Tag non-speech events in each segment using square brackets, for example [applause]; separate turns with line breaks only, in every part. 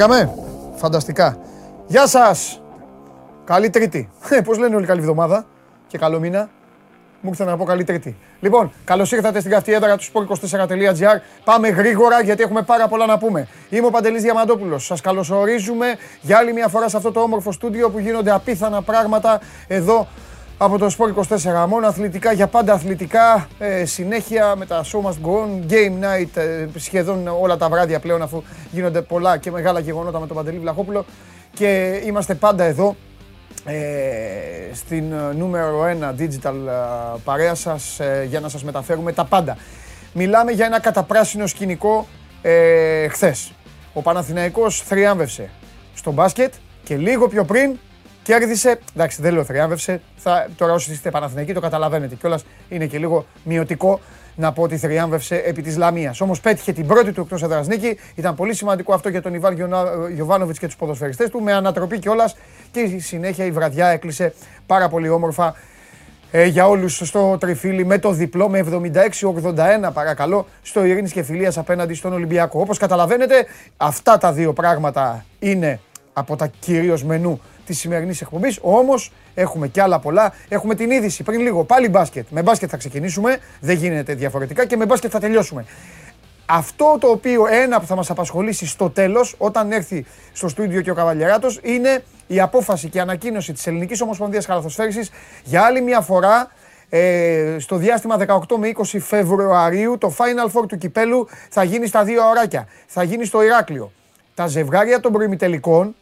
Μπήκαμε. Φανταστικά. Γεια σας. Καλή Τρίτη. Ε, Πώς λένε όλοι καλή εβδομάδα και καλό μήνα. Μου ήρθε να πω καλή Τρίτη. Λοιπόν, καλώς ήρθατε στην καυτή έδρα του sport24.gr. Πάμε γρήγορα γιατί έχουμε πάρα πολλά να πούμε. Είμαι ο Παντελής Διαμαντόπουλος. Σας καλωσορίζουμε για άλλη μια φορά σε αυτό το όμορφο στούντιο που γίνονται απίθανα πράγματα εδώ από το Sport 24. Μόνο αθλητικά για πάντα αθλητικά. Ε, συνέχεια με τα show must go on. Game night ε, σχεδόν όλα τα βράδια πλέον αφού γίνονται πολλά και μεγάλα γεγονότα με τον Παντελή Βλαχόπουλο. Και είμαστε πάντα εδώ ε, στην ε, νούμερο 1 digital ε, παρέα σας ε, για να σας μεταφέρουμε τα πάντα. Μιλάμε για ένα καταπράσινο σκηνικό ε, χθες. Ο Παναθηναϊκός θριάμβευσε στο μπάσκετ και λίγο πιο πριν κέρδισε. Εντάξει, δεν λέω θριάμβευσε. Θα, τώρα όσοι είστε Παναθηναϊκοί το καταλαβαίνετε κιόλας. Είναι και λίγο μειωτικό να πω ότι θριάμβευσε επί της Λαμίας. Όμως πέτυχε την πρώτη του εκτός έδρας νίκη. Ήταν πολύ σημαντικό αυτό για τον Ιβάν Γιοβάνοβιτ και τους ποδοσφαιριστές του. Με ανατροπή κιόλας και η συνέχεια η βραδιά έκλεισε πάρα πολύ όμορφα ε, για όλους στο τριφύλι με το διπλό με 76-81 παρακαλώ στο Ειρήνης και Φιλίας απέναντι στον Ολυμπιακό. Όπως καταλαβαίνετε αυτά τα δύο πράγματα είναι από τα κυρίως μενού της σημερινής εκπομπής. Όμως έχουμε κι άλλα πολλά. Έχουμε την είδηση πριν λίγο. Πάλι μπάσκετ. Με μπάσκετ θα ξεκινήσουμε. Δεν γίνεται διαφορετικά και με μπάσκετ θα τελειώσουμε. Αυτό το οποίο ένα που θα μας απασχολήσει στο τέλος, όταν έρθει στο στούντιο και ο Καβαλιεράτος, είναι η απόφαση και η ανακοίνωση της Ελληνικής Ομοσπονδίας Καλαθοσφαίρισης για άλλη μια φορά ε, στο διάστημα 18 με 20 Φεβρουαρίου το Final Four του Κυπέλου θα γίνει στα δύο ωράκια. Θα γίνει στο Ηράκλειο. Τα ζευγάρια των προημιτελικών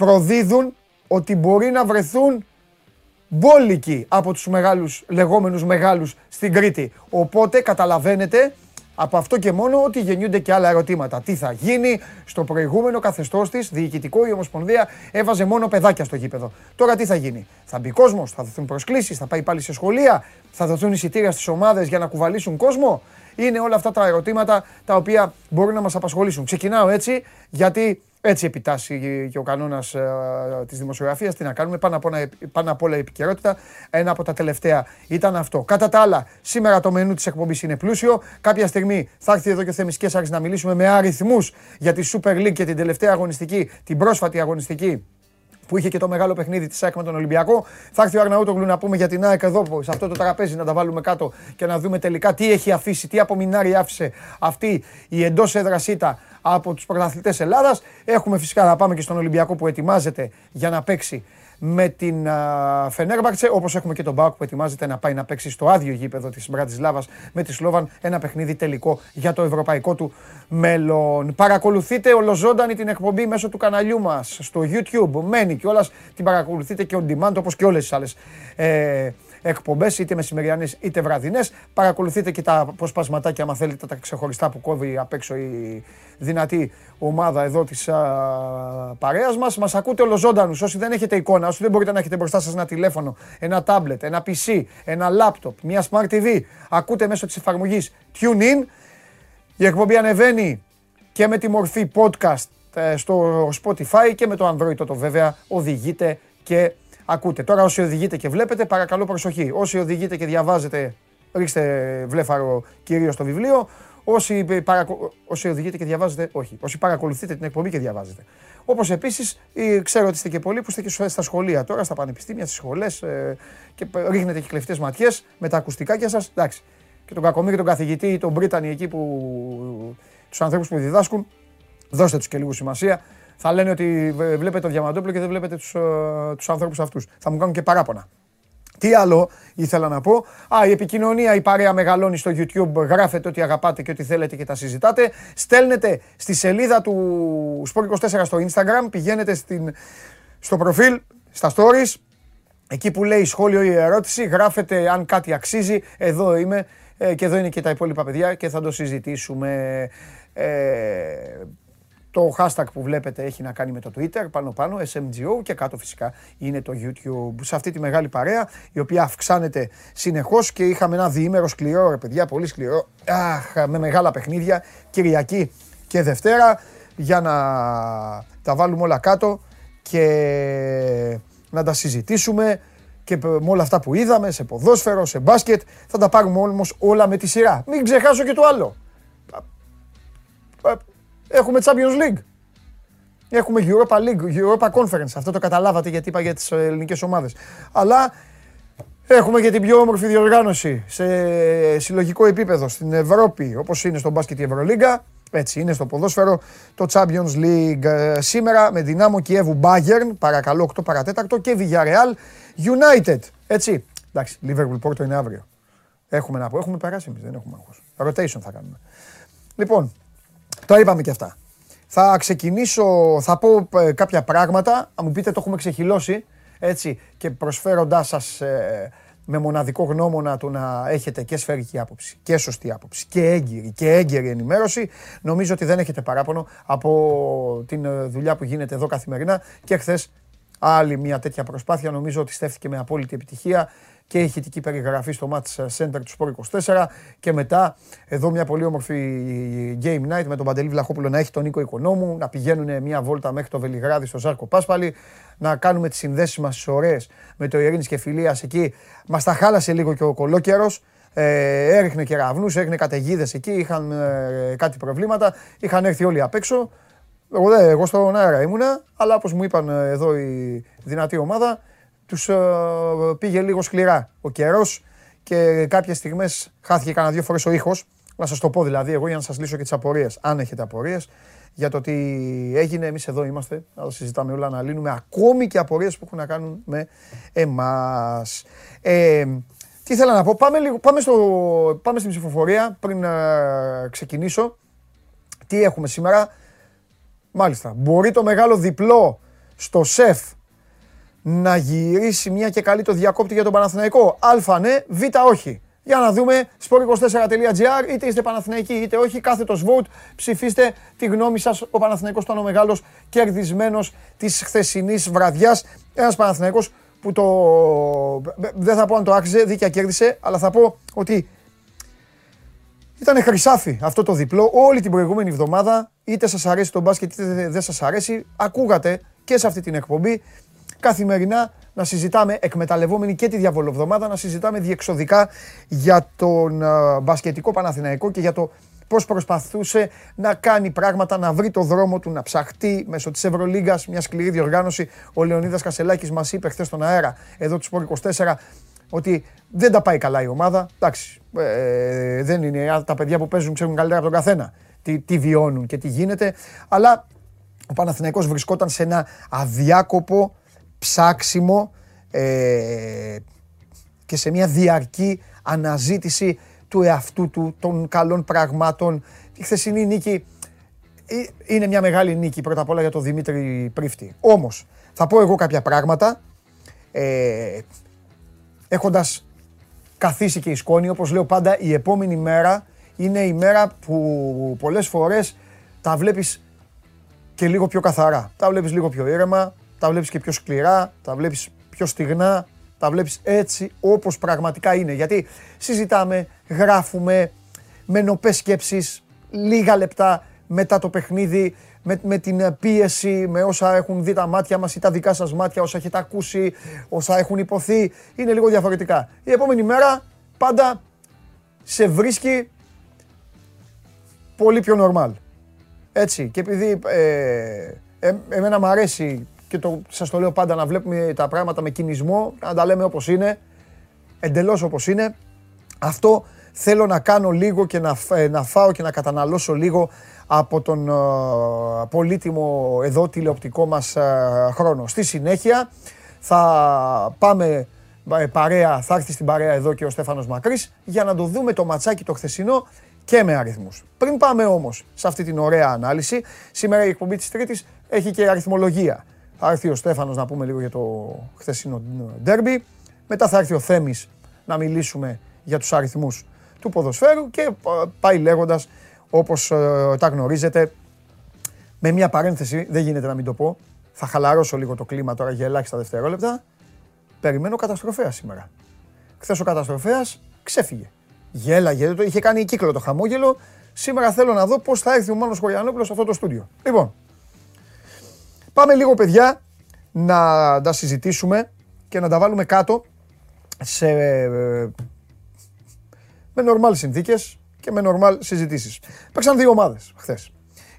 προδίδουν ότι μπορεί να βρεθούν μπόλικοι από τους μεγάλους, λεγόμενους μεγάλους στην Κρήτη. Οπότε καταλαβαίνετε από αυτό και μόνο ότι γεννιούνται και άλλα ερωτήματα. Τι θα γίνει στο προηγούμενο καθεστώς της, διοικητικό η Ομοσπονδία έβαζε μόνο παιδάκια στο γήπεδο. Τώρα τι θα γίνει, θα μπει κόσμος, θα δοθούν προσκλήσεις, θα πάει πάλι σε σχολεία, θα δοθούν εισιτήρια στις ομάδες για να κουβαλήσουν κόσμο; Είναι όλα αυτά τα ερωτήματα τα οποία μπορούν να μας απασχολήσουν. Ξεκινάω έτσι γιατί έτσι επιτάσσει και ο κανόνας ε, της δημοσιογραφίας. Τι να κάνουμε, πάνω απ, όλα, πάνω απ' όλα η επικαιρότητα. Ένα από τα τελευταία ήταν αυτό. Κατά τα άλλα, σήμερα το μενού της εκπομπής είναι πλούσιο. Κάποια στιγμή θα έρθει εδώ και ο Θέμη Κέσσαρη να μιλήσουμε με αριθμούς για τη Super League και την τελευταία αγωνιστική, την πρόσφατη αγωνιστική που είχε και το μεγάλο παιχνίδι της ΑΕΚ με τον Ολυμπιακό. Θα έρθει ο Αρναούτογλου να πούμε για την ΑΕΚ εδώ, σε αυτό το τραπέζι να τα βάλουμε κάτω και να δούμε τελικά τι έχει αφήσει, τι απομεινάρι άφησε αυτή η εντός έδρασίτα από τους πρωταθλητές Ελλάδας. Έχουμε φυσικά να πάμε και στον Ολυμπιακό που ετοιμάζεται για να παίξει με την Φενέρμπαξε, όπως έχουμε και τον Μπάουκ που ετοιμάζεται να πάει να παίξει στο άδειο γήπεδο της Μπρατισλάβας με τη Σλόβαν ένα παιχνίδι τελικό για το ευρωπαϊκό του μέλλον. Παρακολουθείτε ολοζώντανη την εκπομπή μέσω του καναλιού μας στο YouTube. Μένει κιόλας, την παρακολουθείτε και on demand όπως και όλες τις άλλες ε, εκπομπές, είτε μεσημεριανές είτε βραδινές. Παρακολουθείτε και τα αποσπασματάκια, αν θέλετε, τα ξεχωριστά που κόβει απ' έξω η δυνατή ομάδα εδώ της παρέας μας. Μας ακούτε ολοζώντανους. Όσοι δεν έχετε εικόνα, όσοι δεν μπορείτε να έχετε μπροστά σας ένα τηλέφωνο, ένα tablet, ένα PC, ένα laptop, μια smart TV, ακούτε μέσω της εφαρμογής TuneIn. Η εκπομπή ανεβαίνει και με τη μορφή podcast ε, στο Spotify και με το Android το βέβαια οδηγείτε και ακούτε. Τώρα όσοι οδηγείτε και βλέπετε, παρακαλώ προσοχή. Όσοι οδηγείτε και διαβάζετε, ρίξτε βλέφαρο κυρίως στο βιβλίο. Όσοι, παρακο... όσοι οδηγείτε και διαβάζετε, όχι. Όσοι παρακολουθείτε την εκπομπή και διαβάζετε. Όπως επίσης, ξέρω ότι είστε και πολλοί που είστε και στα σχολεία τώρα, στα πανεπιστήμια, στις σχολές ε, και ρίχνετε και κλεφτές ματιές με τα ακουστικάκια σας. Εντάξει. Και τον Κακομίρη, τον καθηγητή, τον Μπρίτανη εκεί που. τους ανθρώπους που διδάσκουν, δώστε τους και λίγο σημασία θα λένε ότι βλέπετε το Διαμαντόπουλο και δεν βλέπετε τους, ε, τους ανθρώπους αυτούς. Θα μου κάνουν και παράπονα. Τι άλλο ήθελα να πω; Α, η επικοινωνία, η παρέα μεγαλώνει στο YouTube. Γράφετε ό,τι αγαπάτε και ό,τι θέλετε και τα συζητάτε. Στέλνετε στη σελίδα του Sport24 στο Instagram. Πηγαίνετε στην, στο προφίλ, στα stories. Εκεί που λέει σχόλιο ή ερώτηση. Γράφετε αν κάτι αξίζει. Εδώ είμαι ε, και εδώ είναι και τα υπόλοιπα παιδιά και θα το συζητήσουμε. Ε, το hashtag που βλέπετε έχει να κάνει με το Twitter, πάνω πάνω, SMGO και κάτω φυσικά είναι το YouTube. Σε αυτή τη μεγάλη παρέα, η οποία αυξάνεται συνεχώς και είχαμε ένα διήμερο σκληρό, ρε παιδιά, πολύ σκληρό, αχ, με μεγάλα παιχνίδια, Κυριακή και Δευτέρα, για να τα βάλουμε όλα κάτω και να τα συζητήσουμε και με όλα αυτά που είδαμε, σε ποδόσφαιρο, σε μπάσκετ, θα τα πάρουμε όμως όλα με τη σειρά. Μην ξεχάσω και το άλλο. Ε, έχουμε Champions League. Έχουμε Europa League, Europa Conference. Αυτό το καταλάβατε γιατί είπα για τις ελληνικές ομάδες. Αλλά έχουμε και την πιο όμορφη διοργάνωση σε συλλογικό επίπεδο στην Ευρώπη, όπως είναι στο μπάσκετ η Ευρωλίγκα. Έτσι είναι στο ποδόσφαιρο το Champions League ε, σήμερα με δυνάμω Κιέβου Bayern, παρακαλώ 8 παρατέταρτο και Villarreal United. Έτσι. Εντάξει, Liverpool Porto είναι αύριο. Έχουμε να πω. Έχουμε περάσει εμείς, δεν έχουμε άγχος. Rotation θα κάνουμε. Λοιπόν, το είπαμε και αυτά. Θα ξεκινήσω, θα πω ε, κάποια πράγματα. Αν μου πείτε το έχουμε ξεχυλώσει, έτσι, και προσφέροντάς σας ε, με μοναδικό γνώμονα του να έχετε και σφαιρική άποψη και σωστή άποψη και έγκυρη και έγκαιρη ενημέρωση. Νομίζω ότι δεν έχετε παράπονο από την ε, δουλειά που γίνεται εδώ καθημερινά και χθες άλλη μια τέτοια προσπάθεια νομίζω ότι στέφθηκε με απόλυτη επιτυχία και η ηχητική περιγραφή στο Match Center του Sport 24 και μετά εδώ μια πολύ όμορφη Game Night με τον Παντελή Βλαχόπουλο να έχει τον Νίκο Οικονόμου, να πηγαίνουν μια βόλτα μέχρι το Βελιγράδι στο Ζάρκο Πάσπαλη, να κάνουμε τις συνδέσεις μας τις ωραίες με το Ειρήνης και Φιλίας εκεί. Μας τα χάλασε λίγο και ο κολόκερος, ε, έριχνε κεραυνούς, έριχνε καταιγίδες εκεί, είχαν ε, κάτι προβλήματα, είχαν έρθει όλοι απ' έξω. Εγώ, εγώ στον αέρα ήμουνα, αλλά όπως μου είπαν ε, εδώ η δυνατή ομάδα, τους ε, πήγε λίγο σκληρά ο καιρός και κάποιες στιγμές χάθηκε κανένα δύο φορές ο ήχος. Να σας το πω δηλαδή εγώ για να σας λύσω και τις απορίες, αν έχετε απορίες, για το τι έγινε. Εμείς εδώ είμαστε, να συζητάμε όλα, να λύνουμε ακόμη και απορίες που έχουν να κάνουν με εμάς. Ε, τι ήθελα να πω, πάμε, λίγο, πάμε, στο, πάμε στην ψηφοφορία πριν ε, ξεκινήσω. Τι έχουμε σήμερα; Μάλιστα, μπορεί το μεγάλο διπλό στο ΣΕΦ να γυρίσει μια και καλή το διακόπτη για τον Παναθηναϊκό. Α ναι, Β όχι. Για να δούμε, sport24.gr, είτε είστε Παναθηναϊκοί είτε όχι, κάθετος vote, ψηφίστε τη γνώμη σας. Ο Παναθηναϊκός ήταν ο μεγάλος κερδισμένος της χθεσινής βραδιάς. Ένας Παναθηναϊκός που το... δεν θα πω αν το άξιζε, δίκαια κέρδισε, αλλά θα πω ότι ήταν χρυσάφι αυτό το διπλό όλη την προηγούμενη εβδομάδα. Είτε σας αρέσει το μπάσκετ είτε δεν σας αρέσει. Ακούγατε και σε αυτή την εκπομπή καθημερινά να συζητάμε, εκμεταλλευόμενοι και τη διαβολοβδομάδα, να συζητάμε διεξοδικά για τον uh, μπασκετικό Παναθηναϊκό και για το πώς προσπαθούσε να κάνει πράγματα, να βρει το δρόμο του, να ψαχτεί μέσω της Ευρωλίγκας, μια σκληρή διοργάνωση. Ο Λεωνίδας Κασελάκης μας είπε χθες στον αέρα, εδώ του Σπορ 24, ότι δεν τα πάει καλά η ομάδα. Εντάξει, ε, δεν είναι, τα παιδιά που παίζουν ξέρουν καλύτερα από τον καθένα τι, τι βιώνουν και τι γίνεται, αλλά ο Παναθηναϊκός βρισκόταν σε ένα αδιάκοπο ψάξιμο ε, και σε μια διαρκή αναζήτηση του εαυτού του, των καλών πραγμάτων. Η χθεσινή νίκη ε, είναι μια μεγάλη νίκη πρώτα απ' όλα για τον Δημήτρη Πρίφτη. Όμως θα πω εγώ κάποια πράγματα ε, έχοντας καθίσει και η σκόνη, όπως λέω πάντα η επόμενη μέρα είναι η μέρα που πολλές φορές τα βλέπεις και λίγο πιο καθαρά. Τα βλέπεις λίγο πιο ήρεμα, τα βλέπεις και πιο σκληρά, τα βλέπεις πιο στιγνά, τα βλέπεις έτσι όπως πραγματικά είναι. Γιατί συζητάμε, γράφουμε με νοπές σκέψεις, λίγα λεπτά μετά το παιχνίδι, με, με την πίεση, με όσα έχουν δει τα μάτια μας ή τα δικά σας μάτια, όσα έχετε ακούσει, όσα έχουν υποθεί, είναι λίγο διαφορετικά. Η επόμενη μέρα πάντα σε βρίσκει πολύ πιο νορμάλ. Έτσι, και επειδή ε, ε, εμένα μου αρέσει και το, σας το λέω πάντα να βλέπουμε τα πράγματα με κινησμό, να τα λέμε όπως είναι, εντελώς όπως είναι. Αυτό θέλω να κάνω λίγο και να, ε, να φάω και να καταναλώσω λίγο από τον uh, πολύτιμο εδώ τηλεοπτικό μας uh, χρόνο. Στη συνέχεια θα πάμε παρέα, θα έρθει στην παρέα εδώ και ο Στέφανος Μακρής για να το δούμε το ματσάκι το χθεσινό και με αριθμούς. Πριν πάμε όμως σε αυτή την ωραία ανάλυση, σήμερα η εκπομπή της Τρίτης έχει και αριθμολογία. Θα έρθει ο Στέφανος να πούμε λίγο για το χθεσινό ντέρμπι. Μετά θα έρθει ο Θέμης να μιλήσουμε για τους αριθμούς του ποδοσφαίρου και πάει λέγοντας όπως ε, τα γνωρίζετε με μια παρένθεση, δεν γίνεται να μην το πω, θα χαλαρώσω λίγο το κλίμα τώρα για ελάχιστα δευτερόλεπτα. Περιμένω καταστροφέας σήμερα. Χθες ο καταστροφέας ξέφυγε. Γέλαγε, το είχε κάνει κύκλο το χαμόγελο. Σήμερα θέλω να δω πώς θα έρθει ο Μάνος Χωριανόπουλος σε αυτό το στούντιο. Λοιπόν, Πάμε λίγο παιδιά να τα συζητήσουμε και να τα βάλουμε κάτω σε, με νορμάλ συνθήκες και με νορμάλ συζητήσεις. Παίξαν δύο ομάδες χθες.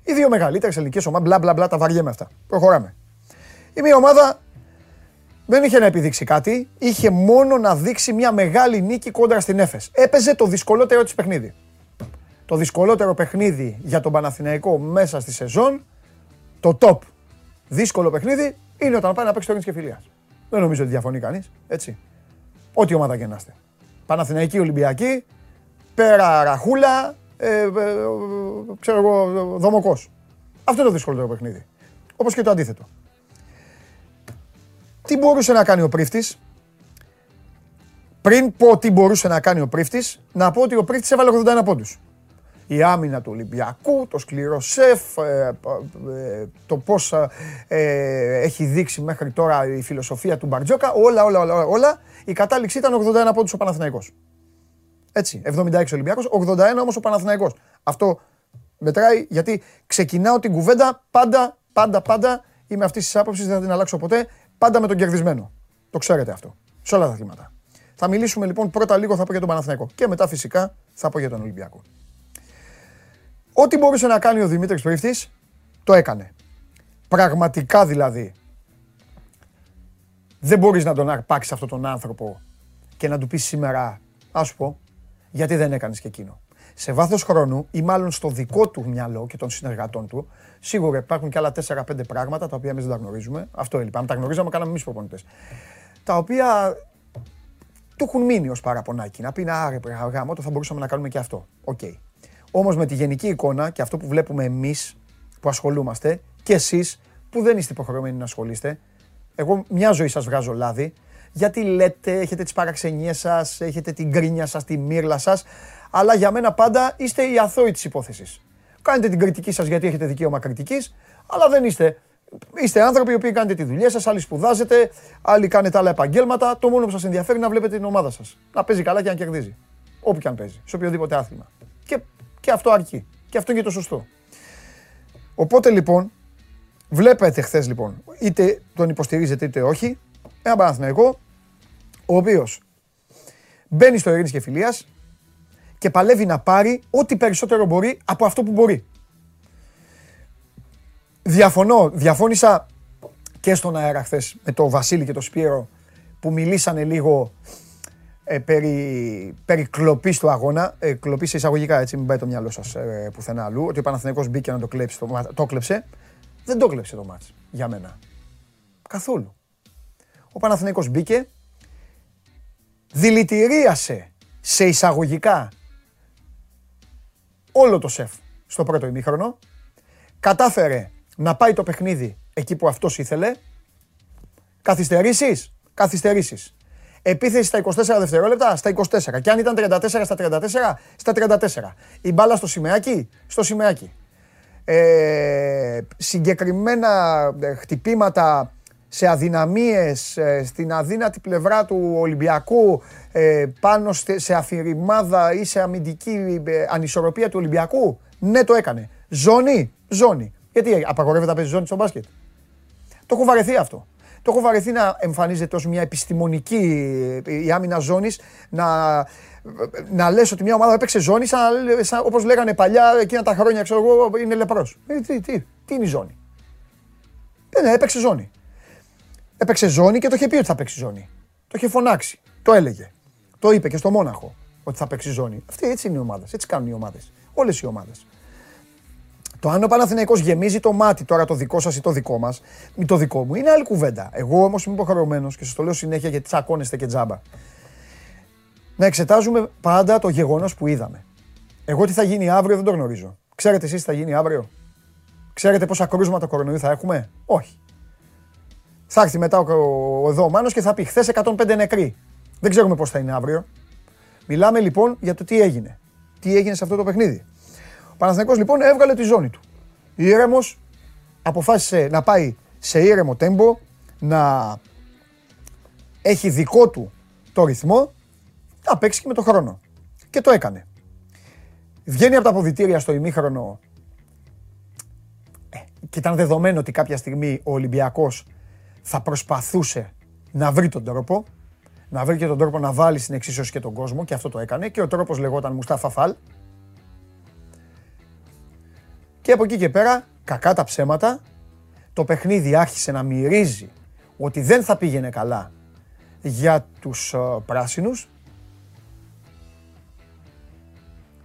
Οι δύο μεγαλύτερες ελληνικές ομάδες, μπλα μπλα μπλα, τα βαριέμαι αυτά. Προχωράμε. Η μία ομάδα δεν είχε να επιδείξει κάτι, είχε μόνο να δείξει μια μεγάλη νίκη κόντρα στην Έφες. Έπαιζε το δυσκολότερο της παιχνίδι. Το δυσκολότερο παιχνίδι για τον Παναθηναϊκό μέσα στη σεζόν, το top δύσκολο παιχνίδι, είναι όταν πάει να παίξει το και Φιλίας. Δεν νομίζω ότι διαφωνεί κανείς, έτσι. Ό,τι ομάδα και να είστε. Παναθηναϊκή Ολυμπιακή, πέρα Ραχούλα, ε, ε, ξέρω εγώ, Δομοκός. Αυτό είναι το δυσκολότερο παιχνίδι. Όπως και το αντίθετο. Τι μπορούσε να κάνει ο Πρίφτης, πριν πω τι μπορούσε να κάνει ο Πρίφτης, να πω ότι ο Πρίφτης έβαλε 81 πόντους. Η άμυνα του Ολυμπιακού, το σκληρό σεφ, ε, ε, το πώς ε, έχει δείξει μέχρι τώρα η φιλοσοφία του Μπαρτζόκα, όλα, όλα, όλα, όλα. Η κατάληξη ήταν 81 πόντους ο Παναθηναϊκός. Έτσι, 76 Ολυμπιακός, 81 όμως ο Παναθηναϊκός. Αυτό μετράει γιατί ξεκινάω την κουβέντα πάντα, πάντα, πάντα, είμαι αυτής της άποψης, δεν θα την αλλάξω ποτέ, πάντα με τον κερδισμένο. Το ξέρετε αυτό. Σε όλα τα θύματα. Θα μιλήσουμε λοιπόν πρώτα λίγο, θα πω για τον Παναθηναϊκό και μετά φυσικά θα πω για τον Ολυμπιακό. Ό,τι μπορούσε να κάνει ο Δημήτρης Πρίφτης, το έκανε. Πραγματικά δηλαδή. Δεν μπορείς να τον αρπάξεις αυτόν τον άνθρωπο και να του πεις σήμερα, ας σου πω, γιατί δεν έκανες και εκείνο. Σε βάθος χρόνου ή μάλλον στο δικό του μυαλό και των συνεργατών του, σίγουρα υπάρχουν και άλλα 4-5 πράγματα τα οποία εμείς δεν τα γνωρίζουμε. Αυτό έλειπε. Αν τα γνωρίζαμε, κάναμε εμείς προπονητές. Τα οποία του έχουν μείνει ως παραπονάκι. Να πεις α ρε γαμώτο, θα μπορούσαμε να κάνουμε και αυτό. OK. Okay. Όμως με τη γενική εικόνα και αυτό που βλέπουμε εμείς που ασχολούμαστε και εσείς που δεν είστε υποχρεωμένοι να ασχολείστε, εγώ μια ζωή σας βγάζω λάδι, γιατί λέτε, έχετε τις παραξενίες σας, έχετε την κρίνια σας, τη μύρλα σας, αλλά για μένα πάντα είστε οι αθώοι της υπόθεσης. Κάνετε την κριτική σας γιατί έχετε δικαίωμα κριτικής, αλλά δεν είστε. Είστε άνθρωποι οι οποίοι κάνετε τη δουλειά σας, άλλοι σπουδάζετε, άλλοι κάνετε άλλα επαγγέλματα. Το μόνο που σας ενδιαφέρει είναι να βλέπετε την ομάδα σας. Να παίζει καλά και να κερδίζει. Όπου και αν παίζει, σε οποιοδήποτε άθλημα. Και και αυτό αρκεί. Και αυτό είναι και το σωστό. Οπότε λοιπόν, βλέπετε χθες λοιπόν, είτε τον υποστηρίζετε είτε όχι, ένα Παναθηναϊκό, ο οποίος μπαίνει στο ειρήνης και φιλίας και παλεύει να πάρει ό,τι περισσότερο μπορεί από αυτό που μπορεί. Διαφωνώ, διαφώνησα και στον αέρα χθες με τον Βασίλη και τον Σπύρο που μιλήσανε λίγο ε, περί, περί κλοπής του αγώνα, ε, κλοπής σε εισαγωγικά έτσι, μην πάει το μυαλό σας ε, πουθενά αλλού, ότι ο Παναθηναϊκός μπήκε να το κλέψει, το, το κλέψε. Δεν το κλέψε το μάτς, για μένα. Καθόλου. Ο Παναθηναϊκός μπήκε, δηλητηρίασε σε εισαγωγικά όλο το σεφ στο πρώτο ημίχρονο, κατάφερε να πάει το παιχνίδι εκεί που αυτός ήθελε, καθυστερήσεις, καθυστερήσεις. Επίθεση στα 24 δευτερόλεπτα, στα 24. Και αν ήταν 34 στα 34, στα 34. Η μπάλα στο σημαίακι, στο σημαίακι. Ε, συγκεκριμένα ε, χτυπήματα σε αδυναμίες ε, στην αδύνατη πλευρά του Ολυμπιακού ε, πάνω σε αφηρημάδα ή σε αμυντική ανισορροπία του Ολυμπιακού. Ναι, το έκανε. Ζώνη, ζώνη. Γιατί απαγορεύεται να παίζει ζώνη στο μπάσκετ; Το έχω βαρεθεί αυτό. Το έχω βαρεθεί να εμφανίζεται ως μια επιστημονική η άμυνα ζώνης, να, να λες ότι μια ομάδα έπαιξε ζώνη, σαν, σαν, όπως λέγανε παλιά εκείνα τα χρόνια, ξέρω εγώ, είναι λεπρός. Ε, τι, τι, τι είναι η ζώνη; Ε, ναι, έπαιξε ζώνη. Έπαιξε ζώνη και το είχε πει ότι θα παίξει ζώνη. Το είχε φωνάξει. Το έλεγε. Το είπε και στο Μόναχο ότι θα παίξει ζώνη. Αυτή έτσι είναι οι ομάδες. Έτσι κάνουν οι ομάδες. Όλες οι ομάδες. Το αν ο Παναθηναϊκός γεμίζει το μάτι τώρα το δικό σας ή το δικό μας, ή το δικό μου, είναι άλλη κουβέντα. Εγώ όμως είμαι υποχρεωμένος και σας το λέω συνέχεια γιατί τσακώνεστε και τζάμπα. Να εξετάζουμε πάντα το γεγονός που είδαμε. Εγώ τι θα γίνει αύριο δεν το γνωρίζω. Ξέρετε εσείς τι θα γίνει αύριο; Ξέρετε πόσα κρούσματα κορονοϊού θα έχουμε; Όχι. Θα έρθει μετά ο, ο, εδώ ο Μάνος και θα πει χθες 105 νεκροί. Δεν ξέρουμε πώς θα είναι αύριο. Μιλάμε λοιπόν για το τι έγινε. Τι έγινε σε αυτό το παιχνίδι. Παναθηναϊκός λοιπόν έβγαλε τη ζώνη του. Ήρεμος αποφάσισε να πάει σε ήρεμο τέμπο, να έχει δικό του το ρυθμό, να παίξει και με το χρόνο. Και το έκανε. Βγαίνει από τα αποδητήρια στο ημίχρονο ε, και ήταν δεδομένο ότι κάποια στιγμή ο Ολυμπιακός θα προσπαθούσε να βρει τον τρόπο, να βρει και τον τρόπο να βάλει στην εξίσωση και τον κόσμο και αυτό το έκανε και ο τρόπος λεγόταν Μουστάφα Φαλ, Και από εκεί και πέρα, κακά τα ψέματα, το παιχνίδι άρχισε να μυρίζει ότι δεν θα πήγαινε καλά για τους uh, πράσινους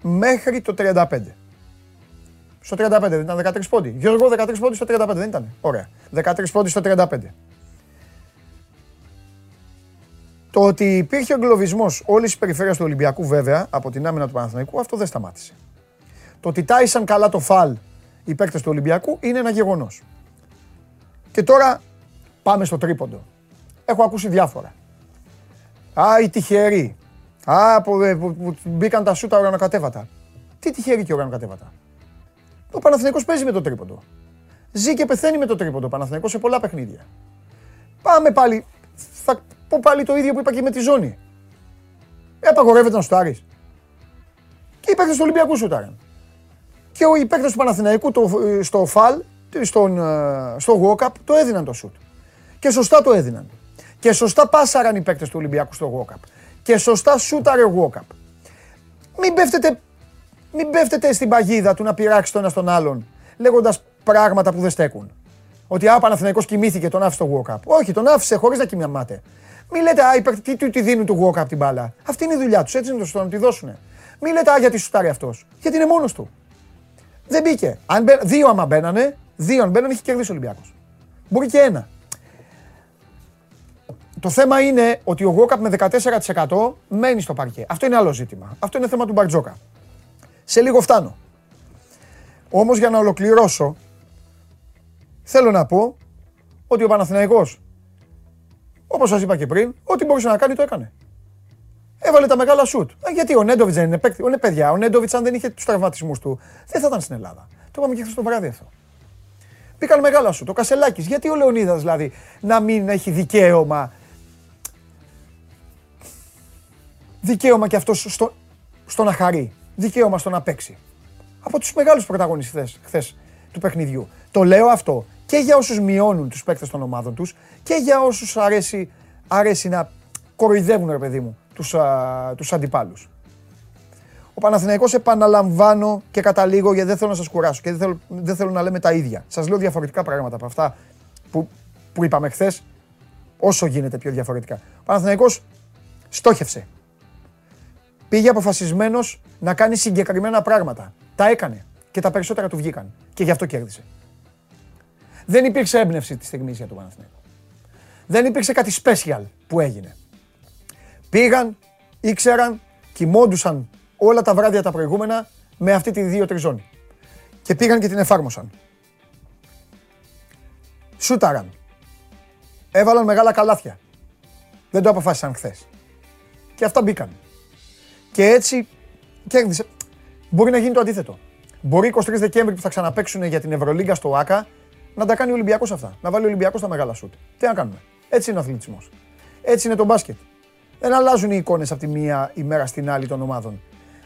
μέχρι το 35. Στο 35 δεν ήταν 13 πόντι. Γιώργο 13 πόντι στο 35 δεν ήταν. Ωραία. 13 πόντι στο 35. Το ότι υπήρχε εγκλωβισμός όλης της περιφέρειας του Ολυμπιακού, βέβαια, από την άμυνα του Παναθηναϊκού, αυτό δεν σταμάτησε. Το ότι τάισαν καλά το φαλ οι παίκτες του Ολυμπιακού είναι ένα γεγονός. Και τώρα πάμε στο τρίποντο. Έχω ακούσει διάφορα. Α, οι τυχεροί. Α, που, ε, που, που μπήκαν τα σούτα ουρανοκατέβατα. Τι τυχεροί και ουρανοκατέβατα. Ο Παναθηναϊκός παίζει με το τρίποντο. Ζει και πεθαίνει με το τρίποντο ο Παναθηναϊκός σε πολλά παιχνίδια. Πάμε πάλι. Θα πω πάλι το ίδιο που είπα και με τη ζώνη. Ε, απαγορεύεται να σουτάρεις. Και οι παίκτες του Ολυμπιακού σουτάραν. Και οι παίκτες του Παναθηναϊκού το, ε, στο φαλ, στον, ε, στο walk-up, το έδιναν το σουτ. Και σωστά το έδιναν. Και σωστά πάσαραν οι παίκτες του Ολυμπιακού στο walk-up. Και σωστά σούταρε ο walk-up. Μην πέφτετε, μην πέφτετε στην παγίδα του να πειράξεις το ένα στον άλλον, λέγοντας πράγματα που δεν στέκουν. Ότι α, Παναθηναϊκός κοιμήθηκε, τον άφησε το walk-up. Όχι, τον άφησε χωρίς να κοιμάται. Μην λέτε, α, τι του τη δίνουν του walk-up την μπάλα. Αυτή είναι η δουλειά τους, έτσι είναι το να τη δώσουν. Μην λέτε, α, γιατί σουτάρει αυτός. Γιατί είναι μόνος του. Δεν μπήκε. Αν μπαι, δύο άμα μπαίνανε, δύο αν μπαίνανε, είχε κερδίσει ο Ολυμπιακός. Μπορεί και ένα. Το θέμα είναι ότι ο Γόκαπ με 14% μένει στο παρκέ. Αυτό είναι άλλο ζήτημα. Αυτό είναι θέμα του Μπαρτζόκα. Σε λίγο φτάνω. Όμως για να ολοκληρώσω, θέλω να πω ότι ο Παναθηναϊκός, όπως σας είπα και πριν, ό,τι μπορούσε να κάνει το έκανε. Έβαλε τα μεγάλα σουτ. Ε, γιατί ο Νέντοβιτς δεν είναι παίκτη; Ο παιδιά, ο Νέντοβιτς αν δεν είχε τους τραυματισμούς του, δεν θα ήταν στην Ελλάδα. Το είπαμε και χθες το βράδυ αυτό. Μπήκαν μεγάλα σουτ. Ο Κασελάκης, γιατί ο Λεωνίδας δηλαδή να μην έχει δικαίωμα; Δικαίωμα και αυτός στο, στο να χαρεί. Δικαίωμα στο να παίξει. Από τους μεγάλους πρωταγωνιστές χθες του παιχνιδιού. Το λέω αυτό και για όσους μειώνουν τους παίκτες των ομάδων τους και για όσους αρέσει, αρέσει να κοροϊδεύουν, ρε παιδί μου, τους, α, τους αντιπάλους. Ο Παναθηναϊκός επαναλαμβάνω και καταλήγω γιατί δεν θέλω να σας κουράσω και δεν θέλω, δεν θέλω να λέμε τα ίδια. Σας λέω διαφορετικά πράγματα από αυτά που, που είπαμε χθες, όσο γίνεται πιο διαφορετικά. Ο Παναθηναϊκός στόχευσε. Πήγε αποφασισμένος να κάνει συγκεκριμένα πράγματα. Τα έκανε και τα περισσότερα του βγήκαν και γι' αυτό κέρδισε. Δεν υπήρξε έμπνευση τη στιγμή για τον Παναθηναϊκό. Δεν υπήρξε κάτι special που έγινε. Πήγαν, ήξεραν, κοιμόντουσαν όλα τα βράδια τα προηγούμενα με αυτή τη δύο-τρει ζώνη. Και πήγαν και την εφάρμοσαν. Σούταραν. Έβαλαν μεγάλα καλάθια. Δεν το αποφάσισαν χθες. Και αυτά μπήκαν. Και έτσι κέρδισε. Μπορεί να γίνει το αντίθετο. Μπορεί 23 Δεκέμβρη που θα ξαναπέξουν για την Ευρωλίγκα στο ΆΚΑ να τα κάνει ο Ολυμπιακός αυτά. Να βάλει ο Ολυμπιακός τα μεγάλα σουτ. Τι να κάνουμε. Έτσι είναι ο αθλητισμός. Έτσι είναι το μπάσκετ. Δεν αλλάζουν οι εικόνες από τη μία ημέρα στην άλλη των ομάδων.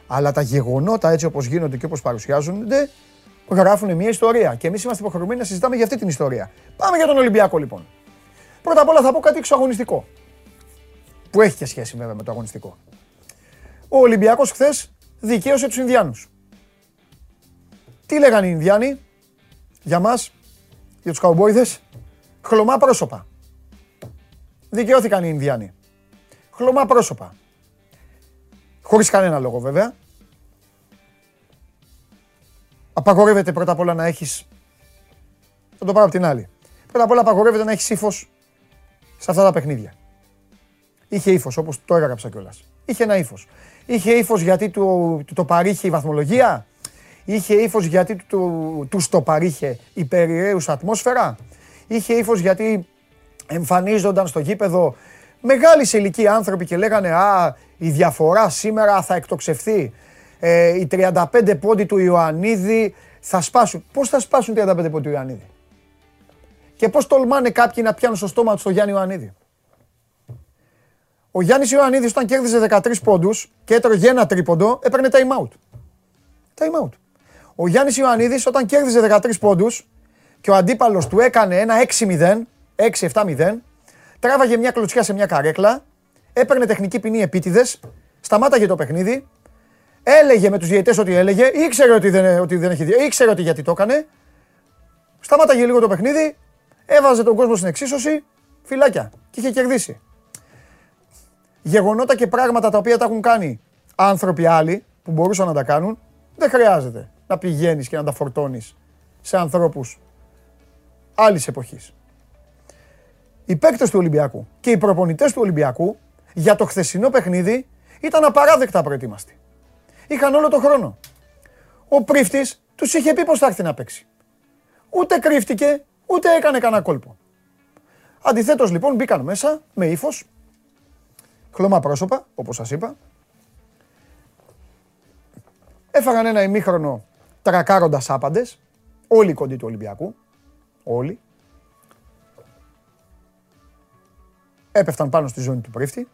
Αλλά τα γεγονότα έτσι όπως γίνονται και όπως παρουσιάζονται γράφουν μια ιστορία. Και εμείς είμαστε υποχρεωμένοι να συζητάμε για αυτή την ιστορία. Πάμε για τον Ολυμπιακό λοιπόν. Πρώτα απ' όλα θα πω κάτι εξωαγωνιστικό. Που έχει και σχέση βέβαια με το αγωνιστικό. Ο Ολυμπιακός χθες δικαίωσε τους Ινδιάνους. Τι λέγανε οι Ινδιάνοι για μας, για τους Καουμπόιδες, χλωμά πρόσωπα. Δικαιώθηκαν οι Ινδιάνοι χλωμά πρόσωπα. Χωρίς κανένα λόγο βέβαια. Απαγορεύεται πρώτα απ' όλα να έχεις... Θα το πάρω από την άλλη. Πρώτα απ' όλα απαγορεύεται να έχεις ύφος σε αυτά τα παιχνίδια. Είχε ύφος όπως το έγραψα κιόλας. Είχε ένα ύφος. Είχε ύφος γιατί του, το παρήχε η βαθμολογία; Είχε ύφος γιατί του, του, το παρήχε η περιραίουσα ατμόσφαιρα; Είχε ύφος γιατί εμφανίζονταν στο γήπεδο μεγάλη σε ηλικία άνθρωποι και λέγανε Α, η διαφορά σήμερα θα εκτοξευθεί. Ε, οι 35 πόντι του Ιωαννίδη θα σπάσουν. Πώς θα σπάσουν 35 πόντι του Ιωαννίδη; Και πώς τολμάνε κάποιοι να πιάνουν στο στόμα τους τον Γιάννη Ιωαννίδη; Ο Γιάννης Ιωαννίδης, όταν κέρδιζε 13 πόντους και έτρωγε ένα τρίποντο, έπαιρνε time out. Time out. Ο Γιάννης Ιωαννίδης, όταν κέρδιζε 13 πόντους και ο αντίπαλος του έκανε ένα 6-0, 6-7-0, τράβαγε μια κλωτσιά σε μια καρέκλα, έπαιρνε τεχνική ποινή επίτηδες, σταμάταγε το παιχνίδι, έλεγε με τους διαιτητέ ότι έλεγε, ήξερε ότι δεν, ότι δεν έχει δει, ήξερε ότι γιατί το έκανε. Σταμάταγε λίγο το παιχνίδι, έβαζε τον κόσμο στην εξίσωση, φυλάκια και είχε κερδίσει. Γεγονότα και πράγματα τα οποία τα έχουν κάνει άνθρωποι άλλοι που μπορούσαν να τα κάνουν, δεν χρειάζεται να πηγαίνεις και να τα φορτώνεις σε ανθρώπους άλλης εποχής. Οι παίκτες του Ολυμπιακού και οι προπονητές του Ολυμπιακού για το χθεσινό παιχνίδι ήταν απαράδεκτα προετοίμαστοι. Είχαν όλο το χρόνο. Ο πρίφτης τους είχε πει πώ θα έρθει να παίξει. Ούτε κρύφτηκε, ούτε έκανε κανένα κόλπο. Αντιθέτως λοιπόν μπήκαν μέσα με ύφος, χλωμά πρόσωπα, όπως σας είπα. Έφαγαν ένα ημίχρονο τρακάροντας άπαντες, όλοι οι κοντοί του Ολυμπιακού. Όλοι. Έπεφταν πάνω στη ζώνη του πρίφτη.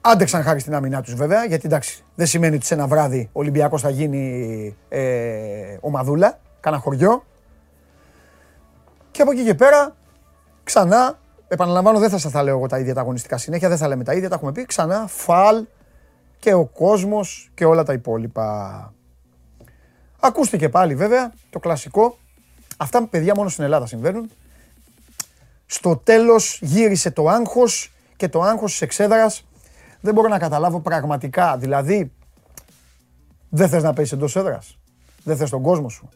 Άντεξαν χάρη στην άμυνά τους βέβαια, γιατί εντάξει, δεν σημαίνει ότι σε ένα βράδυ ο Ολυμπιακός θα γίνει ε, ομαδούλα, κάνα χωριό. Και από εκεί και πέρα, ξανά, επαναλαμβάνω, δεν θα σας τα λέω εγώ τα ίδια τα αγωνιστικά συνέχεια, δεν θα λέμε τα ίδια, τα έχουμε πει. Ξανά, φαλ και ο κόσμος και όλα τα υπόλοιπα. Ακούστηκε πάλι βέβαια το κλασικό. Αυτά παιδιά μόνο στην Ελλάδα συμβαίνουν. Στο τέλος γύρισε το άγχος και το άγχος της εξέδρας δεν μπορώ να καταλάβω πραγματικά. Δηλαδή, δεν θες να παίζεις εντός έδρας; Δεν θες τον κόσμο σου;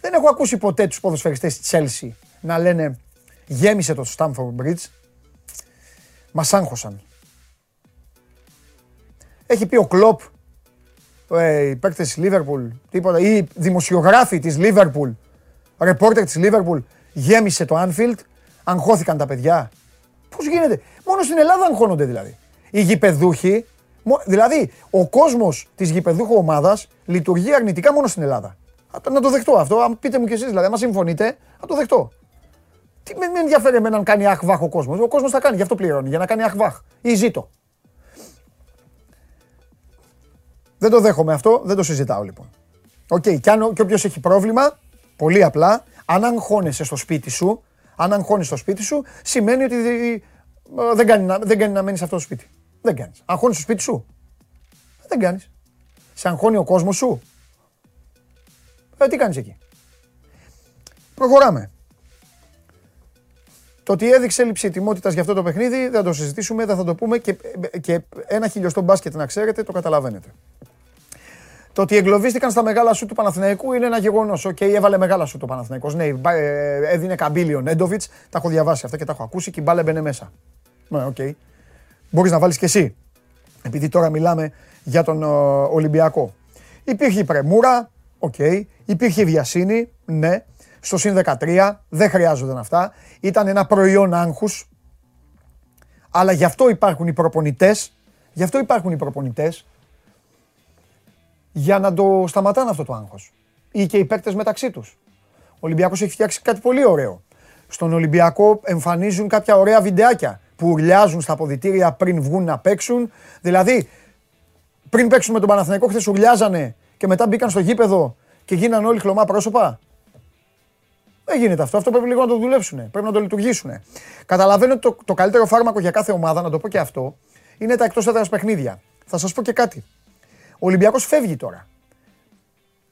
Δεν έχω ακούσει ποτέ τους ποδοσφαιριστές της Chelsea να λένε γέμισε το Stamford Bridge. Μας άγχωσαν. Έχει πει ο Κλόπ, ε, οι παίκτες της Liverpool, τίποτα, ή δημοσιογράφοι της Liverpool, ρεπόρτερ της Liverpool, γέμισε το Anfield, αγχώθηκαν τα παιδιά. Πώς γίνεται, μόνο στην Ελλάδα αγχώνονται δηλαδή. Οι γηπεδούχοι, δηλαδή ο κόσμος της γηπεδούχου ομάδας λειτουργεί αρνητικά μόνο στην Ελλάδα. Να το δεχτώ αυτό, αν πείτε μου κι εσείς δηλαδή, αν συμφωνείτε, να το δεχτώ. Τι με, με ενδιαφέρει εμένα αν κάνει αχ βαχ ο κόσμος. Ο κόσμος θα κάνει, γι' αυτό πληρώνει, για να κάνει αχ βαχ ή ζήτω. Δεν το δέχομαι αυτό, δεν το συζητάω λοιπόν. OK, okay, και, και όποιος έχει πρόβλημα, πολύ απλά, αν αγχώνεσαι στο σπίτι σου, αν αγχώνει το σπίτι σου, σημαίνει ότι ε, δεν κάνει, να, δεν κάνει να μένεις σε αυτό το σπίτι. Δεν κάνεις. Αγχώνει το σπίτι σου. Δεν κάνεις. Σε αγχώνει ο κόσμος σου. Ε, τι κάνεις εκεί. Προχωράμε. Το ότι έδειξε έλλειψη ετοιμότητας για αυτό το παιχνίδι δεν θα το συζητήσουμε, δεν θα το πούμε και, και ένα χιλιοστό μπάσκετ να ξέρετε, το καταλαβαίνετε. Το ότι εγκλωβίστηκαν στα μεγάλα σουτ του Παναθηναϊκού είναι ένα γεγονός. OK, okay, έβαλε μεγάλα σουτ ο Παναθηναϊκός. Ναι, ε, έδινε καμπύλη ο Νέντοβιτς. Τα έχω διαβάσει αυτά και τα έχω ακούσει και η μπάλα μπαίνει μέσα. Ναι, OK. Okay. Μπορείς να βάλεις κι εσύ. Επειδή τώρα μιλάμε για τον Ολυμπιακό. Υπήρχε η πρεμούρα. OK. Okay. Υπήρχε η βιασύνη. Ναι. Στο συν 13. Δεν χρειάζονταν αυτά. Ήταν ένα προϊόν άγχους. Αλλά γι' αυτό υπάρχουν οι προπονητές. Γι' αυτό υπάρχουν οι προπονητές για να το σταματάνε αυτό το άγχος. Ή και οι παίκτες μεταξύ τους. Ο Ολυμπιακός έχει φτιάξει κάτι πολύ ωραίο. Στον Ολυμπιακό εμφανίζουν κάποια ωραία βιντεάκια που ουρλιάζουν στα αποδυτήρια πριν βγουν να παίξουν. Δηλαδή, πριν παίξουν με τον Παναθηναϊκό, χθες ουρλιάζανε και μετά μπήκαν στο γήπεδο και γίνανε όλοι χλωμά πρόσωπα. Δεν γίνεται αυτό. Αυτό πρέπει λίγο να το δουλέψουν. Πρέπει να το λειτουργήσουν. Καταλαβαίνω ότι το, το καλύτερο φάρμακο για κάθε ομάδα, να το πω και αυτό, είναι τα εκτός έδρας παιχνίδια. Θα σας πω και κάτι. Ο Ολυμπιακός φεύγει τώρα.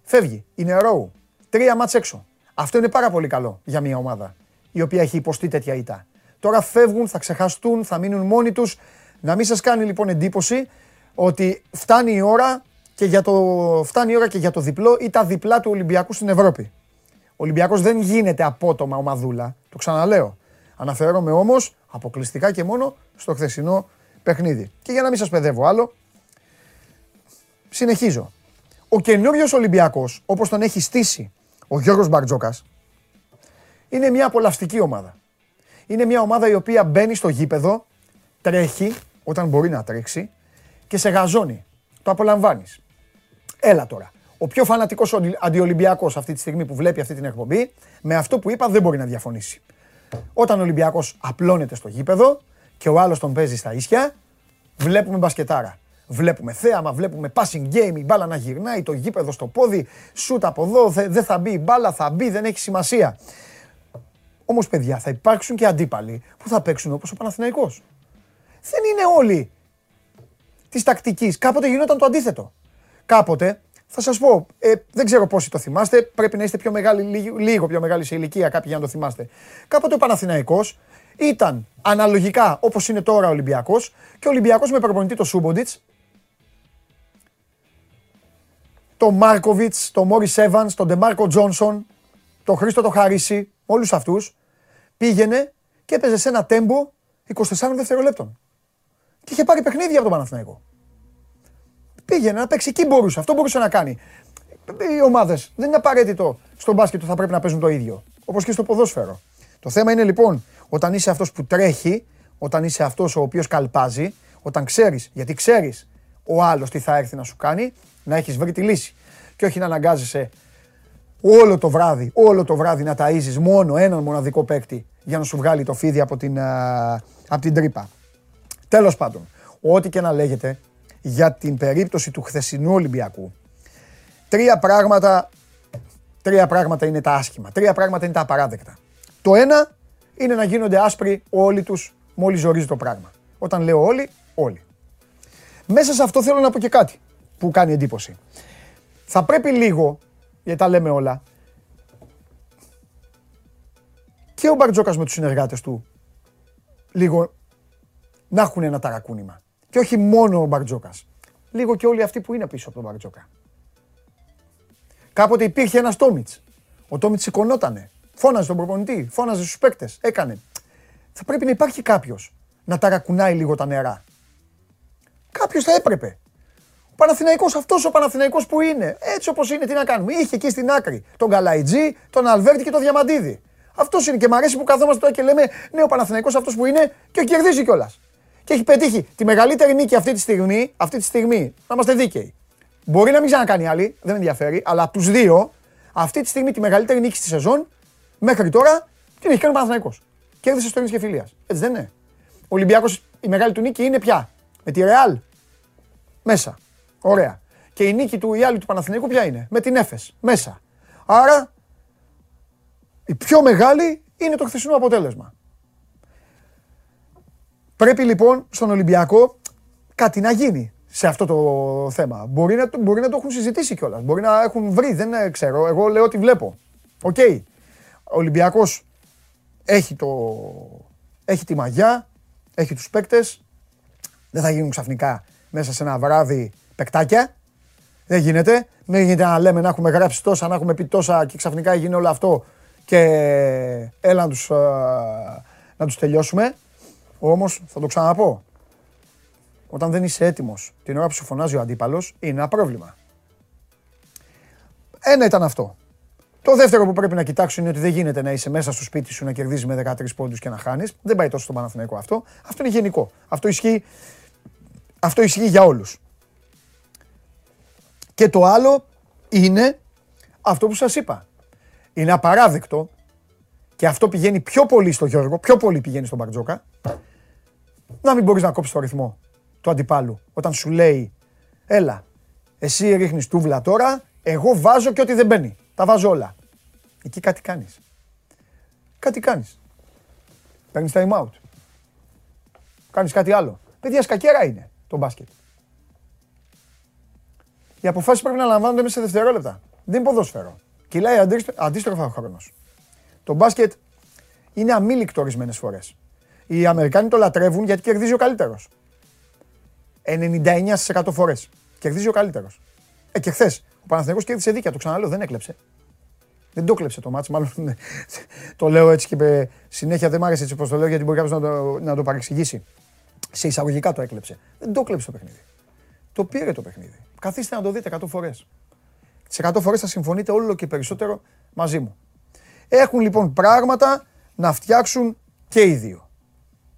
Φεύγει. Είναι ρόου. Τρία μάτς έξω. Αυτό είναι πάρα πολύ καλό για μια ομάδα η οποία έχει υποστεί τέτοια ήττα. Τώρα φεύγουν, θα ξεχαστούν, θα μείνουν μόνοι τους. Να μην σας κάνει λοιπόν εντύπωση ότι φτάνει η ώρα και για το, φτάνει η ώρα και για το διπλό ή τα διπλά του Ολυμπιακού στην Ευρώπη. Ο Ολυμπιακός δεν γίνεται απότομα ομαδούλα, το ξαναλέω. Αναφέρομαι όμως αποκλειστικά και μόνο στο χθεσινό παιχνίδι. Και για να μην σας παιδεύω άλλο, Συνεχίζω. Ο καινούριος Ολυμπιακός, όπως τον έχει στήσει ο Γιώργος Μπαρτζόκας, είναι μια απολαυστική ομάδα. Είναι μια ομάδα η οποία μπαίνει στο γήπεδο, τρέχει όταν μπορεί να τρέξει και σε γαζώνει. Το απολαμβάνεις. Έλα τώρα. Ο πιο φανατικός αντιολυμπιακός αυτή τη στιγμή που βλέπει αυτή την εκπομπή, με αυτό που είπα δεν μπορεί να διαφωνήσει. Όταν ο Ολυμπιακός απλώνεται στο γήπεδο και ο άλλος τον παίζει στα ίσια, βλέπουμε μπασκετάρα. Βλέπουμε θέαμα, βλέπουμε passing game, η μπάλα να γυρνάει, το γήπεδο στο πόδι, σούτ από εδώ, δεν θα μπει η μπάλα, θα μπει, δεν έχει σημασία. Όμως, παιδιά, θα υπάρξουν και αντίπαλοι που θα παίξουν όπως ο Παναθηναϊκός. Δεν είναι όλοι της τακτικής. Κάποτε γινόταν το αντίθετο. Κάποτε, θα σας πω, ε, δεν ξέρω πόσοι το θυμάστε, πρέπει να είστε πιο μεγάλοι, λίγο, λίγο πιο μεγάλοι σε ηλικία κάποιοι για να το θυμάστε. Κάποτε ο Παναθηναϊκός ήταν αναλογικά όπως είναι τώρα ο Ολυμπιακός και ο Ολυμπιακός με προπονητή το Σούμποντιτς, το Μάρκοβιτς, το Μόρις Εύαν, τον Ντεμάρκο Τζόνσον, το Χρήστο το Χαρίση, όλους αυτούς, πήγαινε και έπαιζε σε ένα τέμπο 24 δευτερολέπτων. Και είχε πάρει παιχνίδια από τον Παναθηναϊκό. Πήγαινε να παίξει, εκεί μπορούσε, αυτό μπορούσε να κάνει. Οι ομάδες δεν είναι απαραίτητο στο μπάσκετ που θα πρέπει να παίζουν το ίδιο. Όπως και στο ποδόσφαιρο. Το θέμα είναι λοιπόν όταν είσαι αυτός που τρέχει, όταν είσαι αυτός ο οποίος καλπάζει, όταν ξέρεις, γιατί ξέρεις ο άλλος τι θα έρθει να σου κάνει, να έχεις βρει τη λύση. Και όχι να αναγκάζεσαι όλο το βράδυ, όλο το βράδυ να ταΐζεις μόνο έναν μοναδικό παίκτη για να σου βγάλει το φίδι από την, από την τρύπα. Τέλος πάντων, ό,τι και να λέγεται για την περίπτωση του χθεσινού Ολυμπιακού, τρία πράγματα, τρία πράγματα είναι τα άσχημα, τρία πράγματα είναι τα απαράδεκτα. Το ένα είναι να γίνονται άσπροι όλοι τους μόλις ζορίζει το πράγμα. Όταν λέω όλοι, όλοι. Μέσα σε αυτό θέλω να πω και κάτι που κάνει εντύπωση. Θα πρέπει λίγο, γιατί τα λέμε όλα, και ο Μπαρτζόκας με τους συνεργάτες του λίγο να έχουν ένα ταρακούνημα. Και όχι μόνο ο Μπαρτζόκας. Λίγο και όλοι αυτοί που είναι πίσω από τον Μπαρτζόκα. Κάποτε υπήρχε ένας Τόμιτς. Ο Τόμιτς σηκωνότανε. Φώναζε τον προπονητή, φώναζε στους παίκτες. Έκανε. Θα πρέπει να υπάρχει κάποιος να ταρακουνάει λίγο τα νερά. Κάποιος θα έπρεπε. Ο Παναθηναϊκός, αυτός ο Παναθηναϊκός που είναι. Έτσι όπως είναι, τι να κάνουμε. Είχε εκεί στην άκρη τον Καλαϊτζή, τον Αλβέρτη και τον Διαμαντίδη. Αυτός είναι και μου αρέσει που καθόμαστε τώρα και λέμε Ναι, ο Παναθηναϊκός αυτός που είναι και κερδίζει κιόλας. Και έχει πετύχει τη μεγαλύτερη νίκη αυτή τη στιγμή, αυτή τη στιγμή, να είμαστε δίκαιοι. Μπορεί να μην ξανακάνει άλλη, δεν ενδιαφέρει, αλλά από τους δύο, αυτή τη στιγμή τη μεγαλύτερη νίκη στη σεζόν μέχρι τώρα την έχει κάνει ο Παναθηναϊκός. Κέρδισε στο και φιλίας. Έτσι δεν είναι. Ο Ολυμπιακός η μεγάλη του νίκη είναι πια με τη Ρεάλ μέσα. Ωραία. Και η νίκη του η άλλη του Παναθηναϊκού ποια είναι; Με την Έφες μέσα. Άρα η πιο μεγάλη είναι το χθεσινό αποτέλεσμα. Πρέπει λοιπόν στον Ολυμπιακό κάτι να γίνει σε αυτό το θέμα. Μπορεί να, μπορεί να το έχουν συζητήσει κιόλας. Μπορεί να έχουν βρει, δεν ξέρω. Εγώ λέω ό,τι βλέπω. OK. Okay. Ο Ολυμπιακός έχει, το, έχει τη μαγιά, έχει τους παίκτες. Δεν θα γίνουν ξαφνικά μέσα σε ένα βράδυ παικτάκια. Δεν γίνεται. Δεν γίνεται να λέμε να έχουμε γράψει τόσα, να έχουμε πει τόσα και ξαφνικά γίνει όλο αυτό και έλα να τους, να τους τελειώσουμε. Όμως θα το ξαναπώ. Όταν δεν είσαι έτοιμος την ώρα που σου φωνάζει ο αντίπαλος είναι ένα πρόβλημα. Ένα ήταν αυτό. Το δεύτερο που πρέπει να κοιτάξουν είναι ότι δεν γίνεται να είσαι μέσα στο σπίτι σου να κερδίζεις με 13 πόντους και να χάνεις. Δεν πάει τόσο στο Παναθηναϊκό αυτό. Αυτό είναι γενικό. Αυτό ισχύει, αυτό ισχύει για όλους. Και το άλλο είναι αυτό που σας είπα. Είναι απαράδεκτο και αυτό πηγαίνει πιο πολύ στο Γιώργο, πιο πολύ πηγαίνει στον Μπαρτζόκα, να μην μπορείς να κόψεις το ρυθμό του αντιπάλου. Όταν σου λέει, έλα, εσύ ρίχνεις τούβλα τώρα, εγώ βάζω και ό,τι δεν μπαίνει. Τα βάζω όλα. Εκεί κάτι κάνεις. Κάτι κάνεις. Παίρνεις time out. Κάνεις κάτι άλλο. Παιδιά σκακέρα είναι το μπάσκετ. Οι αποφάσεις πρέπει να λαμβάνονται μέσα σε δευτερόλεπτα. Δεν είναι ποδόσφαιρο. Κυλάει αντίστροφα ο χρόνος. Το μπάσκετ είναι αμήλικτο ορισμένες φορές. Οι Αμερικάνοι το λατρεύουν γιατί κερδίζει ο καλύτερος. 99% φορές. Κερδίζει ο καλύτερος. Ε, και χθες ο Παναθηναϊκός κέρδισε δίκαια, το ξαναλέω, δεν έκλεψε. Δεν το κλέψε το μάτς, μάλλον το λέω έτσι και συνέχεια δεν μ' άρεσε έτσι όπως το λέω γιατί μπορεί κάποιος να το, να το παρεξηγήσει. Σε εισαγωγικά το έκλεψε. Δεν το κλέψε το παιχνίδι. Το πήρε το παιχνίδι. Καθίστε να το δείτε 100 φορές. Σε 100 φορές θα συμφωνείτε όλο και περισσότερο μαζί μου. Έχουν λοιπόν πράγματα να φτιάξουν και οι δύο.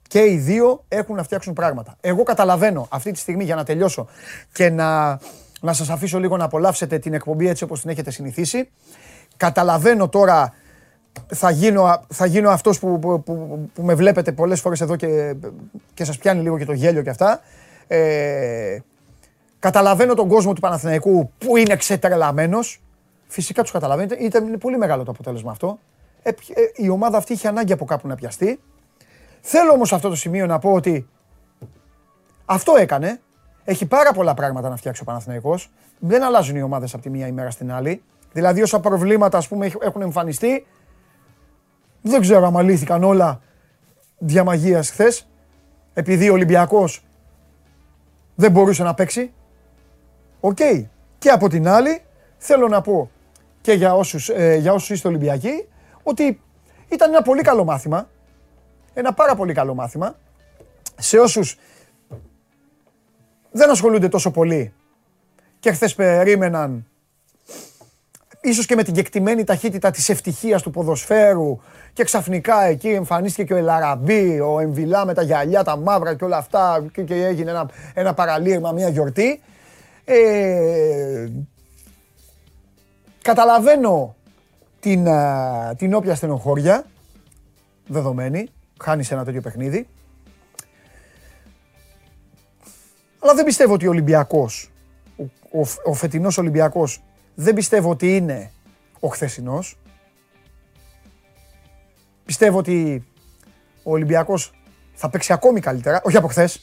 Και οι δύο έχουν να φτιάξουν πράγματα. Εγώ καταλαβαίνω αυτή τη στιγμή για να τελειώσω και να, να σας αφήσω λίγο να απολαύσετε την εκπομπή έτσι όπως την έχετε συνηθίσει. Καταλαβαίνω τώρα θα γίνω, θα γίνω αυτός που, που, που, που με βλέπετε πολλές φορές εδώ και, και σας πιάνει λίγο και το γέλιο και αυτά. Ε, καταλαβαίνω τον κόσμο του Παναθηναϊκού που είναι ξετρελαμένος. Φυσικά τους καταλαβαίνετε. Ήταν πολύ μεγάλο το αποτέλεσμα αυτό. Ε, ε, η ομάδα αυτή είχε ανάγκη από κάπου να πιαστεί. Θέλω όμως αυτό το σημείο να πω ότι αυτό έκανε. έχει πάρα πολλά πράγματα να φτιάξει ο Παναθηναϊκός. Δεν αλλάζουν οι ομάδες από τη μία ημέρα στην άλλη. Δηλαδή όσα προβλήματα ας πούμε έχουν εμφανιστεί, δεν ξέρω αν λύθηκαν όλα διά μαγείας χθες. Επειδή ο Ολυμπιακός δεν μπορούσε να παίξει. Οκ. Και από την άλλη, θέλω να πω και για όσους, ε, για όσους είστε Ολυμπιακοί, ότι ήταν ένα πολύ καλό μάθημα. Ένα πάρα πολύ καλό μάθημα. Σε όσους δεν ασχολούνται τόσο πολύ και χθες περίμεναν ίσως και με την κεκτημένη ταχύτητα της ευτυχίας του ποδοσφαίρου και ξαφνικά εκεί εμφανίστηκε και ο Ελαραμπή, ο Εμβιλά με τα γυαλιά, τα μαύρα και όλα αυτά και, και έγινε ένα, ένα παραλήρημα, μια γιορτή. Ε, καταλαβαίνω την, την όποια στενοχώρια, δεδομένη, χάνεις ένα τέτοιο παιχνίδι. Αλλά δεν πιστεύω ότι ο Ολυμπιακός, ο, ο, ο φετινός Ολυμπιακός, δεν πιστεύω ότι είναι ο χθεσινός. Πιστεύω ότι ο Ολυμπιακός θα παίξει ακόμη καλύτερα, όχι από χθες.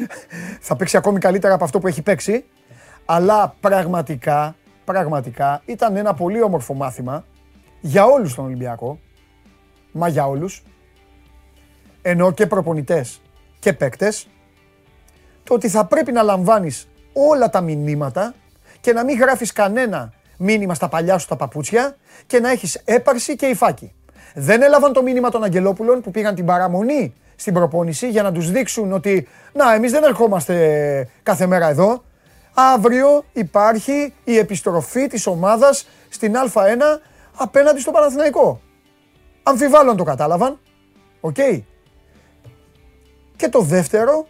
[laughs] θα παίξει ακόμη καλύτερα από αυτό που έχει παίξει. Αλλά πραγματικά, πραγματικά ήταν ένα πολύ όμορφο μάθημα για όλους τον Ολυμπιακό. Μα για όλους. Ενώ και προπονητές και παίκτες. Το ότι θα πρέπει να λαμβάνεις όλα τα μηνύματα και να μην γράφεις κανένα μήνυμα στα παλιά σου τα παπούτσια και να έχεις έπαρση και υφάκι. Δεν έλαβαν το μήνυμα των Αγγελόπουλων που πήγαν την παραμονή στην προπόνηση για να τους δείξουν ότι να εμείς δεν ερχόμαστε κάθε μέρα εδώ. Αύριο υπάρχει η επιστροφή της ομάδας στην Α1 απέναντι στο Παναθηναϊκό. Αμφιβάλλω αν το κατάλαβαν. Οκ. Και το δεύτερο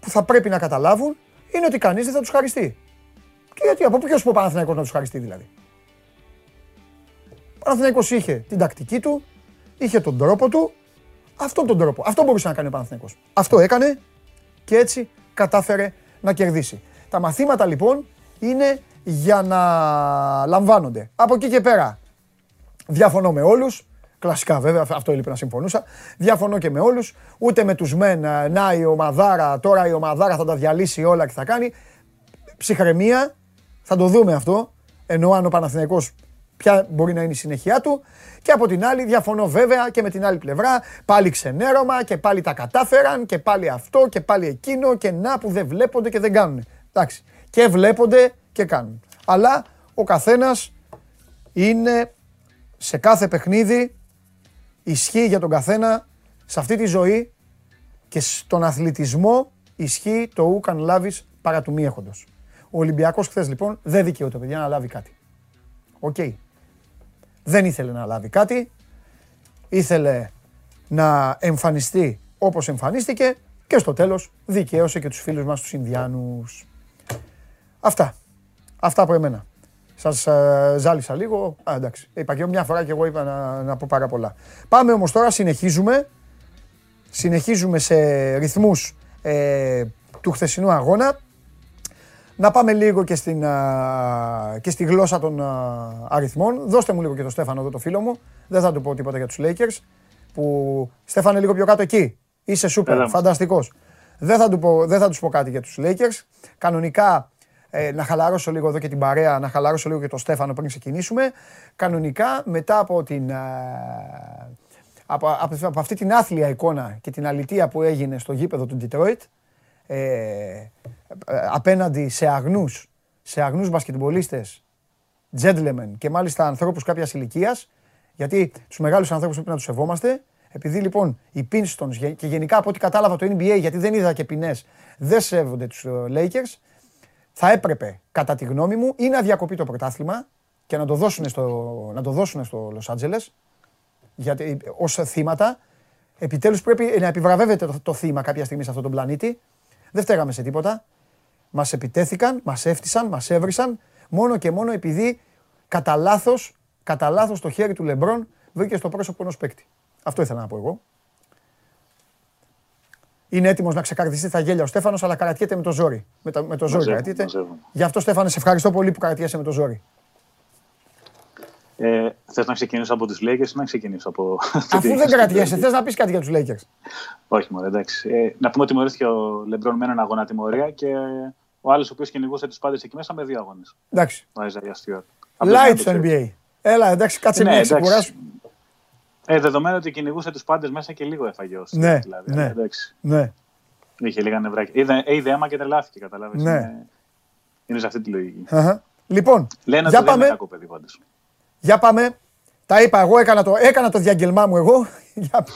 που θα πρέπει να καταλάβουν είναι ότι κανείς δεν θα τους χαριστεί. Και γιατί, από πού κι ως πού ο Παναθηναϊκός να τους χαριστεί δηλαδή; Ο Παναθηναϊκός είχε την τακτική του, είχε τον τρόπο του, αυτόν τον τρόπο. Αυτό μπορούσε να κάνει ο Παναθηναϊκός. Αυτό έκανε και έτσι κατάφερε να κερδίσει. Τα μαθήματα λοιπόν είναι για να λαμβάνονται. Από εκεί και πέρα διαφωνώ με όλους, Κλασικά βέβαια, αυτό έλειπε να συμφωνούσα. Διαφωνώ και με όλους. Ούτε με τους μεν, να η ομαδάρα, τώρα η ομαδάρα θα τα διαλύσει όλα και θα κάνει. Ψυχραιμία, θα το δούμε αυτό. Ενώ αν ο Παναθηναϊκός ποια μπορεί να είναι η συνέχεια του. Και από την άλλη, διαφωνώ βέβαια και με την άλλη πλευρά. Πάλι ξενέρωμα και πάλι τα κατάφεραν και πάλι αυτό και πάλι εκείνο και να που δεν βλέπονται και δεν κάνουν. Εντάξει. Και βλέπονται και κάνουν. Αλλά ο καθένας είναι σε κάθε παιχνίδι ισχύει για τον καθένα σε αυτή τη ζωή και στον αθλητισμό ισχύει το ουκ αν λάβεις παρά του μη έχοντος. Ο Ολυμπιακός χθες λοιπόν δεν δικαιούται παιδιά να λάβει κάτι. Οκ. Δεν ήθελε να λάβει κάτι. Ήθελε να εμφανιστεί όπως εμφανίστηκε και στο τέλος δικαίωσε και τους φίλους μας τους Ινδιάνους. Αυτά. Αυτά από εμένα. Σας ε, ζάλισα λίγο. Α, εντάξει. Είπα και μια φορά και εγώ είπα να, να πω πάρα πολλά. Πάμε όμως τώρα, συνεχίζουμε. Συνεχίζουμε σε ρυθμούς ε, του χθεσινού αγώνα. Να πάμε λίγο και, στην, και στη γλώσσα των αριθμών. Δώστε μου λίγο και το Στέφανο εδώ το φίλο μου. Δεν θα του πω τίποτα για τους Lakers. Που Στέφανε λίγο πιο κάτω εκεί. Είσαι σούπερ, φανταστικός. Δεν θα, του πω, δεν θα τους πω κάτι για τους Lakers. Κανονικά ε, να χαλαρώσω λίγο εδώ και την παρέα, να χαλαρώσω λίγο και το Στέφανο πριν ξεκινήσουμε. Κανονικά μετά από την... από, από, από αυτή την άθλια εικόνα και την αλητία που έγινε στο γήπεδο του Detroit, ε, απέναντι σε αγνούς, σε αγνούς μπασκετμπολίστες, gentlemen και μάλιστα ανθρώπους κάποιας ηλικίας, γιατί τους μεγάλους ανθρώπους πρέπει να τους σεβόμαστε, επειδή λοιπόν οι Pinstons και γενικά από ό,τι κατάλαβα το NBA, γιατί δεν είδα και ποινές, δεν σέβονται τους ε, Lakers, θα έπρεπε κατά τη γνώμη μου ή να διακοπεί το πρωτάθλημα και να το δώσουν στο, να το δώσουν στο Los Angeles, γιατί ως θύματα, επιτέλους πρέπει να επιβραβεύεται το, το θύμα κάποια στιγμή σε αυτόν τον πλανήτη δεν φταίγαμε σε τίποτα. Μας επιτέθηκαν, μας έφτισαν, μας έβρισαν μόνο και μόνο επειδή κατά λάθος κατά λάθος το χέρι του Λεμπρόν βρήκε στο πρόσωπο ενός παίκτη. Αυτό ήθελα να πω εγώ. Είναι έτοιμος να ξεκαρδιστεί τα γέλια ο Στέφανος, αλλά καρατιέται με το ζόρι. Με το, με το ζόρι κρατιέται. Γι' αυτό, Στέφανε, σε ευχαριστώ πολύ που κρατιέσαι με το ζόρι.
Ε, θες να ξεκινήσω από του Lakers ή να ξεκινήσω από. [laughs]
Αφού δεν κρατιέσαι, θες να πεις κάτι για τους Lakers;
Όχι, μόνο εντάξει. Ε, να πούμε ότι τιμωρήθηκε ο Λεμπρόν με έναν αγώνα τιμωρία και Ο άλλος ο οποίος κυνηγούσε τους πάντες εκεί μέσα με δύο αγώνες.
Εντάξει.
Ο Isaiah Stewart.
Light στο NBA. Έλα, εντάξει, κάτσε
Ναι,
μια
εντάξει.
ξεκουράσου.
Ε, δεδομένου ότι κυνηγούσε τους πάντες μέσα και λίγο έφαγε ο Stewart,
Ναι,
δηλαδή.
ναι.
Αλλά Εντάξει.
Ναι.
Είχε λίγα νευράκια. Είδε, ε, είδε αίμα και τρελάθηκε, καταλάβεις.
Ναι.
Είναι, είναι σε αυτή τη λογική.
Αχα. Λοιπόν,
Λένε
για
ότι δεν είναι
πάμε.
κακό παιδί πάντως.
Για πάμε. Τα είπα εγώ, έκανα το, έκανα το διαγγελμά μου εγώ. [laughs] Για-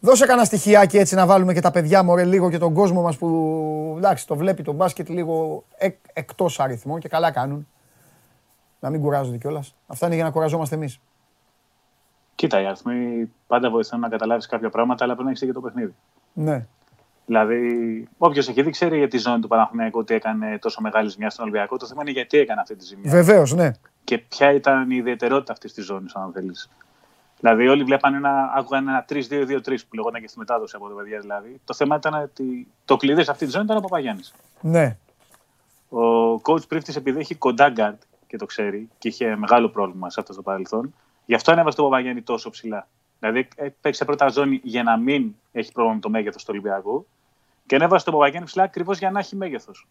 Δώσε κανένα στοιχειάκι έτσι να βάλουμε και τα παιδιά μου λίγο και τον κόσμο μας που εντάξει, το βλέπει το μπάσκετ λίγο εκ, εκτός αριθμό και καλά κάνουν. Να μην κουράζονται κιόλας. Αυτά είναι για να κουραζόμαστε εμείς.
Κοίτα, οι αριθμοί πάντα βοηθούν να καταλάβεις κάποια πράγματα, αλλά πρέπει να έχεις και το παιχνίδι.
Ναι.
Δηλαδή, όποιος έχει δει, ξέρει για τη ζώνη του Παναθηναϊκού ότι έκανε τόσο μεγάλη ζημιά στον Ολυμπιακό. Το θέμα είναι γιατί έκανε αυτή τη ζημιά.
Βεβαίως, ναι.
Και ποια ήταν η ιδιαιτερότητα αυτής της ζώνης, αν θέλεις. Δηλαδή, όλοι βλέπανε ένα, άκουγαν ένα 3-2-2-3 που λεγόταν και στη μετάδοση από τα παιδιά δηλαδή. Το θέμα ήταν ότι το κλειδί σε αυτή τη ζώνη ήταν ο Παπαγιάννης.
Ναι.
Ο coach Πρίφτης, επειδή έχει κοντά guard και το ξέρει και είχε μεγάλο πρόβλημα σε αυτό το παρελθόν, γι' αυτό ανέβασε τον Παπαγιάννη τόσο ψηλά. Δηλαδή, παίξει σε πρώτα ζώνη για να μην έχει πρόβλημα με το μέγεθος του Ολυμπιακού και ανέβασε τον Παπαγιάννη ψηλά ακριβώς για να έχει μέγεθος.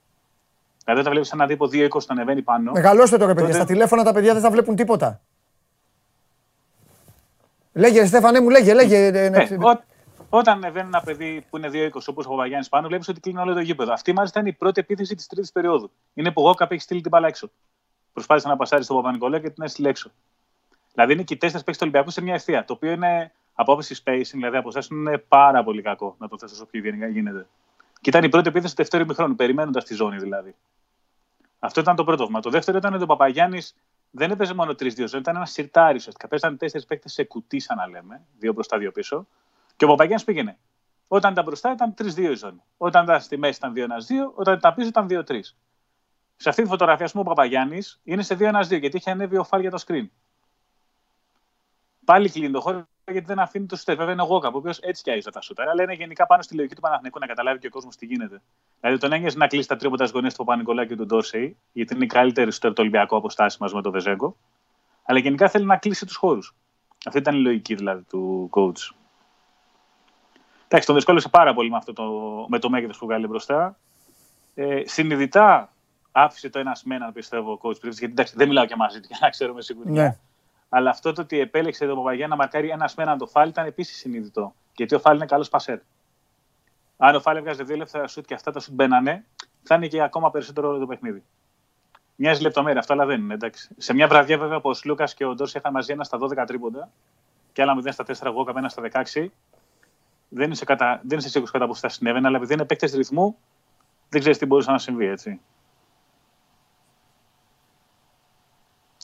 Δηλαδή, όταν βλέπεις έναν τύπο 2-20 να ανεβαίνει πάνω.
Μεγαλώστε το ρε παιδιά.
Τότε-
Στα τηλέφωνα τα παιδιά δεν θα βλέπουν τίποτα. Λέγε, ρε Στέφανε μου, λέγε, λέγε. ε, ναι,
Ε, ό- όταν ανεβαίνει ένα παιδί που είναι 2-20 όπως ο Παπαγιάννη πάνω, βλέπεις ότι κλείνει όλο το γήπεδο. Αυτή μάλιστα είναι η πρώτη επίθεση της τρίτης περίοδου. Είναι που ο Γόκαπ έχει στείλει την μπάλα έξω. Προσπάθησε να πασάρει στον Παπα-Νικολάου και την έστειλε έξω. Δηλαδή είναι και οι τέσσερις παίξει του Ολυμπιακού σε μια ευθεία. Το οποίο είναι από άποψη spacing, δηλαδή αποστάσεων, είναι πάρα πολύ κακό να το θέσω όσο πιο γενικά γίνεται. Και ήταν η πρώτη επίθεση του δεύτερου ημιχρόνου, περιμένοντας τη ζώνη δηλαδή. Αυτό ήταν το πρώτο βήμα. Το δεύτερο ήταν ότι ο Παπαγιάννης δεν έπαιζε μόνο 3-2 ζώνη, ήταν ένας σιρτάρι ουσιαστικά. Παίζανε τέσσερις παίκτες σε κουτί, σαν να λέμε, δύο μπροστά, δύο πίσω. Και ο Παπαγιάννης πήγαινε. Όταν ήταν μπροστά ήταν 3-2 η ζώνη. Όταν ήταν στη μέση ήταν 2-1-2, όταν ήταν πίσω ήταν 2-3. Σε αυτή τη φωτογραφία, ας πούμε, ο Παπαγιάννης είναι σε 2-1-2 γιατί έχει ανέβει ο Φάλ για το screen. Πάλι κλείνει το χώρο γιατί δεν αφήνει το σουτέρ. Βέβαια είναι ο Γόκαπ, ο οποίος έτσι κι άιζε τα σουτέρ, αλλά είναι γενικά πάνω στη λογική του Παναθηναϊκού να καταλάβει και ο κόσμος τι γίνεται. Δηλαδή τον ένοιαζε να κλείσει τα τρίποτα γωνία του Παπα-Νικολάκη και του Ντόρσεϊ, γιατί είναι η καλύτερη σουτέρ του Ολυμπιακού αποστάσης μαζί με τον Βεζέγκο. Αλλά γενικά θέλει να κλείσει τους χώρους. Αυτή ήταν η λογική δηλαδή του coach. Εντάξει, τον δυσκόλεσε πάρα πολύ με, αυτό το, με το μέγεθος που βγάλε μπροστά. Ε, συνειδητά άφησε το ένα με έναν, πιστεύω, ο coach Πρίφτης, γιατί εντάξει, δεν μιλάω και μαζί του για να ξέρουμε σίγουρα.
Ναι.
Αλλά αυτό το ότι επέλεξε τον Παπαγιάννη να μαρκάρει ένας με έναν το Φάλ ήταν επίσης συνειδητό. Γιατί ο Φάλ είναι καλός πασέρ. Αν ο Φάλ έβγαζε δύο ελεύθερα σουτ και αυτά τα σουτ μπαίνανε, θα είναι και ακόμα περισσότερο όλο το παιχνίδι. Μοιάζει λεπτομέρεια αυτό, αλλά δεν είναι. Εντάξει. Σε μια βραδιά, βέβαια, που ο Λούκας και ο Ντόρση είχαν μαζί ένα στα 12 τρίποντα και άλλα 0 στα 4 εγώ, ένα στα 16, δεν είσαι, κατα... δεν είσαι σίγουρος κατά πόσο θα συνέβαινε, αλλά επειδή είναι παίκτες ρυθμού, δεν ξέρεις τι μπορούσε να συμβεί, έτσι.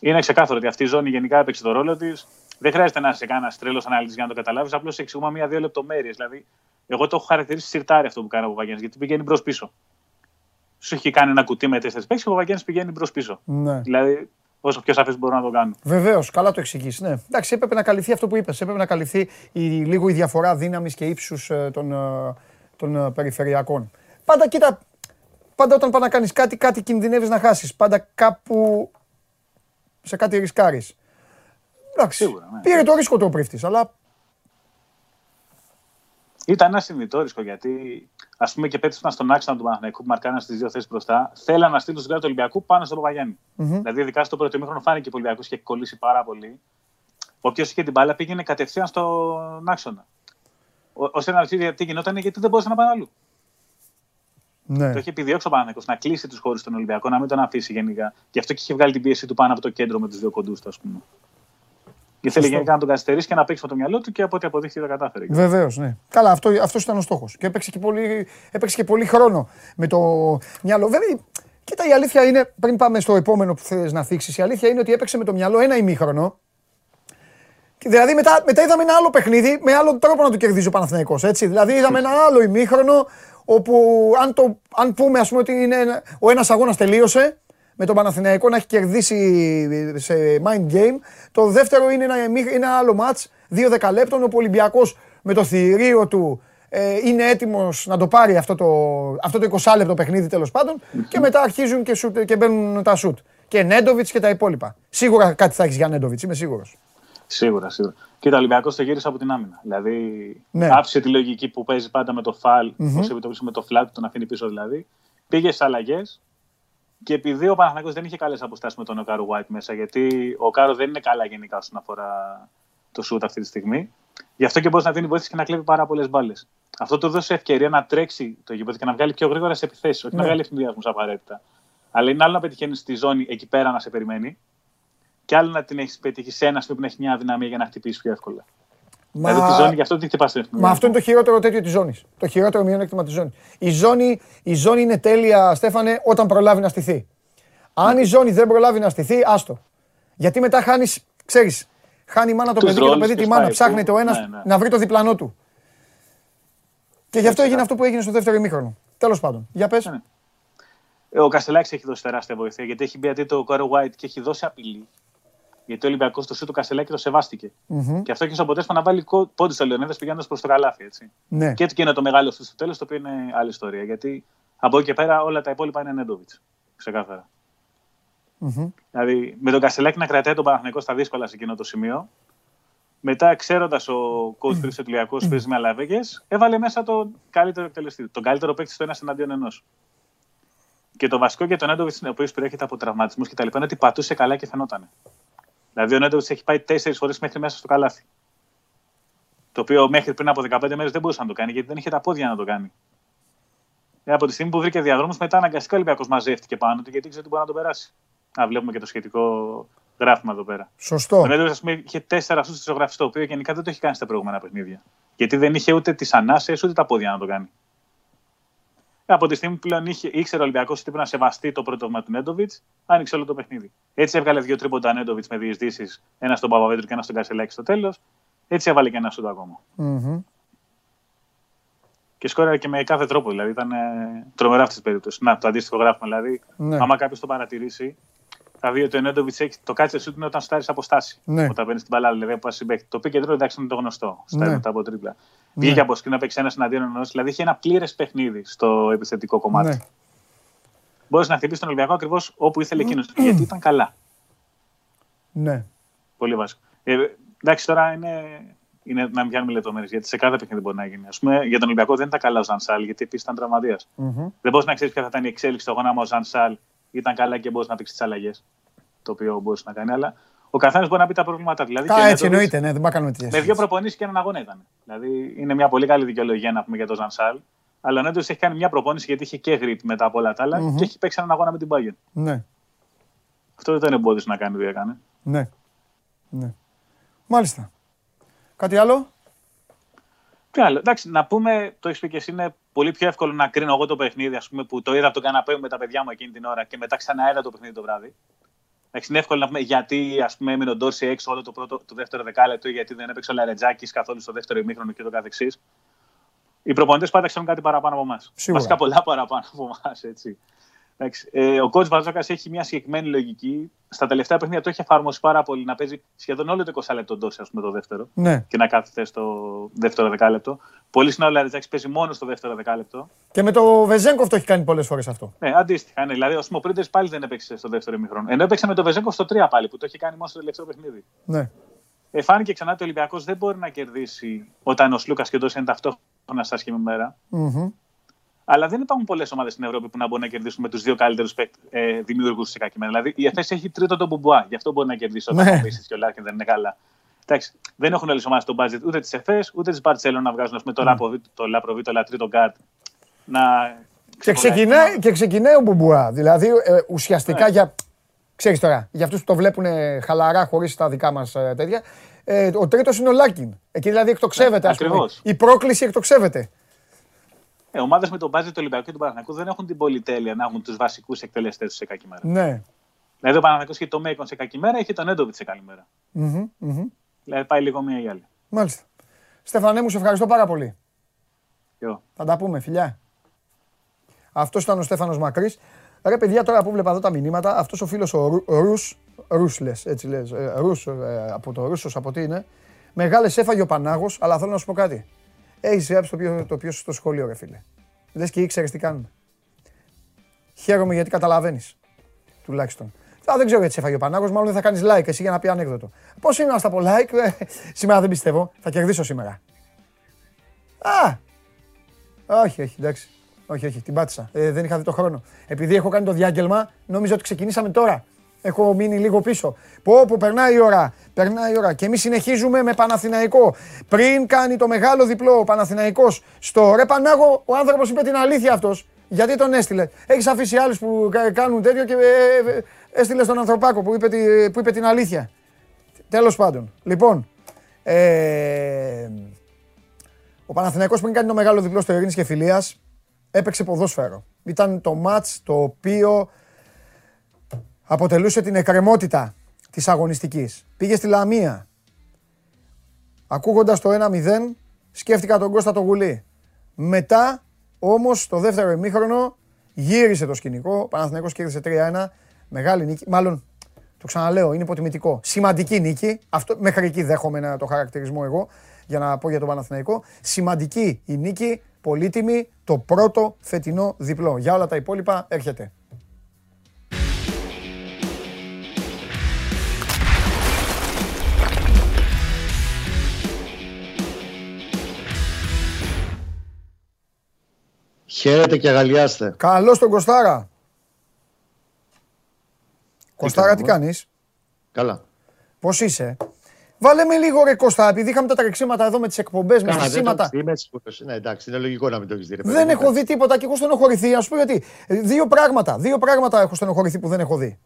Είναι ξεκάθαρο ότι αυτή η ζώνη γενικά έπαιξε το ρόλο της. Δεν χρειάζεται να είσαι κανένας τρελός αναλυτής για να το καταλάβεις. Απλώς εξηγούμε μία-δύο λεπτομέρειες. Δηλαδή, εγώ το έχω χαρακτηρίσει σιρτάρι αυτό που κάνει ο Παπαγιάννη, γιατί πηγαίνει μπρος πίσω. Σου έχει κάνει ένα κουτί με τέσσερις παίξει και ο Παπαγιάννη πηγαίνει μπρος πίσω.
ναι.
Δηλαδή, όσο πιο σαφές μπορώ να το κάνω.
Βεβαίως, καλά το εξηγείς. Ναι. Εντάξει, έπρεπε να καλυφθεί αυτό που είπες. Έπρεπε να καλυφθεί η, λίγο η διαφορά δύναμης και ύψους των, ε, των ε, περιφερειακών. Πάντα κοίτα, πάντα όταν πάει να κάνεις κάτι, κάτι κινδυνεύεις να χάσεις. Πάντα κάπου σε κάτι ρισκάρεις. Εντάξει,
Σίγουρα, ναι.
πήρε το ρίσκο το πρίφτη, αλλά
Ήταν ένα συνειδητό ρίσκο γιατί, ας πούμε, και πέτυχαν στον άξονα του Παναθηναϊκού που μαρκάραν στις δύο θέσεις μπροστά. Θέλαν να στείλουν στον του Ολυμπιακού πάνω στον παπαγιαννη Δηλαδή, ειδικά στο πρώτο ημίχρονο φάνηκε ο Ολυμπιακός και έχει κολλήσει πάρα πολύ. Όποιος είχε την μπάλα πήγαινε κατευθείαν στον άξονα. Ώστε να ρωτήσει τι γινόταν, γιατί δεν μπορούσε να πάει αλλού.
Ναι.
Το είχε επιδιώξει ο Παναθηναϊκός να κλείσει τους χώρους στον Ολυμπιακό, να μην τον αφήσει γενικά. Γι' αυτό και είχε βγάλει την πίεση του πάνω από το κέντρο με τους δύο κοντούς του, ας πούμε. Και θέλει
Σωστό.
γενικά να τον καθυστερήσει και να παίξει με το μυαλό του και από ό,τι αποδείχθηκε το κατάφερε.
Βεβαίως, ναι. Καλά, αυτό αυτός ήταν ο στόχος. Και έπαιξε και, πολύ, έπαιξε και πολύ χρόνο με το μυαλό. Βέβαια, κοίτα, η αλήθεια είναι, πριν πάμε στο επόμενο που θες να θίξεις, η αλήθεια είναι ότι έπαιξε με το μυαλό ένα ημίχρονο. Και δηλαδή μετά, μετά είδαμε ένα άλλο παιχνίδι με άλλον τρόπο να το κερδίζει ο Παναθηναϊκός, έτσι. Δηλαδή είδαμε ένα άλλο ημίχρονο όπου αν, το, αν πούμε ας πούμε ότι είναι ένα- ο ένας αγώνας τελείωσε με τον Παναθηναϊκό να έχει κερδίσει σε mind game. Το δεύτερο είναι ένα, ημί- ένα άλλο μάτς, δύο δεκαλέπτων, όπου ο Ολυμπιακός με το θηρίο του ε, είναι έτοιμος να το πάρει αυτό το, αυτό το 20 λεπτό παιχνίδι τέλος πάντων και μετά αρχίζουν και, σουτ, και μπαίνουν τα σουτ. Και Νέντοβιτς και τα υπόλοιπα. Σίγουρα κάτι θα έχεις για Νέντοβιτς, είμαι σίγουρος.
Σίγουρα, σίγουρα. Και το Ολυμπιακός το γύρισε από την άμυνα. Δηλαδή
Ναι.
άφησε τη λογική που παίζει πάντα με το φαλ,
Μμμ.
mm-hmm. με το φλάτ, τον αφήνει πίσω δηλαδή. Πήγε στις αλλαγές και επειδή ο Παναθηναϊκός δεν είχε καλές αποστάσεις με τον Οκάρο White μέσα, γιατί ο Οκάρο δεν είναι καλά γενικά όσον αφορά το σουτ αυτή τη στιγμή. Γι' αυτό και μπορεί να δίνει βοήθεια και να κλέβει πάρα πολλές μπάλες. Αυτό του έδωσε ευκαιρία να τρέξει το γήπεδο και να βγάλει πιο γρήγορα σε επιθέσεις. Όχι
Ναι.
να βγάλει αιφνιδιασμού απαραίτητα. Αλλά είναι άλλο να πετυχαίνεις στη ζώνη εκεί πέρα να σε περιμένει. Και άλλο να την έχεις πετύχει σε ένα σημείο που να έχει μια αδυναμία για να χτυπήσει πιο εύκολα.
Μα...
Δηλαδή τη ζώνη γι' αυτό την χτυπάς στην ευθυνία.
Μα αυτό είναι το χειρότερο τέτοιο της ζώνης. Το χειρότερο μειονέκτημα της ζώνης. Η ζώνη, η ζώνη είναι τέλεια, Στέφανε, όταν προλάβει να στηθεί. Αν η ζώνη δεν προλάβει να στηθεί, άστο. Γιατί μετά χάνεις, ξέρεις, χάνει η μάνα το
Τους
παιδί και το
ρόλους
παιδί
και
τη μάνα.
σπάει
Ψάχνεται
που-
ο ένας
ναι, ναι.
να βρει το διπλανό του. Και γι' αυτό έγινε αυτό που έγινε στο δεύτερο ημίχρονο. Τέλος πάντων. Για πες.
Ναι. Ε, Ο Καστελάκης έχει δώσει τεράστια βοήθεια γιατί έχει μπει αντί το Κόρο White και έχει δώσει απειλή. Γιατί ο Ολυμπιακός το σου του Καστελάκη το σεβάστηκε. Και αυτό έχεις ω αποτέλεσμα να βάλει πόντι στο Λεωνίδα πηγαίνοντας προς το καλάθι. Έτσι.
Ναι.
Και έτσι και είναι το μεγάλο αυτό στο τέλος, το οποίο είναι άλλη ιστορία. Γιατί από εκεί και πέρα όλα τα υπόλοιπα είναι Νέντοβιτς. Ξεκάθαρα. Δηλαδή με τον Καστελάκη να κρατάει τον Παναθηναϊκό στα δύσκολα σε εκείνο το σημείο. Μετά, ξέροντας ο coach Χρήστος Τουλιακό που παίζει με αλαβέγες, έβαλε μέσα τον καλύτερο εκτελεστή. Τον καλύτερο παίκτη στο ένα εναντίον ενός. Και το βασικό για τον Νέντοβιτς, ο οποίος προέρχεται από τραυματισμούς και τα λοιπά, είναι ότι πατούσε καλά και φαινόταν. Δηλαδή, ο Νέντοβιτ έχει πάει τέσσερις φορές μέχρι μέσα στο καλάθι. Το οποίο μέχρι πριν από 15 μέρες δεν μπορούσε να το κάνει, γιατί δεν είχε τα πόδια να το κάνει. Ε, από τη στιγμή που βρήκε διαδρόμους, μετά αναγκαστικά ο Ολυμπιακός μαζεύτηκε πάνω του, γιατί ήξερε ότι μπορεί να τον περάσει. Α, βλέπουμε και το σχετικό γράφημα εδώ πέρα.
Σωστό.
Ο Νέντοβιτ, ας πούμε, είχε τέσσερα σούτ στη ζωγραφή, το οποίο γενικά δεν το έχει κάνει στα προηγούμενα παιχνίδια. Γιατί δεν είχε ούτε τις ανάσες ούτε τα πόδια να το κάνει. Ε, Από τη στιγμή που πλέον είχε, ήξερε ο Ολυμπιακός ότι πρέπει να σεβαστεί το πρώτο του Νέντοβιτς, άνοιξε όλο το παιχνίδι. Έτσι έβγαλε δύο τρίποντα Νέντοβιτς με διεισδύσει, ένα στον Παπαβέτρου και ένα στον Κασελάκη στο τέλος. Έτσι έβαλε και ένα σούτ ακόμα.
Μμμ.
Και σκόραρε και με κάθε τρόπο. Δηλαδή ήταν ε, τρομερά αυτή την περίπτωση. Να, το αντίστοιχο γράφημα δηλαδή.
Ναι.
Άμα κάποιος το παρατηρήσει, θα δει ότι ο Νέντοβιτ έχει το κάτσε σούτ είναι όταν στάρεις από στάση.
Ναι.
Όταν παίρνεις την μπαλά, δηλαδή από συμπέχτη. Το πήγε τρίτο, εντάξει, είναι το γνωστό. Στάρει
Ναι.
μετά από τρίπλα. Βγήκε από σκριν να παίξει ένας εναντίον ενός. Δηλαδή είχε ένα πλήρες παιχνίδι στο επιθετικό κομμάτι.
Ναι.
Μπορείς να χτυπήσεις τον Ολυμπιακό ακριβώς όπου ήθελε εκείνος. γιατί ήταν καλά.
Ναι.
Πολύ βασικό. Ε, εντάξει, τώρα είναι, είναι να μην πιάνουμε λεπτομέρειες γιατί σε κάθε παιχνίδι μπορεί να γίνει. Α πούμε, για τον Ολυμπιακό δεν ήταν καλά ο Ζανσάλ γιατί επίσης ήταν τραυματίας.
Μμμ.
Δεν μπορείς να ξέρεις ποια θα ήταν η εξέλιξη του αγώνα άμα ο Ζανσάλ ήταν καλά και μπορεί να παίξει τις αλλαγές. Το οποίο μπορεί να κάνει. Αλλά ο καθένας μπορεί να πει τα προβλήματά του. Δηλαδή, και
Κα,
ο
έτσι
Νέντοβιτς
εννοείται, ναι, δεν πάμε να κάνουμε
Με δύο προπονήσεις και έναν αγώνα ήταν. Δηλαδή είναι μια πολύ καλή δικαιολογία να πούμε για τον Ζανσάλ. Αλλά ο Νέντοβιτ έχει κάνει μια προπόνηση γιατί είχε και γρήπη μετά από όλα τα άλλα
Μμμ.
και έχει παίξει έναν αγώνα με την Bayern.
Ναι,
Αυτό δεν τον εμπόδισε να κάνει ό,τι έκανε.
ναι. ναι. Μάλιστα. Κάτι άλλο;
Τι άλλο. Εντάξει, να πούμε, το έχεις πει και εσύ, είναι πολύ πιο εύκολο να κρίνω εγώ το παιχνίδι ας πούμε, που το είδα από τον καναπέ μου με τα παιδιά μου εκείνη την ώρα και μετά ξανά είδα το παιχνίδι το βράδυ. Εντάξει, είναι εύκολο να πούμε γιατί ας πούμε, έμεινε ο Ντόρση έξω όλο το, πρώτο, το δεύτερο δεκάλεπτο, γιατί δεν έπαιξε ο Λαρετζάκης καθόλου στο δεύτερο ημίχρονο και το καθεξής. Οι προπονητές πάντα ξέρουν κάτι παραπάνω από εμάς.
Σίγουρα.
Βασικά πολλά παραπάνω από εμάς. Εντάξει. Ε, ο κότ Βαζόκα έχει μια συγκεκριμένη λογική. Στα τελευταία παιχνίδια το έχει εφαρμόσει πάρα πολύ να παίζει σχεδόν όλο το 20 λεπτό Ντόρση, ας πούμε, το δεύτερο
Ναι.
και να κάθεται στο δεύτερο δεκάλεπτο. Πολύ συχνά ο Λαριτζάκης παίζει μόνο στο δεύτερο δεκάλεπτο.
Και με το Βεζέγκοφ το έχει κάνει πολλές φορές αυτό.
Ναι, αντίστοιχα. Ναι. Δηλαδή, ο Σμοπρίντε πάλι δεν έπαιξε στο δεύτερο ημίχρονο. Ενώ έπαιξε με το Βεζέγκο στο 3 πάλι, που το έχει κάνει μόνο στο τελευταίο παιχνίδι.
Ναι.
Ε, φάνηκε ξανά ότι ο Ολυμπιακός δεν μπορεί να κερδίσει όταν ο Σλούκας και ο Ντόση είναι ταυτόχρονα σε άσχημη μέρα.
Μμμ.
Αλλά δεν υπάρχουν πολλές ομάδες στην Ευρώπη που να μπορούν να κερδίσουν με τους δύο καλύτερους ε, δημιουργούς σε κακή μέρα. Δηλαδή, η ΕΦΕΣ έχει τρίτο τον Μπουμπουά, γι' αυτό μπορεί να κερδίσει όταν
Ναι.
ο Μίσης και ο Λάρκιν δεν είναι καλά. Εντάξει, δεν έχουν όλες οι ομάδες το budget ούτε τη ΕΦΕΣ ούτε τη Μπαρσέλο να βγάζουν ας πούμε, το, Λαπροβί, το Λαπροβί, το Λατρί, το Γκάρτ. Να
Και ξεκινάει, και ξεκινάει ο Μπουμπουά. Δηλαδή ε, ουσιαστικά για. Ξέρεις τώρα, για αυτούς που το βλέπουν χαλαρά χωρίς τα δικά μας τέτοια. Ε, ο τρίτος είναι ο Λάκιν. Εκεί δηλαδή εκτοξεύεται.
Ναι,
ας πούμε.
ακριβώς.
Η πρόκληση εκτοξεύεται.
Ε, ομάδες με τον budget του Ολυμπιακού και του Παναθηναϊκού δεν έχουν την πολυτέλεια να έχουν τους βασικούς εκτελεστές τους σε κακή μέρα.
Ναι.
Δηλαδή, ο Παναθηναϊκός έχει το Μέικον σε κακή μέρα, έχει τον Έντοβιτς σε καλή μέρα.
Μμμ, μμμ.
Δηλαδή, πάει λίγο μία ή άλλη.
Μάλιστα. Στεφανέ μου, σε ευχαριστώ πάρα πολύ.
Yo.
Θα τα πούμε, φιλιά. Αυτός ήταν ο Στέφανος Μακρύς. Ρε παιδιά, τώρα που βλέπα εδώ τα μηνύματα, αυτός ο φίλος ο Ρου- ο Ρους, Ρους λες, έτσι λες, ε, Ρους, ε, από το Ρούσος, από τι είναι. Μεγάλες έφαγε ο Πανάγος, αλλά θέλω να σου πω κάτι. Έχεις γράψει το πιο, το πιο στο σχολείο, ρε φίλε. Λες και ήξερες τι κάνουμε. Χαίρομαι γιατί καταλαβαίνεις. Τουλάχιστον. Α, δεν ξέρω γιατί σε έφαγε ο Πανάγος, μάλλον δεν θα κάνεις like εσύ για να πει ανέκδοτο. Πώς είναι να στα πω like, ε, σήμερα δεν πιστεύω. Θα κερδίσω σήμερα. Α! Όχι, όχι, εντάξει. Όχι, όχι, την πάτησα. Ε, δεν είχα δει το χρόνο. Επειδή έχω κάνει το διάγγελμα, νόμιζα ότι ξεκινήσαμε τώρα. Έχω μείνει λίγο πίσω. Πω, πω, περνάει η ώρα. Περνάει η ώρα. Και εμείς συνεχίζουμε με Παναθηναϊκό. Πριν κάνει το μεγάλο διπλό ο Παναθηναϊκός στο ρε Πανάγο, ο άνθρωπος είπε την αλήθεια αυτός. Γιατί τον έστειλε. Έχεις αφήσει άλλους που κάνουν τέτοιο και ε, ε, έστειλε στον ανθρωπάκο που είπε, που είπε την αλήθεια. Τέλος πάντων. Λοιπόν, ε, ο Παναθηναϊκός πριν κάνει το μεγάλο διπλό στο Ειρήνης και Φιλίας, έπαιξε ποδόσφαιρο. Ήταν το μάτς το οποίο αποτελούσε την εκκρεμότητα της αγωνιστικής. Πήγε στη Λαμία. Ακούγοντας το 1-0, σκέφτηκα τον Κώστα το Γουλή. Μετά, όμως, το δεύτερο ημίχρονο, γύρισε το σκηνικό. Ο Παναθηναϊκός κέρδισε 3-1. Μεγάλη νίκη. Μάλλον, το ξαναλέω, είναι υποτιμητικό. Σημαντική νίκη. Αυτό, μέχρι εκεί δέχομαι να το χαρακτηρισμό εγώ για να πω για τον Παναθηναϊκό. Σημαντική η νίκη, πολύτιμη, το πρώτο φετινό διπλό. Για όλα τα υπόλοιπα έρχεται.
Χαίρετε και αγαλιάστε.
Καλώς τον Κωστάρα. Κωστάρα τι κάνεις;
Καλά.
Πώς είσαι; Βάλε με λίγο ρε Κώστα, επειδή είχαμε τα τρεξίματα εδώ με τις εκπομπές, με στασίματα.
Ναι, εντάξει, είναι λογικό να μην το έχεις δει.
Δεν έχω δει τίποτα και έχω στενοχωρηθεί. Ας πω γιατί. Δύο πράγματα, δύο πράγματα έχω στενοχωρηθεί που δεν έχω δει.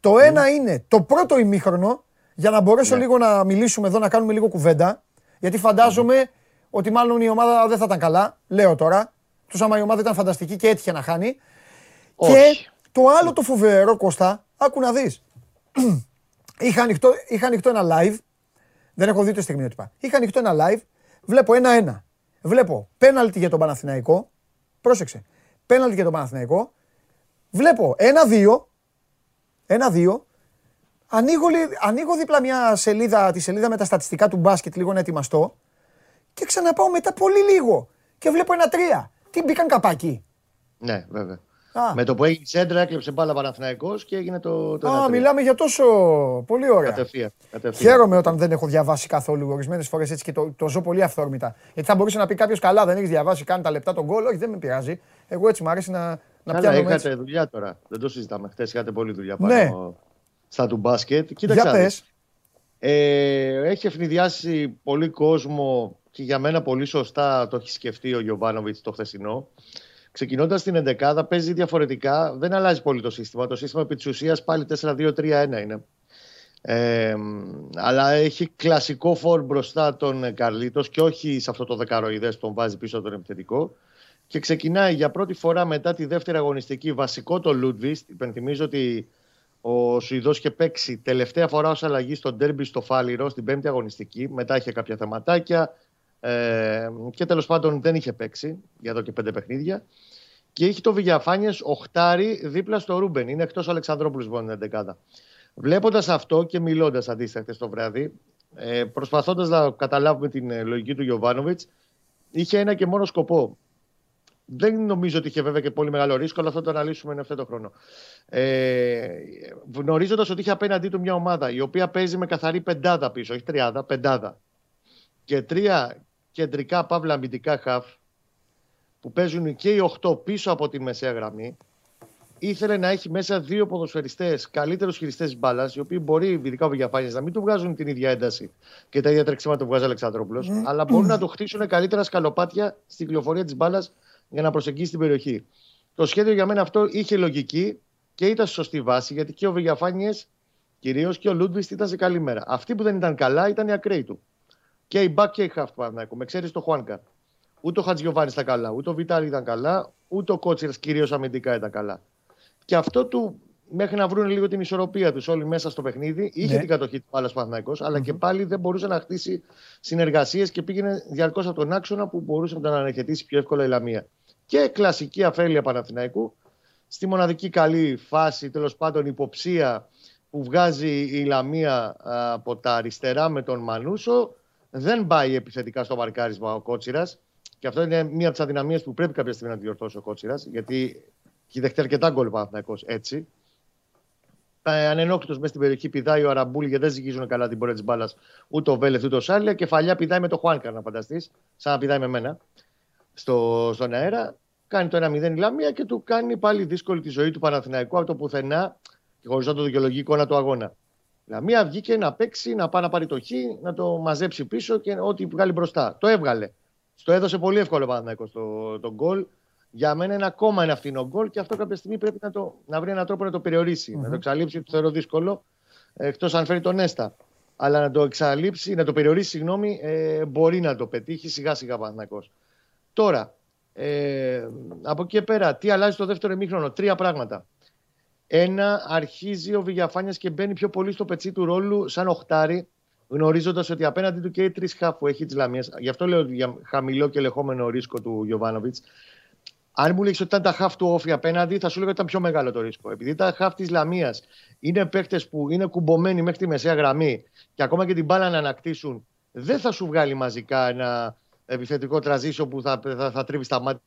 Το ένα είναι το πρώτο ημίχρονο, για να μπορέσω ναι. λίγο να μιλήσουμε εδώ, να κάνουμε λίγο κουβέντα. Γιατί φαντάζομαι ότι μάλλον η ομάδα δεν θα ήταν καλά. Λέω τώρα. Τους άμα η ομάδα ήταν φανταστική και έτυχε να χάνει. Και το άλλο το φοβερό, Κώστα, άκου να δεις. [clears throat] είχα, ανοιχτό, είχα ανοιχτό ένα live. Δεν έχω δει το στιγμιότυπα. Είχα ανοιχτό ένα live. Βλέπω ένα-ένα. Βλέπω πέναλτι για τον Παναθηναϊκό. Πρόσεξε. Πέναλτι για τον Παναθηναϊκό. Βλέπω ένα-δύο. Ένα-δύο. Ανοίγω, ανοίγω δίπλα μια σελίδα, τη σελίδα με τα στατιστικά του μπάσκετ, λίγο να ετοιμαστώ. Και ξαναπάω μετά πολύ λίγο. Και βλέπω ένα-τρία. Τι μπήκαν καπάκι.
Ναι, βέβαια. Α. Με το που έγινε σέντρα, έκλεψε μπάλα Παναθυναϊκό και έγινε το. το
Α, μιλάμε για τόσο. Πολύ ωραία.
Κατευθείαν, κατευθείαν.
Χαίρομαι όταν δεν έχω διαβάσει καθόλου ορισμένες φορές έτσι και το, το ζω πολύ αυθόρμητα. Γιατί θα μπορούσε να πει κάποιος καλά, δεν έχεις διαβάσει καν τα λεπτά τον κόλλο. Όχι, δεν με πειράζει. Εγώ έτσι μου αρέσει να, να
πιάνω. Είχατε έτσι. δουλειά τώρα. Δεν το συζητάμε. Χθες είχατε πολλή δουλειά πάνω ναι. στα του μπάσκετ. Κοίταξε. Για πες. Ε, έχει ευνηδιάσει πολύ κόσμο και για μένα πολύ σωστά το έχει σκεφτεί ο Γιωβάνοβιτς το χθεσινό. Ξεκινώντας την 11 παίζει διαφορετικά. Δεν αλλάζει πολύ το σύστημα. Το σύστημα επί της ουσίας πάλι 4-2-3-1 είναι. Ε, αλλά έχει κλασικό φόρ μπροστά τον Καρλίτος και όχι σε αυτό το δεκαροειδές που τον βάζει πίσω τον επιθετικό. Και ξεκινάει για πρώτη φορά μετά τη δεύτερη αγωνιστική βασικό το Λούντβιστ. Υπενθυμίζω ότι ο Σουηδός είχε παίξει τελευταία φορά ως αλλαγή στο ντέρμπι στο Φάληρο στην πέμπτη αγωνιστική. Μετά είχε κάποια θεματάκια. Ε, και τέλος πάντων δεν είχε παίξει για εδώ και πέντε παιχνίδια. Και έχει το Βηγιαφάνιες οχτάρι δίπλα στο Ρούμπεν. Είναι εκτός Αλεξανδρόπουλου που είναι δεκάδα. Βλέποντας αυτό και μιλώντας αντίστοιχα το βράδυ, ε, προσπαθώντας να καταλάβουμε την ε, λογική του Γιωβάνοβιτς, είχε ένα και μόνο σκοπό. Δεν νομίζω ότι είχε βέβαια και πολύ μεγάλο ρίσκο, αλλά θα το αναλύσουμε εν το χρόνο. Ε, Γνωρίζοντας ότι είχε απέναντί του μια ομάδα η οποία παίζει με καθαρή πεντάδα πίσω, όχι τριάδα, πεντάδα. Και τρία κεντρικά παύλα αμυντικά χαφ που παίζουν και οι 8 πίσω από τη μεσαία γραμμή. Ήθελε να έχει μέσα δύο ποδοσφαιριστές, καλύτερους χειριστές της μπάλας, οι οποίοι μπορεί, ειδικά ο Βηγιαφάνη, να μην του βγάζουν την ίδια ένταση και τα ίδια τρεξίματα που βγάζει ο Αλεξανδρόπουλος, mm. αλλά μπορούν να το χτίσουν καλύτερα σκαλοπάτια στην κυκλοφορία της μπάλας για να προσεγγίσει την περιοχή. Το σχέδιο για μένα αυτό είχε λογική και ήταν σωστή βάση, γιατί και ο Βηγιαφάνιες κυρίως και ο Λούντβιστ ήταν σε καλή μέρα. Αυτοί που δεν ήταν καλά ήταν οι ακραίοι του. Και η Μπακ και η Χαφ Παναθηναϊκού. Με ξέρεις το Χουάνκα. Ούτε ο Χατζιωβάνη ήταν καλά, ούτε ο Βιτάλη ήταν καλά, ούτε ο Κότσιρα κυρίως αμυντικά ήταν καλά. Και αυτό του μέχρι να βρουν λίγο την ισορροπία τους όλοι μέσα στο παιχνίδι. Είχε ναι. την κατοχή του Πάλας Παναθηναϊκός, αλλά mm-hmm. και πάλι δεν μπορούσε να χτίσει συνεργασίες και πήγαινε διαρκώς από τον άξονα που μπορούσε να τον αναχαιτήσει πιο εύκολα η Λαμία. Και κλασική αφέλεια Παναθηναϊκού στη μοναδική καλή φάση, τέλος πάντων υποψία που βγάζει η Λαμία από τα αριστερά με τον Μανούσο δεν πάει επιθετικά στο μαρκάρισμα ο Κότσιρας. Και αυτό είναι μία από τις αδυναμίες που πρέπει κάποια στιγμή να διορθώσει ο Κότσιρας. Γιατί έχει δεχτεί αρκετά γκολ ο έτσι. ανενόχλητο μέσα στην περιοχή πηδάει ο Αραμπούλη γιατί δεν ζυγίζουν καλά την πορεία της μπάλας ούτε ο Βέλεθ ούτε ο Σάλια. Κεφαλιά πηδάει με το Χουάνκα, να φανταστείς, σαν να πηδάει με μένα στο, στον αέρα. Κάνει το 1-0 η Λαμία και του κάνει πάλι δύσκολη τη ζωή του Παναθηναϊκού από το πουθενά και χωρίς να το δικαιολογεί εικόνα του αγώνα. Λαμία βγήκε να παίξει, να πάει να πάρει το χ, να το μαζέψει πίσω και ό,τι βγάλει μπροστά. Το έβγαλε. Στο έδωσε πολύ εύκολο Παναθηναϊκός το, το γκολ. Για μένα είναι ακόμα ένα φθηνό γκολ και αυτό κάποια στιγμή πρέπει να, το, να βρει έναν τρόπο να το περιορισει Να το εξαλείψει, το θεωρώ δύσκολο. Εκτός αν φέρει τον Νέστα. Αλλά να το εξαλείψει, να το περιορίσει, συγγνώμη, ε, μπορεί να το πετύχει σιγά σιγά Παναθηναϊκός. Τώρα, ε, από εκεί πέρα, τι αλλάζει το δεύτερο ημίχρονο; Τρία πράγματα. Ένα, αρχίζει ο Βηγιαφάνιας και μπαίνει πιο πολύ στο πετσί του ρόλου σαν οχτάρι, γνωρίζοντας ότι απέναντι του και οι τρεις χάφ που έχει τη Λαμία. Γι' αυτό λέω για χαμηλό και λεχόμενο ρίσκο του Γιωβάνοβιτς. Αν μου λέει ότι ήταν τα χάφ του όφη απέναντι, θα σου λέγω ότι ήταν πιο μεγάλο το ρίσκο. Επειδή τα χάφ της Λαμίας είναι παίχτε που είναι κουμπωμένοι μέχρι τη μεσαία γραμμή και ακόμα και την μπάλα να ανακτήσουν, δεν θα σου βγάλει μαζικά ένα επιθετικό τραζίσιο που θα, θα, θα τρίβει στα μάτια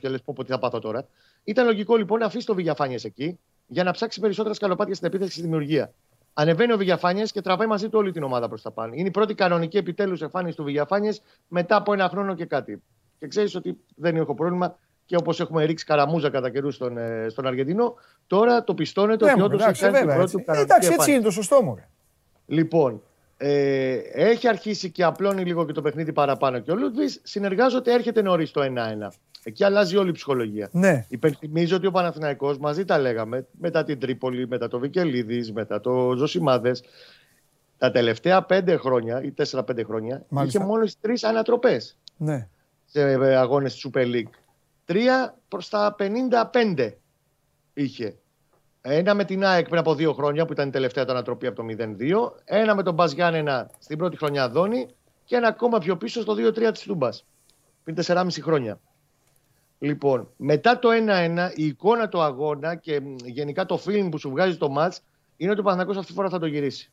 και λες πω τι θα πάθω τώρα. Ήταν λογικό λοιπόν να αφήσει το Βηγιαφάνιες εκεί για να ψάξει περισσότερα σκαλοπάτια στην επίθεση και στη δημιουργία. Ανεβαίνει ο Βηγιαφάνιες και τραβάει μαζί του όλη την ομάδα προς τα πάνω. Είναι η πρώτη κανονική επιτέλους εμφάνιση του Βηγιαφάνιες μετά από ένα χρόνο και κάτι. Και ξέρεις ότι δεν έχω πρόβλημα και όπως έχουμε ρίξει καραμούζα κατά καιρού στον, ε, στον Αργεντινό, τώρα το πιστώνεται ότι όντως έχει κάνει την πρώτη του κανονική
Εντάξει, έτσι είναι το σωστό μου.
Λοιπόν, ε, έχει αρχίσει και απλώνει λίγο και το παιχνίδι παραπάνω και ο Λούτβις συνεργάζονται, έρχεται νωρίς το 1-1. Εκεί αλλάζει όλη η ψυχολογία.
Ναι.
Υπενθυμίζω ότι ο Παναθηναϊκός μαζί τα λέγαμε μετά την Τρίπολη, μετά το Βικελίδης, μετά το Ζωσιμάδες. Τα τελευταία πέντε χρόνια ή τέσσερα-πέντε χρόνια Μάλιστα. είχε μόνο τρεις ανατροπές
ναι.
σε αγώνες της Super League. Τρία προς τα 55 είχε. Ένα με την ΑΕΚ πριν από δύο χρόνια που ήταν η τελευταία του ανατροπή από το 0-2. Ένα με τον Μπας Γιάννενα στην πρώτη χρονιά Δόνη. Και ένα ακόμα πιο πίσω στο 2-3 της Τούμπας. Πριν 4,5 χρόνια. Λοιπόν, μετά το 1-1, η εικόνα του αγώνα και γενικά το feeling που σου βγάζει το match είναι ότι ο Παναθηναϊκός αυτή τη φορά θα το γυρίσει.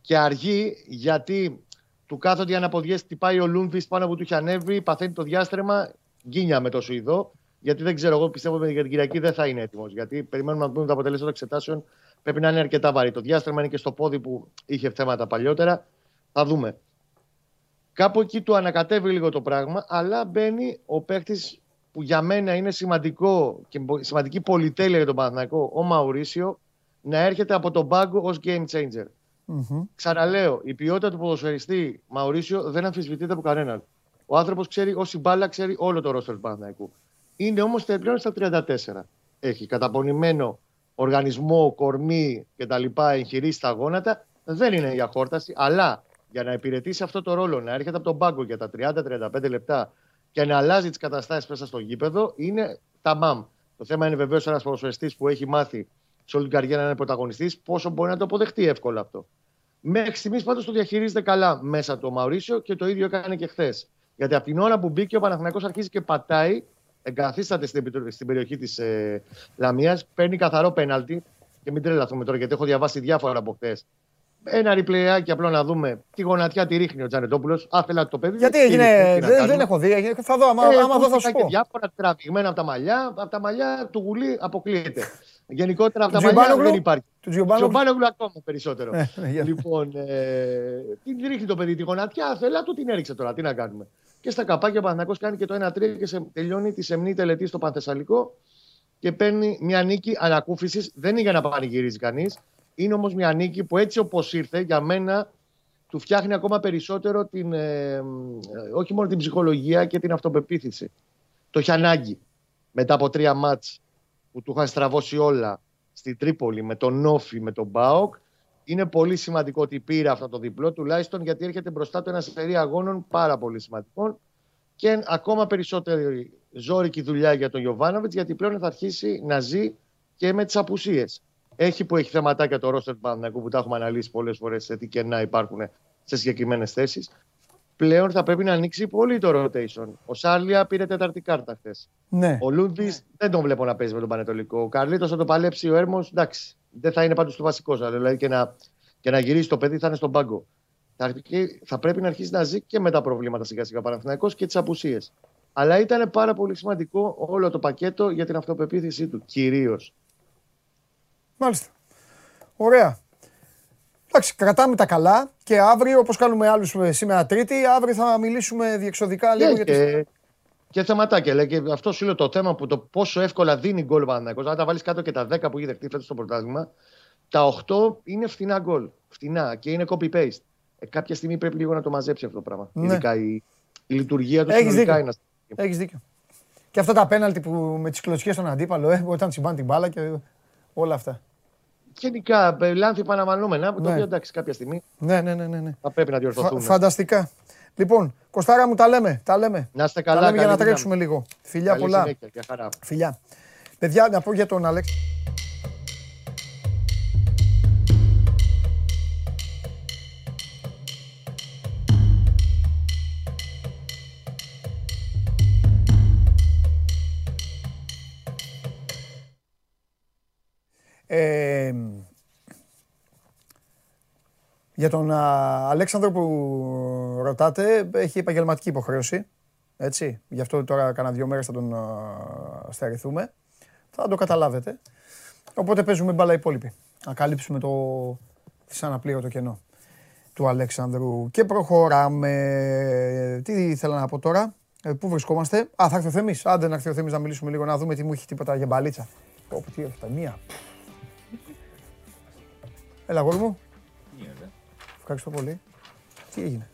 Και αργεί γιατί του κάθονται οι αναποδιές, χτυπάει ο Λούμφι πάνω που του είχε ανέβει, παθαίνει το διάστρεμα, γκίνια με το Σουηδό. Γιατί δεν ξέρω, εγώ πιστεύω ότι για την Κυριακή δεν θα είναι έτοιμος. Γιατί περιμένουμε να δούμε τα αποτελέσματα εξετάσεων. Πρέπει να είναι αρκετά βαρύ. Το διάστρεμα είναι και στο πόδι που είχε θέματα παλιότερα. Θα δούμε. Κάπου εκεί του ανακατεύει λίγο το πράγμα, αλλά μπαίνει ο παίκτης που για μένα είναι σημαντικό και σημαντική πολυτέλεια για τον Παναθηναϊκό, ο Μαουρίσιο, να έρχεται από τον πάγκο ως game changer. Mm-hmm. Ξαναλέω, η ποιότητα του ποδοσφαιριστή Μαουρίσιο δεν αμφισβητείται από κανέναν. Ο άνθρωπος ξέρει, όση μπάλα ξέρει όλο το ρόστο του Παναθηναϊκού. Είναι όμως πλέον στα 34. Έχει καταπονημένο οργανισμό, κορμί κτλ. εγχειρήσει στα γόνατα. Δεν είναι για χόρταση, αλλά για να υπηρετήσει αυτό το ρόλο, να έρχεται από τον πάγκο για τα 30-35 λεπτά και να αλλάζει τις καταστάσεις μέσα στο γήπεδο είναι τα μαμ. Το θέμα είναι βεβαίως ένας ποδοσφαιριστής που έχει μάθει σε όλη την καριέρα να είναι πρωταγωνιστής, πόσο μπορεί να το αποδεχτεί εύκολα αυτό. Μέχρι στιγμής πάντως το διαχειρίζεται καλά μέσα το Μαουρίσιο και το ίδιο έκανε και χθες. Γιατί από την ώρα που μπήκε ο Παναθηναϊκός αρχίζει και πατάει, εγκαθίσταται στην, περιοχή της ε, Λαμίας, παίρνει καθαρό πέναλτι. Και μην τρελαθούμε τώρα, γιατί έχω διαβάσει διάφορα από χθες ένα ριπλεάκι απλό να δούμε τι γονατιά τη ρίχνει ο Τζανετόπουλος. Άθελα το παιδί.
Γιατί έγινε, δεν, δεν έχω δει. Θα δω, άμα, ε, άμα δω θα σου πω.
Διάφορα τραβηγμένα από τα μαλλιά. Από τα μαλλιά του γουλή αποκλείεται. Γενικότερα από τα μαλλιά δεν υπάρχει.
Του Τζιομπάνογλου
ακόμα περισσότερο. Ε, ε, λοιπόν, ε, την ρίχνει το παιδί τη γονατιά. Άθελα του την έριξε τώρα. Τι να κάνουμε. Και στα καπάκια ο Παναγό κάνει και το 1-3 και σε, τελειώνει τη σεμνή τελετή στο Πανθεσσαλικό και παίρνει μια νίκη ανακούφισης. Δεν είναι για να πανηγυρίζει κανείς. Είναι όμως μια νίκη που έτσι όπως ήρθε για μένα του φτιάχνει ακόμα περισσότερο την, ε, όχι μόνο την ψυχολογία και την αυτοπεποίθηση. Το έχει ανάγκη μετά από τρία μάτς που του είχαν στραβώσει όλα στη Τρίπολη με τον Νόφι, με τον Μπάοκ. Είναι πολύ σημαντικό ότι πήρε αυτό το διπλό, τουλάχιστον γιατί έρχεται μπροστά του ένα σερή αγώνων πάρα πολύ σημαντικών και ακόμα περισσότερη ζώρικη δουλειά για τον Ιωβάνοβιτ, γιατί πλέον θα αρχίσει να ζει και με τις απουσίες. Έχει που έχει θεματάκια το ρόστερ του Παναθηναϊκού που τα έχουμε αναλύσει πολλές φορές σε τι κενά υπάρχουν σε συγκεκριμένες θέσεις. Πλέον θα πρέπει να ανοίξει πολύ το rotation. Ο Σάρλια πήρε τέταρτη κάρτα χθες.
Ναι.
Ο Λούντβι δεν τον βλέπω να παίζει με τον Πανετολικό. Ο Καρλίτος θα το παλέψει ο Έρμος. Εντάξει, δεν θα είναι πάντως το βασικό. Δηλαδή και να, και να γυρίσει το παιδί θα είναι στον πάγκο. Θα, θα πρέπει να αρχίσει να ζει και με τα προβλήματα σιγά σιγά Παναθυνακό και τις απουσίες. Αλλά ήταν πάρα πολύ σημαντικό όλο το πακέτο για την αυτοπεποίθησή του. Κυρίως.
Μάλιστα. Ωραία. Εντάξει, κρατάμε τα καλά και αύριο, όπως κάνουμε άλλους ε, σήμερα Τρίτη, αύριο θα μιλήσουμε διεξοδικά λίγο
για και, και θεματάκια. Λέει, και αυτό σου λέω το θέμα που το πόσο εύκολα δίνει γκολ ο Παναγιώ. Αν τα βάλεις κάτω και τα 10 που έχει δεχτεί φέτος στο πρωτάθλημα, τα 8 είναι φθηνά γκολ. Φθηνά και είναι copy-paste. Ε, κάποια στιγμή πρέπει λίγο να το μαζέψει αυτό το πράγμα. Ναι. Ειδικά η, η λειτουργία του συνολικά είναι.
Έχεις δίκιο. Και αυτά τα πέναλτι που με τις κλωτσιές στον αντίπαλο, ε, όταν τσιμπάνε την μπάλα και όλα αυτά.
Γενικά, ε, λάθη επαναμαλούμενα, που ναι. το οποίο εντάξει κάποια στιγμή
ναι, ναι, ναι, ναι, ναι.
θα πρέπει να διορθωθούν. Φα,
φανταστικά. Λοιπόν, Κοστάρα μου τα λέμε. Τα λέμε.
Να είστε καλά.
Τα λέμε για να τρέξουμε λίγο. Φιλιά
καλή
πολλά.
Συνέχεια,
Φιλιά. Παιδιά, να πω για τον Αλέξη. Ε, για τον α, Αλέξανδρο που ρωτάτε, έχει επαγγελματική υποχρέωση. Έτσι. Γι' αυτό τώρα κάνα δύο μέρες θα τον στερηθούμε. Θα το καταλάβετε. Οπότε παίζουμε μπάλα υπόλοιπη. Να καλύψουμε το δυσαναπλήρωτο κενό του Αλέξανδρου. Και προχωράμε. Τι ήθελα να πω τώρα; Ε, πού βρισκόμαστε; Α, θα έρθει ο Θέμης. Άντε να έρθει ο Θέμης να μιλήσουμε λίγο, να δούμε τι μου έχει τίποτα για μπαλίτσα. Πω, τι έρθει, μία. Έλα, γόρι μου. Ευχαριστώ πολύ. Τι έγινε;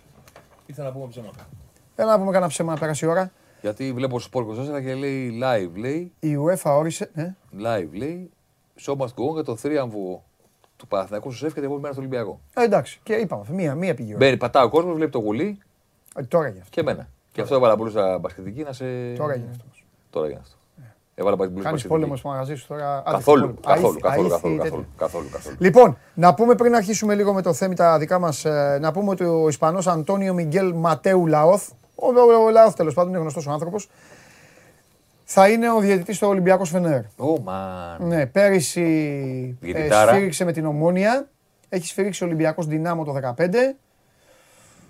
Ήθελα να πούμε ψέματα.
Έλα να πούμε κανένα ψέμα να περάσει η ώρα.
Γιατί βλέπω στο Sport 24 και λέει live, λέει.
Η UEFA όρισε. Ναι.
Live, λέει. Show must go για το θρίαμβο του Παναθηναϊκού σου έφυγε την επόμενη μέρα στο Ολυμπιακό.
Ε, εντάξει, και είπαμε, μία, μία πήγε.
Μπαίνει, πατά ο κόσμος, βλέπει το γουλί.
Ε, τώρα γι' αυτό.
Και εμένα. Και αυτό έβαλα πολύ στα μπασκετική να σε.
Τώρα γι' αυτός.
Τώρα γι' αυτό. Έβαλα
πάει την Κάνεις πόλεμο στο μαγαζί σου τώρα.
Καθόλου. Καθόλου, καθόλου, καθόλου, καθόλου, καθόλου,
Λοιπόν, να πούμε πριν αρχίσουμε λίγο με το θέμα τα δικά μας, ε, να πούμε ότι ο Ισπανός Αντώνιο Μιγγέλ Ματέου Λαόθ, ο, ο Λαόθ τέλος πάντων είναι γνωστός ο άνθρωπος, θα είναι ο διαιτητής του Ολυμπιακού Φενέρ.
Oh, man.
Ναι, πέρυσι ε, σφύριξε με την Ομόνια. Έχει σφυρίξει ο Ολυμπιακός Δυνάμο το 2015.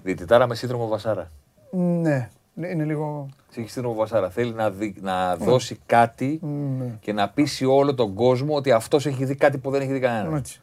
Διαιτητάρα με σύνδρομο Βασάρα.
Ναι, είναι λίγο.
Έχει σύνδρομο Βασάρα. Θέλει να, δει, να ναι. δώσει κάτι ναι. και να πείσει όλο τον κόσμο ότι αυτός έχει δει κάτι που δεν έχει δει κανένας.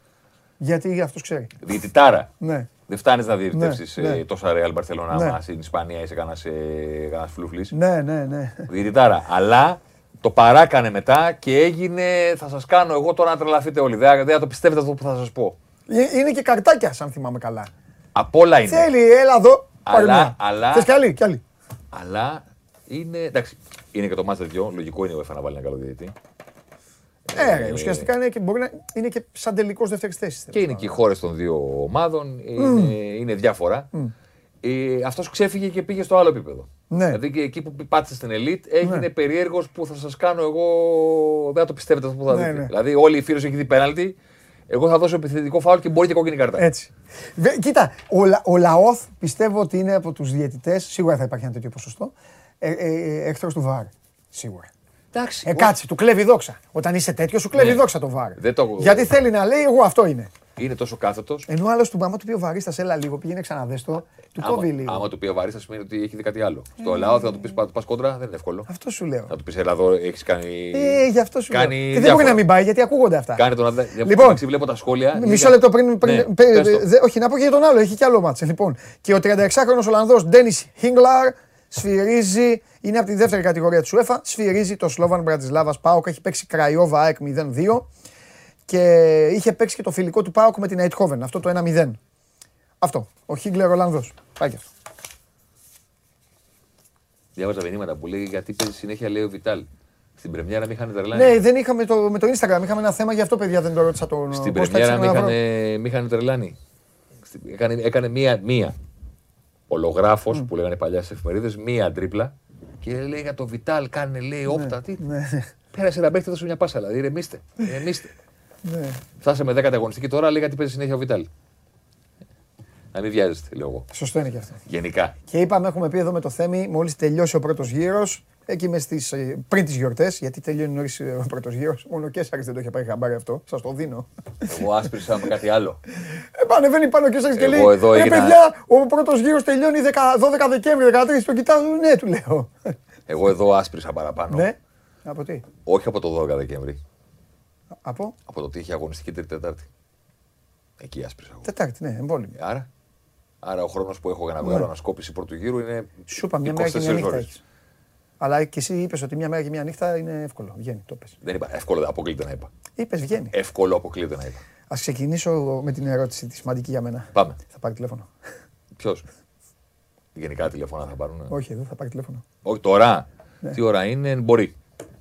Γιατί αυτός ξέρει.
Διαιτητάρα.
Ναι.
Δεν φτάνεις να διαιτητεύσεις ναι, ναι. τόσα Real Barcelona ναι. στην Ισπανία είσαι κανένας ε, φλούφλη.
Ναι, ναι, ναι.
Διαιτητάρα. Αλλά το παράκανε μετά και έγινε. Θα σας κάνω εγώ τώρα να τρελαθείτε όλοι. Δεν θα το πιστεύετε αυτό που θα σας πω.
Ε, είναι και καρτάκια, αν θυμάμαι καλά.
Απ' όλα είναι.
Θέλει, έλα εδώ.
Αλλά. αλλά...
Θες κι άλλη, κι άλλη.
Αλλά είναι. Εντάξει, είναι και το μάτς δυο. Λογικό είναι ο ΕΦΑ να βάλει ένα καλό διαιτητή.
Ε, ουσιαστικά είναι και, μπορεί να είναι και σαν τελικός δεύτερης θέσης.
Και είναι και οι χώρες των δύο ομάδων. Είναι, είναι διάφορα. Mm. Ε, Αυτός ξέφυγε και πήγε στο άλλο επίπεδο.
Ναι.
Δηλαδή και εκεί που πάτησε στην Elite έγινε ναι. περίεργος που θα σας κάνω εγώ. Δεν θα το πιστεύετε αυτό που θα ναι, δείτε. Ναι. Δηλαδή, όλη η φίλο έχει δει πέναλτι. Εγώ θα δώσω επιθετικό φάουλ και μπορεί και κόκκινη κάρτα.
Έτσι. Κοίτα, ο, ο Λαόθ πιστεύω ότι είναι από τους διαιτητές, σίγουρα θα υπάρχει ένα τέτοιο ποσοστό, ε, ε, ε, εχθρό του ΒΑΡ. Σίγουρα.
Εντάξει.
Ε, κάτσε, του κλέβει δόξα. Όταν είσαι τέτοιος, σου κλέβει ναι. δόξα το βάρ. Το... Γιατί θέλει να λέει, εγώ αυτό είναι.
Είναι τόσο κάθετος.
Ενώ άλλος του άμα του πει ο βαρίστα, έλα λίγο, πήγαινε ξαναδέστο, του κόβει λίγο.
Άμα του πει ο βαρίστα, σημαίνει ότι έχει δει κάτι άλλο. Ε, Στο Ελλάδα θα του πεις πα κόντρα, δεν είναι εύκολο.
Αυτό σου λέω.
Θα του πεις, έλα εδώ, έχεις κάνει.
Ε, γι' αυτό σου κάνει λέω. Και δεν μπορεί να μην πάει, γιατί ακούγονται αυτά.
Κάνει τον Λοιπόν, βλέπω τα σχόλια.
Μισό λεπτό πριν. Ναι, όχι, να πω και για τον άλλο, έχει κι άλλο μάτσε. Λοιπόν, και ο 36χρονο Ολλανδός Ντένις Χίγκλαρ σφυρίζει, είναι από τη δεύτερη κατηγορία του UEFA, σφυρίζει το Σλόβαν Μπρατισλάβας Πάοκ, έχει παίξει Κραϊόβα ΑΕΚ 0-2 και είχε παίξει και το φιλικό του Πάοκ με την Αιτχόβεν, αυτό το 1-0. Αυτό, ο Χίγκλερ Ολλανδός. Πάει και αυτό.
Διάβαζα μηνύματα που λέει γιατί παίζει συνέχεια λέει ο Βιτάλ. Στην Πρεμιέρα μην είχαν τρελάνει.
Ναι, δεν είχαμε το, με το Instagram. Είχαμε ένα θέμα γι' αυτό, παιδιά, δεν το ρώτησα τον.
Στην Πρεμιέρα μην είχαν τρελάνει. Έκανε, έκανε μία, μία ολογράφος mm. που λέγανε παλιά στις εφημερίδες, μία τρίπλα και λέει για το Βιτάλ, κάνε λέει ναι, όπτα. Τι. Ναι. Πέρασε ένα παίχτη, έδωσε μια πάσα. Δηλαδή, ηρεμήστε. ηρεμήστε. Ναι. Φτάσαμε δέκατη αγωνιστική τώρα, λέει γιατί παίζει συνέχεια ο Βιτάλ. Να μην βιάζεστε, λέω εγώ.
Σωστό είναι και αυτό.
Γενικά.
Και είπαμε, έχουμε πει εδώ με το Θέμη, μόλις τελειώσει ο πρώτος γύρος, εκεί με στις, ε, πριν τις γιορτές, γιατί τελειώνει νωρίς ε, ο πρώτος γύρος. Μόνο ο Κέσσαρη δεν το είχε πάρει χαμπάρι αυτό. Σας το δίνω.
Εγώ άσπρισα με κάτι άλλο.
Ε, πανεβαίνει πάνω ο Κέσσαρη και λέει: εδώ Ρε παιδιά, ο πρώτος γύρος τελειώνει 12 Δεκέμβρη, 13. Το κοιτάω, ναι, του λέω.
Εγώ εδώ άσπρισα παραπάνω.
Ναι. Από τι;
Όχι από το 12 Δεκέμβρη.
Από;
Από το ότι είχε αγωνιστική Τρίτη Τετάρτη. Εκεί άσπρισα εγώ.
Τετάρτη, ναι, εμβόλυμη.
Άρα, άρα ο χρόνος που έχω για να βγάλω ανασκόπηση πρώτου γύρου είναι.
Σου είπα μια μέρα και μια
24
νύχτα
ώρες.
έχεις. Αλλά και εσύ είπες ότι μια μέρα και μια νύχτα είναι εύκολο. Βγαίνει, το πες.
Δεν είπα. Εύκολο, αποκλείται να είπα.
Είπες, βγαίνει.
Εύκολο, αποκλείται να είπα.
Α ξεκινήσω με την ερώτηση τη σημαντική για μένα.
Πάμε.
Θα πάρει τηλέφωνο.
Ποιος; Γενικά τηλεφώνα θα πάρουν.
Όχι, εδώ θα πάρει τηλέφωνο.
Όχι τώρα. Τι ώρα είναι, μπορεί.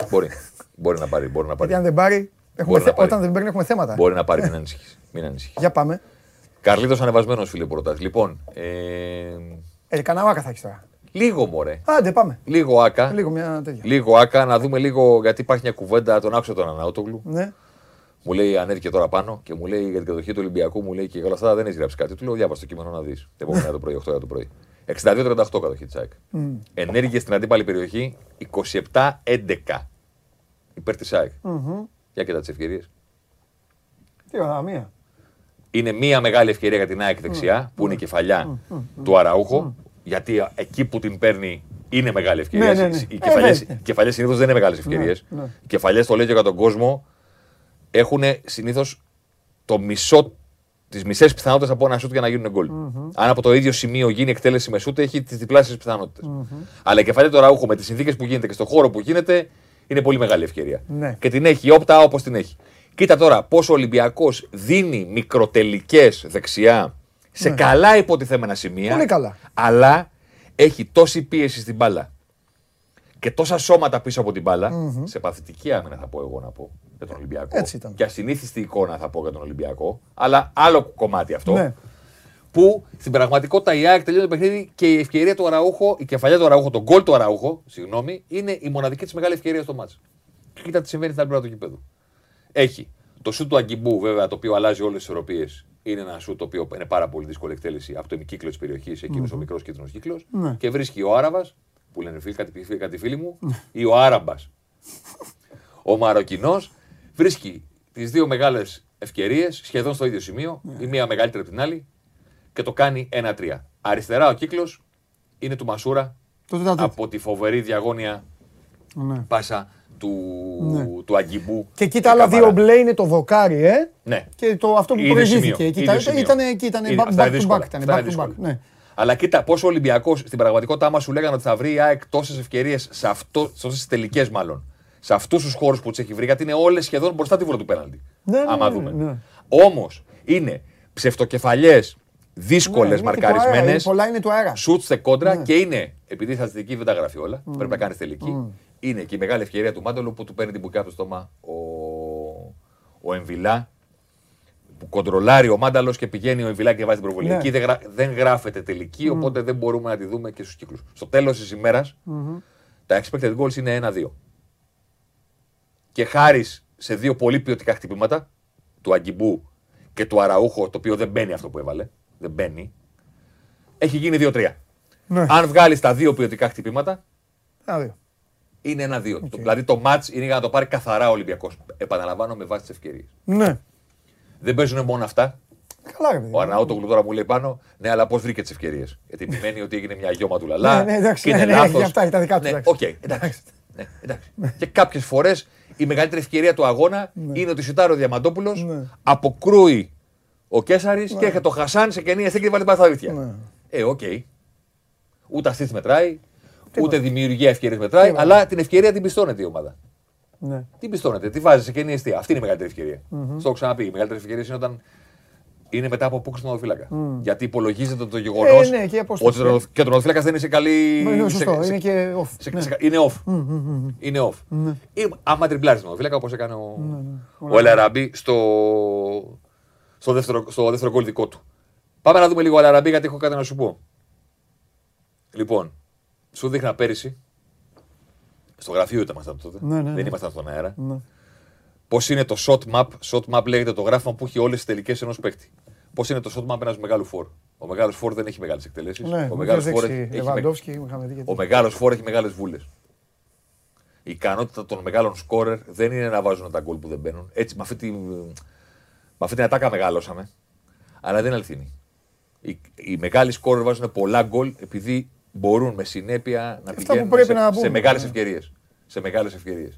Μπορεί. μπορεί να πάρει. Μπορεί να
Γιατί
πάρει.
αν δεν πάρει, έχουμε
Μπορεί να
θε-
πάρει.
όταν δεν παίρνει έχουμε θέματα.
Μπορεί να πάρει, μην ανησυχείς. Μην ανησυχείς.
Για πάμε.
Καρλίτος ανεβασμένος, φίλε Πορτά. Λοιπόν, ε,
Ε, κανένα άκα θα έχεις τώρα.
λίγο μωρέ.
Άντε, πάμε.
Λίγο άκα.
Λίγο μια τέτοια.
Λίγο άκα, να δούμε λίγο γιατί υπάρχει μια κουβέντα. Τον άκουσα τον Αναότογλου.
Ναι.
Μου λέει ανέβηκε τώρα πάνω και μου λέει για την κατοχή του Ολυμπιακού. Μου λέει και για όλα αυτά δεν έχεις γράψει κάτι. Του λέω διάβασε το κείμενο να δεις. Το επόμενο το πρωί, 8 ώρα το πρωί. 62-38 κατοχή τη ΑΕΚ. Ενέργεια στην αντίπαλη περιοχή 27-11. Υπέρ της ΑΕΚ. Για κοιτά τις ευκαιρίες.
Τι ωραία, μία.
Είναι μία μεγάλη ευκαιρία για την ΑΕΚ δεξιά, που είναι η κεφαλιά του Αραούχο. Γιατί εκεί που την παίρνει είναι μεγάλη ευκαιρία.
Ναι, ναι, ναι.
Οι
Ε,
κεφαλιές,
βέβαια.
οι κεφαλιές συνήθως δεν είναι μεγάλες ευκαιρίες.
ναι.
Οι κεφαλιές, το λέω και για τον κόσμο, έχουν συνήθως το μισό τις μισές πιθανότητες από ένα σουτ για να γίνουν γκολ. Αν από το ίδιο σημείο γίνει εκτέλεση με σουτ, έχει τις διπλάσιες πιθανότητες. Αλλά η κεφαλιά του Αραούχο με τις συνθήκες που γίνεται και στον χώρο που γίνεται είναι πολύ μεγάλη ευκαιρία.
Ναι.
Και την έχει η όπτα όπως την έχει. Κοίτα τώρα πόσο ο Ολυμπιακός δίνει μικροτελικές δεξιά σε καλά υποτιθέμενα σημεία.
Ναι. Πολύ καλά.
Αλλά έχει τόση πίεση στην μπάλα και τόσα σώματα πίσω από την μπαλα Σε παθητική άμυνα θα πω εγώ να πω για τον Ολυμπιακό.
Έτσι ήταν.
Και ασυνήθιστη εικόνα θα πω για τον Ολυμπιακό. Αλλά άλλο κομμάτι αυτό.
Ναι.
Που στην πραγματικότητα η ΑΕΚ τελειώνει το παιχνίδι και η ευκαιρία του Αραούχο, η κεφαλιά του Αραούχο, το γκολ του Αραούχο, συγγνώμη, είναι η μοναδική της μεγάλη ευκαιρία στο μάτς. Και κοίτα τι συμβαίνει στην άλλη πλευρά του γηπέδου. Έχει το σουτ του Αγκιμπού, βέβαια, το οποίο αλλάζει όλες τις ισορροπίες. Είναι ένα σουτ το οποίο είναι πάρα πολύ δύσκολη εκτέλεση από το ημικύκλο της περιοχής, εκείνος ο μικρός κίτρινος κύκλος.
Ναι.
Και βρίσκει ο Άραβας, που λένε φίλοι, κάτι, φίλοι, κάτι φίλοι μου, ή ο Άραμπας. ο Μαροκινός βρίσκει τις δύο μεγάλες ευκαιρίες σχεδόν στο ίδιο σημείο,
Ναι.
η μία μεγαλύτερη από την άλλη, και το κάνει 1-3. Αριστερά ο κύκλος είναι του Μασούρα
Το τέταρτο.
από τη φοβερή διαγώνια
Ναι.
πάσα του,
Ναι.
του Αγκιμπού.
Και κοίτα άλλα
Καμαρά.
δύο μπλε είναι το δοκάρι, ε.
Ναι.
Και το, αυτό που
Ίδιο
προηγήθηκε.
σημείο,
Κοίτα,
ίδιο σημείο.
ήταν, εκεί ήταν
Είναι-
back,
αυτά
back
είναι
to
δύσκολα,
back. Ήταν,
αυτά
back
είναι
to back.
δύσκολα.
Ναι.
Αλλά κοίτα πόσο ο Ολυμπιακός στην πραγματικότητα, άμα σου λέγανε ότι θα βρει η ΑΕΚ τόσες ευκαιρίες σε αυτό, τόσες τελικές μάλλον, σε αυτούς τους χώρους που τι έχει βρει, γιατί είναι όλες σχεδόν μπροστά τη βολή του πέναλτι.
Ναι, ναι,
άμα
ναι,
δούμε.
ναι.
Όμως είναι ψευτοκεφαλιές, δύσκολες,
Ναι, είναι και του αέρα,
μαρκαρισμένες,
είναι Πολλά είναι του αέρα.
σουτ σε κόντρα
Ναι.
και είναι, επειδή η στατιστική δεν τα γράφει όλα, πρέπει να κάνει τελική. Είναι και η μεγάλη ευκαιρία του Μάνταλου που του παίρνει την μπουκιά από το στόμα ο, ο Εμβιλά. Που κοντρολάρει ο Μάνταλος και πηγαίνει ο Εμβιλά και βάζει την προβολή.
Ναι.
Εκεί δεν, γρα- δεν γράφεται τελική, οπότε δεν μπορούμε να τη δούμε και στους κύκλους. Στο τέλος της ημερα τα expected goals είναι 1-2. Και χάρης σε δύο πολύ ποιοτικά χτυπήματα, του Αγκιμπού και του Αραούχο, το οποίο δεν μπαίνει αυτό που έβαλε, δεν μπαίνει, έχει γίνει 2-3.
Ναι.
Αν βγάλει τα δύο ποιοτικά χτυπήματα,
Ένα, δύο.
είναι ένα-δύο. Δηλαδή το match είναι για να το πάρει καθαρά ο Ολυμπιακός. Επαναλαμβάνω με βάση τις ευκαιρίες.
Ναι.
Δεν παίζουν μόνο αυτά.
Καλά, ρε παιδί.
Ο Αναότογλου τώρα μου λέει πάνω, ναι, αλλά πώς βρήκε τις ευκαιρίες. Γιατί επιμένει ότι έγινε μια γιώμα του λαλά.
Ναι, ναι, εντάξει,
και είναι
ναι, ναι,
λάθος.
για αυτά, για τα δικά τους,
Ναι,
εντάξει.
οκ, εντάξει. Ναι, εντάξει. και κάποιες φορές η μεγαλύτερη ευκαιρία του αγώνα είναι ότι σιτάρει ο Διαμαντόπουλος,
Ναι.
αποκρούει ο Κέσσαρη και έρχεται το Χασάν σε κενή αιστή και βάλει πάρα στα δίχτυα.
Ναι.
Ε, οκ. Ούτε assist μετράει, ούτε δημιουργία ευκαιρία μετράει, αλλά την ευκαιρία την πιστώνεται η ομάδα.
Ναι.
Τι πιστώνεται, τι βάζει σε κενή αιστεία. Αυτή είναι η μεγαλύτερη ευκαιρία. Στο έχω ξαναπεί. Η μεγαλύτερη ευκαιρία είναι όταν είναι μετά από απόκριση του οδοφύλακα. Γιατί υπολογίζεται το γεγονός
Ε, ναι, και η απόσταση.
ότι το- και ο οδοφύλακα δεν είναι σε καλή.
Ναι, είναι
σε-
σωστό,
σε-
είναι και off.
σε-
Ναι.
σε- είναι off. Είναι off. Ή, άμα τριπλάρει τον οδοφύλακα όπως έκανε ο, ο Ελαραμπή στο, στο, δεύτερο, στο δεύτερο γκολ δικό του. Πάμε να δούμε λίγο Ελαραμπή γιατί έχω κάτι να σου πω. Λοιπόν, σου δείχνα πέρυσι. Στο γραφείο ήταν ήμασταν τότε.
Ναι, ναι,
δεν
ναι.
ήμασταν στον αέρα.
Ναι.
Πώς είναι το shot map. Shot map λέγεται το γράφημα που έχει όλες τις τελικές ενός παίκτη. Πώς είναι το shot map ενό μεγάλου φόρ. Ο μεγάλος φόρ δεν έχει μεγάλες εκτελέσεις.
Ναι,
ο
μου
μεγάλος
είχες
φόρ
δείξει
έχει, έχει, με-
Λεβαντόφσκι, είχαμε δει και
ο
τέτοια.
μεγάλος φόρ έχει μεγάλες βούλες. Η ικανότητα των μεγάλων σκόρερ δεν είναι να βάζουν τα γκολ που δεν μπαίνουν. Έτσι, με αυτή, τη, με αυτή την ατάκα μεγάλωσαμε. Αλλά δεν είναι αληθινή. Οι, οι μεγάλοι σκόρερ βάζουν πολλά γκολ επειδή μπορούν με συνέπεια να
που
πηγαίνουν
πρέπει
σε,
να
σε
μπουν,
μεγάλες
ναι.
ευκαιρίες. Σε μεγάλες ευκαιρίες.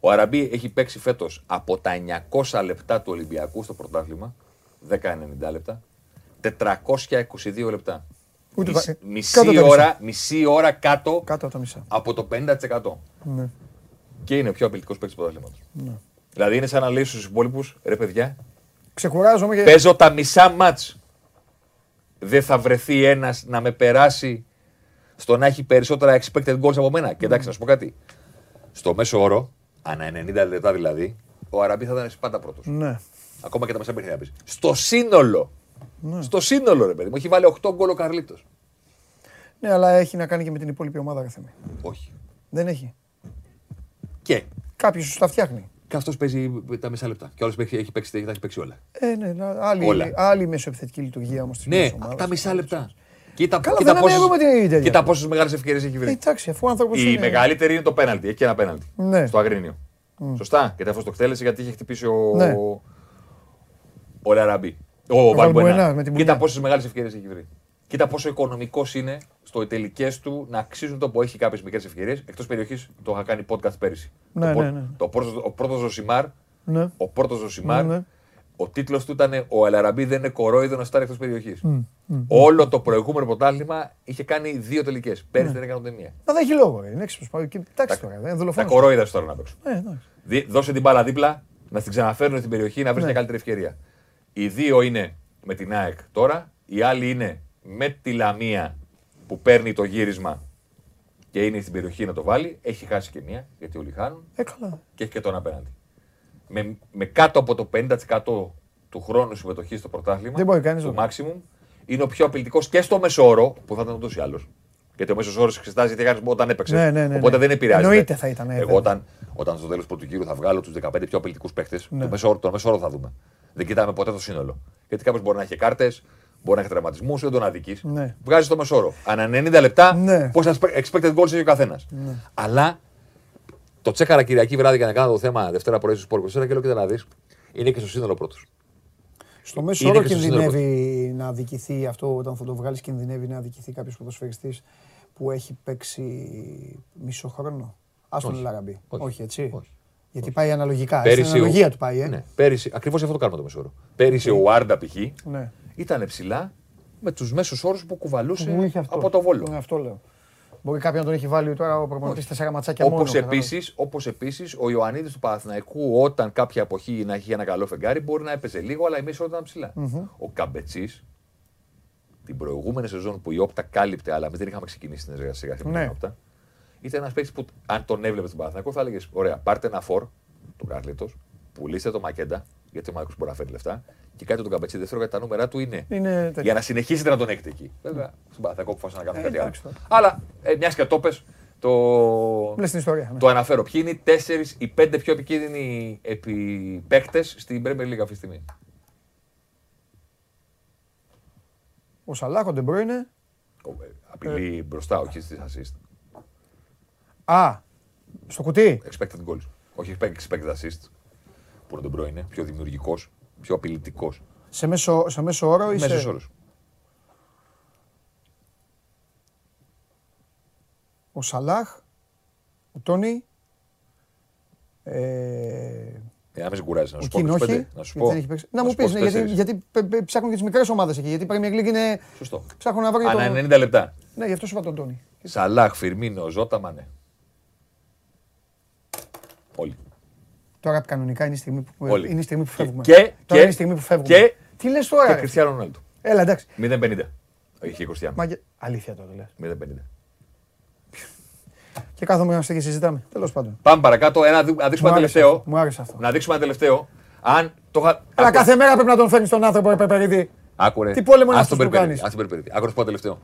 Ο Αραμπί έχει παίξει φέτος από τα 900 λεπτά του Ολυμπιακού στο πρωτάθλημα 10-90 λεπτά. 422 λεπτά.
Ούτε
Μισή,
τα-
μισή
κάτω τα μισά.
ώρα, μισή ώρα κάτω,
Κάτω από τα μισά.
από το 50%.
Ναι.
Και είναι ο πιο απειλητικός παίκτης του πρωταθλήματος. Δηλαδή είναι σαν να λέει στους υπόλοιπους, ρε παιδιά,
Ξεκουράζομαι και.
παίζω τα μισά μάτς. Δεν θα βρεθεί ένας να με περάσει στο να έχει περισσότερα expected goals από μένα. Και εντάξει, να σου πω κάτι. Στο μέσο όρο, ανά 90 λεπτά δηλαδή, ο Αραμπί θα ήταν πάντα πρώτος.
Ναι.
Ακόμα και τα μεσά παιχνίδια παίζει. Στο σύνολο. Στο σύνολο, ρε παιδί μου. Έχει βάλει 8 γκολ ο Καρλίτος.
ναι, αλλά έχει να κάνει και με την υπόλοιπη ομάδα, ρε Θεέ.
Όχι.
Δεν έχει.
Και;
Κάποιος σου τα φτιάχνει.
Και αυτός παίζει τα μισά λεπτά. Και άλλο έχει παίξει, τα έχει παίξει όλα.
Ε, ναι, να- άλλη,
Όλα.
άλλη μεσοεπιθετική λειτουργία όμως της
Ναι, τα μισά λεπτά. Κοίτα,
Καλά,
κοίτα
δεν
πόσες-
ανέβουμε την ίδια.
κοίτα πόσες μεγάλες ευκαιρίες έχει βρει.
Ε, εντάξει, αφού ο άνθρωπος.
Η μεγαλύτερη είναι το πέναλτι. Έχει και ένα πέναλτι.
Ναι.
Στο Αγρίνιο. Σωστά. Και αυτό το εκτέλεσε γιατί είχε χτυπήσει ο.
Ναι.
Ο Λαραμπή. Ο,
Βαλμπουενά,
Βαλμπουενά.
με την
Κοίτα
μπουνιά.
πόσες μεγάλες ευκαιρίες έχει βρει. Κοίτα πόσο οικονομικός είναι στο τελικές του να αξίζουν το που έχει κάποιες μικρές ευκαιρίες. Εκτός περιοχής το είχα κάνει podcast πέρυσι.
Ναι,
το, πο-
ναι, ναι.
το πρώτο, ο πρώτος Ζωσιμάρ.
Ναι.
Ο πρώτος Ζωσιμάρ.
Ναι, ναι.
Ο τίτλος του ήταν Ο Αλαραμπή δεν είναι κορόιδο να στάρει εκτός περιοχής. Όλο το προηγούμενο πρωτάθλημα είχε κάνει δύο τελικές. Πέρυσι δεν έκανε ούτε μία.
Μα δεν έχει λόγο. ρε. Είναι έξυπνος. Εντάξει τώρα. Δεν
Τα
δολοφόνο.
κορόιδα σου τώρα να παίξουν.
Ε, εντάξει.
Δι- Δώσε την μπάλα δίπλα, να την ξαναφέρουν στην περιοχή να βρεις
Ναι.
μια καλύτερη ευκαιρία. Οι δύο είναι με την ΑΕΚ τώρα, η άλλη είναι με τη Λαμία που παίρνει το γύρισμα και είναι στην περιοχή να το βάλει. Έχει χάσει και μία, γιατί όλοι χάνουν,
Ε, καλά.
και έχει και τον απέναντι. Με, με κάτω από το 50% του χρόνου συμμετοχής στο πρωτάθλημα,
Δεν μπορεί κανείς
του
να-
maximum, είναι ο πιο απειλητικός και στο μεσόωρο, που θα ήταν ούτως ή άλλως. Γιατί ο μέσο όρο εξετάζει γιατί έκανε όταν έπαιξε.
Ναι, ναι, ναι,
Οπότε
ναι.
δεν επηρεάζει.
Εννοείται θα ήταν, ε,
Εγώ
βέβαια.
όταν, όταν στο τέλος πρώτου γύρου θα βγάλω τους 15 πιο απειλητικούς παίχτε,
Ναι.
το μέσο όρο- τον μέσο όρο θα δούμε. Δεν κοιτάμε ποτέ το σύνολο. Γιατί κάποιος μπορεί να έχει κάρτες, μπορεί να έχει τραυματισμούς, δεν τον αδική.
Ναι.
Βγάζεις το μέσο όρο. Ανά 90 λεπτά,
Ναι.
πόσα expected goals έχει ο καθένας. Αλλά το τσέκαρα Κυριακή βράδυ και να κάνω το θέμα Δευτέρα πρωί στους Πόρκο. και λέω κοίτα να δεις, είναι και στο σύνολο πρώτος.
Στο μέσο
Είναι
όρο
και στο
κινδυνεύει να αδικηθεί αυτό όταν θα το βγάλεις, κινδυνεύει να αδικηθεί κάποιος ποδοσφαιριστής που έχει παίξει μισό χρόνο. Α τον
Όχι.
Λαραμπή.
Όχι.
Όχι, έτσι.
Όχι.
Γιατί πάει αναλογικά.
Πέρυσι
Στην αναλογία του πάει, ε.
Ναι, πέρυσι, ακριβώς αυτό το κάνουμε το μέσο όρο. Πέρυσι ο Άρντα π.χ.
Ναι.
Ήταν ψηλά με τους μέσους όρους που κουβαλούσε
Μου είχε αυτό.
από το βόλο.
Ναι, αυτό λέω. Μπορεί κάποιον να τον έχει βάλει τώρα ο προπονητής τέσσερα ματσάκια μόνο.
Όπως
κατάλαβες.
επίσης όπως επίσης, ο Ιωαννίδης του Παναθηναϊκού, όταν κάποια εποχή να έχει ένα καλό φεγγάρι, μπορεί να έπαιζε λίγο, αλλά η μέση ώρα ήταν ψηλά. Ο Καμπετσής, την προηγούμενη σεζόν που η Όπτα κάλυπτε, αλλά εμείς δεν είχαμε ξεκινήσει την εργασία με
Ναι.
την Όπτα, ήταν ένας παίκτης που αν τον έβλεπε στον Παναθηναϊκό θα έλεγες: Ωραία, πάρτε ένα φορ, τον Καρλίτος, πουλήστε το Μακέντα, γιατί ο Μάκο μπορεί να φέρει λεφτά, και κάτι τον Καμπετσί δεύτερο γιατί τα νούμερα του είναι.
Είναι τέτοιο.
Για να συνεχίσετε να τον έχετε εκεί. Βέβαια, στον Παναθηναϊκό αποφάσισαν να κάνουν
Ε,
κάτι άλλο.
εντάξει τώρα.
Αλλά ε, μιας και το πες, το,
Λες την ιστορία. ναι.
το αναφέρω. Ποιοι είναι οι τέσσερις ή πέντε πιο επικίνδυνοι παίκτε στην Premier League αυτή τη στιγμή;
Ο Σαλάχ, ο Ντεμπρόινε.
Ο- ε, Απειλή μπροστά, όχι στις assist.
Α, στο κουτί.
Expected goals. Όχι expected assist. Που είναι τον πρώην, πιο δημιουργικός, πιο απειλητικός.
Σε μέσο, σε μέσο όρο ή
Μέσος
σε...
όρος.
Ο Σαλάχ, ο Τόνι, ε,
Ε, αν με κουράζει, να
ο
σου πω.
Κιν
τους
όχι,
πέντε, Να σου
γιατί
πω.
δεν έχει παίξει. Να μου
σου πω
πεις,
τους
ναι, γιατί,
τέσσερις.
γιατί πε- πε- ψάχνουν και τις μικρές ομάδες εκεί, γιατί η Premier League είναι...
Σωστό.
Ψάχνω να βρω για
Ανά
τον...
90 λεπτά.
Ναι, γι' αυτό σου είπα τον Τόνι.
Σαλάχ, Φιρμίνο, Ζώτα, Μανέ. Όλοι.
Τώρα κανονικά είναι η στιγμή που,
Όλοι.
είναι η στιγμή που φεύγουμε.
Και-
τώρα
και-
είναι η στιγμή που φεύγουμε.
και-
Τι λες τώρα,
Και
ρε.
Κριστιανό Ρονάλντο.
Έλα, εντάξει.
0-50. Είχε Κριστιανό.
Μαγε... Αλήθεια τώρα λες.
0-50.
Και κάθομαι να και συζητάμε. Τέλος πάντων.
Πάμε παρακάτω. Ένα, να δείξουμε
Μου
ένα
άρεσε
τελευταίο.
αυτό, Μου άρεσε αυτό.
Να δείξουμε ένα τελευταίο. Αν το είχα.
Αλλά
Άκου-
κάθε μέρα πρέπει να τον φέρνεις τον άνθρωπο, ρε Πεπερίδη.
Άκουρε.
Τι πόλεμο είναι
Ας
αυτός
τον
που
Περπερίδη,
κάνεις.
ας τον Περπερίδη. Άκουρε πω τελευταίο.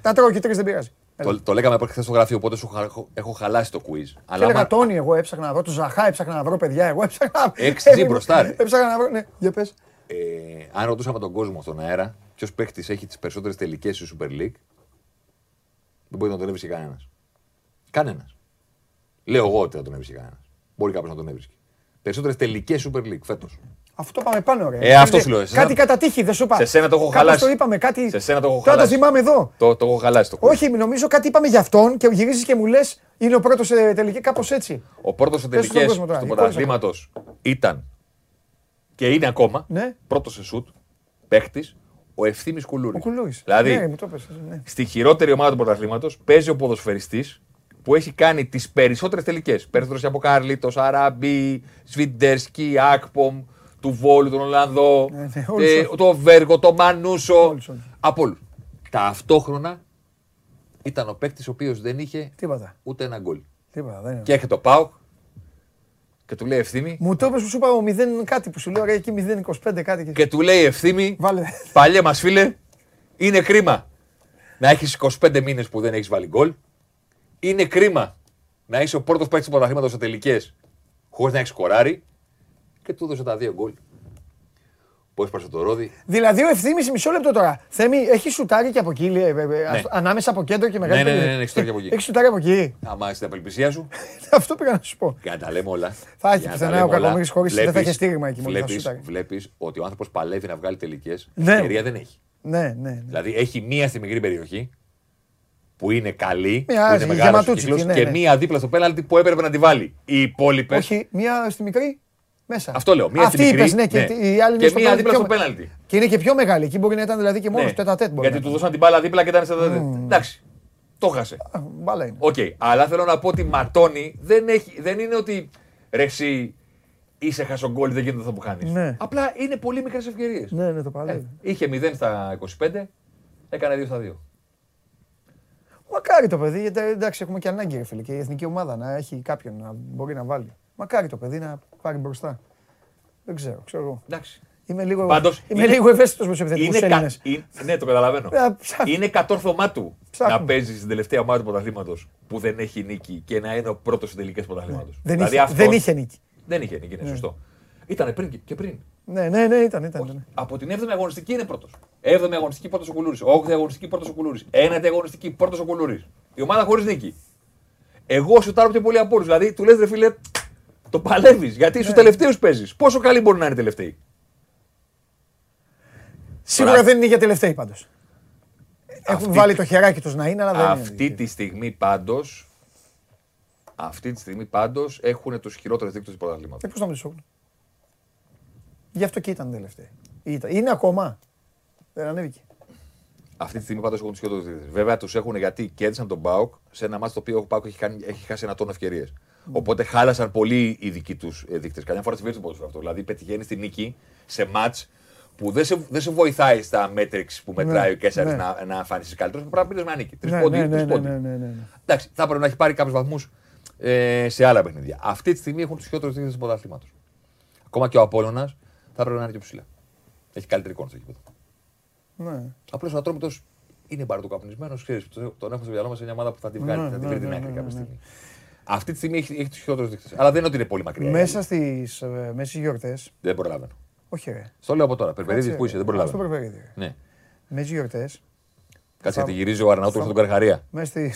Τα τρώω και τρεις δεν πειράζει. Έλα.
Το, το λέγαμε από χθες στο γραφείο, οπότε σου χα- έχω, έχω χαλάσει το quiz.
Και
Αλλά
έλεγα
άμα-
Τόνι, εγώ έψαχνα να βρω, τον Ζαχά έψαχνα να βρω, παιδιά, εγώ έψαχνα.
Έξι τζι μπροστά, ρε.
Έψαχνα να βρω, ναι, για πες.
ε, αν ρωτούσαμε τον κόσμο στον αέρα, ποιος παίχτη έχει τις περισσότερες τελικές στη Super League, δεν μπορεί να τον έβρισκε κανένας. Κανένας. Λέω εγώ ότι θα τον έβρισκε κανένας. Μπορεί κάποιος να τον έβρισκε. Περισσότερες τελικές Super League φέτος.
Αυτό πάμε πάνω, ρε.
Ε, αυτό σου λέω, σε
Κάτι
σένα-
κατά τύχη, δεν σου είπα.
σε σένα το έχω
Κάπως
χαλάσει.
το είπαμε, κάτι.
Σε σένα το έχω
Τώρα το
χαλάσει.
θυμάμαι εδώ.
Το, το έχω χαλάσει το quiz.
Όχι, νομίζω κάτι είπαμε για αυτόν και γυρίζεις και μου λες είναι ο πρώτος σε τελική, κάπως έτσι.
Ο πρώτος σε
στον
τελικές
κόσμο τώρα,
του
εικόνες
πρωταθλήματο ήταν και είναι ακόμα
Ναι.
πρώτος σε σουτ παίχτης ο ευθύνη Κουλούρης.
Ο Κουλούρης.
Δηλαδή,
Ναι, μου το πες, ναι.
στη χειρότερη ομάδα του πρωταθλήματο παίζει ο ποδοσφαιριστής που έχει κάνει τις περισσότερες τελικές. Πέρθρο από Κάρλιτο, Αράμπι, Σβιντέρσκι, Ακπομ, του Βόλου, τον Ολλανδό,
Ναι, ναι, όλους,
ε,
όλους.
το Βέργο, το Μανούσο.
Όλους, όλους.
Από όλους. Ταυτόχρονα ήταν ο παίκτης ο οποίος δεν είχε
Τίποτα.
ούτε ένα γκολ.
Τίποτα. Δεν είναι.
Και έρχεται ο Πάουκ και του λέει ευθύμη.
Μου το είπες που σου είπα ο 0 κάτι που σου λέω ρε εκεί 0,25 κάτι. Και...
Και του λέει ευθύμη,
Βάλε.
παλιέ μας φίλε, είναι κρίμα να έχεις 25 μήνες που δεν έχεις βάλει γκολ. Είναι κρίμα να είσαι ο πρώτος παίκτης του πρωταθλήματος σε τελικές χωρίς να έχεις σκοράρει. Και του έδωσε τα δύο γκολ. Πώ έσπασε το ρόδι.
Δηλαδή ο ευθύμης μισό λεπτό τώρα. Θέμη, έχει σουτάρει και από εκεί, λέει, ε, ε, ας- ανάμεσα από κέντρο και μεγάλη
Ναι, ναι, ναι,
περιοχή.
ναι, έχει σουτάρει και από εκεί.
Έχει σουτάρει από εκεί.
Άμα είσαι στην απελπισία σου, [laughs]
Αυτό πήγα να σου πω.
για να τα λέμε όλα.
Θα έχει
για να
πουθενά
τα λέμε
ο
όλα,
Κακομοίρης χωρίς- δεν θα
βλέπεις-
είχε στήριγμα εκεί μόνο, θα
βλέπεις-
σούταρε.
Βλέπεις ότι ο άνθρωπος παλεύει να βγάλει τελικές.
Ναι.
Ευκαιρία δεν έχει.
Ναι, ναι. ναι.
Δηλαδή έχει μία στη μικρή περιοχή που είναι καλή,
Μια
που είναι μεγάλος
γεματούτσικη,
κύκλος,
ναι,
και
ναι.
μία δίπλα στο πέναλτι που έπρεπε να τη βάλει. Οι υπόλοιπε.
Όχι, μία στη μικρή, μέσα.
Αυτό λέω. Μία
Αυτή
στη μικρή,
είπες, ναι, και η άλλη είναι
και
στο
μία
πέναλτι
δίπλα
πιο
στο
με-
πέναλτι.
Και είναι και πιο μεγάλη. Εκεί μπορεί να ήταν δηλαδή και μόνος
Ναι.
στο τετατέτ. μπορεί
Γιατί
να
του
ήταν.
δώσαν την μπάλα δίπλα και ήταν σε τετατέτ. Εντάξει. Το χάσε.
Α, Μπάλα είναι.
Οκ. Αλλά θέλω να πω ότι ματώνει δεν, έχει, δεν είναι ότι ρε εσύ είσαι χασογκόλ, δεν γίνεται αυτό που χάνει.
Ναι.
Απλά είναι πολύ μικρές ευκαιρίες.
Ναι, ναι, το παλεύει.
Είχε 0 στα 25, έκανε 2 στα 2.
Μακάρι το παιδί, γιατί εντάξει έχουμε και ανάγκη ρε φίλε και η εθνική ομάδα να έχει κάποιον να μπορεί να βάλει. Μακάρι το παιδί να πάρει μπροστά. Δεν ξέρω, ξέρω εγώ.
Εντάξει.
Είμαι λίγο,
Πάντως,
είμαι
είναι-
λίγο ευαίσθητος με τους επιθετικούς
Είναι κα...
Έλληνες.
είναι- Ναι, το καταλαβαίνω.
Ε, ψάχνω.
είναι κατόρθωμά του
Ψάχνω.
να παίζεις στην τελευταία ομάδα του πρωταθλήματος που δεν έχει νίκη και να είναι ο πρώτος σε τελικές πρωταθλήματος.
Δεν, είχε, δεν είχε νίκη.
Δεν είχε νίκη, είναι σωστό. Ήταν πριν και- και πριν.
Ναι, ναι, ναι, ήταν, ήταν. ήταν.
Από την 7η αγωνιστική είναι πρώτος. 7η αγωνιστική πρώτος ο Κουλούρης. 8η αγωνιστική πρώτος ο Κουλούρης. 9η αγωνιστική πρώτος ο Κουλούρης. Η ομάδα χωρίς νίκη. Εγώ σουτάρω πιο πολύ από όλους. Δηλαδή του λες, ρε φίλε, το παλεύεις. Γιατί
Ναι.
στου τελευταίους παίζεις. Πόσο καλοί μπορεί να είναι τελευταίοι;
Σίγουρα
Τώρα-
δεν είναι για τελευταίοι πάντως. Έχουν
Αυτή-
βάλει το χεράκι τους να είναι, αλλά δεν
Αυτή
είναι.
τη στιγμή πάντως. Αυτή τη στιγμή πάντως έχουν τους χειρότερους δείκτες του πρωταθλήματος.
Ε, πώς να μην σου Γι' αυτό και ήταν τελευταίοι. Ήταν. Είναι ακόμα. Δεν ανέβηκε.
Αυτή τη στιγμή πάντως έχουν τους χειρότερους δείκτες. Βέβαια τους έχουν γιατί κέρδισαν τον Μπάουκ σε ένα μάτι το οποίο ο Μπάουκ έχει, κάνει- έχει χάσει ένα τόνο ευκαιρίες. Οπότε χάλασαν πολύ οι δικοί τους δείκτες. Καμιά φορά συμβαίνει στο ποδόσφαιρο αυτό. Δηλαδή πετυχαίνεις τη νίκη σε μάτς που δεν σε, δεν σε βοηθάει στα metrics που μετράει ο Κέσσαρης
ναι.
να, να εμφανίσει καλύτερος. Πρέπει να πήρε μια νίκη. Τρεις
Ναι,
πόντι.
ναι,
τρεις
ναι, ναι,
πόντι.
ναι, ναι, ναι.
Εντάξει, θα έπρεπε να έχει πάρει κάποιους βαθμούς ε, σε άλλα παιχνίδια. Αυτή τη στιγμή έχουν τους χειρότερους δείκτες του πρωταθλήματος. Ακόμα και ο Απόλογα θα έπρεπε να είναι πιο ψηλά. Έχει καλύτερη εικόνα στο γήπεδο.
Ναι.
Απλώς ο Ατρόμητος είναι μπαρτοκαπνισμένο, ξέρεις. Τον έχουμε στο μυαλό μας σε μια ομάδα που θα τη βγάλει,
Ναι,
θα τη
ναι,
βρει την
ναι,
άκρη
ναι,
κάποια
ναι.
στιγμή. Αυτή τη στιγμή έχει, έχει τους χειρότερους δείκτες. Αλλά δεν είναι ότι είναι πολύ μακριά. η
Μέσα
άλλη.
στις ε, μέσα στις γιορτές,
Δεν προλαβαίνω.
όχι ρε.
Στο λέω από τώρα. Περπερίδη
Κάτσε,
που είσαι, δεν
Στο
προλαβαίνω.
Περπερίδη. ρε.
Ναι.
Μέσα στις γιορτές,
Κάτσε
Θα-
γιατί γυρίζει ο Αρναούτος
θα-
στον Καρχαρία.
μέσα στη...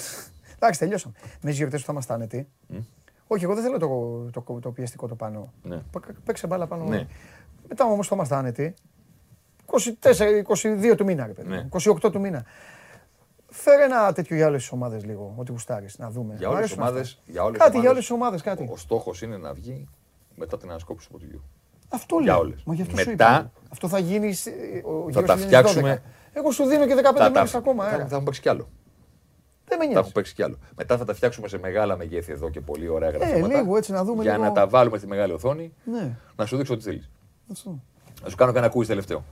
Εντάξει, τελειώσαμε. Μέσα στις γιορτές που θα είμαστε άνετοι. Όχι, εγώ δεν θέλω το, το, το πιεστικό το πάνω.
Ναι.
Πα- Παίξε μπάλα πάνω.
Ναι.
Μετά όμως θα είμαστε άνετοι. 24, 22 του μήνα, ρε παιδί.
Ναι.
28 του μήνα. Φέρε ένα τέτοιο για όλες τις ομάδες λίγο, ό,τι γουστάρεις, να δούμε.
Για
Μ'
όλε τις
αρέσουν
ομάδες.
αυτά.
Για όλες τις
Κάτι για
ομάδες,
όλες τις ομάδες, κάτι.
Ο στόχος είναι να βγει μετά την ανασκόπηση του ποτηγιού.
Αυτό
για
λέω.
όλες.
Μα γι' αυτό
Μετά-
σου είπα. Αυτό θα γίνει σε- ο
Θα
γύρω
τα
στις
φτιάξουμε.
12. Εγώ σου δίνω και 15
Θα,
μέρες
τα,
ακόμα.
θα,
έλα.
θα έχουν παίξει κι άλλο.
Δεν με
Θα
νοιάζει.
έχουν παίξει κι άλλο. Μετά θα τα φτιάξουμε σε μεγάλα μεγέθη εδώ και πολύ ωραία γραφήματα.
Ε, λίγο έτσι να δούμε
Για
λίγο.
να τα βάλουμε στη μεγάλη οθόνη,
Ναι.
να σου δείξω ό,τι θέλεις.
Αυτό.
Να σου κάνω και ένα quiz τελευταίο.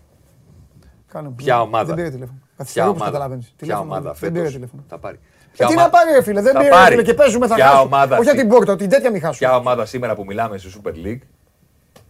Κάνω.
Ποια ομάδα;
Δεν πήρε τηλέφωνο.
Ποια
Καθυστερώ όπως
ομάδα,
καταλαβαίνεις.
ποια
Τηλέφωνο
ομάδα
δεν- Δεν πήρε
φέτος;
τηλέφωνο.
θα πάρει.
Ε,
Ποια
τι
ομα-
να πάρει ρε φίλε, δεν
θα
πήρε ρε
πάρει.
φίλε και παίζουμε θα
Ποια
χάσουμε.
ομάδα
Όχι
στη-
την πόρτα, την τέτοια μη χάσουμε.
Ποια ομάδα σήμερα που μιλάμε στη Super League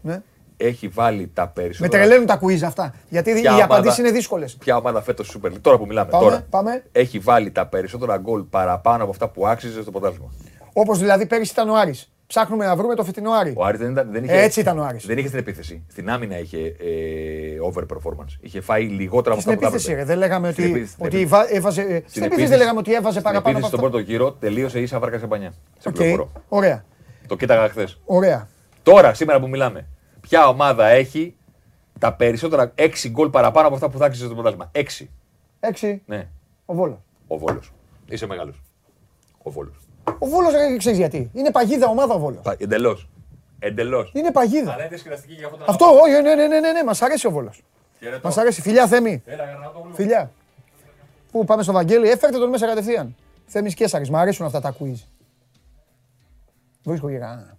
Ναι.
έχει βάλει τα
Με
περισσότερα.
τρελαίνουν τα quiz αυτά. Γιατί
Ποια
οι
ομάδα-
απαντήσεις είναι δύσκολες.
Ποια ομάδα φέτος στη Super League, τώρα που μιλάμε,
Πάμε,
τώρα,
πάμε.
έχει βάλει τα περισσότερα γκολ παραπάνω από αυτά που άξιζε στο πρωτάθλημα.
Όπως δηλαδή πέρυσι ήταν ο Άρης. Ψάχνουμε να βρούμε το φετινό Άρη.
Ο Άρης δεν, ήταν, δεν είχε,
Έτσι ήταν ο Άρης.
Δεν είχε στην επίθεση. Στην άμυνα είχε ε, over performance. Είχε φάει λιγότερα από
Στην
αυτά που θα
επίθεση, ρε.
έπρεπε.
Δεν λέγαμε
Στην
ότι,
επίθεση, στην
ότι
επίθεση.
βα- έβαζε. Στην επίθεση
επίθεση-
δεν λέγαμε ότι έβαζε
Στην
παραπάνω από
επίθεση στον
αυτά.
πρώτο γύρο τελείωσε ίσα βάρκα ίσα πανιά. Σε
Οκ,
πληροφορώ.
Ωραία.
Το κοίταγα χθες.
Ωραία.
Τώρα, σήμερα που μιλάμε, ποια ομάδα έχει τα περισσότερα 6 γκολ παραπάνω από αυτά που θα άξιζε στο πρωτάθλημα. 6.
Έξι.
Ναι.
Ο Βόλος.
Ο Βόλος. Είσαι μεγάλος. Ο Βόλος.
Ο Βόλος ρε, ξέρεις γιατί. Είναι παγίδα ομάδα ο Βόλος.
Εντελώς. Εντελώς.
Είναι παγίδα.
Αλλά είναι διασκεδαστική για αυτό το
Αυτό, όχι, ναι, ναι, ναι, ναι, ναι, μας αρέσει ο Βόλος. Μας αρέσει. Φιλιά, Θέμη. Φιλιά. Πού πάμε στο Βαγγέλη, έφερτε τον μέσα κατευθείαν. Θέμης Κέσσαρη, μου αρέσουν αυτά τα quiz. Βρίσκω και κανένα.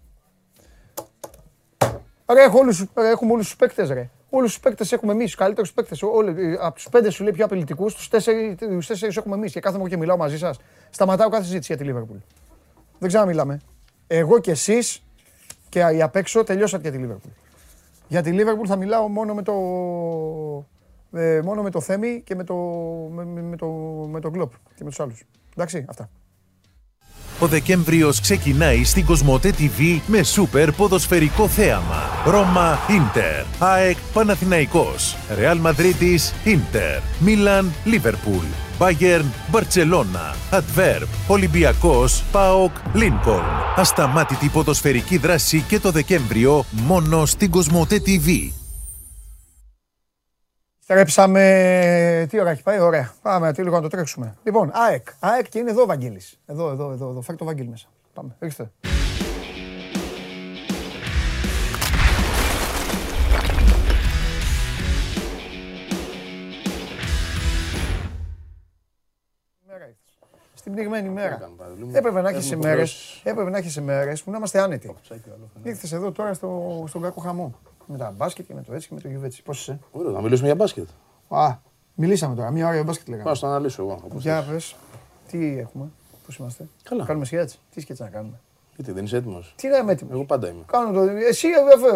Ρε, έχω όλους, ρε, έχουμε όλους τους παίκτες, ρε. Όλους τους παίκτες έχουμε εμείς, τους καλύτερους παίκτες. Από τους πέντε σου λέει πιο απειλητικούς, τους τέσσερι έχουμε εμείς. Και κάθομαι και μιλάω μαζί σας. Σταματάω κάθε συζήτηση για τη Λίβερπουλ. Δεν ξέρω μιλάμε. Εγώ και εσείς και οι απ' έξω τελειώσατε για τη Λίβερπουλ. Για τη Λίβερπουλ θα μιλάω μόνο με το, ε, μόνο με το Θέμη και με το, με, με, το, με το Γκλόπ και με τους άλλους. Εντάξει, αυτά.
Ο Δεκέμβριος ξεκινάει στην Κοσμοτέ TV με σούπερ ποδοσφαιρικό θέαμα. Ρώμα Ίντερ, ΑΕΚ Παναθηναϊκός, Ρεάλ Μαδρίτης Ίντερ, Μίλαν Λίβερπουλ, Bayern, Μπαρτσελώνα, Adverb, Ολυμπιακός, ΠΑΟΚ, Λίνκολν. Ασταμάτητη ποδοσφαιρική δράση και το Δεκέμβριο μόνο στην Κοσμοτέ TV.
Στρέψαμε. Τι ώρα έχει πάει, ωραία. Πάμε τι λίγο να το τρέξουμε. Λοιπόν, ΑΕΚ. ΑΕΚ και είναι εδώ ο Βαγγέλης. Εδώ, εδώ, εδώ. εδώ. Φέρει το Βαγγέλη μέσα. Πάμε. Ρίξτε. Στην πνιγμένη μέρα. Έπρεπε να έχεις ημέρες. Έπρεπε να έχεις ημέρες που να είμαστε άνετοι. Ήρθες εδώ τώρα στο, στον κακό χαμό. Με τα μπάσκετ και με το έτσι και με το γιουβέτσι. Πώς είσαι;
Ωραία, να μιλήσουμε για μπάσκετ.
Α, μιλήσαμε τώρα. Μία ώρα για μπάσκετ λέγαμε.
Πάω να αναλύσω εγώ.
Για πες. Τι έχουμε, πώς είμαστε;
Καλά.
Κάνουμε σκέτς; Τι σκέτς να κάνουμε;
Γιατί δεν είσαι έτοιμος;
Τι να είμαι έτοιμος;
Εγώ πάντα είμαι.
Κάνω το. Εσύ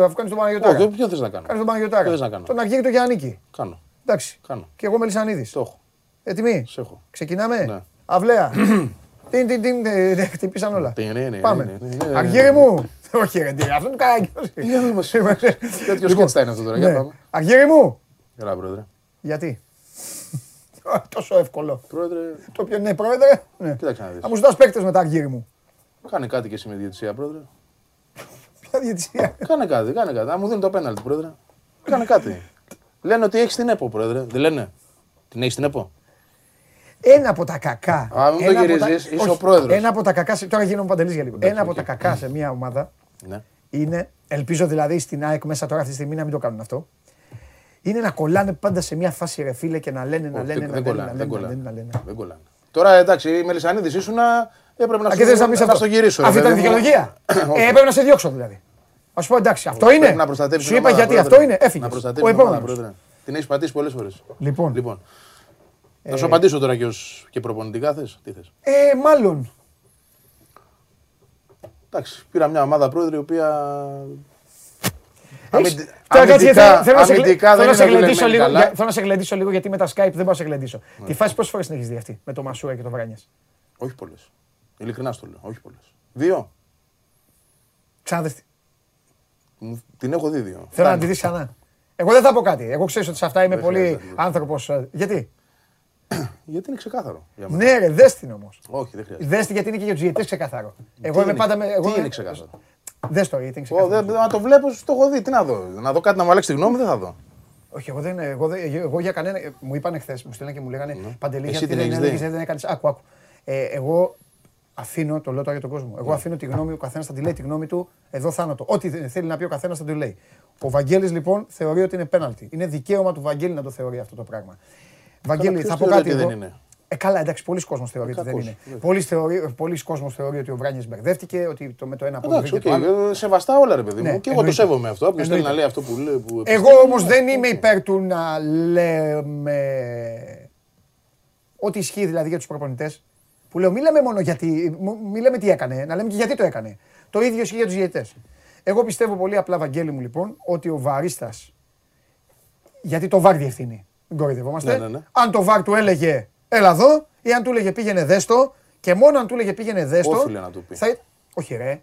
αφού κάνεις τον Παναγιωτάρα.
Όχι, ποιο θες να κάνω;
Κάνεις τον Παναγιωτάρα.
Ποιο θες να κάνω;
Τον Αργύρι το Γιάννικη.
Κάνω.
Εντάξει.
Κάνω.
Και εγώ Μελισανίδη.
Το έχω.
Έτοιμοι;
Σε έχω.
Ξεκινάμε;
Ναι.
Αυλαία. [clears throat] Τιν, τιν, τιν, ε, ε, χτυπήσαν όλα.
Τι είναι, είναι,
Πάμε.
είναι, είναι, είναι.
Αργύρι μου. [laughs] Όχι, ρε, τι, αυτό του κάνει. [laughs]
Τέτοιος σκέτς θα είναι αυτό τώρα. Για
Ναι.
πάμε.
Αργύρι μου.
Έλα, πρόεδρε.
Γιατί; [laughs] Τόσο εύκολο.
Πρόεδρε,
Το οποίο ναι, πρόεδρε. Ναι.
κοίταξε να δεις.
Θα μου ζητάς παίκτες μετά, Αργύρι μου.
Κάνε κάτι και εσύ με τη διαιτησία, πρόεδρε.
Ποια διαιτησία;
Κάνε κάτι, κάνε κάτι. Αν μου δίνει το πέναλτι, πρόεδρε. Κάνε κάτι. Λένε ότι έχεις την ΕΠΟ, πρόεδρε. Δεν λένε. Την έχεις την ΕΠΟ;
Ένα από τα κακά.
Α, μην το
ένα από τα-
γυρίζεις, είσαι
όχι,
ο πρόεδρος.
Ένα από τα κακά. σε- Τώρα γίνομαι παντελής για λίγο. Ένα από
οκ.
τα κακά σε μια ομάδα
Ναι.
είναι, ελπίζω δηλαδή στην ΑΕΚ μέσα τώρα αυτή τη στιγμή να μην το κάνουν αυτό, είναι να κολλάνε πάντα σε μια φάση ρε φίλε και να λένε, να
Όχι,
λένε,
δεν-
να
δεν
λένε,
κολλάνε,
να
δεν
λένε, να
κολλάνε.
λένε, να λένε.
Δεν κολλάνε. Τώρα εντάξει, ο Μελισσανίδης ήσουν έπρεπε να
Α,
σου
και θες να πεις
να
αυτό;
στο γυρίσω. ρε
Αυτή ήταν η
παιδί μου.
δικαιολογία. [coughs]
Όχι.
Ε, Έπρεπε να σε διώξω δηλαδή. Α σου πω εντάξει, αυτό είναι.
Πρέπει να προστατεύεις
Σου
την
είπα
ομάδα,
γιατί
πρόεδρε.
αυτό είναι, έφυγες.
Να
Ο
προστατεύει την ομάδα,
επόμενο.
πρόεδρε. Την έχεις πατήσει πολλές φορές.
Λοιπόν,
Λοιπόν. Να σου απαντήσω τώρα και, ως, και προπονητικά θες. Τι θες;
ε, μάλλον.
Εντάξει, πήρα μια ομάδα πρόεδρε η οποία.
Έχεις-
αμυντι-
Τώρα κάτσε,
αμυντικά-
θέλω- θέλω να σε γλε-
αμυντικά
θέλω
δεν
να σε
είναι
γλεντήσω
δουλεμένη
λίγο,
καλά.
για- θέλω να σε γλεντήσω λίγο γιατί με τα Skype δεν μπορώ να σε γλεντήσω. Τη φάση πόσες φορές την έχεις δει αυτή με το Μασούρα και το Βράνια.
Όχι πολλές. Ειλικρινά στο λέω. Όχι πολλές. Δύο.
Ξαναδευτεί.
Μου- Την έχω δει δύο.
Θέλω να
Φτάνει.
τη δεις ξανά. Εγώ δεν θα πω κάτι. Εγώ ξέρω ότι σε αυτά είμαι
Δεν
πολύ
χρειάζεται.
άνθρωπος. Γιατί; [clears throat]
Γιατί είναι ξεκάθαρο. Για μένα.
Ναι, ρε, δες την όμως.
Όχι, δεν χρειάζεται.
Δες την γιατί είναι και για τους διαιτητέ ξεκάθαρο. Εγώ
Τι
είμαι
είναι-
πάντα με. Εγώ
Τι είναι ξεκάθαρο;
Δες το γιατί είναι
Ω,
ξεκάθαρο.
δεν- Να το βλέπω, το έχω δει. Τι να δω. Να δω κάτι να μου αλλάξει τη γνώμη, δεν θα δω.
Όχι, εγώ, δεν, εγώ, δεν, εγώ για κανένα. Μου είπαν χθες, μου στείλαν και μου λέγανε Παντελή,
Ναι. Εσύ
γιατί
την
δεν
έχεις
έλεγες,
δει;
δεν έκανε. Άκου, άκου. Ε, εγώ αφήνω, το λέω τώρα για τον κόσμο.
Ναι.
Εγώ αφήνω τη γνώμη, ο καθένας θα τη λέει τη γνώμη του εδώ θάνατο. Ό,τι θέλει να πει ο καθένας θα το λέει. Ο Βαγγέλης λοιπόν θεωρεί ότι είναι πέναλτι. Είναι δικαίωμα του Βαγγέλη να το θεωρεί αυτό το πράγμα. Βαγγέλη,
ποιος
θα πω
θεωρεί
κάτι
ότι
εδώ.
δεν είναι;
Ε, καλά, εντάξει, πολύς κόσμος θεωρεί ότι δεν
κακός,
είναι.
βέβαια.
Πολλοί, θεωρεί, πολύς κόσμος θεωρεί ότι ο Βράνιες μπερδεύτηκε, ότι το με το ένα πόδι
Εντάξει,
βρήκε
οκ.
το άλλο.
ε, Σεβαστά όλα, ρε παιδί
Ναι,
μου. Και εγώ το
εννοείται.
σέβομαι αυτό. Όποιος θέλει
Εννοείται.
να λέει αυτό που λέει. που
Εγώ
πιστεύει,
όμως
ναι.
δεν είμαι υπέρ του να λέμε ό,τι ισχύει δηλαδή για τους προπονητές. Που λέω, μη λέμε μόνο γιατί, μ- μη λέμε τι έκανε, να λέμε και γιατί το έκανε. Το ίδιο ισχύει για τους διαιτητές. Εγώ πιστεύω πολύ απλά, Βαγγέλη μου λοιπόν, ότι ο Βαρίστας, γιατί το βάρ διευθύνει, μην κοροϊδευόμαστε.
Ναι, ναι, ναι.
Αν το βάρ του έλεγε, έλα εδώ, ή αν του έλεγε πήγαινε δέστο, και μόνο αν του έλεγε πήγαινε δέστο.
Όφιλε να του πει.
θα- Όχι ρε,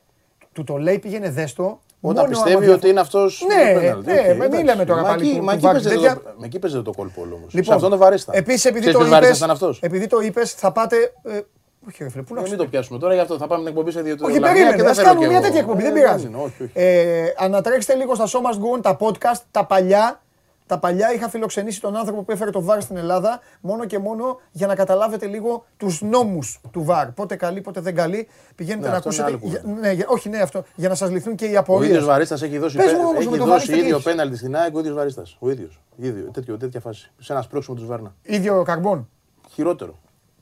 του το λέει πήγαινε δέστο.
Όταν
μόνο
πιστεύει
άμα
ότι είναι αυτός.
Ναι, ναι, μην λέμε τώρα πάλι που-
Μα
που
εκεί
βάζει
παίζεται
τέτοια.
το- με εκεί παίζεται το κόλπο όμως.
Λοιπόν,
Σε αυτόν τον βαρίστα.
Επίσης, επειδή
Ξέρεις
το
ποιος βαρίστας
είπες,
ήταν αυτός;
επειδή το είπες, θα πάτε... ε, όχι ρε φίλε, πού να
Να μην
ξέρω.
το πιάσουμε τώρα, γι' αυτό θα πάμε την εκπομπή σε δύο
Όχι, περίμενε, ας κάνουμε μια τέτοια εκπομπή, δεν πειράζει.
Όχι, όχι.
Ε, ανατρέξτε λίγο στα Show Must Go On, τα podcast, τα παλιά, τα παλιά είχα φιλοξενήσει τον άνθρωπο που έφερε το βάρ στην Ελλάδα μόνο και μόνο για να καταλάβετε λίγο τους νόμους του βάρ. Πότε καλή, πότε δεν καλή. Πηγαίνετε
Ναι,
να
αυτό είναι
ακούσετε.
άλλο
για- ναι, για- όχι, ναι, αυτό. Για να σας λυθούν και οι
Ο
απορίε.
ίδιος Βαρίστας έχει δώσει,
Πες μου όμως,
έχει
με τον
δώσει
Βαρίστα τι
ίδιο
έχεις.
πέναλτι στην ΑΕΚ ο ίδιος Βαρίστας. Ο ίδιος. ίδιο τέτοιο, τέτοια φάση. Σε ένα σπρώξιμο τους Βάρνα.
ίδιο καρμπόν.
Χειρότερο.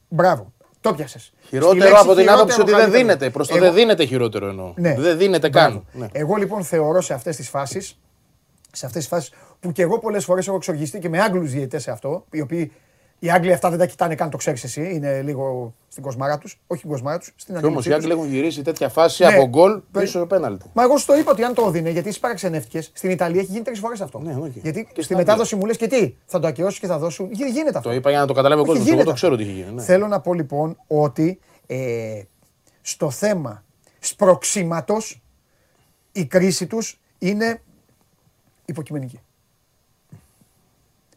Μπράβο. Το πιασε.
Χειρότερο από την άποψη ότι δεν δίνεται. Προς το δεν δίνεται χειρότερο εννοώ.
Ναι.
Δεν δίνεται
Μπράβο.
καν. Ναι.
Εγώ λοιπόν θεωρώ σε αυτές τις φάσεις, σε αυτές τις φάσεις που και εγώ πολλές φορές έχω εξοργιστεί και με Άγγλους διαιτέ σε αυτό, οι οποίοι οι Άγγλοι αυτά δεν τα κοιτάνε καν, το ξέρεις εσύ, είναι λίγο στην κοσμάρα τους. Όχι στην κοσμάρα τους, στην
Και όμως
αντίληψή
οι
τους.
Άγγλοι έχουν γυρίσει τέτοια φάση
Ναι.
από γκολ
Πε-
πίσω σε πέναλτι.
Μα εγώ σου το είπα ότι αν το έδινε, γιατί εσύ παραξενεύτηκες, στην Ιταλία έχει γίνει τρεις φορές αυτό.
Ναι, όχι.
Γιατί
Και
στη
στα
μετάδοση μου λες και τι, θα το ακυρώσουν και θα δώσουν. Γι- Γίνεται αυτό.
Το είπα για να το καταλάβει ο
Όχι,
κόσμος. Εγώ
γίνεται
το ξέρω
αυτό.
τι έχει γίνει. ναι.
Θέλω να πω λοιπόν ότι ε, στο θέμα σπροξήματος η κρίση τους είναι υποκειμενική.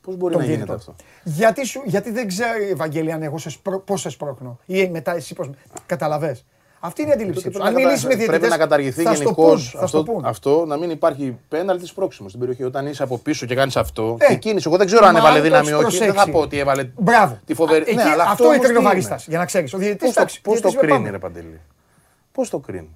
Πώς μπορεί
Τον
να γίνεται
διαιτητών.
αυτό;
Γιατί, σου, γιατί δεν ξέρει, Ευαγγέλη, αν εγώ σε σπρο, πώς σε σπρώχνω ή μετά εσύ πώς... Καταλαβες. Αυτή είναι η αντίληψή
Τότε
τους.
πρέπει
Αν
να
μιλήσει με
κατα-
διαιτητές,
Πρέπει να καταργηθεί
θα στο
γενικώς
πούν, θα στο
αυτό,
πούν.
αυτό, να μην υπάρχει πέναλτις σπρώξιμο στην περιοχή. Όταν είσαι από πίσω και κάνεις αυτό.
Ε,
η κίνηση. Εγώ δεν ξέρω αν
μα
έβαλε
αν το
δύναμη ή
έχεις
όχι. Δεν θα
προσέξεις.
πω ότι έβαλε
Μπράβο.
τη φοβερή.
Εκεί,
ναι, αλλά
αυτό
όμως
έκρινε ο
τι είναι;
Βαρίστας, για να ξέρεις. Ο διαιτητής,
Πώς το,
εντάξει,
πώς το
διαιτητής με
κρίνει,
πάμε.
ρε Παντελή; Πώς το κρίνει;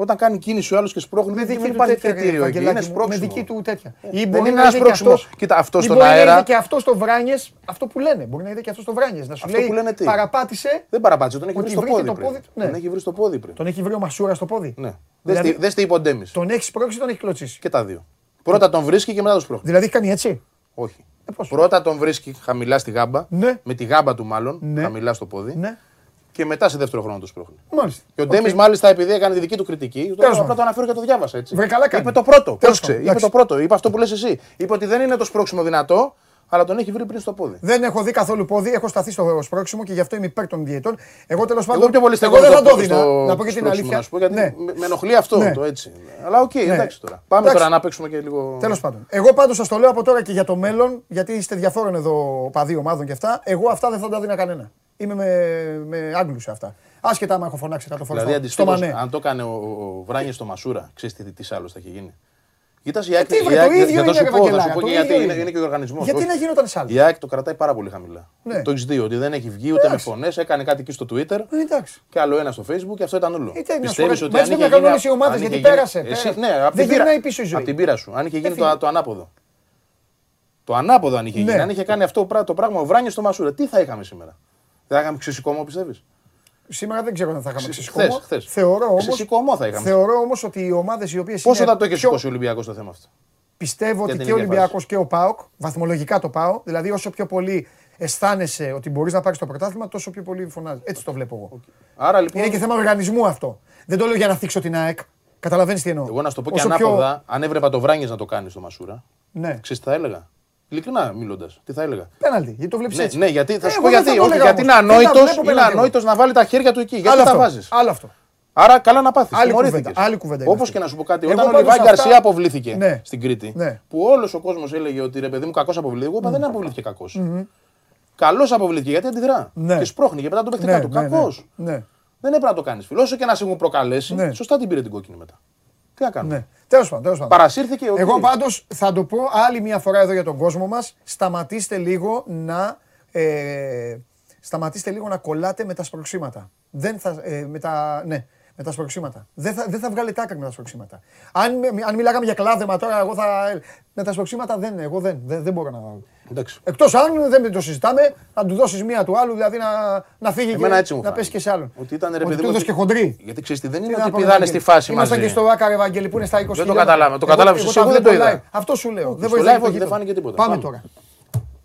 Όταν κάνει κίνηση ο άλλος και σπρώχνει,
Με
δεν
δική του
υπάρχει
τέτοια,
κριτήριο εκεί.
Ευαγγελάκη
Είναι
μου,
σπρώξιμο.
Με δική του τέτοια. Ή
δεν
μπορεί
είναι
να
ένα
είδε και
σπρώξιμο.
αυτός-
Κοίτα, αυτό
ή
στον
μπορεί να
αέρα-
είδε και αυτός στο Βράνιες, αυτό που λένε. Μπορεί να είδε και αυτός στο Βράνιες. Να σου
Αυτό
λέει
που λένε τι;
παραπάτησε,
Δεν παραπάτησε, τον έχει
Ότι
βρει στο
βρήκε
πόδι
το
πριν.
πόδι του, ναι.
Τον έχει βρει στο πόδι πριν.
τον έχει βρει ο Μασούρα στο πόδι.
Ναι.
Δηλαδή-
Δες τι είπε ο Ντέμις.
Τον έχει σπρώξει, τον έχει κλωτσήσει;
Και τα δύο. Πρώτα τον βρίσκει και μετά τον σπρώχνει.
Δηλαδή έχει κάνει έτσι;
Όχι.
πώς;
Πρώτα τον βρίσκει χαμηλά στη γάμπα.
Ναι.
Με τη γάμπα του μάλλον.
Ναι.
Χαμηλά στο πόδι.
Ναι.
Και μετά σε δεύτερο χρόνο τον σπρώχνει.
Μάλιστα.
Και ο
Οκ.
Ντέμις, μάλιστα, επειδή έκανε τη δική του κριτική, το
Τέλος
απλά
πάντων.
το αναφέρω και το διάβασα έτσι.
Βρε, καλά κάνει.
Είπε το πρώτο.
Τέλος
Πρόσεξε.
πάντων,
Είπε
εντάξει.
το πρώτο. Είπε αυτό που λες εσύ. Είπε ότι δεν είναι το σπρώξιμο δυνατό, αλλά τον έχει βρει πριν στο πόδι.
Δεν έχω δει καθόλου πόδι, έχω σταθεί στο σπρώξιμο και γι' αυτό είμαι υπέρ των διαιτών. Εγώ τέλος πάντων.
Εγώ πιο πολύ
εγώ
στεκόμαι
δεν θα
στο-
το δίνα.
στο
Να πω και την
σπρώξιμο,
αλήθεια.
να σου πω, γιατί
Ναι.
με- με ενοχλεί αυτό
Ναι.
το έτσι. Αλλά οκ, εντάξει τώρα. Πάμε
Εντάξει.
τώρα να παίξουμε και λίγο.
Τέλος πάντων. Εγώ πάντως σας το λέω από τώρα και για το μέλλον, γιατί είστε διαφόρων εδώ παδί ομάδων και αυτά. Εγώ αυτά δεν θα τα δίνα κανένα. Είμαι με, με Άγγλους σε αυτά. Άσχετα άμα έχω φωνάξει 100 φορές
Δηλαδή,
στο
αντιστοίχως,
μανέ.
αν το έκανε ο, ο Βράνιες στο Μασούρα, ξέρεις τι, τι άλλος θα είχε γίνει. Κοίτας, η ΑΕΚ,
τι, βρε,
η
το
ΑΕΚ-
ίδιο
θα
είναι,
σου
ρε,
πω, θα σου
Βαγγελάρα,
πω
το
και
ίδιο
γιατί
είναι.
είναι, είναι και ο οργανισμός.
Γιατί να γινόταν σε άλλος;
Η ΑΕΚ το κρατάει πάρα πολύ χαμηλά.
Ναι.
Το έχεις δει ότι δεν έχει βγει ούτε με
Εντάξει.
φωνές, έκανε κάτι εκεί στο Twitter
Ε, εντάξει.
και άλλο ένα στο Facebook και αυτό ήταν όλο.
Ε, τι, να σου
Πιστεύεις
πω,
ότι
μα
αν
έτσι
είχε
δεν κάνουν
γίνει.
όλες οι ομάδες,
αν
γιατί
είχε γίνει-
πέρασε,
Εσύ,
πέρασε.
ναι, απ'
Δεν
την πείρα-
γυρνάει πίσω η ζωή.
απ' την πείρα σου. Αν είχε γίνει
Έφυγε.
το, το ανάποδο. Το ανάποδο αν είχε γίνει.
Ναι.
Αν είχε κάνει αυτό το πράγμα ο Βράνιες στο Μασούρα, τι θα είχαμε σήμερα; Δεν θα είχαμε ξεσηκώμο, πιστεύεις;
Σήμερα δεν ξέρω αν θα είχαμε
Χθες,
ξεσηκωμό.
χθες.
Θεωρώ όμω.
Ξεσηκωμό θα είχαμε.
Θεωρώ όμως ότι οι ομάδες οι οποίες.
Πόσο θα το έχεις σηκώσει ο Ολυμπιακός το θέμα αυτό;
Πιστεύω ότι
την
και ο
ίδια
Ολυμπιακός και ο Πάοκ, βαθμολογικά το πάω, δηλαδή όσο πιο πολύ αισθάνεσαι ότι μπορείς να πάρεις το πρωτάθλημα, τόσο πιο πολύ φωνάζεις. Έτσι το βλέπω εγώ.
Άρα λοιπόν.
Είναι και θέμα οργανισμού αυτό. Δεν το λέω για να θίξω την ΑΕΚ. Καταλαβαίνεις τι εννοώ.
Εγώ να σου το πω και
Όσο πιο-
ανάποδα, αν έβλεπα το Βράνιε να το κάνει στο Μασούρα,
Ναι,
ξέρεις τι θα έλεγα; Ειλικρινά μιλώντας, τι θα έλεγα;
πέναλτι. Γιατί το βλέπεις
Ναι,
έτσι.
ναι, γιατί θα
Ε,
σου
εγώ
πω
δεν
γιατί.
θα το
Όχι,
έλεγα
γιατί είναι
όμως. Δεν τα
ανόητο
βλέπω
είναι
πέναλτι εγώ.
ανόητος να βάλει τα χέρια του εκεί. Γιατί
Άλλο
τα
αυτό.
βάζεις;
Άλλο αυτό.
Άρα καλά να πάθεις.
Άλλη κουβέντα, άλλη κουβέντα είναι
Όπως
αυτή.
και να σου πω κάτι,
Εγώ
όταν ο
πάντως
Λιβάη
αυτά-
Γκαρσία αποβλήθηκε
Ναι.
στην Κρήτη,
Ναι.
που όλος ο κόσμος έλεγε ότι ρε παιδί μου κακός αποβλήθηκε, εγώ είπα δεν αποβλήθηκε κακός. Καλός αποβλήθηκε γιατί αντιδρά.
Ναι.
Και σπρώχνει και μετά τον παίχτη
Ναι,
κάτω.
ναι, ναι.
Κακός.
Ναι.
Δεν έπρεπε να το κάνεις. Φίλο, όσο και να σε έχουν προκαλέσει,
Ναι.
σωστά την πήρε την κόκκινη μετά. Τι να κάνουμε.
Ναι. Τέλος πάντων. Τέλος πάντων.
Παρασύρθηκε ο
Εγώ πάντως θα το πω άλλη μια φορά εδώ για τον κόσμο μας. Σταματήστε λίγο να. Ε, σταματήστε λίγο να κολλάτε με τα σπροξήματα. Δεν θα, ε, με τα, ναι, με τα σπροξήματα. Δεν θα, δεν θα βγάλετε άκρη με τα σπροξήματα. Αν, αν μιλάγαμε για κλάδεμα τώρα, εγώ θα. Με τα σπροξήματα δεν, εγώ δεν, δεν, δεν μπορώ να.
Εντάξει.
Εκτός αν δεν το συζητάμε, να του δώσεις μία του άλλου, δηλαδή να, να φύγει
Εμένα
και
έτσι μου
να πέσει
φάνηκε.
και σε άλλον.
Ότι ήταν ρε
Ότι
παιδί
του
μου.
έδωσε
ότι-
και χοντρή.
Γιατί ξέρεις τι δεν
Τι
είναι
να
ότι
πω,
πηδάνε
Ευαγγέλη.
στη φάση
Ήμασταν
μαζί.
και στο Άκαρ Ευαγγέλη που είναι στα 20
Δεν το καταλάβα. Το κατάλαβες εσύ, εγώ δεν το είδα.
Αυτό σου λέω.
Όχι,
Δεν
στο
βοηθάει
live
το
όχι,
γήπεδο.
δεν φάνηκε τίποτα.
Πάμε
Πάμε.
τώρα.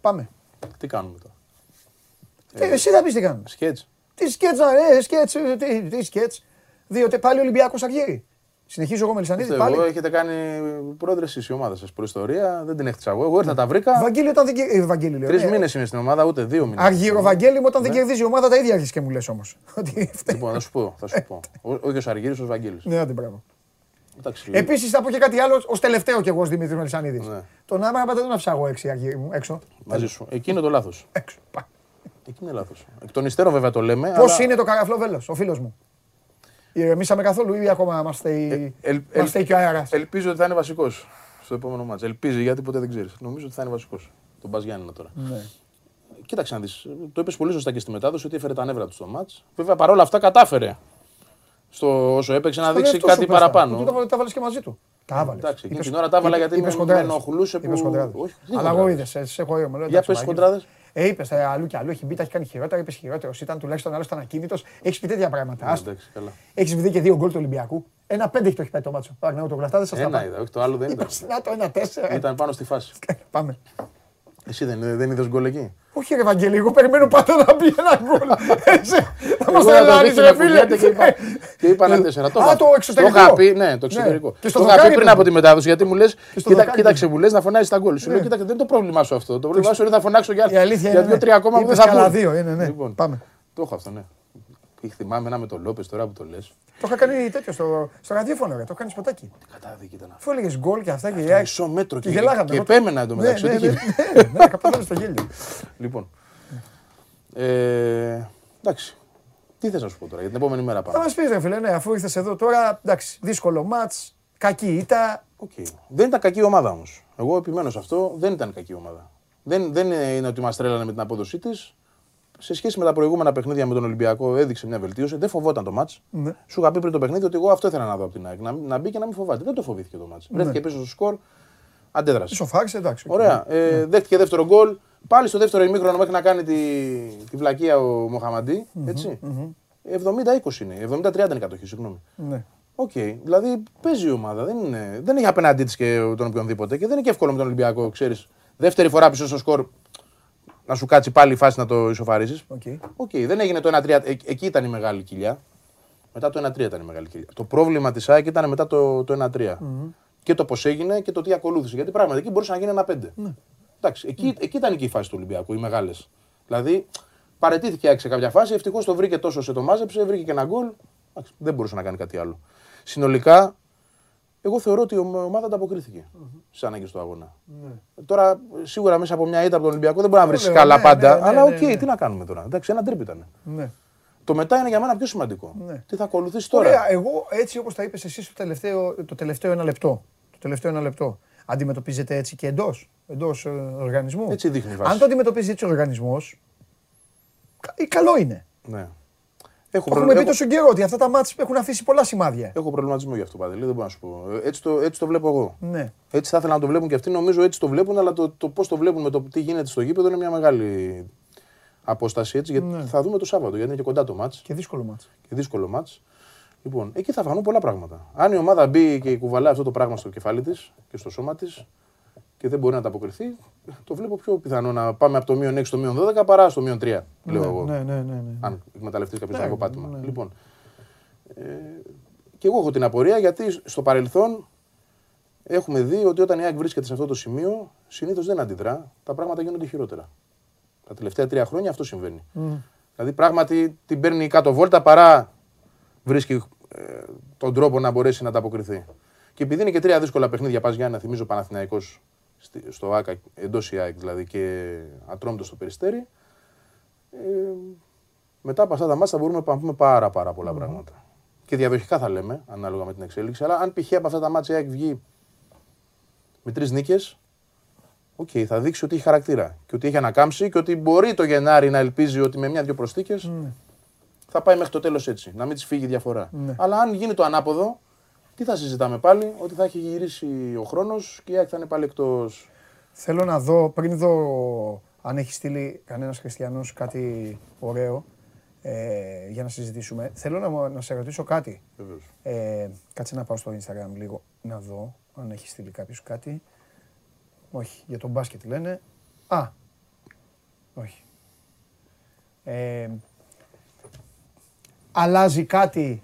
Πάμε.
Τι κάνουμε τώρα;
Τι, Εσύ θα πεις τι κάνουμε.
Σκέτς.
Τι σκέτσα, ε, σκέτς, ε, τι, τι σκέτς. Διότι πάλι Ολυμπιακός Αργύρι. Συνεχίζω εγώ Μελισανίδη
Είστε
πάλι.
Εγώ έχετε κάνει πρόεδρες εσείς η ομάδα σας προϊστορία. Δεν την έχτισα εγώ. Εγώ ήρθα τα βρήκα.
Βαγγέλη όταν δεν κερδίζει. Βαγγέλη λέω.
Τρεις
ναι.
μήνες είμαι στην ομάδα, ούτε δύο μήνες.
Αργύρο Βαγγέλη μου όταν δεν κερδίζει η ομάδα τα ίδια αρχίζει και μου λες όμως. [laughs] Ότι φταίει.
Λοιπόν, θα σου πω. Θα σου πω. [laughs] Ο- Όχι ο Αργύρης, ο Βαγγέλης.
Ναι, άντε μπράβο.
Εντάξει.
Επίσης θα πω και κάτι άλλο ως τελευταίο κι εγώ ως Δημήτρης Μελισανίδης.
Ναι.
Τον Άμραμπα δεν τον άφησα εγώ έξι Αργύρι μου, έξω.
Μαζί σου. Εκεί είναι το λάθος.
Έξω. Πά.
Εκεί είναι λάθος. Εκ των υστέρων βέβαια το λέμε.
Πώς
αλλά-
είναι το καραφλό βέλος, ο φίλος μου. Ηρεμήσαμε καθόλου ή ακόμα μας στέει,
Ε, ελ-
μας
ελ-
στέει και ο αέρας.
Ελπίζω ότι θα είναι βασικός στο επόμενο μάτς. Ελπίζει γιατί ποτέ δεν ξέρεις. Νομίζω ότι θα είναι βασικός. Τον Μπας Γιάννη τώρα.
Ναι.
Κοίταξε να δεις. Το είπες πολύ σωστά και στη μετάδοση ότι έφερε τα νεύρα του στο μάτς. Βέβαια παρόλα αυτά κατάφερε στο όσο έπαιξε να δείξει
Αυτό σου
κάτι
πες τα.
παραπάνω.
Του Τα βάλες και μαζί του. Τα έβαλες.
Εντάξει, εκείνη την ώρα τα έβαλα γιατί με- με ενοχλούσε που- Όχι, τι
Αλλά εγώ
χοντράδες.
είδες, σε έχω εγώ. λέω,
Για
εντάξει,
πες
Μάγκη.
κοντράδες.
Ε, είπες αλλού και αλλού, έχει μπει, τα έχει κάνει χειρότερα, είπες χειρότερος. Ήταν τουλάχιστον άλλος ήταν ακίνητος. Έχεις πει τέτοια πράγματα.
Ναι,
Άστο.
εντάξει, καλά.
Έχεις δει και δύο γκολ του Ολυμπιακού. Ένα πέντε έχει το έχει πάει το μάτσο. Πάγνε το γραφτά, δεν σας τα
Ένα
πάω.
είδα, όχι το άλλο δεν ήταν.
Να το ένα τέσσερα.
Ήταν πάνω στη φάση.
Πάμε.
Εσύ δεν, δεν είδες γκολ εκεί;
Όχι, ρε Βαγγέλη, εγώ περιμένω πάντα να μπει ένα γκολ. Έτσι. Θα μας
Εγώ να το
τρελάνεις,
δείχνω
ρε
που
φίλε.
γίνεται και είπα- Και είπα ένα τέσσερα.
Α,
είχα-
το εξωτερικό.
είχα πει, ναι, το εξωτερικό.
Και στο
Το είχα πει
δοκάρι
πριν
το-
από τη μετάδοση γιατί μου λες.
στο δοκάρι
Κοίταξε,
το-
μου λες να φωνάζει τα γκολ. Σου λέω, κοίταξε, δεν είναι το πρόβλημά σου αυτό. Το πρόβλημά σου είναι να φωνάξω για,
Η αλήθεια
για
είναι.
δύο-τρία ακόμα που δεν
Είπες
θα
και άλλα
μπουν.
δύο, είναι, ναι.
Λοιπόν,
Πάμε.
Το έχω αυτό, ναι. Και θυμάμαι ένα με τον Λόπες τώρα που το λες.
Το είχα κάνει τέτοιο στο, στο ραδιόφωνο, ρε. Το είχα κάνει σποτάκι.
Κατάδικη ήταν αυτό.
Αφού έλεγες γκολ και αυτά και
Το μισό μέτρο
και
και,
γελάγαμε.
και
Εγώ-
επέμενα εντωμεταξύ.
Ναι,
ότι
ναι,
είχε-
ναι, ναι, ναι, καπάταμε στο γέλιο.
Λοιπόν. Ε, εντάξει. Τι θες να σου πω τώρα για την επόμενη μέρα
Θα
πάμε.
μας πεις, ρε φίλε, ναι, αφού ήρθες εδώ τώρα, εντάξει, δύσκολο ματς, κακή ήττα.
Οκ. Δεν ήταν κακή ομάδα όμως. Εγώ επιμένω σε αυτό. Δεν ήταν κακή ομάδα. Δεν, δεν είναι ότι μας τρέλανε με την απόδοσή της. Σε σχέση με τα προηγούμενα παιχνίδια με τον Ολυμπιακό, έδειξε μια βελτίωση. Δεν φοβόταν το ματς.
Ναι.
Σου είχα πει πριν το παιχνίδι ότι εγώ αυτό ήθελα να δω από την ΑΕΚ. Να, να μπει και να μην φοβάται. Δεν το φοβήθηκε το ματς. Βρέθηκε πίσω στο σκορ, αντέδρασε.
Ισοφάρισε, εντάξει. οκ.
Ωραία. Ε, Δέχτηκε δεύτερο γκολ. Πάλι στο δεύτερο ημίχρονο μέχρι να κάνει τη, τη βλακεία ο Μοχαμαντί Έτσι. 70-20 είναι. 70-30 είναι η κατοχή, συγγνώμη.
Ναι.
Οκ. Δηλαδή παίζει η ομάδα. Δεν, είναι, δεν έχει απέναντί της και τον οποιονδήποτε. Και δεν είναι και εύκολο με τον Ολυμπιακό, ξέρεις. Δεύτερη φορά πίσω στο σκορ να σου κάτσει πάλι η φάση να το ισοφαρίσει.
OK.
OK, δεν έγινε το 1-3. Ε, εκεί ήταν η μεγάλη κοιλιά. Μετά το 1-3 ήταν η μεγάλη κοιλιά. Το πρόβλημα της ΑΕΚ ήταν μετά το, το 1-3. Και το πώς έγινε και το τι ακολούθησε. Γιατί πράγματι εκεί μπορούσε να γίνει ένα 5. Εντάξει, εκεί, εκεί ήταν και η φάση του Ολυμπιακού, οι μεγάλες. Δηλαδή παρετήθηκε η ΑΕΚ σε κάποια φάση, ευτυχώς το βρήκε τόσο σε το μάζεψε, βρήκε και ένα γκολ. Εντάξει, δεν μπορούσε να κάνει κάτι άλλο. Συνολικά, εγώ θεωρώ ότι η ομάδα ανταποκρίθηκε στις ανάγκες του αγώνα. Τώρα, σίγουρα μέσα από μια ήττα από τον Ολυμπιακό δεν μπορεί να βρεις
λέω,
καλά
ναι,
πάντα.
ναι, ναι,
αλλά
ναι,
οκ,
ναι.
τι να κάνουμε τώρα. Εντάξει, ένα ντέρμπι ήταν.
Ναι.
Το μετά είναι για μένα πιο σημαντικό.
Ναι.
Τι θα ακολουθήσει τώρα;
Ωραία, εγώ έτσι όπως τα είπες εσύ στο τελευταίο, το τελευταίο ένα λεπτό. Το τελευταίο ένα λεπτό. Αντιμετωπίζεται έτσι και εντός εντός, ε, οργανισμού;
Έτσι δείχνει η βάση.
Αν το αντιμετωπίζει έτσι ο οργανισμός, καλό είναι.
Ναι.
Το
Έχω,
έχουμε
προβλημα-
πει
έχω-
τόσο καιρό ότι αυτά τα μάτς έχουν αφήσει πολλά σημάδια.
έχω προβληματισμό για αυτό πάλι. Δεν μπορώ να σου πω. Ε, Έτσι το, έτσι το βλέπω εγώ.
Ναι.
Έτσι θα ήθελα να το βλέπουν και αυτοί. Νομίζω έτσι το βλέπουν, αλλά το, το πώς το βλέπουν με το τι γίνεται στο γήπεδο είναι μια μεγάλη απόσταση. Έτσι, γιατί
Ναι.
θα δούμε το Σάββατο, γιατί είναι και κοντά το μάτς
Και δύσκολο μάτς.
και δύσκολο μάτς. Λοιπόν, εκεί θα φανούν πολλά πράγματα. Αν η ομάδα μπει και κουβαλάει αυτό το πράγμα στο κεφάλι της και στο σώμα της και δεν μπορεί να ανταποκριθεί, το βλέπω πιο πιθανό να πάμε από το μείον 6 στο μείον 12 παρά στο μείον 3, λέω εγώ.
Ναι, ναι, ναι. ναι.
Αν εκμεταλλευτείς κάποιο
Ναι,
το πάτημα.
ναι.
Λοιπόν, ε, και εγώ έχω την απορία γιατί στο παρελθόν έχουμε δει ότι όταν η ΑΕΚ βρίσκεται σε αυτό το σημείο, συνήθως δεν αντιδρά, τα πράγματα γίνονται χειρότερα. Τα τελευταία τρία χρόνια αυτό συμβαίνει. Δηλαδή πράγματι την παίρνει κάτω βόλτα παρά βρίσκει ε, τον τρόπο να μπορέσει να ανταποκριθεί. Και επειδή είναι και τρία δύσκολα παιχνίδια, πας Γιάννη, να θυμίζω Παναθηναϊκός στη- στο ΑΚΑ, εντός η ΑΕΚ δηλαδή και ατρόμητος στο περιστέρι. Ε, μετά από αυτά τα ματς θα μπορούμε να πούμε πάρα, πάρα πολλά πράγματα. Και διαδοχικά θα λέμε, ανάλογα με την εξέλιξη. Αλλά αν π.χ. από αυτά τα ματς η ΑΕΚ βγει με τρεις νίκες, οκ, θα δείξει ότι έχει χαρακτήρα και ότι έχει ανακάμψει και ότι μπορεί το Γενάρη να ελπίζει ότι με μια-δυο προσθήκες θα πάει μέχρι το τέλος έτσι. Να μην της φύγει διαφορά. Αλλά αν γίνει το ανάποδο, τι θα συζητάμε πάλι, ότι θα έχει γυρίσει ο χρόνος και η ΑΕΚ θα είναι πάλι εκτός.
Θέλω να δω, πριν δω αν έχει στείλει κανένας χριστιανός κάτι ωραίο ε, για να συζητήσουμε. Θέλω να, μου- να σε ρωτήσω κάτι. Ε, κάτσε να πάω στο Instagram λίγο να δω αν έχει στείλει κάποιος κάτι. Όχι, για τον μπάσκετ λένε. Α, όχι. Ε, αλλάζει κάτι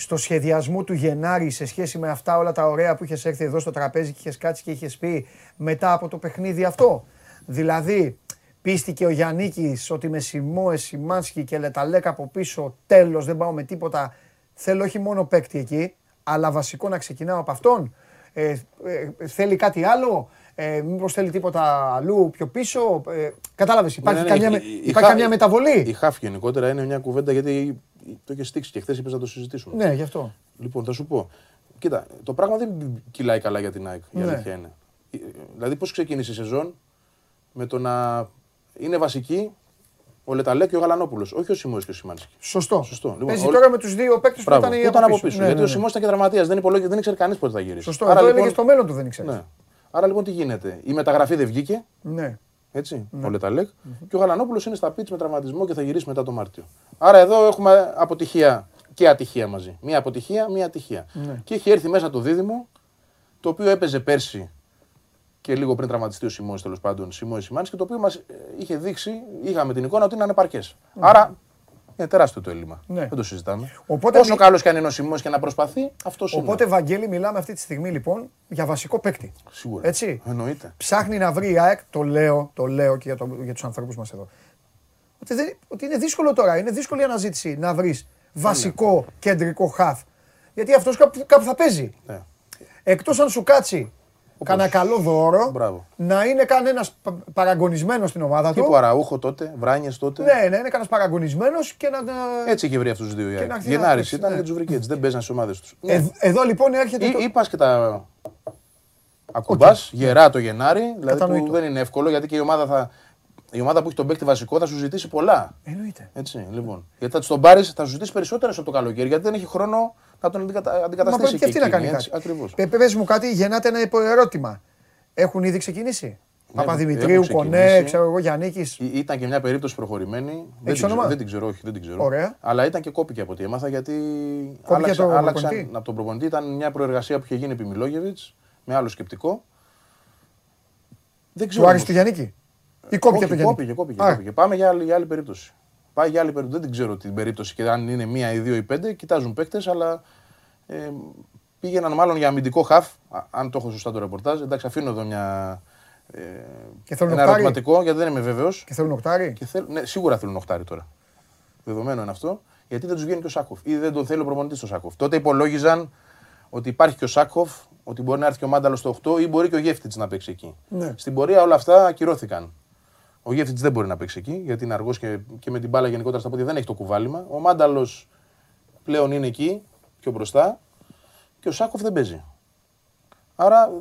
στο σχεδιασμό του Γενάρη σε σχέση με αυτά όλα τα ωραία που είχες έρθει εδώ στο τραπέζι και είχες κάτσει και είχες πει μετά από το παιχνίδι αυτό. Δηλαδή, πίστηκε ο Γιάννη ότι με Σιμώε, Σιμάνσκι και Λεταλέκα από πίσω, τέλος, δεν πάω με τίποτα. Θέλω όχι μόνο παίκτη εκεί, αλλά βασικό να ξεκινάω από αυτόν. Ε, ε, θέλει κάτι άλλο, ε, μήπως θέλει τίποτα αλλού πιο πίσω; Ε, κατάλαβες, υπάρχει,
Ναι, ναι,
καμιά,
η-
με-
η- η
υπάρχει
Χα-
καμιά μεταβολή.
Η ΧΑΦ γενικότερα είναι μια κουβέντα γιατί το είχε στήξει και χθες είπες να το συζητήσουμε.
Ναι, γι' αυτό.
Λοιπόν, θα σου πω. Κοίτα, το πράγμα δεν κυλάει καλά για την ΑΕΚ. Η
Ναι.
αλήθεια είναι. Ε, Δηλαδή, πώς ξεκίνησε η σεζόν με το να είναι βασική ο Λεταλέ και ο Γαλανόπουλος. Όχι ο Σιμό και ο Σιμάνσκι.
Σωστό.
Σωστό. Λοιπόν,
Παίζει
ο-
τώρα με τους δύο παίκτες που
Μπράβο,
ήταν,
που ήταν από πίσω.
Ναι,
γιατί
ναι,
ο
ναι.
Σιμό ήταν και δραματία. Δεν, υπολόγι- δεν ήξερε κανείς πότε θα γυρίσει.
Σωστό.
Άρα,
Άρα, το
λοιπόν,
έλεγε στο μέλλον του δεν ήξερε.
ναι. Άρα λοιπόν τι γίνεται. Η μεταγραφή δεν βγήκε.
Ναι.
Έτσι, ο Λεταλέκ. Και ο Γαλανόπουλος είναι στα πίτς με τραυματισμό και θα γυρίσει μετά το Μάρτιο. Άρα εδώ έχουμε αποτυχία και ατυχία μαζί. Μία αποτυχία, μία ατυχία. Και έχει έρθει μέσα το δίδυμο, το οποίο έπαιζε πέρσι και λίγο πριν τραυματιστεί ο Σιμών τέλος πάντων, Σιμών Σιμάνης, και το οποίο μας είχε δείξει, είχαμε την εικόνα ότι είναι ανεπαρκές. Άρα είναι τεράστιο το έλλειμμα.
Ναι.
Δεν το συζητάμε.
Οπότε
Όσο
μη-
καλός και αν είναι ο Σιμών και να προσπαθεί, αυτός είναι.
Οπότε, Βαγγέλη, μιλάμε αυτή τη στιγμή λοιπόν για βασικό παίκτη.
Σίγουρα.
Έτσι;
Εννοείται.
Ψάχνει να βρει η ΑΕΚ, το λέω, το λέω και για, το, για τους ανθρώπους μας εδώ. Ότι, δεν, ότι είναι δύσκολο τώρα, είναι δύσκολη η αναζήτηση να βρεις βασικό κεντρικό χαφ. Γιατί αυτός κάπου, κάπου θα παίζει.
Ναι.
Εκτός αν σου κάτσει κανένα καλό δώρο,
Μπράβο.
να είναι κανένας παραγωνισμένος στην ομάδα του.
Τύπου Αραούχο τότε, Βράνιες τότε.
Ναι, ναι, είναι κανένας παραγωνισμένος και να.
Έτσι είχε βρει αυτούς τους δύο.
Και να έρθει να
Γενάρης
παίξει,
ήταν
ναι.
και τους βρήκε έτσι. Δεν παίζαν στις ομάδες τους.
Ε, εδώ λοιπόν έρχεται.
Ή,
το...
ή πα και τα ακουμπάς γερά το Γενάρη, δηλαδή
Κατανοητό.
που δεν είναι εύκολο γιατί και η ομάδα, θα, η ομάδα που έχει τον παίκτη βασικό θα σου ζητήσει πολλά.
Εννοείται.
Έτσι, λοιπόν. Γιατί θα τον πάρεις, θα σου ζητήσει περισσότερο από το καλοκαίρι γιατί δεν έχει χρόνο να τον αντικατα...
Μα
αντικαταστήσει.
πρέπει και αυτή να κάνει
έτσι,
κάτι.
Ακριβώς.
Πε, πες μου κάτι, γεννάται ένα ερώτημα. Έχουν ήδη ξεκινήσει; Παπαδημητρίου,
έχουν
Κονέ,
ξεκινήσει.
ξέρω εγώ, Γιάννη.
Ή- Ήταν και μια περίπτωση προχωρημένη. Δεν την,
όνομα;
ξέρω, δεν την ξέρω, όχι, δεν την ξέρω.
Ωραία.
Αλλά ήταν και κόπηκε από ό,τι έμαθα γιατί
Κόπηκε το
άλλαξαν
προπονητή;
από τον προπονητή. Ήταν μια προεργασία που είχε γίνει επί Μιλόγεβιτς με άλλο σκεπτικό. Δεν ξέρω.
Του Άρης
όμως.
του Γιάννη. Ή κόπηκε
Όχι,
το
κόπηκε,
Γιάννη.
κόπηκε,
Α,
κόπηκε. Πάμε για άλλη, για άλλη περίπτωση. Πάει για άλλη περίπτωση. Δεν την ξέρω την περίπτωση και αν είναι μία ή δύο ή πέντε. Κοιτάζουν παίκτες, αλλά ε, πήγαιναν μάλλον για αμυντικό χαφ. α- Αν το έχω σωστά το ρεπορτάζ. Εντάξει, αφήνω εδώ μια. Ε,
Και θέλουν
ένα
οκτάρι;
ερωτηματικό γιατί δεν είμαι βέβαιος.
Και θέλουν οκτάρι;
Και θέλ, ναι, σίγουρα θέλουν οχτάρι τώρα. Δεδομένο είναι αυτό. Γιατί δεν τους βγαίνει και ο Σάκχοφ ή δεν τον θέλει ο προπονητής ο Σάκχοφ. Τότε υπολόγιζαν ότι υπάρχει και ο Σάκοφ, ότι μπορεί να έρθει και ο Μάνταλος στο 8 ή μπορεί και ο Γεύτιτ να παίξει εκεί.
Ναι.
Στην πορεία όλα αυτά ακυρώθηκαν. Ο Γεύτιτ δεν μπορεί να παίξει εκεί γιατί είναι αργός και, και με την μπάλα γενικότερα στα πόδια δεν έχει το κουβάλιμα. Ο Μάνταλος πλέον είναι εκεί, πιο μπροστά και ο Σάκοφ δεν παίζει. Άρα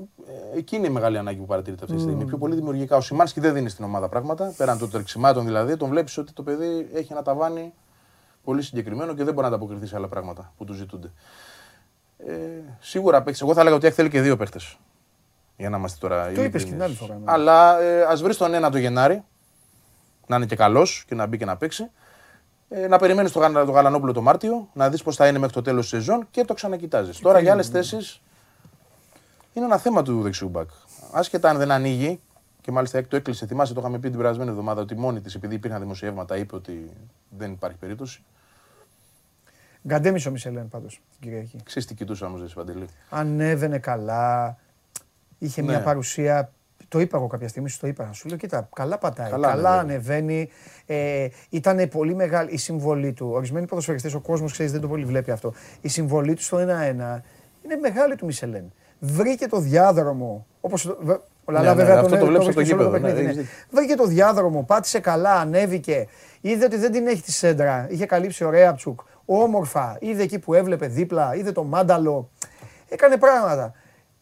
ε, εκεί είναι η μεγάλη ανάγκη που παρατηρείται αυτή τη στιγμή. Πιο πολύ δημιουργικά. Ο Σιμάνσκι δεν δίνει στην ομάδα πράγματα. Πέραν των τρεξιμάτων δηλαδή, τον βλέπεις ότι το παιδί έχει ένα ταβάνι πολύ συγκεκριμένο και δεν μπορεί να ανταποκριθεί σε άλλα πράγματα που του ζητούνται. Ε, σίγουρα παίξει. Εγώ θα έλεγα ότι θέλει και δύο παίχτε. Για να είμαστε τώρα.
Το είπες και την άλλη φορά, ναι.
Αλλά ε, ας βρεις τον ένα το Γενάρη, να είναι και καλός και να μπει και να παίξει. Ε, να περιμένεις το, Γαλα- το Γαλανόπουλο το Μάρτιο, να δεις πώς θα είναι μέχρι το τέλος της σεζόν και το ξανακοιτάζεις. Τώρα για άλλες θέσεις είναι ένα θέμα του δεξιού μπακ. Άσχετα αν δεν ανοίγει, και μάλιστα το έκλεισε, θυμάσαι, το είχαμε πει την περασμένη εβδομάδα ότι μόνη της, επειδή υπήρχαν δημοσιεύματα, είπε ότι δεν υπάρχει περίπτωση.
Γκαντέμι ο Μισελέν πάντως την Κυριακή.
Ξέρεις τι κοιτούσα όμως, Δε Παντελή.
Ανέβαινε καλά. Είχε
Ναι.
μια παρουσία. Το είπα εγώ κάποια στιγμή, σου το είπα. Σου λέω, κοίτα, καλά πατάει.
Καλά
Καλά,
ανεβαίνει.
ανεβαίνει. Ε, ήταν πολύ μεγάλη η συμβολή του. Ορισμένοι ποδοσφαιριστές, ο κόσμος ξέρεις, δεν το πολύ βλέπει αυτό. Η συμβολή του στο 1-1 είναι μεγάλη του Μισελέν. Βρήκε το διάδρομο. Όπως. Ο Λαλά,
Ναι, ναι,
βέβαια,
αυτό
τον
το
το
βλέπεις
βρήκε
στο
σε όλο το
γήπεδο, ναι,
παιχνίδι,
έχεις
ναι.
δίκιο.
Βρήκε το διάδρομο, πάτησε καλά, ανέβηκε. Είδε ότι δεν την έχει τη σέντρα. Είχε καλύψει ο Ρέαπτσουκ. Όμορφα. Είδε εκεί που έβλεπε δίπλα. Είδε το μάνταλο. Έκανε πράγματα.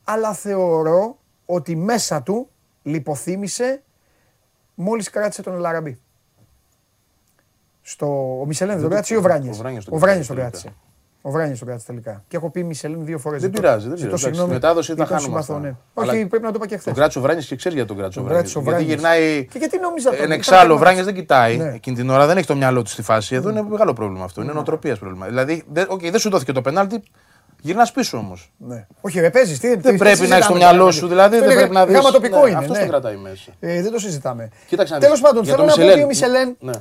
Αλλά θεωρώ ότι μέσα του λιποθύμησε μόλις κράτησε τον Ελαραμπή. Στο... Ο Μισελέν δεν τον κράτησε ή ο Βράνιες.
ο Βράνιες; Τον
Ο Βράνιες τον
κράτησε
κράτησε. Ο Βράνιες τον κράτησε τελικά. Και έχω πει Μισελέν δύο φορές.
Δεν
ζητώ-
πειράζει, δεν
ζητώ
πειράζει.
συγγνώμη,
Στη μετάδοση τα
ή τον
χάνουμε
συμπαθώ,
αυτά.
ναι.
Αλλά
Όχι, πρέπει να το είπα και χθες.
Τον κράτησε ο Βράνιες και ξέρει γιατί τον κράτησε ο
Τον
Βράνιες.
κράτησε ο
Γιατί
Βράνιες.
γυρνάει.
Και γιατί νόμιζα
Εν
τον-
εξάλλου, ο
ήταν
Βράνιες δεν κοιτάει.
Ναι.
Εκείνη την ώρα δεν έχει το μυαλό του στη φάση. Εδώ είναι μεγάλο πρόβλημα αυτό. Είναι νοοτροπίας πρόβλημα. Δηλαδή, δεν οκ, δεν σου δόθηκε το πενάλτι, γυρνάς πίσω όμως.
Ναι. Όχι, ρε, παίζεις. Τι,
Δεν πρέπει να έχεις το μυαλό σου, δηλαδή δεν πρέπει να δει.
Γάμα τοπικό είναι.
Αυτό
ναι.
το κρατάει μέσα.
Ε, δεν το συζητάμε.
Κοίταξε να
Τέλος
δεις.
πάντων,
Για
θέλω
τον
να πω ότι ο Μισελέν
Ναι.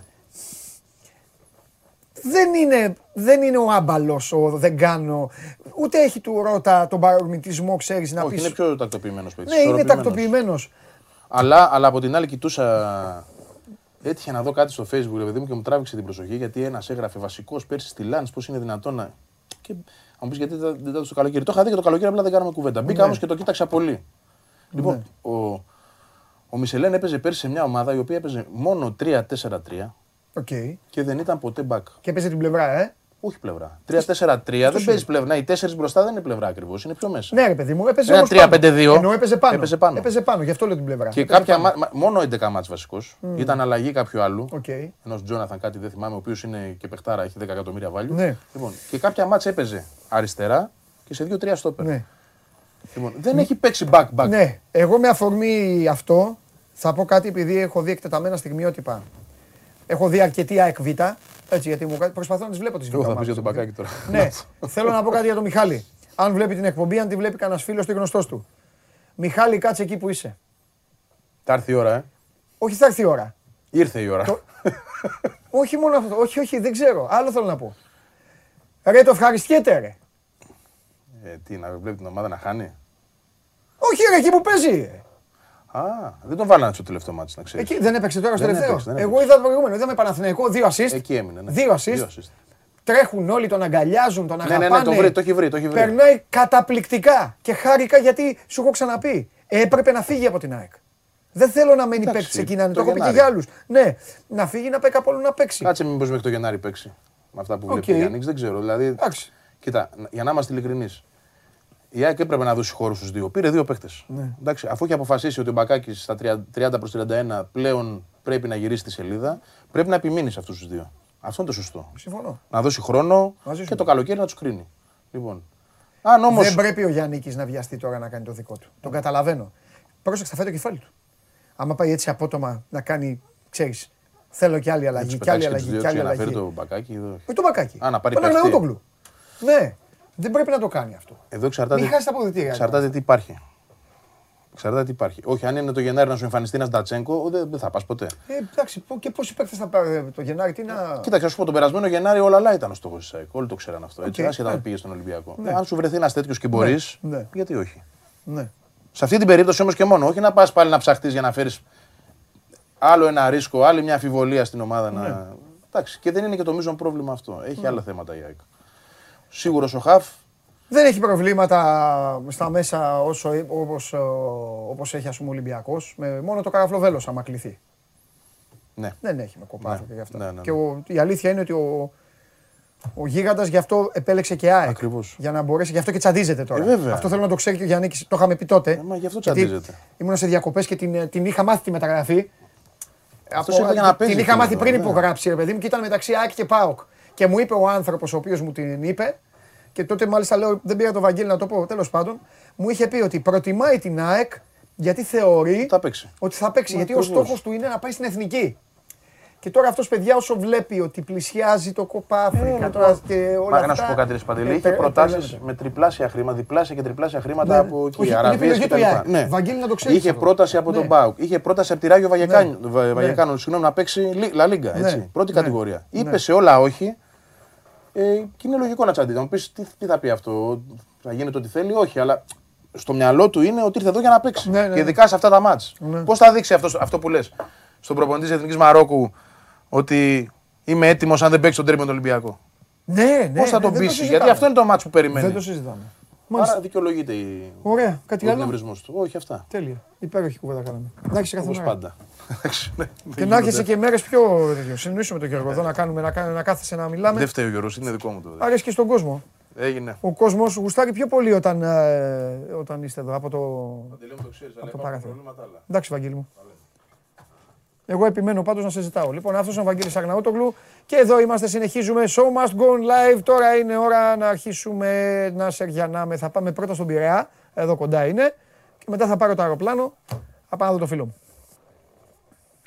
δεν είναι, δεν είναι ο άμπαλος, ο δεν κάνω. Ούτε έχει του ρότα τον παρορμητισμό, ξέρεις να
Όχι,
πει.
είναι πιο τακτοποιημένος παίκτης.
Ναι, είναι τακτοποιημένος.
Αλλά, αλλά από την άλλη κοιτούσα. Έτυχε να δω κάτι στο facebook, ρε παιδί μου, και μου τράβηξε την προσοχή γιατί ένας έγραφε βασικός πέρσι στη Λάνη, πώς είναι δυνατόν να. Και αν μου πεις γιατί δεν δεν ήταν στο καλοκαίρι. Το είχα δει και το καλοκαίρι, απλά δεν κάναμε κουβέντα. Μπήκα
Ναι.
όμως και το κοίταξα πολύ. Λοιπόν, ο, ο Μισελέν έπαιζε πέρσι σε μια ομάδα η οποία έπαιζε μόνο 3-4-3
Οκ.
και δεν ήταν ποτέ back.
Και έπαιζε την πλευρά, ε.
Όχι πλευρά. 3-4-3 δεν παίζει πλευρά. Ναι, οι τέσσερις μπροστά δεν είναι πλευρά ακριβώς. Είναι πιο μέσα.
Ναι, ρε παιδί μου, έπαιζε
Ένα
όμως πάνω.
3-5-2.
Ενώ έπαιζε πάνω.
Έπαιζε πάνω.
Έπαιζε πάνω, γι' αυτό λέω την πλευρά.
Και
Έπαιζε
κάποια,
πάνω.
μα- μα- μόνο 11 ματς βασικός. Ήταν αλλαγή κάποιου άλλου.
Οκ.
Ενός Τζόναθαν κάτι δεν θυμάμαι, ο οποίος είναι και παιχτάρα, έχει 10 εκατομμύρια βάλιου.
Ναι.
Λοιπόν, και κάποια μάτς έπαιζε αριστερά και σε 2-3 στόπερ.
Ναι.
Λοιπόν, δεν έχει παίξει back-back.
ναι, εγώ με αφορμή αυτό θα πω κάτι επειδή έχω δει εκτεταμένα στιγμιότυπα. Έχω δει αρκετή ΑΕΚ Β, έτσι γιατί μου κα- προσπαθώ να τις βλέπω τις
Εγώ θα
Β'
πει για
ομάδες.
τον Μπακάκι τώρα.
Ναι, θέλω να πω κάτι για τον Μιχάλη. Αν βλέπει την εκπομπή, αν τη βλέπει κανένας φίλος ή γνωστός του. Μιχάλη, κάτσε εκεί που είσαι.
Θα έρθει η ώρα, ε.
Όχι, θα έρθει η ώρα.
Ήρθε η ώρα.
Το- όχι μόνο αυτό. Όχι, όχι, δεν ξέρω. Άλλο θέλω να πω. Ρε, το ευχαριστιέται, ρε.
Ε, τι, να βλέπει την ομάδα να χάνει;
Όχι, ρε, εκεί που παίζει. Ρε.
Α, δεν τον βάλανε στο τελευταίο μάτς, να ξέρεις.
Εκεί δεν έπαιξε τώρα στο
Δεν
τελευταίο.
έπαιξε, δεν
Εγώ
έπαιξε.
είδα το προηγούμενο. Είδαμε Παναθηναϊκό, δύο assist.
Εκεί έμεινε. Ναι.
Δύο assist. Τρέχουν όλοι, τον αγκαλιάζουν, τον
Ναι,
αγαπάνε.
ναι, ναι, το βρει, το έχει βρει, το έχει βρει.
Περνάει καταπληκτικά και χάρηκα γιατί σου έχω ξαναπεί. Έπρεπε να φύγει από την ΑΕΚ. Δεν θέλω να μένει
Εντάξει,
παίκτης εκεί να είναι.
το
Το έχω πει και
Γενάρη.
για άλλους. Ναι, να φύγει να πάει κάπου αλλού να παίξει.
Κάτσε μήπως μέχρι το Γενάρη παίξει. Με αυτά που βλέπει
Οκ.
ο Γιάννης, δεν ξέρω. Δηλαδή,
Εντάξει.
κοίτα, για να είμαστε ειλικρινείς. Η ΑΕΚ έπρεπε να δώσει χώρο στους δύο. Πήρε δύο παίκτες.
Ναι.
Εντάξει, αφού έχει αποφασίσει ότι ο Μπακάκης στα 30 προς 31 πλέον πρέπει να γυρίσει τη σελίδα, πρέπει να επιμείνει σε αυτούς τους δύο. Αυτό είναι το σωστό.
Συμφωνώ.
Να δώσει χρόνο
Μαζί σου
και
είμαι.
το καλοκαίρι να τους κρίνει. Λοιπόν. Αν όμως.
Δεν πρέπει ο Γιάννης να βιαστεί τώρα να κάνει το δικό του. Τον καταλαβαίνω. Πρόσεξε, θα φάει το κεφάλι του. Άμα πάει έτσι απότομα να κάνει, ξέρεις, θέλω και άλλη αλλαγή, και άλλη αλλαγή, και άλλη
να φέρει
αλλαγή.
το μπακάκι. Εδώ,
Όχι το μπακάκι.
Α, να πάρει
Τον
παίχτη.
Αγναούτογλου. Ναι, δεν πρέπει να το κάνει αυτό.
εδώ εξαρτάται.
Μην χάσει τα αποδητήρια.
Εξαρτάται τι υπάρχει. Εξαρτάται τι υπάρχει. Όχι, αν είναι το Γενάρη να σου εμφανιστεί ένας Ντατσέγκο, δεν, δεν θα πας ποτέ.
Ε, εντάξει, πο- και πόσοι παίκτες θα πάρει το Γενάρη, τι να.
Κοίταξε, να σου πω τον περασμένο Γενάρη όλα άλλα ήταν ο στόχο τη ΑΕΚ. Όλοι το ξέραν αυτό. Έτσι,
Οκ,
άσχετα
ναι.
αν πήγε στον Ολυμπιακό.
Ναι.
Ε, αν σου βρεθεί ένας τέτοιος και μπορείς,
ναι.
γιατί όχι.
Ναι.
Σε αυτή την περίπτωση όμως και μόνο, όχι να πας πάλι να ψαχτείς για να φέρεις άλλο ένα ρίσκο, άλλη μια αμφιβολία στην ομάδα.
Ναι.
Να... Εντάξει, και δεν είναι και το μείζον πρόβλημα αυτό. Έχει άλλα θέματα η ΑΕΚ. Σίγουρος ο Χαφ,
Δεν έχει προβλήματα στα μέσα όσο, όπως, ε, όπως έχει ας πούμε ο Ολυμπιακός. Με, μόνο το καραφλοβέλος άμα κληθεί.
ναι.
Δεν έχει με κοπάδι
Ναι,
και γι' αυτό.
ναι, ναι, ναι.
Και ο, η αλήθεια είναι ότι ο, ο Γίγαντας γι' αυτό επέλεξε και ΑΕΚ.
Ακριβώς.
Για να μπορέσει, γι' αυτό και τσαντίζεται τώρα.
Ε, βέβαια.
Αυτό θέλω να το ξέρει και ο Γιάννης, το είχαμε πει τότε.
Ε, μα γι' αυτό
Γιατί
τσαντίζεται.
Ήμουν σε διακοπές και την, την είχα μάθει τη μεταγραφή.
Αυτός ήρθε για να παίζει
την είχα μάθει
τώρα,
πριν
ναι.
υπογράψει, ρε παιδί μου, και ήταν μεταξύ ΑΕΚ και ΠΑΟΚ. Και μου είπε ο άνθρωπος ο οποίος μου την είπε, και τότε μάλιστα λέω, δεν πήρα το Βαγγέλη να το πω, τέλος πάντων, μου είχε πει ότι προτιμάει την ΑΕΚ γιατί θεωρεί
Θα παίξει.
ότι θα παίξει.
Μα,
γιατί ο
ακριβώς.
στόχος του είναι να πάει στην εθνική. Και τώρα αυτός παιδιά όσο βλέπει ότι πλησιάζει το κοπά Αφρικα τώρα και όλα
Μα
αυτά.
να σου πω κάτι, ρε Σπαντελή,
ε,
είχε
ε,
προτάσεις
τρελαίνεται.
με τριπλάσια χρήματα, διπλάσια και τριπλάσια χρήματα
Ναι.
από εκεί.
Όχι, είναι
Αραβίες
επιλογή
και
του
τα λοιπά.
Ιάκ.
Ναι.
Βαγγέλη, να το ξέρεις
Είχε
αυτό.
πρόταση από τον
Ναι.
Μπάουκ. Είχε πρόταση από τη Ράγιο Βαγεκάνο,
Ναι.
Βα- Βαγεκάνο, συγγνώμη, να παίξει Λι- Λα Λίγκα. Έτσι.
Ναι.
Πρώτη
Ναι.
κατηγορία.
Ναι.
Είπε σε όλα όχι. Ε, και είναι λογικό να τσαντίζει. Να μου πεις τι, τι θα πει αυτό, θα γίνεται ό,τι θέλει, όχι, αλλά στο μυαλό του είναι ότι ήρθε εδώ για να παίξει.
Ναι, ναι,
Και
ναι.
ειδικά σε αυτά τα μάτς.
Ναι.
Πώς θα δείξει αυτός, αυτό που λες στον προπονητής της Εθνικής Μαρόκου ότι είμαι έτοιμος αν δεν παίξει τον τέρμι με τον Ολυμπιακό;
Ναι, ναι.
Πώς θα
ναι,
τον
δεν
πείσει,
συζητάμε.
Γιατί αυτό είναι το μάτς που περιμένει.
Δεν το συζητάμε.
Άρα
Μάλιστα.
δικαιολογείται η...
Ωραία, κάτι
ο
άλλο;
εκνευρισμός του. Όχι αυτά.
Τέλεια. Υπέροχη κουβέντα κάναμε. Να έχεις κάθε
Όπως
μέρα.
πάντα. Εντάξει, ναι,
Και
δεν
να
γίνονται.
έρχεσαι και μέρες πιο τέτοιο. Συνοήσουμε τον Γιώργο εδώ να, κάνουμε, να, κάνουμε, να κάθεσαι να μιλάμε.
Δεν φταίει ο Γιώργος, είναι δικό μου το.
Αρέσει και στον κόσμο.
Έγινε.
Ο κόσμος γουστάρει πιο πολύ όταν, ε, όταν είστε εδώ από το.
από
το παράθυρο. Εντάξει, Βαγγέλη μου. Εγώ επιμένω πάντως να σε ζητάω. Λοιπόν, αυτός είναι ο Βαγγέλης Αγναούτογλου και εδώ είμαστε, συνεχίζουμε. Show must go on live. Τώρα είναι ώρα να αρχίσουμε να σεργιανάμε. Θα πάμε πρώτα στον Πειραιά, εδώ κοντά είναι. Και μετά θα πάρω το αεροπλάνο. Θα πάω να δω το φίλο μου.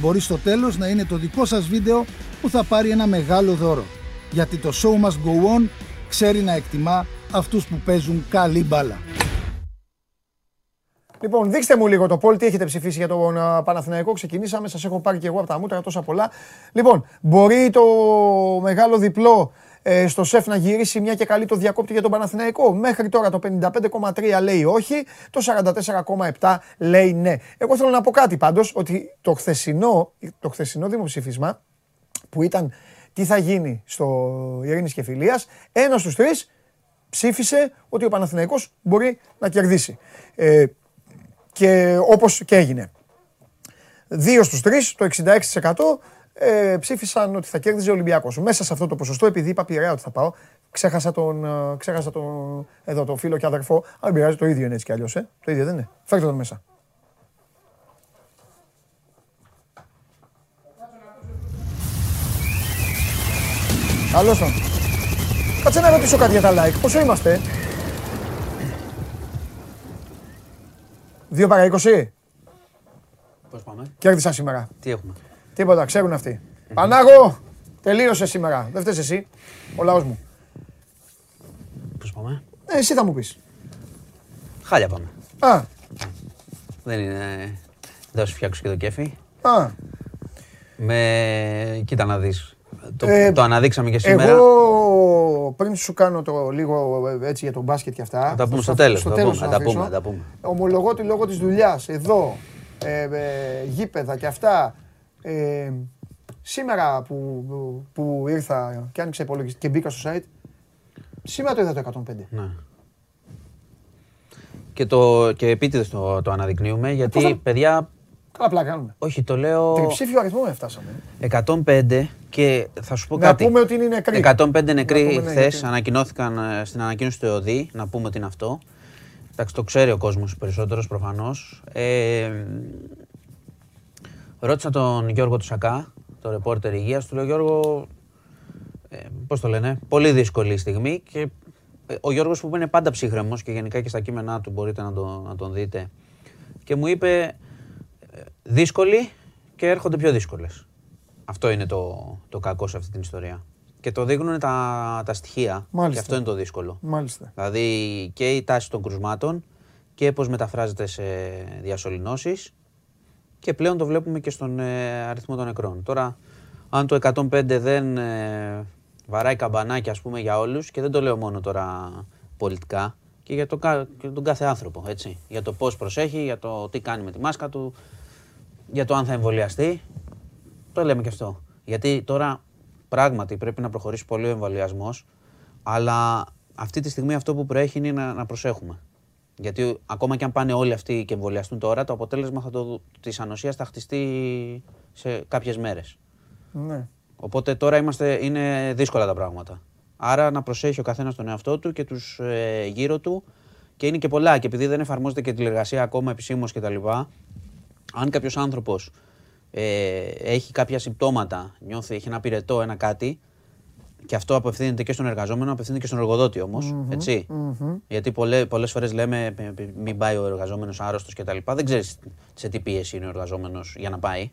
Μπορεί στο τέλος να είναι το δικό σας βίντεο που θα πάρει ένα μεγάλο δώρο. Γιατί το show must go on ξέρει να εκτιμά αυτούς που παίζουν καλή μπάλα.
Λοιπόν, δείξτε μου λίγο το poll, τι έχετε ψηφίσει για τον α, Παναθηναϊκό. Ξεκινήσαμε, σας έχω πάρει και εγώ από τα μούτρα τόσα πολλά. Λοιπόν, μπορεί το μεγάλο διπλό ε, στο ΣΕΦ να γυρίσει μια και καλή το διακόπτη για τον Παναθηναϊκό. Μέχρι τώρα το 55,3 λέει όχι, το 44,7 λέει ναι. Εγώ θέλω να πω κάτι πάντως, ότι το χθεσινό, το χθεσινό δημοψήφισμα που ήταν τι θα γίνει στο Ειρήνης και Φιλίας, ένας στους τρεις ψήφισε ότι ο Παναθηναϊκός μπορεί να κερδίσει. Ε, και όπως και έγινε. Δύο στους τρεις, το 66% ε, ψήφισαν ότι θα κέρδιζε ο Ολυμπιακός. Μέσα σε αυτό το ποσοστό, επειδή είπα πειραιά ότι θα πάω, ξέχασα τον, ε, ξέχασα τον, εδώ, τον φίλο και αδερφό. Αν πειράζει, το ίδιο είναι έτσι κι αλλιώς, ε. Το ίδιο δεν είναι. Φέρτε τον μέσα. Καλώς τον. Κάτσε να ρωτήσω κάτι για τα like. Πόσο είμαστε; 2 παρά 20.
Πώς πάμε;
Κέρδισα σήμερα.
Τι έχουμε;
Τίποτα, ξέρουν αυτοί. Πανάγο, τελείωσε σήμερα. Δεν φταίεις εσύ. Ο λαός μου.
Πώς πάμε;
Ε, εσύ θα μου πεις.
Χάλια πάμε.
Α,
Δεν είναι... Δεν σου φτιάξω και το κέφι.
α.
Με... Κοίτα να δεις. Το,
Ε,
το αναδείξαμε και σήμερα.
Εγώ πριν σου κάνω το λίγο ε, έτσι για τον μπάσκετ και αυτά.
Θα τα πούμε
θα
στο
στα-
τέλος.
στο
Θα τα
τέλος
πούμε,
θα
θα τα πούμε,
αφήσω.
θα τα πούμε.
Ομολογώ ότι λόγω της δουλειάς εδώ, ε, ε, γήπεδα και αυτά, ε, σήμερα που, που ήρθα και άνοιξα υπολογιστή και μπήκα στο site, σήμερα το είδα το 105.
Ναι. Και, το, και επίτηδες το, το αναδεικνύουμε γιατί,
πώς θα-
παιδιά,
Καλά πλάκα κάνουμε.
όχι, το λέω
Τριψήφιο αριθμό με φτάσαμε.
105 και θα σου πω
Να
κάτι.
πούμε ότι είναι νεκροί.
105
Να
νεκροί
πούμε, ναι,
χθες
γιατί-
ανακοινώθηκαν ε, στην ανακοίνωση του ΕΟΔΗ, να πούμε ότι είναι αυτό. Εντάξει, το ξέρει ο κόσμος περισσότερος προφανώς. Ε, ρώτησα τον Γιώργο του Σακά, το ρεπόρτερ υγείας, του λέω Γιώργο, ε, πώς το λένε, πολύ δύσκολη στιγμή και ε, ο Γιώργος που είναι πάντα ψύχρεμος και γενικά και στα κείμενά του μπορείτε να, το, να τον δείτε και μου είπε ε, δύσκολη και έρχονται πιο δύσκολες. Αυτό είναι το, το κακό σε αυτή την ιστορία. Και το δείχνουν τα, τα στοιχεία.
Μάλιστα.
Και αυτό είναι το δύσκολο.
Μάλιστα.
Δηλαδή και η τάση των κρουσμάτων και πώς μεταφράζεται σε διασωληνώσεις και πλέον το βλέπουμε και στον ε, αριθμό των νεκρών. Τώρα, αν το 105 δεν ε, βαράει καμπανάκι ας πούμε για όλους και δεν το λέω μόνο τώρα πολιτικά και για, το, κα- και τον κάθε άνθρωπο, έτσι. Για το πώς προσέχει, για το τι κάνει με τη μάσκα του, για το αν θα εμβολιαστεί. Το λέμε και αυτό. Γιατί τώρα πράγματι πρέπει να προχωρήσει πολύ ο εμβολιασμός, αλλά αυτή τη στιγμή αυτό που προέχει είναι να, να προσέχουμε. Γιατί ακόμα και αν πάνε όλοι αυτοί και εμβολιαστούν τώρα, το αποτέλεσμα θα το, της ανοσίας θα χτιστεί σε κάποιες μέρες.
Ναι.
Οπότε τώρα είμαστε, είναι δύσκολα τα πράγματα. Άρα να προσέχει ο καθένας τον εαυτό του και τους ε, γύρω του και είναι και πολλά. Και επειδή δεν εφαρμόζεται και τηλεργασία ακόμα επισήμως κτλ., αν κάποιος άνθρωπος ε, έχει κάποια συμπτώματα, νιώθει, έχει ένα πυρετό, ένα κάτι, και αυτό απευθύνεται και στον εργαζόμενο, απευθύνεται και στον εργοδότη όμως, έτσι. Γιατί πολλέ, πολλές φορές λέμε «Ε, ε, μην πάει ο εργαζόμενος άρρωστος κτλ. Δεν ξέρεις σε τι πίεση είναι ο εργαζόμενος για να πάει.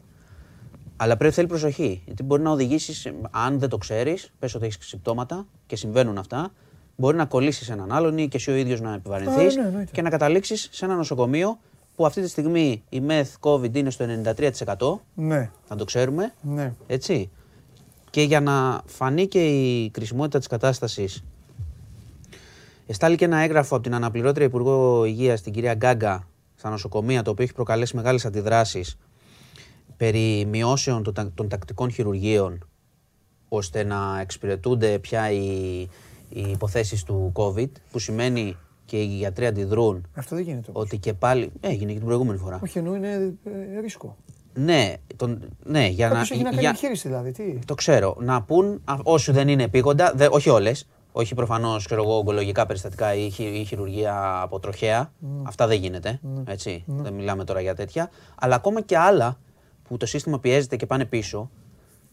Αλλά πρέπει θέλει προσοχή. Γιατί μπορεί να οδηγήσεις, αν δεν το ξέρεις, πες ότι έχεις συμπτώματα και συμβαίνουν αυτά, μπορεί να κολλήσεις έναν άλλον ή και εσύ ο ίδιος να επιβαρυνθείς
Α, ναι, εννοείται.
και να καταλήξεις σε ένα νοσοκομείο που αυτή τη στιγμή η μεθ COVID είναι στο 93%.
Ναι.
Να το ξέρουμε.
Ναι.
Έτσι. Και για να φανεί και η κρισιμότητα της κατάστασης, εστάλει και ένα έγγραφο από την αναπληρώτρια Υπουργό Υγείας, την κυρία Γκάγκα, στα νοσοκομεία, το οποίο έχει προκαλέσει μεγάλες αντιδράσεις περί μειώσεων των, τα- των τακτικών χειρουργείων, ώστε να εξυπηρετούνται πια οι, οι υποθέσεις του COVID, που σημαίνει και οι γιατροί αντιδρούν
Αυτό δεν γίνεται. όμως.
ότι και πάλι... Έγινε και την προηγούμενη φορά.
Όχι, εννοώ είναι ε, ρίσκο.
Ναι, τον, ναι, για να...
Κάποιος έχει να κάνει
για-
εγχείρηση δηλαδή. Τι;
το ξέρω. Να πούν, α, όσοι δεν είναι επίγοντα, δε, όχι όλες. Όχι προφανώς ογκολογικά περιστατικά ή, χει- ή χειρουργία από τροχέα. Αυτά δεν γίνεται. Έτσι. Δεν μιλάμε τώρα για τέτοια. Αλλά ακόμα και άλλα που το σύστημα πιέζεται και πάνε πίσω.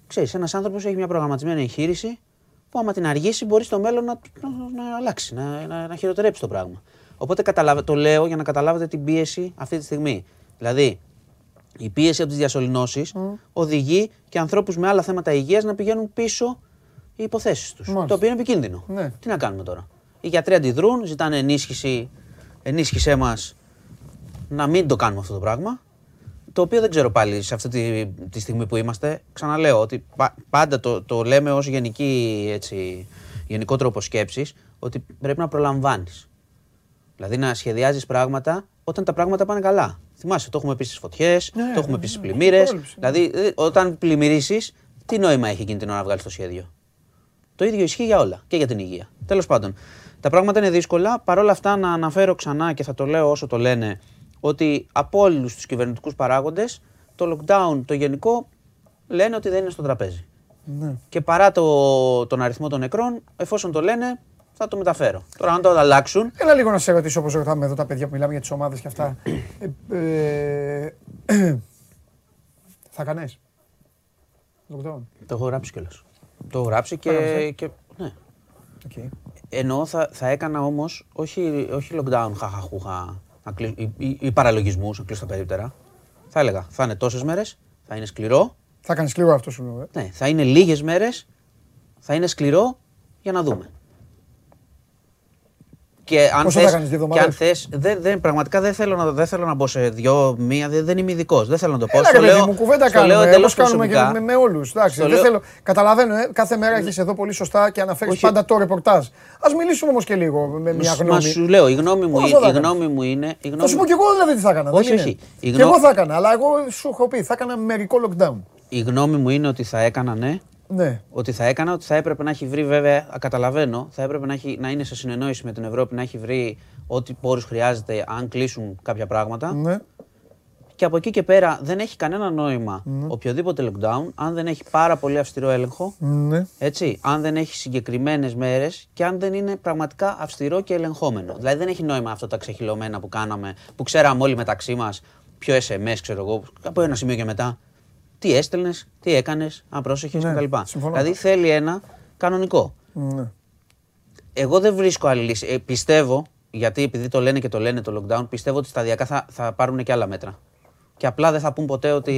Ξέρεις, ένας άνθρωπος έχει μια προγραμματισμένη εγχείρηση που άμα την αργήσει μπορεί στο μέλλον να, να, να αλλάξει, να, να, να χειροτερέψει το πράγμα. Οπότε καταλάβε- το λέω για να καταλάβετε την πίεση αυτή τη στιγμή. Δηλαδή, η πίεση από τις διασωληνώσεις οδηγεί και ανθρώπους με άλλα θέματα υγείας να πηγαίνουν πίσω οι υποθέσεις τους.
Μάλιστα.
Το οποίο είναι επικίνδυνο.
Ναι.
Τι να κάνουμε τώρα; Οι γιατροί αντιδρούν, ζητάνε ενίσχυση, ενίσχυσέ μας να μην το κάνουμε αυτό το πράγμα. το οποίο δεν ξέρω πάλι σε αυτή τη, τη στιγμή που είμαστε. Ξαναλέω ότι πάντα το, το λέμε ως γενικό τρόπο σκέψης ότι πρέπει να προλαμβάνεις. Δηλαδή να σχεδιάζεις πράγματα όταν τα πράγματα πάνε καλά. Θυμάσαι, το έχουμε πει στις φωτιές, ναι, το έχουμε πει στις ναι, πλημμύρες. Δηλαδή, ε, όταν πλημμυρίσεις, τι νόημα έχει εκείνη την ώρα να βγάλεις το σχέδιο; Το ίδιο ισχύει για όλα και για την υγεία. Τέλος πάντων, τα πράγματα είναι δύσκολα. Παρ' όλα αυτά, να αναφέρω ξανά και θα το λέω όσο το λένε, ότι από όλους τους κυβερνητικούς παράγοντες, το lockdown το γενικό λένε ότι δεν είναι στο τραπέζι. Ναι. Και παρά το, τον αριθμό των νεκρών, εφόσον το λένε, θα το μεταφέρω. Τώρα, αν το αλλάξουν.
Έλα λίγο να σε ρωτήσω όπως ρωτάμε εδώ τα παιδιά που μιλάμε για τις ομάδες και αυτά. ε, ε, [clears throat] θα κάνεις;
Το έχω γράψει κιόλας. Το έχω γράψει και. και ναι. Okay. Ενώ θα, θα έκανα όμως όχι, όχι lockdown, χαχαχούχα ή, ή, ή παραλογισμούς, να κλείσω τα περίπτερα. Θα έλεγα θα είναι τόσες μέρες, θα είναι σκληρό.
Θα κάνεις σκληρό αυτό σου λέω.
Ε. Ναι, θα είναι λίγες μέρες, θα είναι σκληρό για να δούμε.
Και αν Πόσο θες, θα
και αν θες, δεν, δεν, πραγματικά δεν θέλω, να, δεν θέλω να μπω σε δυο, μία, δεν, δεν είμαι ειδικός. Δεν θέλω να το πω.
Έλα, λέω, μου κουβέντα κάνουμε, όπως κάνουμε και με, με όλους. δεν λέω... θέλω, καταλαβαίνω, ε, κάθε μέρα έχεις εδώ πολύ σωστά και αναφέρεις Όχι. πάντα το ρεπορτάζ. Ας μιλήσουμε όμως και λίγο με μια γνώμη. Μα
σου λέω, η γνώμη μου, η, γνώμη μου είναι... Η γνώμη... Θα
σου πω και εγώ δηλαδή τι θα έκανα. Όχι, όχι. Και εγώ θα έκανα, αλλά εγώ σου έχω πει, θα έκανα μερικό lockdown.
Η γνώμη μου είναι ότι θα έκανα, ναι, ναι. Ότι θα έκανα, ότι θα έπρεπε να έχει βρει, βέβαια, καταλαβαίνω, θα έπρεπε να, έχει, να είναι σε συνεννόηση με την Ευρώπη, να έχει βρει ό,τι πόρους χρειάζεται αν κλείσουν κάποια πράγματα. Ναι. Και από εκεί και πέρα δεν έχει κανένα νόημα ναι. οποιοδήποτε lockdown αν δεν έχει πάρα πολύ αυστηρό έλεγχο. Ναι. Έτσι, αν δεν έχει συγκεκριμένες μέρες και αν δεν είναι πραγματικά αυστηρό και ελεγχόμενο. Δηλαδή δεν έχει νόημα αυτά τα ξεχυλωμένα που κάναμε, που ξέραμε όλοι μεταξύ μας, πιο SMS, ξέρω εγώ, από ένα σημείο και μετά τι έστελνες, τι έκανες, αν πρόσεχες ναι, κτλ. Δηλαδή θέλει ένα κανονικό. Ναι. Εγώ δεν βρίσκω άλλη λύση. Ε, πιστεύω, γιατί επειδή το λένε και το λένε το lockdown, πιστεύω ότι σταδιακά θα, θα πάρουν και άλλα μέτρα. Και απλά δεν θα πουν ποτέ ότι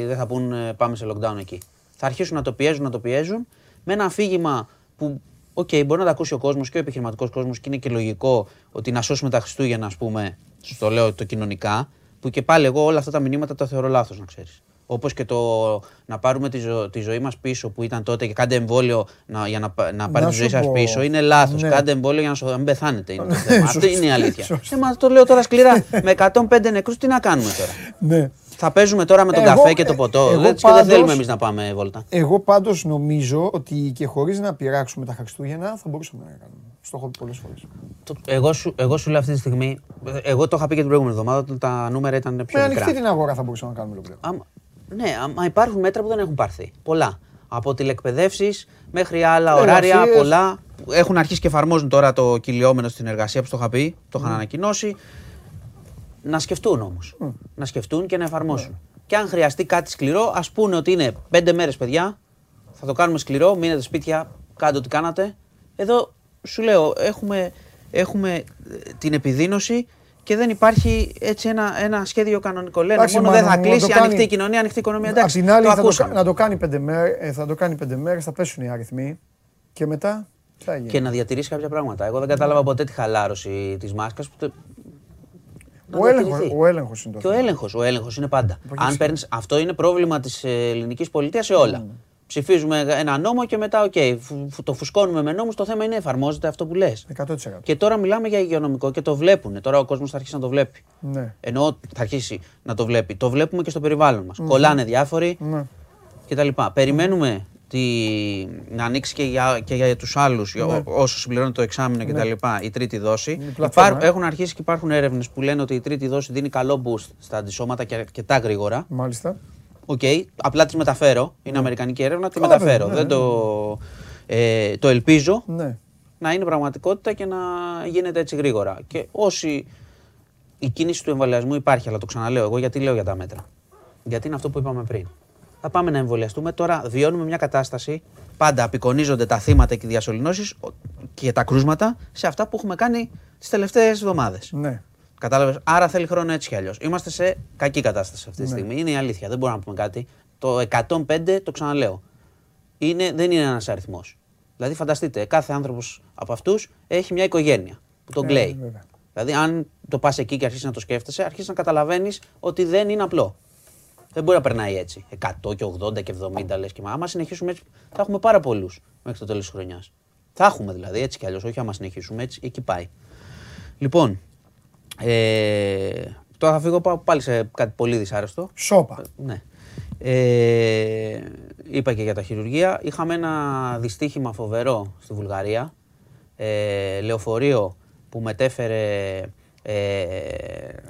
ναι. δεν θα πούν ε, πάμε σε lockdown εκεί. Θα αρχίσουν να το πιέζουν, να το πιέζουν με ένα αφήγημα που OK, okay, μπορεί να τα ακούσει ο κόσμος και ο επιχειρηματικός κόσμος και είναι και λογικό ότι να σώσουμε τα Χριστούγεννα, ας πούμε, στο λέω το κοινωνικά, που και πάλι εγώ όλα αυτά τα μηνύματα τα θεωρώ λάθος, να ξέρεις. Όπως και το να πάρουμε τη, ζω, τη ζωή μας πίσω που ήταν τότε και κάντε εμβόλιο να, για να, να πάρετε τη ζωή σας πίσω. Είναι λάθος. Ναι. Κάντε εμβόλιο για να, μην πεθάνετε. Είναι το θέμα. [laughs] Αυτή είναι η αλήθεια. ε, μα το λέω τώρα σκληρά. με 105 νεκρούς τι να κάνουμε τώρα; Ναι. Θα παίζουμε τώρα με τον εγώ, καφέ και το ποτό. Εγώ δεν, πάντως, δεν θέλουμε εμείς να πάμε βόλτα.
Εγώ πάντως νομίζω ότι και χωρίς να πειράξουμε τα Χριστούγεννα θα μπορούσαμε να κάνουμε. Στο έχω πει πολλές φορές.
Εγώ, σου, εγώ σου λέω αυτή τη στιγμή. Εγώ το είχα πει και την προηγούμενη εβδομάδα ότι τα νούμερα ήταν πιο
μικρά. Με ανοιχτή την αγορά θα μπορούσαμε να κάνουμε λόγο.
Ναι, μα υπάρχουν μέτρα που δεν έχουν πάρθει. Πολλά. Από τηλεκπαιδεύσεις μέχρι άλλα ωράρια, πολλά. Έχουν αρχίσει και εφαρμόζουν τώρα το κυλιόμενο στην εργασία που το είχα πει, το είχαν ανακοινώσει. Να σκεφτούν όμως. Να σκεφτούν και να εφαρμόσουν. Και αν χρειαστεί κάτι σκληρό, ας πούνε ότι είναι πέντε μέρες, παιδιά. Θα το κάνουμε σκληρό, μείνετε σπίτια, κάντε ό,τι κάνατε. Εδώ σου λέω, έχουμε, έχουμε την επιδείνωση και δεν υπάρχει έτσι ένα, ένα σχέδιο κανονικό. Λένε Άξι, μόνο δεν θα κλείσει, ανοιχτή κοινωνία, ανοιχτή οικονομία. Εντάξει,
Απ' την άλλη, θα το, να το κάνει πέντε μέρες, θα το κάνει πέντε μέρες, θα πέσουν οι αριθμοί και μετά θα γίνει.
Και να διατηρήσει κάποια πράγματα. Εγώ δεν κατάλαβα ποτέ τη χαλάρωση της μάσκας. Που...
Ο, έλεγχο, ο έλεγχος είναι το
Και ο έλεγχος ο έλεγχος είναι πάντα. Αν παίρνεις, αυτό είναι πρόβλημα της ελληνικής πολιτείας σε όλα. Mm. Ψηφίζουμε ένα νόμο και μετά, OK, okay, το φουσκώνουμε με νόμους. Το θέμα είναι εφαρμόζεται αυτό που λες.
100%.
Και τώρα μιλάμε για υγειονομικό και το βλέπουν. Τώρα ο κόσμος θα αρχίσει να το βλέπει. Ναι. Ενώ θα αρχίσει να το βλέπει. Το βλέπουμε και στο περιβάλλον μας. Κολλάνε διάφοροι ναι. κτλ. Περιμένουμε τη... να ανοίξει και για, και για τους άλλους, ναι. όσο συμπληρώνει το εξάμεινο κτλ. Ναι. η τρίτη δόση. Υπάρ... Ε. Έχουν αρχίσει και υπάρχουν έρευνες που λένε ότι η τρίτη δόση δίνει καλό boost στα αντισώματα και αρκετά γρήγορα.
Μάλιστα.
OK, okay, απλά τη μεταφέρω. Είναι ναι. αμερικανική έρευνα, τη μεταφέρω. Ναι, Δεν ναι, το, ε, το ελπίζω να είναι πραγματικότητα και να γίνεται έτσι γρήγορα. Και όσοι η κίνηση του εμβολιασμού υπάρχει, αλλά το ξαναλέω εγώ γιατί λέω για τα μέτρα. Γιατί είναι αυτό που είπαμε πριν. Θα πάμε να εμβολιαστούμε. Τώρα βιώνουμε μια κατάσταση. Πάντα απεικονίζονται τα θύματα και οι διασωληνώσεις και τα κρούσματα σε αυτά που έχουμε κάνει τις τελευταίες εβδομάδες. Ναι. Κατάλαβες; Άρα θέλει χρόνο έτσι κι αλλιώς. Είμαστε σε κακή κατάσταση αυτή τη ναι. στιγμή. Είναι η αλήθεια. Δεν μπορούμε να πούμε κάτι. Το 105, το ξαναλέω, είναι, δεν είναι ένας αριθμός. Δηλαδή, φανταστείτε, κάθε άνθρωπος από αυτούς έχει μια οικογένεια που τον ε, κλαίει. Δηλαδή, αν το πας εκεί και αρχίσεις να το σκέφτεσαι, αρχίζει να καταλαβαίνεις ότι δεν είναι απλό. Δεν μπορεί να περνάει έτσι. 100 και 80 και 70 λες και μα. Άμα συνεχίσουμε έτσι, θα έχουμε πάρα πολλούς μέχρι το τέλος της χρονιάς. Θα έχουμε δηλαδή έτσι κι αλλιώς. Όχι άμα συνεχίσουμε έτσι, εκεί πάει. Λοιπόν, ε, τώρα θα φύγω πάλι σε κάτι πολύ δυσάρεστο.
Σόπα.
Ναι. Ε, είπα και για τα χειρουργεία. Είχαμε ένα δυστύχημα φοβερό στη Βουλγαρία. Ε, λεωφορείο που μετέφερε ε,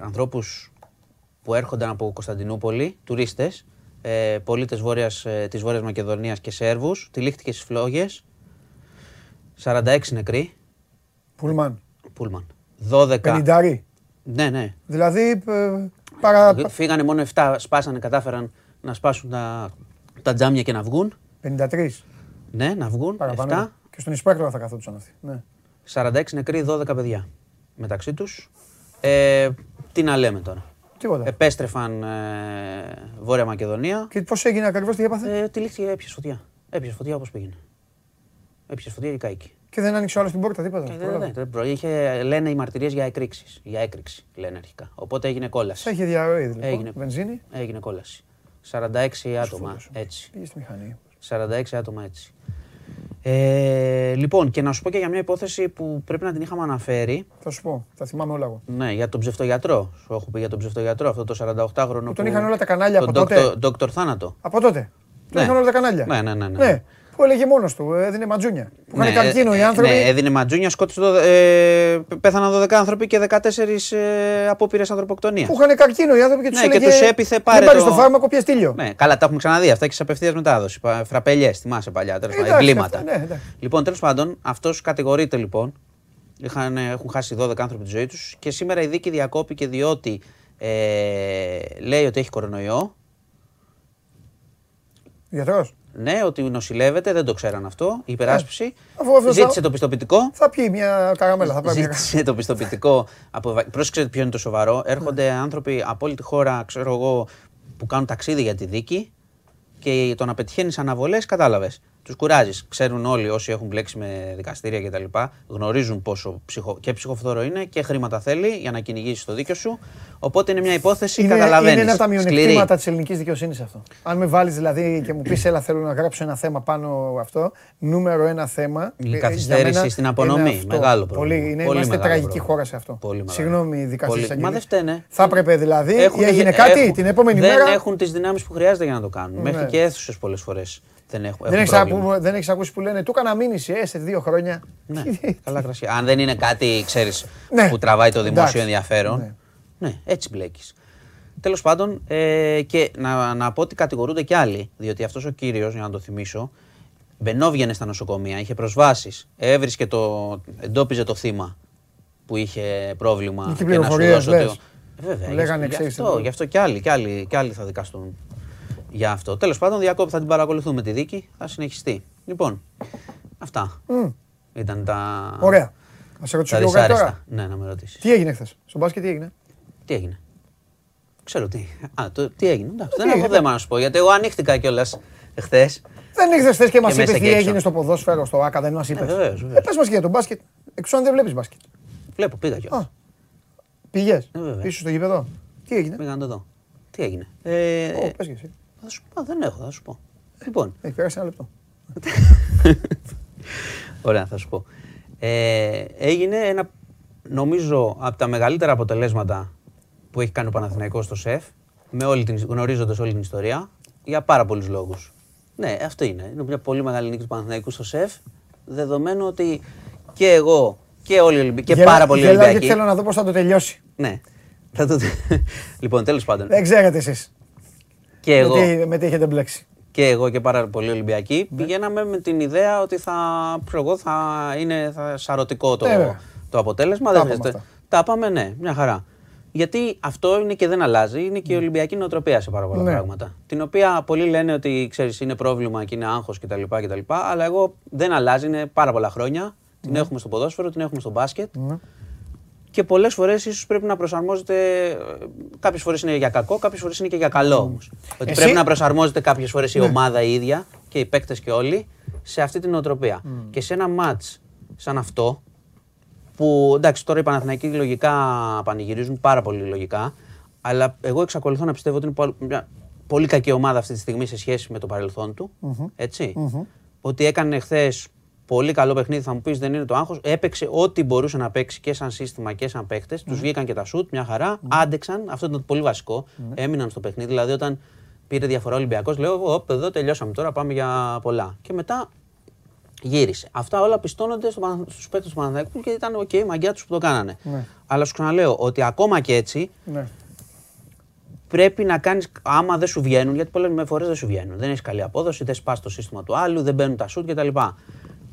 ανθρώπους που έρχονταν από Κωνσταντινούπολη, τουρίστες, ε, πολίτες βόρειας, ε, της Βόρειας Μακεδονίας και Σέρβους. Τυλίχτηκε στις φλόγες. 46 νεκροί.
Πούλμαν.
Πούλμαν. 12.
50.
Ναι, ναι.
Δηλαδή, ε, παρα...
Φύγανε μόνο 7, σπάσανε, κατάφεραν να σπάσουν τα, τα τζάμια και να βγουν.
53.
Ναι, να βγουν.
Παραπάνω. 7. Και στον Ισπάκτορα θα καθόντουσαν αυτοί. Ναι.
46 νεκροί, 12 παιδιά μεταξύ τους. Ε, τι να λέμε τώρα;
Τίποτα.
Επέστρεφαν ε, Βόρεια Μακεδονία.
Και πώς έγινε ακριβώς, τι έπαθε;
Ε, τη λήχθηκε, έπιασε φωτιά. Έπιασε φωτιά όπως πήγαινε. Έπιασε φωτιά και κάηκε.
Και δεν άνοιξε άλλος την πόρτα, τίποτα.
Ε, δεν, δεν, δεν, είχε, λένε οι μαρτυρίες για εκρήξεις. Για έκρηξη, λένε αρχικά. Οπότε έγινε κόλαση.
Έχει διαρροή δηλαδή. Έγινε, βενζίνη.
Έγινε κόλαση. 46 άτομα έτσι.
Πήγε στη μηχανή.
46 άτομα έτσι. Ε, λοιπόν, και να σου πω και για μια υπόθεση που πρέπει να την είχαμε αναφέρει.
Θα σου πω, θα θυμάμαι όλα εγώ.
Ναι, για τον ψευτογιατρό. Σου έχω πει για τον ψευτογιατρό, αυτό το 48χρονο. Που
τον είχαν όλα τα κανάλια από τότε.
Dr. Θάνατο.
Από τότε. Τον ναι. είχαν όλα τα κανάλια.
Ναι, ναι, ναι. ναι.
ναι που έλεγε μόνος του, έδινε ματζούνια. Που είχαν ναι, καρκίνο οι ε, άνθρωποι. Ναι,
έδινε ματζούνια, σκότωσε. Ε, πέθαναν 12 άνθρωποι και 14 ε, απόπειρες ανθρωποκτονίας.
Που είχαν καρκίνο οι άνθρωποι και τους
ναι,
έλεγε.
Και του έπιθε πάρε.
Δεν το φάρμακο, πια στήλιο.
Ναι, καλά, τα έχουμε ξαναδεί αυτά και σε απευθείας μετάδοση. Φραπελιές, θυμάσαι παλιά. Τέλος πάντων, εγκλήματα.
Ναι,
λοιπόν, τέλος πάντων, αυτός κατηγορείται λοιπόν. Είχαν, έχουν χάσει 12 άνθρωποι τη ζωή τους και σήμερα η δίκη διακόπηκε διότι ε, λέει ότι έχει κορονοϊό.
Γιατρός.
Ναι, ότι νοσηλεύεται, δεν το ξέραν αυτό. Η υπεράσπιση. Ε, ζήτησε θα... το πιστοποιητικό.
Θα πιει μια καραμέλα. Θα
ζήτησε το πιστοποιητικό. από... Πρόσεξε ποιο είναι το σοβαρό. Έρχονται ναι. άνθρωποι από όλη τη χώρα, ξέρω εγώ, που κάνουν ταξίδι για τη δίκη και το να πετυχαίνει αναβολές, κατάλαβες τους κουράζεις. Ξέρουν όλοι όσοι έχουν μπλέξει με δικαστήρια κτλ. Γνωρίζουν πόσο ψυχο... και ψυχοφθόρο είναι και χρήματα θέλει για να κυνηγήσεις το δίκιο σου. Οπότε είναι μια υπόθεση, καταλαβαίνεις.
Είναι ένα από τα μειονεκτήματα της ελληνικής δικαιοσύνης αυτό. Αν με βάλεις δηλαδή και μου πεις, Έλα, θέλω να γράψω ένα θέμα πάνω αυτό, νούμερο ένα θέμα.
Η καθυστέρηση στην απονομή. Μεγάλο πρόβλημα.
Πολύ, είναι, Πολύ είμαστε τραγική χώρα σε αυτό.
Πολύ
Συγγνώμη, δικαστής.
Μα δεν φταίνε.
Θα έπρεπε δηλαδή. Έγινε κάτι την επόμενη μέρα.
Δεν έχουν τις δυνάμεις που χρειάζεται για να το κάνουν. Μέχρι ναι. και αίθουσες πολλές φορές. Δεν, έχω,
δεν, έχεις ακού, δεν έχεις ακούσεις που λένε του έκανα μήνυση ε, σε δύο χρόνια.
Ναι, καλά κρασί. Αν δεν είναι κάτι, ξέρεις, ναι. που τραβάει το δημόσιο Εντάξει. ενδιαφέρον, ναι. ναι, έτσι μπλέκεις. Τέλος πάντων, ε, και να, να πω ότι κατηγορούνται κι άλλοι, διότι αυτός ο κύριος, για να το θυμίσω, μπαινόβγαινε στα νοσοκομεία, είχε προσβάσεις, έβρισκε το, εντόπιζε το θύμα που είχε πρόβλημα.
Και, και να σου δώσω ότι.
Βέβαια, Λέγανε γι' αυτό, γι' αυτό κι άλλοι, κι άλλοι, κι άλλοι θα δικαστούν για αυτό. Τέλος πάντων, διακόπη θα την παρακολουθούμε τη δίκη, θα συνεχιστεί. Λοιπόν, αυτά mm. ήταν τα.
Ωραία. Να σε ρωτήσω λίγο τώρα.
Ναι, να με ρωτήσεις.
Τι έγινε χθες, στο μπάσκετ τι έγινε;
Τι έγινε; Ξέρω τι. Α, το, τι έγινε. Εντάξει, δεν έχω θέμα να σου πω γιατί εγώ ανοίχτηκα κιόλας χθες.
Δεν ήρθε χθες και μας είπες τι έγινε στο ποδόσφαιρο, στο ΑΚΑ, δεν μας είπες; Ε,
ε, πες
μας και για τον μπάσκετ. Εξω αν δεν βλέπεις μπάσκετ.
Βλέπω, πήγα κιόλα.
Πήγες; Ε, Ήσου στο γήπεδο; Τι έγινε;
Πήγα να το δω. Τι έγινε; Ε,
oh, πες και εσύ.
Θα σου πω, δεν έχω, θα σου πω. Λοιπόν.
Έχει πέρασει ένα λεπτό. [laughs]
Ωραία, θα σου πω. Ε, έγινε ένα, νομίζω, από τα μεγαλύτερα αποτελέσματα που έχει κάνει ο Παναθηναϊκός στο ΣΕΦ, με όλη την, γνωρίζοντας όλη την ιστορία, για πάρα πολλούς λόγους. Ναι, αυτό είναι. Είναι μια πολύ μεγάλη νίκη του Παναθηναϊκού στο ΣΕΦ, δεδομένου ότι και εγώ και όλοι οι Ολυμπιακοί, και πάρα πολλοί Ολυμπιακοί.
και θέλω να δω πώς θα το τελειώσει.
Ναι. Θα το... [laughs] λοιπόν, τέλος πάντων.
Δεν ξέρετε εσείς.
Και εγώ. Με
τι, με τι έχετε μπλέξει;
Και εγώ και πάρα πολλοί Ολυμπιακοί ναι. πηγαίναμε με την ιδέα ότι θα, εγώ, θα είναι θα σαρωτικό το, ε, το αποτέλεσμα.
Τα, Δεν
τα πάμε, ναι, μια χαρά. Γιατί αυτό είναι και δεν αλλάζει, είναι και η Ολυμπιακή νοοτροπία σε πάρα πολλά ναι. πράγματα. Την οποία πολλοί λένε ότι ξέρεις, είναι πρόβλημα και είναι άγχος κτλ, κτλ. Αλλά εγώ δεν αλλάζει, είναι πάρα πολλά χρόνια. Την ναι. έχουμε στο ποδόσφαιρο, την έχουμε στο μπάσκετ. Ναι και πολλές φορές ίσως πρέπει να προσαρμόζεται. Κάποιες φορές είναι για κακό, κάποιες φορές είναι και για καλό όμως. Ότι πρέπει να προσαρμόζεται κάποιες φορές η ναι. ομάδα η ίδια και οι παίκτες και όλοι σε αυτή την οτροπία. Και σε ένα ματ σαν αυτό, που εντάξει τώρα οι Παναθηναϊκοί λογικά πανηγυρίζουν πάρα πολύ λογικά, αλλά εγώ εξακολουθώ να πιστεύω ότι είναι μια πολύ κακή ομάδα αυτή τη στιγμή σε σχέση με το παρελθόν του. έτσι Ότι έκανε χθες πολύ καλό παιχνίδι, θα μου πεις δεν είναι το άγχος. Έπαιξε ό,τι μπορούσε να παίξει και σαν σύστημα και σαν παίχτες. Τους βγήκαν και τα σουτ, μια χαρά. Άντεξαν, αυτό ήταν πολύ βασικό. Έμειναν στο παιχνίδι. Δηλαδή όταν πήρε διαφορά Ολυμπιακός, λέω: Ωπ, εδώ τελειώσαμε τώρα, πάμε για πολλά. Και μετά γύρισε. Αυτά όλα πιστώνονται στους παίκτες του Παναθηναϊκού και ήταν OK, okay, μαγκιά τους που το κάνανε. Ναι. Αλλά σου ξαναλέω ότι ακόμα και έτσι ναι. πρέπει να κάνεις, άμα δεν σου βγαίνουν, γιατί πολλές φορές δεν σου βγαίνουν. Δεν έχεις καλή απόδοση, δεν σπάς το σύστημα του άλλου, δεν μπαίνουν τα σουτ κτλ.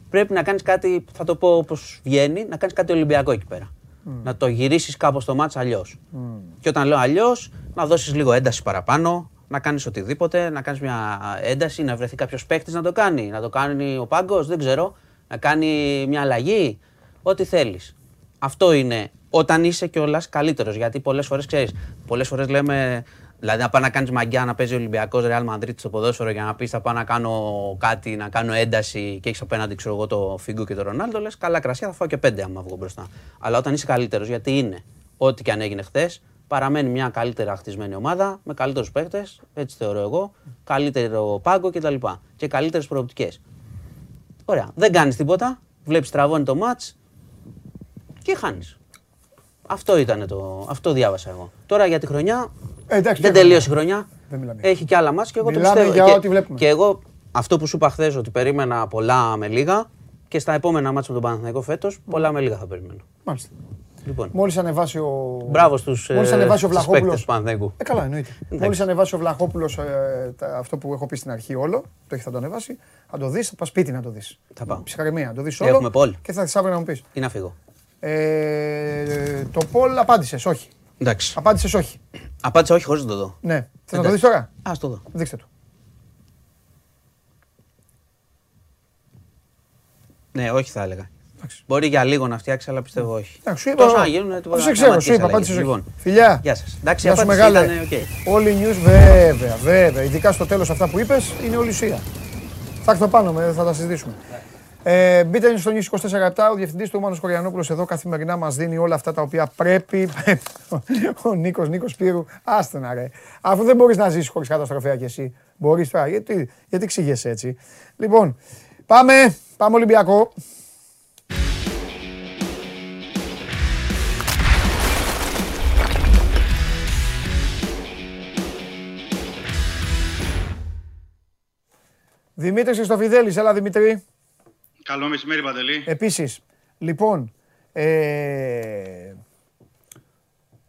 Πρέπει να κάνεις κάτι, θα το πω όπως βγαίνει, να κάνεις κάτι Ολυμπιακό εκεί πέρα. Mm. Να το γυρίσεις κάπως το μάτσα αλλιώς. Mm. Και όταν λέω αλλιώς, να δώσεις λίγο ένταση παραπάνω, να κάνεις οτιδήποτε, να κάνεις μια ένταση, να βρεθεί κάποιος παίκτης να το κάνει. Να το κάνει ο πάγκος, δεν ξέρω. Να κάνει μια αλλαγή. Ό,τι θέλεις. Αυτό είναι όταν είσαι κιόλας καλύτερος. Γιατί πολλές φορές ξέρεις, πολλές φορές λέμε. Δηλαδή, να πάει να κάνεις μαγιά να παίζει Ολυμπιακός Ρεάλ Μαντρίτη στο ποδόσφαιρο για να πεις θα πάω να κάνω κάτι, να κάνω ένταση και έχεις απέναντι ξέρω εγώ το Φίγκο και το Ρονάλντο. Λες καλά κρασιά, θα φάω και πέντε άμα βγω μπροστά. Αλλά όταν είσαι καλύτερος, γιατί είναι ό,τι και αν έγινε χθες, παραμένει μια καλύτερα χτισμένη ομάδα με καλύτερους παίκτες, έτσι θεωρώ εγώ, καλύτερο πάγκο κτλ. Και καλύτερες προοπτικές. Ωραία. Δεν κάνεις τίποτα. Βλέπεις τραβώνει το ματ και χάνεις. Αυτό ήταν το. Αυτό διάβασα εγώ. Τώρα για τη χρονιά.
Ε, εντάξει,
δεν τελείωσε η χρονιά. Δεν Έχει και άλλα μάτς και εγώ
μιλάμε
το
πιστεύω. Για
και,
ό,τι βλέπουμε.
και εγώ αυτό που σου είπα χθες ότι περίμενα πολλά με λίγα και στα επόμενα μάτια με τον Παναθηναϊκό φέτος πολλά με λίγα θα περιμένω.
Μάλιστα. Λοιπόν. Μόλις ανεβάσει ο.
Μπράβο στους
Μόλις ανεβάσει ο Βλαχόπουλος.
Ε,
καλά, εννοείται. Μόλις ανεβάσει ο Βλαχόπουλος ε, αυτό που έχω πει στην αρχή όλο, το έχει θα το ανεβάσει, θα το δεις, θα πας σπίτι να το δεις.
Θα πάω.
Ψυχαρεμία, να το δεις όλο.
Έχουμε πόλ.
Και θα έρθει αύριο να μου πεις.
Ή να φύγω.
Ε, το πόλ απάντησες, όχι.
Εντάξει.
Απάντησες όχι.
Απάντησε όχι χωρίς να το δω.
Ναι. Θες να το δεις τώρα;
Α το δω.
Δείξτε το.
Ναι, όχι θα έλεγα. Μπορεί για λίγο να φτιάξει, αλλά πιστεύω όχι.
Εντάξει,
Τόσο να γίνουν.
Δεν σε ξέρω, σου είπα, απάντησες
λοιπόν.
Φιλιά.
Γεια σας. Εντάξει,
Γεια σου μεγάλε. Όλοι οι news, βέβαια, βέβαια. Ειδικά στο τέλος αυτά που είπες είναι όλη ουσία. Θα έρθω πάνω, θα τα συζητήσουμε. Ε, μπείτε στο News 24 ο διευθυντής του Μάνος Κοριανόπουλο εδώ καθημερινά μας δίνει όλα αυτά τα οποία πρέπει. ο Νίκος Νίκος Πύρου, άστο να ρε. Αφού δεν μπορείς να ζήσει χωρίς καταστροφέα κι εσύ. Μπορείς τώρα, γιατί, γιατί ξηγέσαι έτσι. Λοιπόν, πάμε, πάμε Ολυμπιακό. Δημήτρης Χριστοφιδέλης, έλα Δημήτρη.
Καλό μεσημέρι, Παντελή.
Επίσης, λοιπόν, ε,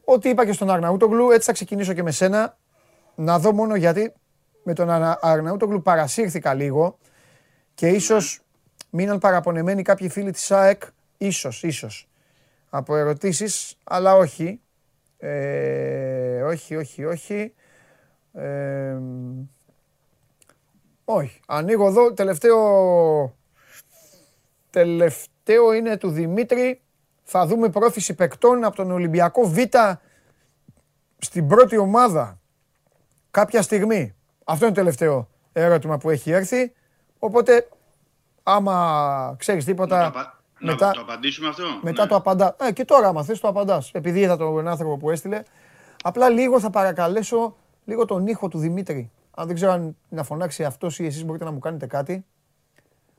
ό,τι είπα και στον Αρναούτογλου, έτσι θα ξεκινήσω και με σένα. Να δω μόνο γιατί με τον Αρναούτογλου παρασύρθηκα λίγο και ίσως μείναν παραπονεμένοι κάποιοι φίλοι της ΑΕΚ, ίσως, ίσως, από ερωτήσεις, αλλά όχι. Ε, όχι, όχι, όχι. Ε, όχι. Ανοίγω εδώ, τελευταίο, τελευταίο είναι του Δημήτρη. Θα δούμε πρόθεση παικτών από τον Ολυμπιακό Β στην πρώτη ομάδα κάποια στιγμή. Αυτό είναι το τελευταίο ερώτημα που έχει έρθει. Οπότε, άμα ξέρεις τίποτα...
Να το, μετά, να το απαντήσουμε αυτό;
Μετά ναι. το απαντά. Ε, και τώρα, άμα θες, το απαντάς. Επειδή είδα τον άνθρωπο που έστειλε. Απλά λίγο θα παρακαλέσω λίγο τον ήχο του Δημήτρη. Αν δεν ξέρω αν να φωνάξει αυτός ή εσείς μπορείτε να μου κάνετε κάτι.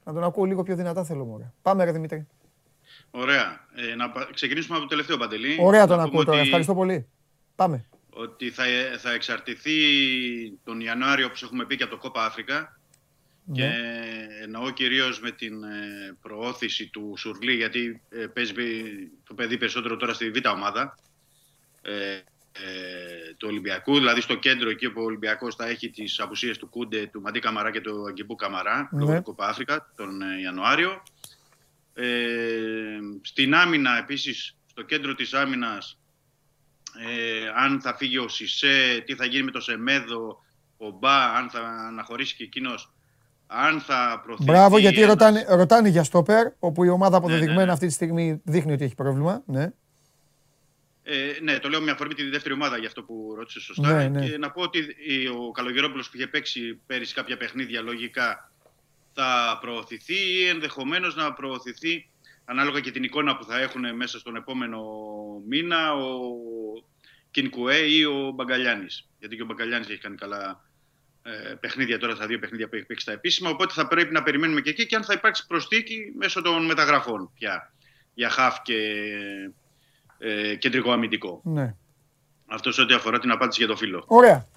Να τον ακούω λίγο πιο δυνατά θέλω μόνο. Πάμε ρε Δημήτρη.
Ωραία. Ε, να ξεκινήσουμε από το τελευταίο Παντελή.
Ωραία τον ακούω τώρα. Ευχαριστώ πολύ. Πάμε.
Ότι θα, θα εξαρτηθεί τον Ιανουάριο, όπως έχουμε πει, και από το Κόπα Αφρικα. Ναι. Και εννοώ κυρίως με την ε, προώθηση του Σουρλί, γιατί ε, παίζει το παιδί περισσότερο τώρα στη β' ομάδα. Ε, ε, του Ολυμπιακού, δηλαδή στο κέντρο εκεί που ο Ολυμπιακός θα έχει τις απουσίες του Κούντε, του Μαντί Καμαρά και του Αγκιμπού Καμαρά, ναι. λόγω του Αφρικα τον ε, Ιανουάριο. Ε, στην άμυνα επίσης, στο κέντρο της άμυνας, ε, αν θα φύγει ο Σισε, τι θα γίνει με το Σεμέδο, ο Μπα, αν θα αναχωρήσει και εκείνος. Αν θα προωθήσει.
Μπράβο, γιατί ρωτάνε, ρωτάνε για στόπερ, όπου η ομάδα αποδεδειγμένα ναι, ναι, ναι. αυτή τη στιγμή δείχνει ότι έχει πρόβλημα. Ναι.
Ε, ναι, το λέω με αφορμή τη δεύτερη ομάδα για αυτό που ρώτησες σωστά. Ναι, ναι. Και να πω ότι ο Καλογερόπουλος που είχε παίξει πέρυσι κάποια παιχνίδια λογικά θα προωθηθεί ή ενδεχομένως να προωθηθεί ανάλογα και την εικόνα που θα έχουν μέσα στον επόμενο μήνα ο Κινκουέ ή ο Μπαγκαλιάνης. Γιατί και ο Μπαγκαλιάνης έχει κάνει καλά ε, παιχνίδια τώρα, στα δύο παιχνίδια που έχει παίξει στα επίσημα. Οπότε θα πρέπει να περιμένουμε και εκεί και αν θα υπάρξει προστίκη μέσω των μεταγραφών πια για χαφ και ε, κεντρικό αμυντικό.
Ναι.
Αυτός σε ό,τι αφορά την απάντηση για το φίλο.
Ωραία.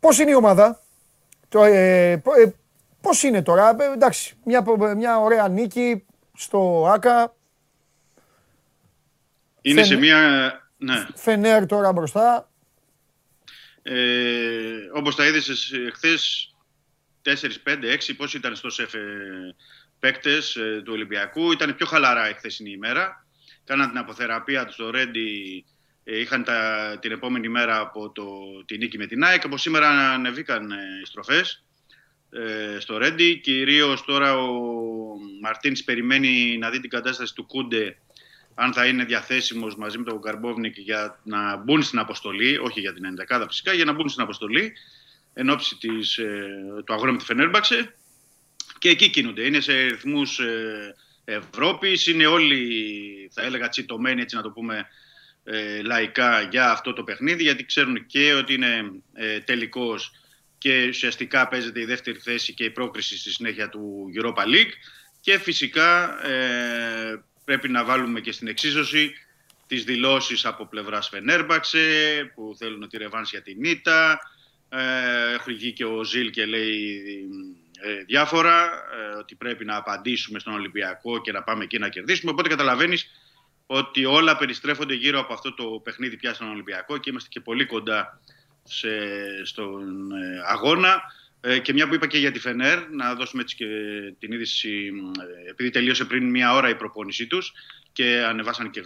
Πώς είναι η ομάδα, το, ε, ε πώς είναι τώρα, ε, εντάξει, μια, μια ωραία νίκη στο ΆΚΑ.
Είναι σε μια... Ναι.
Φενέρ τώρα μπροστά.
Ε, όπως τα είδες χθες, 4, 5, 6, πώς ήταν στο ΣΕΦ ε, παίκτες ε, του Ολυμπιακού. Ήταν πιο χαλαρά η χθεσινή ημέρα. Κάναν την αποθεραπεία τους στο Ρέντι, ε, είχαν τα, την επόμενη μέρα από το, τη νίκη με την ΑΕΚ. Από σήμερα ανεβήκαν ε, οι στροφές ε, στο Ρέντι. Κυρίως τώρα ο Μαρτίνς περιμένει να δει την κατάσταση του Κούντε αν θα είναι διαθέσιμος μαζί με τον Καρμπόβνικ για να μπουν στην αποστολή, όχι για την 11 φυσικά, για να μπουν στην αποστολή εν ώψη της, ε, του αγώνα με τη Φενέρμπαξε. Και εκεί κινούνται. Είναι σε ρυθμούς ε, Ευρώπης, είναι όλοι, θα έλεγα, τσιτωμένοι, έτσι να το πούμε, ε, λαϊκά για αυτό το παιχνίδι, γιατί ξέρουν και ότι είναι ε, τελικός και ουσιαστικά παίζεται η δεύτερη θέση και η πρόκριση στη συνέχεια του Europa League και φυσικά ε, πρέπει να βάλουμε και στην εξίσωση τις δηλώσεις από πλευράς Φενέρμπαξε που θέλουν τη ρεβάνση για την ήττα. Ε, έχει βγει και ο Ζιλ και λέει ε, διάφορα, ε, ότι πρέπει να απαντήσουμε στον Ολυμπιακό και να πάμε εκεί να κερδίσουμε. Οπότε καταλαβαίνεις ότι όλα περιστρέφονται γύρω από αυτό το παιχνίδι πια στον Ολυμπιακό και είμαστε και πολύ κοντά σε, στον ε, αγώνα. Ε, και μια που είπα και για τη Φενέρ, να δώσουμε έτσι και την είδηση, ε, επειδή τελείωσε πριν μια ώρα η προπόνησή τους και ανεβάσαν και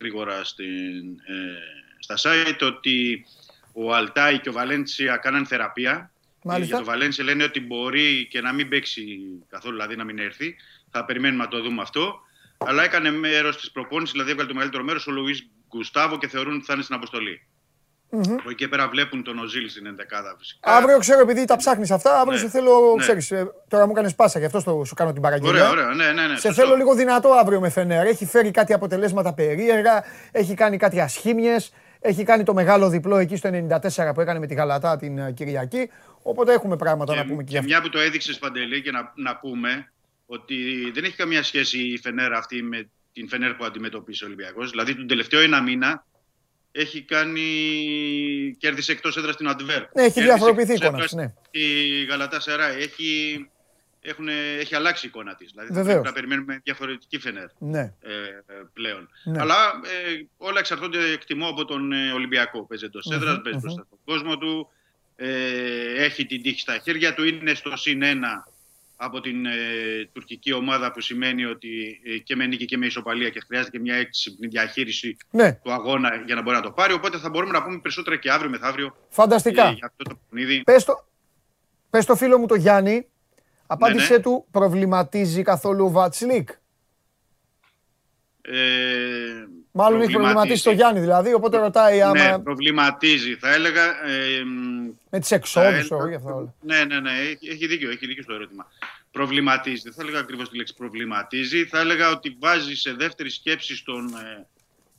γρήγορα στην, ε, στα site, ότι ο Αλτάι και ο Βαλέντσια κάναν θεραπεία.
Μάλιστα.
Για το Βαλέντσια λένε ότι μπορεί και να μην παίξει καθόλου, δηλαδή να μην έρθει. Θα περιμένουμε να το δούμε αυτό. Αλλά έκανε μέρος της προπόνησης, δηλαδή έβγαλε το μεγαλύτερο μέρος ο Λουίς Γκουστάβο και θεωρούν ότι θα είναι στην αποστολή. Mm-hmm. Από εκεί και πέρα βλέπουν τον Οζίλ στην ενδεκάδα φυσικά.
Αύριο ξέρω επειδή τα ψάχνεις αυτά, αύριο ναι. σε θέλω, ναι. ξέρεις, ε, τώρα μου έκανε πάσα, γι' αυτό στο, σου κάνω την παραγγελία.
Ωραία, ωραία, ναι, ναι, ναι,
σε θέλω λίγο δυνατό αύριο με Φενέρ. Έχει φέρει κάτι αποτελέσματα περίεργα, έχει κάνει κάτι ασχήμιες, έχει κάνει το μεγάλο διπλό εκεί στο 94 που έκανε με τη Γαλατά την ε, Κυριακή. Οπότε έχουμε πράγματα
και,
να πούμε και,
και μια που το έδειξες Παντελή και να, να πούμε ότι δεν έχει καμία σχέση η Φενέρ αυτή με την Φενέρ που αντιμετωπίσει ο Ολυμπιακός. Δηλαδή τον τελευταίο ένα μήνα έχει κάνει. κέρδισε εκτός έδρας στην Αντβέρ.
Ναι, έχει διαφοροποιηθεί η εικόνα
τη. Ναι. Η Γαλατά Σερά έχει, έχουν, έχει αλλάξει η εικόνα της. Δηλαδή
Βεβαίως.
πρέπει να περιμένουμε διαφορετική φενέρ
ναι.
ε, πλέον.
Ναι.
Αλλά ε, όλα εξαρτώνται, εκτιμώ, από τον ε, Ολυμπιακό. Παίζει εντό έδρας, mm-hmm, παίζει μπροστά στον κόσμο του. Ε, έχει την τύχη στα χέρια του, είναι στο συν ένα από την ε, τουρκική ομάδα που σημαίνει ότι ε, και με νίκη και με ισοπαλία και χρειάζεται και μια έξυπνη διαχείριση
ναι.
του αγώνα για να μπορεί να το πάρει. Οπότε θα μπορούμε να πούμε περισσότερα και αύριο μεθαύριο.
Φανταστικά.
Ε, για αυτό το παιχνίδι.
Πες το, πες το φίλο μου το Γιάννη, απάντησέ ναι, ναι. του, προβληματίζει καθόλου ο Βατσλίκ.
Ε,
Μάλλον έχει προβληματίσει το Γιάννη δηλαδή, οπότε ρωτάει άμα...
Ναι, προβληματίζει. Θα έλεγα... Ε,
με τις εξόδους, όχι αυτά όλα.
Ναι, ναι, ναι, έχει δίκιο, έχει δίκιο στο ερώτημα. Προβληματίζει, δεν θα έλεγα ακριβώς τη λέξη προβληματίζει, θα έλεγα ότι βάζει σε δεύτερη σκέψη στον,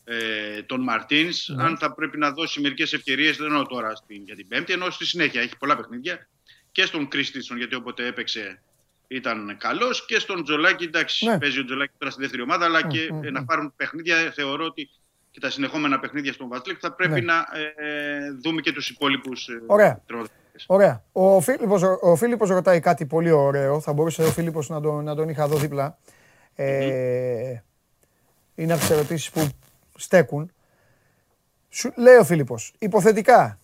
ε, τον Μαρτίνς, ναι. αν θα πρέπει να δώσει μερικές ευκαιρίες, δεν εννοώ τώρα στην, για την Πέμπτη, ενώ στη συνέχεια έχει πολλά παιχνίδια, και στον Κρίστινσον, γιατί όποτε έπαιξε ήταν καλός και στον Τζολάκη. Εντάξει, ναι. παίζει ο Τζολάκη τώρα στη δεύτερη ομάδα, αλλά και mm, να πάρουν παιχνίδια. Θεωρώ ότι και τα συνεχόμενα παιχνίδια στον Βασλίκ θα πρέπει ναι. να ε, δούμε και τους υπόλοιπους.
Ωραία. Ωραία. Ο Φίλιππος, ο Φίλιππος ρωτάει κάτι πολύ ωραίο. Θα μπορούσε ο Φίλιππος να τον, να τον είχα δω δίπλα. Ε, είναι από τις ερωτήσεις που στέκουν. Σου, λέει ο Φίλιππος, υποθετικά,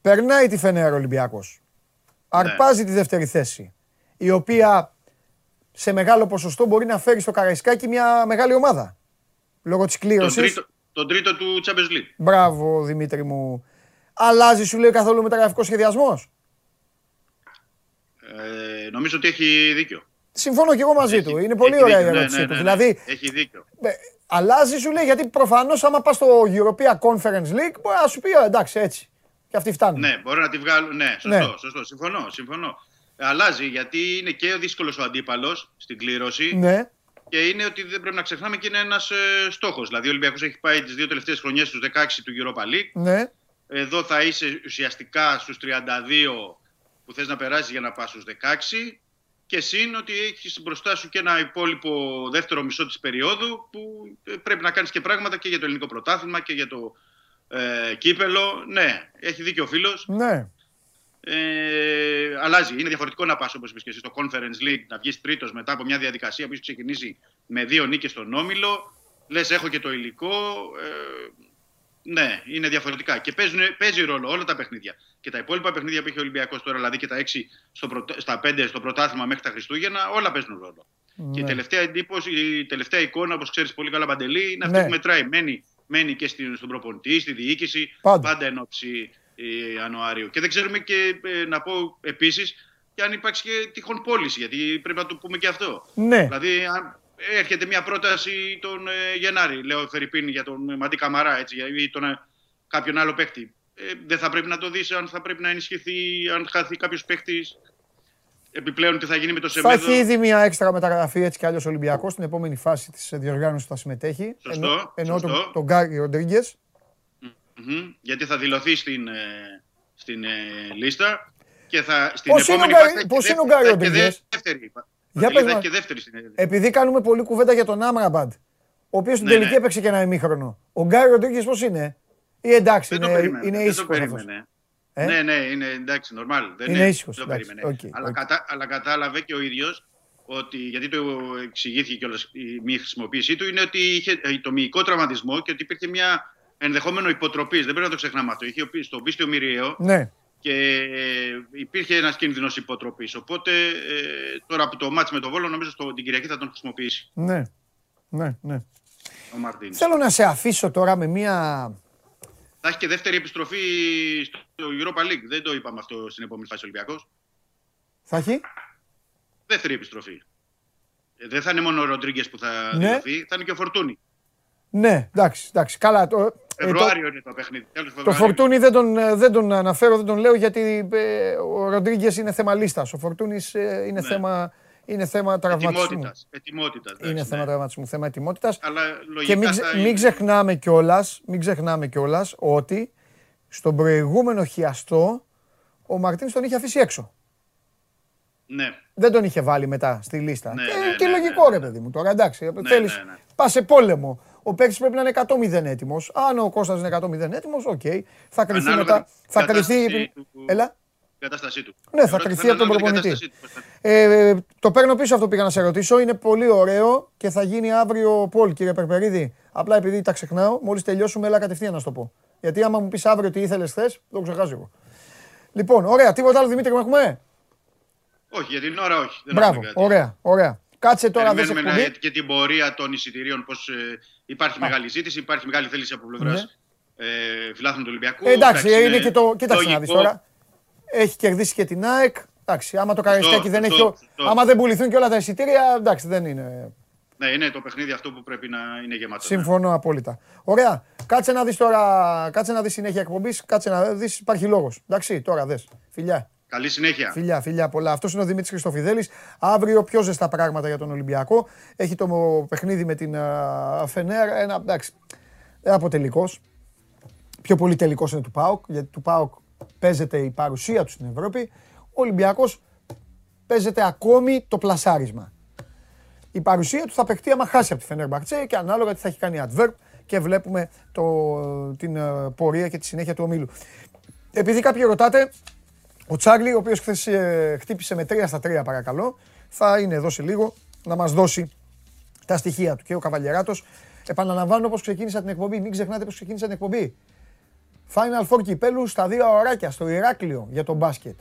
περνάει τη Φενέρα Ολυμπιακός. Ναι. Αρπάζει τη δεύτερη θέση η οποία σε μεγάλο ποσοστό μπορεί να φέρει στο Καραϊσκάκι μια μεγάλη ομάδα. Λόγω της κλήρωσης.
Τον τρίτο, τον τρίτο του Champions League.
Μπράβο, Δημήτρη μου. Αλλάζει, σου λέει, καθόλου μεταγραφικός σχεδιασμός;
Ε, νομίζω ότι έχει δίκιο.
Συμφωνώ και εγώ μαζί
έχει,
του. Είναι πολύ ωραία
δίκιο.
η ερώτησή
ναι, ναι,
του.
ναι,
δηλαδή,
έχει δίκιο.
Ε, αλλάζει, σου λέει, γιατί προφανώς άμα πας στο European Conference League μπορεί να σου πει εντάξει έτσι. Και αυτοί φτάνουν.
Ναι, μπορεί να τη βγάλουν. Ναι, σωστό, ναι. σωστό. Συμφωνώ, συμφωνώ αλλάζει γιατί είναι και ο δύσκολος ο αντίπαλος στην κλήρωση.
Ναι.
Και είναι ότι δεν πρέπει να ξεχνάμε και είναι ένας ε, στόχος. Δηλαδή, ο Ολυμπιακός έχει πάει τις δύο τελευταίες χρονιές στους 16 του Europa League.
Ναι.
Εδώ θα είσαι ουσιαστικά στους 32 που θες να περάσεις για να πας στους 16 και συν ότι έχεις μπροστά σου και ένα υπόλοιπο δεύτερο μισό της περίοδου που ε, πρέπει να κάνεις και πράγματα και για το ελληνικό πρωτάθλημα και για το ε, κύπελο. Ναι, έχει δίκιο ο φίλος.
Ναι.
Ε, αλλάζει. Είναι διαφορετικό να πας όπως είπες και εσύ στο Conference League, να βγεις τρίτος μετά από μια διαδικασία που έχεις ξεκινήσει με δύο νίκες στον Όμιλο. Λες έχω και το υλικό. Ε, ναι, είναι διαφορετικά. Και παίζουν, παίζει ρόλο όλα τα παιχνίδια. Και τα υπόλοιπα παιχνίδια που έχει ο Ολυμπιακός τώρα, δηλαδή και τα 6 στο στα 5 στο πρωτάθλημα μέχρι τα Χριστούγεννα, όλα παίζουν ρόλο. Ναι. Και η τελευταία εντύπωση, η τελευταία εικόνα, όπως ξέρεις πολύ καλά, Παντελή, είναι αυτή ναι. που μετράει. Μένει, μένει και στον προπονητή, στη διοίκηση, πάντα, πάντα εν ώψη ε, Ιανουαρίου. Και δεν ξέρουμε και ε, να πω επίσης και αν υπάρξει και τυχόν πώληση, γιατί πρέπει να το πούμε και αυτό.
Ναι.
Δηλαδή, αν, έρχεται μια πρόταση τον ε, Γενάρη, λέω Φερρυπίνη για τον Μαντί Καμαρά έτσι, ή τον, ε, κάποιον άλλο παίκτη. Ε, δεν θα πρέπει να το δεις αν θα πρέπει να ενισχυθεί, αν χαθεί κάποιος παίκτης. Επιπλέον τι θα γίνει με το Σεμέδο.
Θα έχει ήδη μια έξτρα μεταγραφή έτσι κι άλλο Ολυμπιακός στην επόμενη φάση της διοργάνωσης που θα συμμετέχει.
Σωστό.
Ενώ, τον, τον Γκάρι Ροντρίγκες.
Mm-hmm, γιατί θα δηλωθεί στην, ε, στην ε, λίστα και θα
στην πώς επόμενη φάση. Πώς είναι ο Γκάρι Ροντρίγκε.
Για πες και δεύτερη
Επειδή κάνουμε πολλή κουβέντα για τον Άμραμπαντ, ο οποίος στην ναι, τελική ναι. έπαιξε και ένα ημίχρονο. Ο Γκάι Ροντρίγκες πώς είναι, ή εντάξει,
δεν
είναι, είναι ήσυχος.
Ε; Ναι, ναι, είναι εντάξει, νορμάλ.
Δεν είναι ήσυχος.
Okay, αλλά, okay. Κατα, αλλά κατάλαβε και ο ίδιος ότι, γιατί το εξηγήθηκε κιόλας η μη χρησιμοποίησή του, είναι ότι είχε ε, το μυϊκό τραυματισμό και ότι υπήρχε μια ενδεχόμενο υποτροπής. Δεν πρέπει να το ξεχνάμε αυτό. Είχε στον πίστιο Μυριαίο
ναι
και υπήρχε ένας κίνδυνος υποτροπής. Οπότε ε, τώρα που το μάτς με τον Βόλο νομίζω στο, την Κυριακή θα τον χρησιμοποιήσει.
Ναι, ναι, ναι.
Ο Μαρτίνης.
Θέλω να σε αφήσω τώρα με μία...
Θα έχει και δεύτερη επιστροφή στο Europa League. Δεν το είπαμε αυτό στην επόμενη φάση Ολυμπιακός.
Θα έχει;
Δεύτερη επιστροφή. Ε, δεν θα είναι μόνο ο Ροντρίγκες που θα ναι. θα είναι και ο Φορτούνη.
Ναι, εντάξει, εντάξει. Καλά, το,
Φεβρουάριο ε, το, είναι το παιχνίδι.
Το Φορτούνι δεν τον, ε, δεν τον αναφέρω, δεν τον λέω γιατί ε, ο Ροντρίγκες είναι θέμα λίστας. Ο Φορτούνη ε, είναι, ναι. θέμα, είναι θέμα τραυματισμού.
Ετοιμότητας,
είναι
ναι.
θέμα τραυματισμού, θέμα ετοιμότητας.
Και
μην, μην ξεχνάμε κιόλας μην ξεχνάμε κιόλας ότι στον προηγούμενο χιαστό ο Μαρτίνς τον είχε αφήσει έξω.
Ναι.
Δεν τον είχε βάλει μετά στη λίστα.
Ναι,
και,
ναι,
και
ναι,
λογικό
ναι.
ρε παιδί μου τώρα, εντάξει.
Ναι,
θέλεις,
ναι, ναι.
πας σε πόλεμο ο παίκτης πρέπει να είναι 100-0 έτοιμος. Αν ο Κώστας είναι 100-0 έτοιμος, OK. Okay. Θα κρυθεί μετά. Θα κρυθεί.
Του...
Έλα.
Κατάστασή του.
Ναι, θα κρυθεί από τον προπονητή. Ε, το παίρνω πίσω αυτό που πήγα να σε ρωτήσω. Είναι πολύ ωραίο και θα γίνει αύριο Πολ, κύριε Περπερίδη. Απλά επειδή τα ξεχνάω, μόλις τελειώσουμε, έλα κατευθείαν να σου το πω. Γιατί άμα μου πεις αύριο τι ήθελες χθες, το ξεχάσω εγώ. Λοιπόν, ωραία. Τίποτα άλλο Δημήτρη μου έχουμε;
Όχι, για την ώρα όχι.
Δεν Μπράβο, ωραία, ωραία. Κάτσε τώρα δεν σε
εκπομπή. και την πορεία των εισιτηρίων, πώς ε, υπάρχει μεγάλη ζήτηση, υπάρχει μεγάλη θέληση από πλευράς ναι. ε, φιλάθλων του Ολυμπιακού.
Ε, εντάξει, είναι, είναι και το. Κοίταξε να δεις τώρα. Έχει κερδίσει και την ΑΕΚ. Εντάξει, άμα το Καραϊσκάκι δεν έχει. Άμα δεν πουληθούν και όλα τα εισιτήρια, εντάξει, δεν είναι.
Ναι, είναι το παιχνίδι αυτό που πρέπει να είναι γεμάτο.
Ναι. Συμφωνώ ναι. απόλυτα. Ωραία. Κάτσε να δεις τώρα. Κάτσε να δεις συνέχεια εκπομπής. Κάτσε να δεις. Υπάρχει λόγος. Εντάξει, τώρα δες. Φιλιά.
Καλή συνέχεια.
Φιλιά, φιλιά πολλά. Αυτός είναι ο Δημήτρης Χριστοφιδέλης. Αύριο πιο ζεστά πράγματα για τον Ολυμπιακό. Έχει το παιχνίδι με την Φενέρ. Ένα εντάξει. Από τελικός. Πιο πολύ τελικός είναι του Πάοκ. Γιατί του Πάοκ παίζεται η παρουσία του στην Ευρώπη. Ο Ολυμπιακός παίζεται ακόμη το πλασάρισμα. Η παρουσία του θα παιχτεί άμα χάσει από τη Φενέρ Μπαρτσέ και ανάλογα τι θα έχει κάνει adverb και βλέπουμε το, την πορεία και τη συνέχεια του ομίλου. Επειδή κάποιοι ρωτάτε, ο Τσάρλι, ο οποίος χθες ε, χτύπησε με 3 στα 3, παρακαλώ, θα είναι εδώ σε λίγο να μας δώσει τα στοιχεία του. Και ο Καβαλιεράτος, επαναλαμβάνω πώ ξεκίνησα την εκπομπή. Μην ξεχνάτε πώ ξεκίνησα την εκπομπή. Final Four κυπέλου στα δύο ωράκια στο Ηράκλειο για τον μπάσκετ.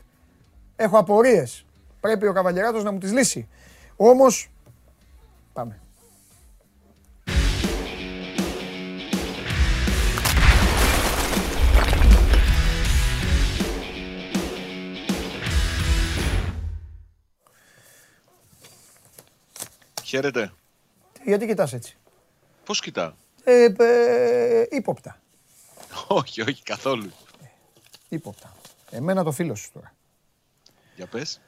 Έχω απορίες. Πρέπει ο Καβαλιεράτος να μου τις λύσει. Όμως. Πάμε.
Χαίρετε.
Γιατί κοιτάς έτσι;
Πώς κοιτά;
Ε, ε, ύποπτα.
όχι, όχι, καθόλου.
Ύποπτα. Εμένα το φίλο σου τώρα.
Για πες.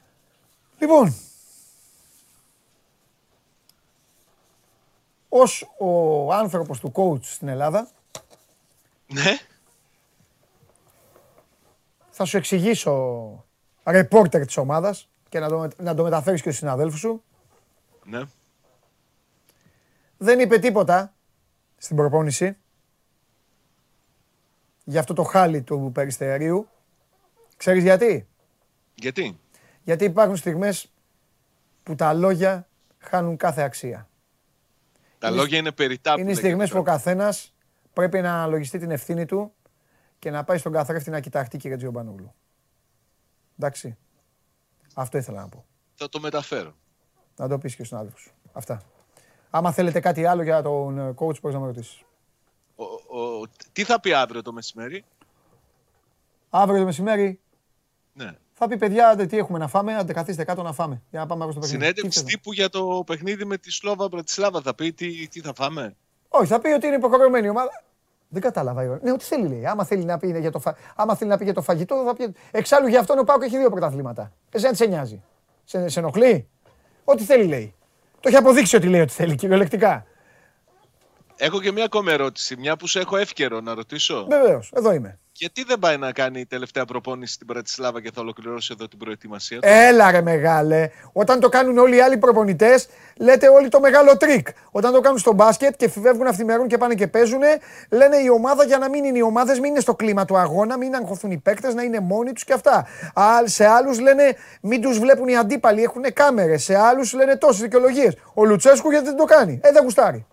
Λοιπόν, ως ο άνθρωπος του coach στην Ελλάδα,
ναι.
θα σου εξηγήσω ρεπόρτερ της ομάδας και να το, να το μεταφέρεις και στους συναδέλφους σου.
Ναι.
Δεν είπε τίποτα στην προπόνηση για αυτό το χάλι του Περιστερίου. Ξέρεις γιατί;
Γιατί;
Γιατί υπάρχουν στιγμές που τα λόγια χάνουν κάθε αξία.
Τα λόγια είναι περιτά
Είναι στιγμές που ο καθένας πρέπει να αναλογιστεί την ευθύνη του και να πάει στον καθρέφτη να κοιταχτεί κύριε Τζιομπανόγλου. Εντάξει. Αυτό ήθελα να πω.
Θα το μεταφέρω.
Να το πεις και στον άδελφο σου. Αυτά. Άμα θέλετε κάτι άλλο για τον ε, coach, μπορείς να με ρωτήσεις.
Ο, ο, τι θα πει αύριο το μεσημέρι;
Αύριο το μεσημέρι
Ναι.
θα πει παιδιά άντε, τι έχουμε να φάμε, άντε καθίστε κάτω να φάμε. Για να πάμε αύριο στο παιχνίδι.
Συνέντευξη
Τι θες να-
τύπου για το παιχνίδι με τη Σλόβα Μπρατισλάβα θα πει τι, τι θα φάμε;
Όχι, θα πει ότι είναι υποχρεωμένη η ομάδα. Δεν κατάλαβα. η ώρα. Ναι, ό,τι θέλει λέει. Άμα θέλει να πει για το, φα... Άμα θέλει να πει για το φαγητό, θα πει. Εξάλλου για αυτόν ο Πάουκ έχει δύο πρωταθλήματα. Εσένα τι σε νοιάζει. Σε, σε ενοχλεί; Ό,τι θέλει λέει. Το έχει αποδείξει ότι λέει ότι θέλει κυριολεκτικά.
Έχω και μια ακόμα ερώτηση, μια που σε έχω εύκαιρο να ρωτήσω.
Βεβαίως, εδώ είμαι.
Γιατί δεν πάει να κάνει τελευταία προπόνηση στην Πρατισλάβα και θα ολοκληρώσει εδώ την προετοιμασία του;
Έλα ρε μεγάλε. Όταν το κάνουν όλοι οι άλλοι προπονητές, λέτε όλοι το μεγάλο τρικ. Όταν το κάνουν στο μπάσκετ και φεύγουν αυθημερόν και πάνε και παίζουν, λένε η ομάδα για να μην είναι οι ομάδες, μην είναι στο κλίμα του αγώνα, μην αγχωθούν οι παίκτες, να είναι μόνοι τους και αυτά. Α, σε άλλους λένε μην τους βλέπουν οι αντίπαλοι, έχουν κάμερες. Σε άλλους λένε τόσες δικαιολογίες. Ο Λουτσέσκου γιατί δεν το κάνει; Ε, δεν γουστάρει.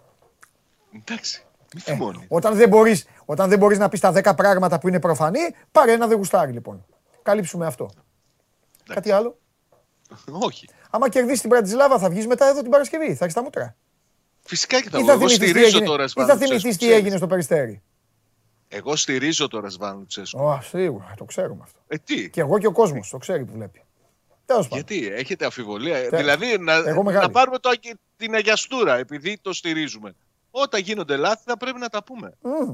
Εντάξει. Μη θυμώνει.
Όταν δεν μπορείς όταν δεν μπορείς να πεις τα 10 πράγματα που είναι προφανή, πάρε ένα δεν γουστάρει λοιπόν. Καλύψουμε αυτό. Κάτι άλλο;
Όχι.
Άμα κερδίσεις την Πρατισλάβα, θα βγεις μετά εδώ την Παρασκευή. Θα έχεις τα μούτρα.
Φυσικά και θα
Ή
βγω.
θα
Εγώ
θυμηθείς τι
στηρίζω
έγινε-
τώρα
ή
Σβάν
θα
Λουτσέσκου,
θυμηθείς τι
ξέρεις.
έγινε στο περιστέρι;
Εγώ στηρίζω τώρα Σβάν Λουτσέσκου.
Ω, σίγουρα, το ξέρουμε αυτό.
Ε, τι;
Και εγώ και ο κόσμος το ξέρει που βλέπει. Τέλος πάντων.
Γιατί έχετε αμφιβολία. Ε,
Τε-
Δηλαδή να,
Εγώ μεγάλη.
να πάρουμε το, αγι- την αγιαστούρα επειδή το στηρίζουμε. Όταν γίνονται λάθη θα πρέπει να τα πούμε.
Μμ.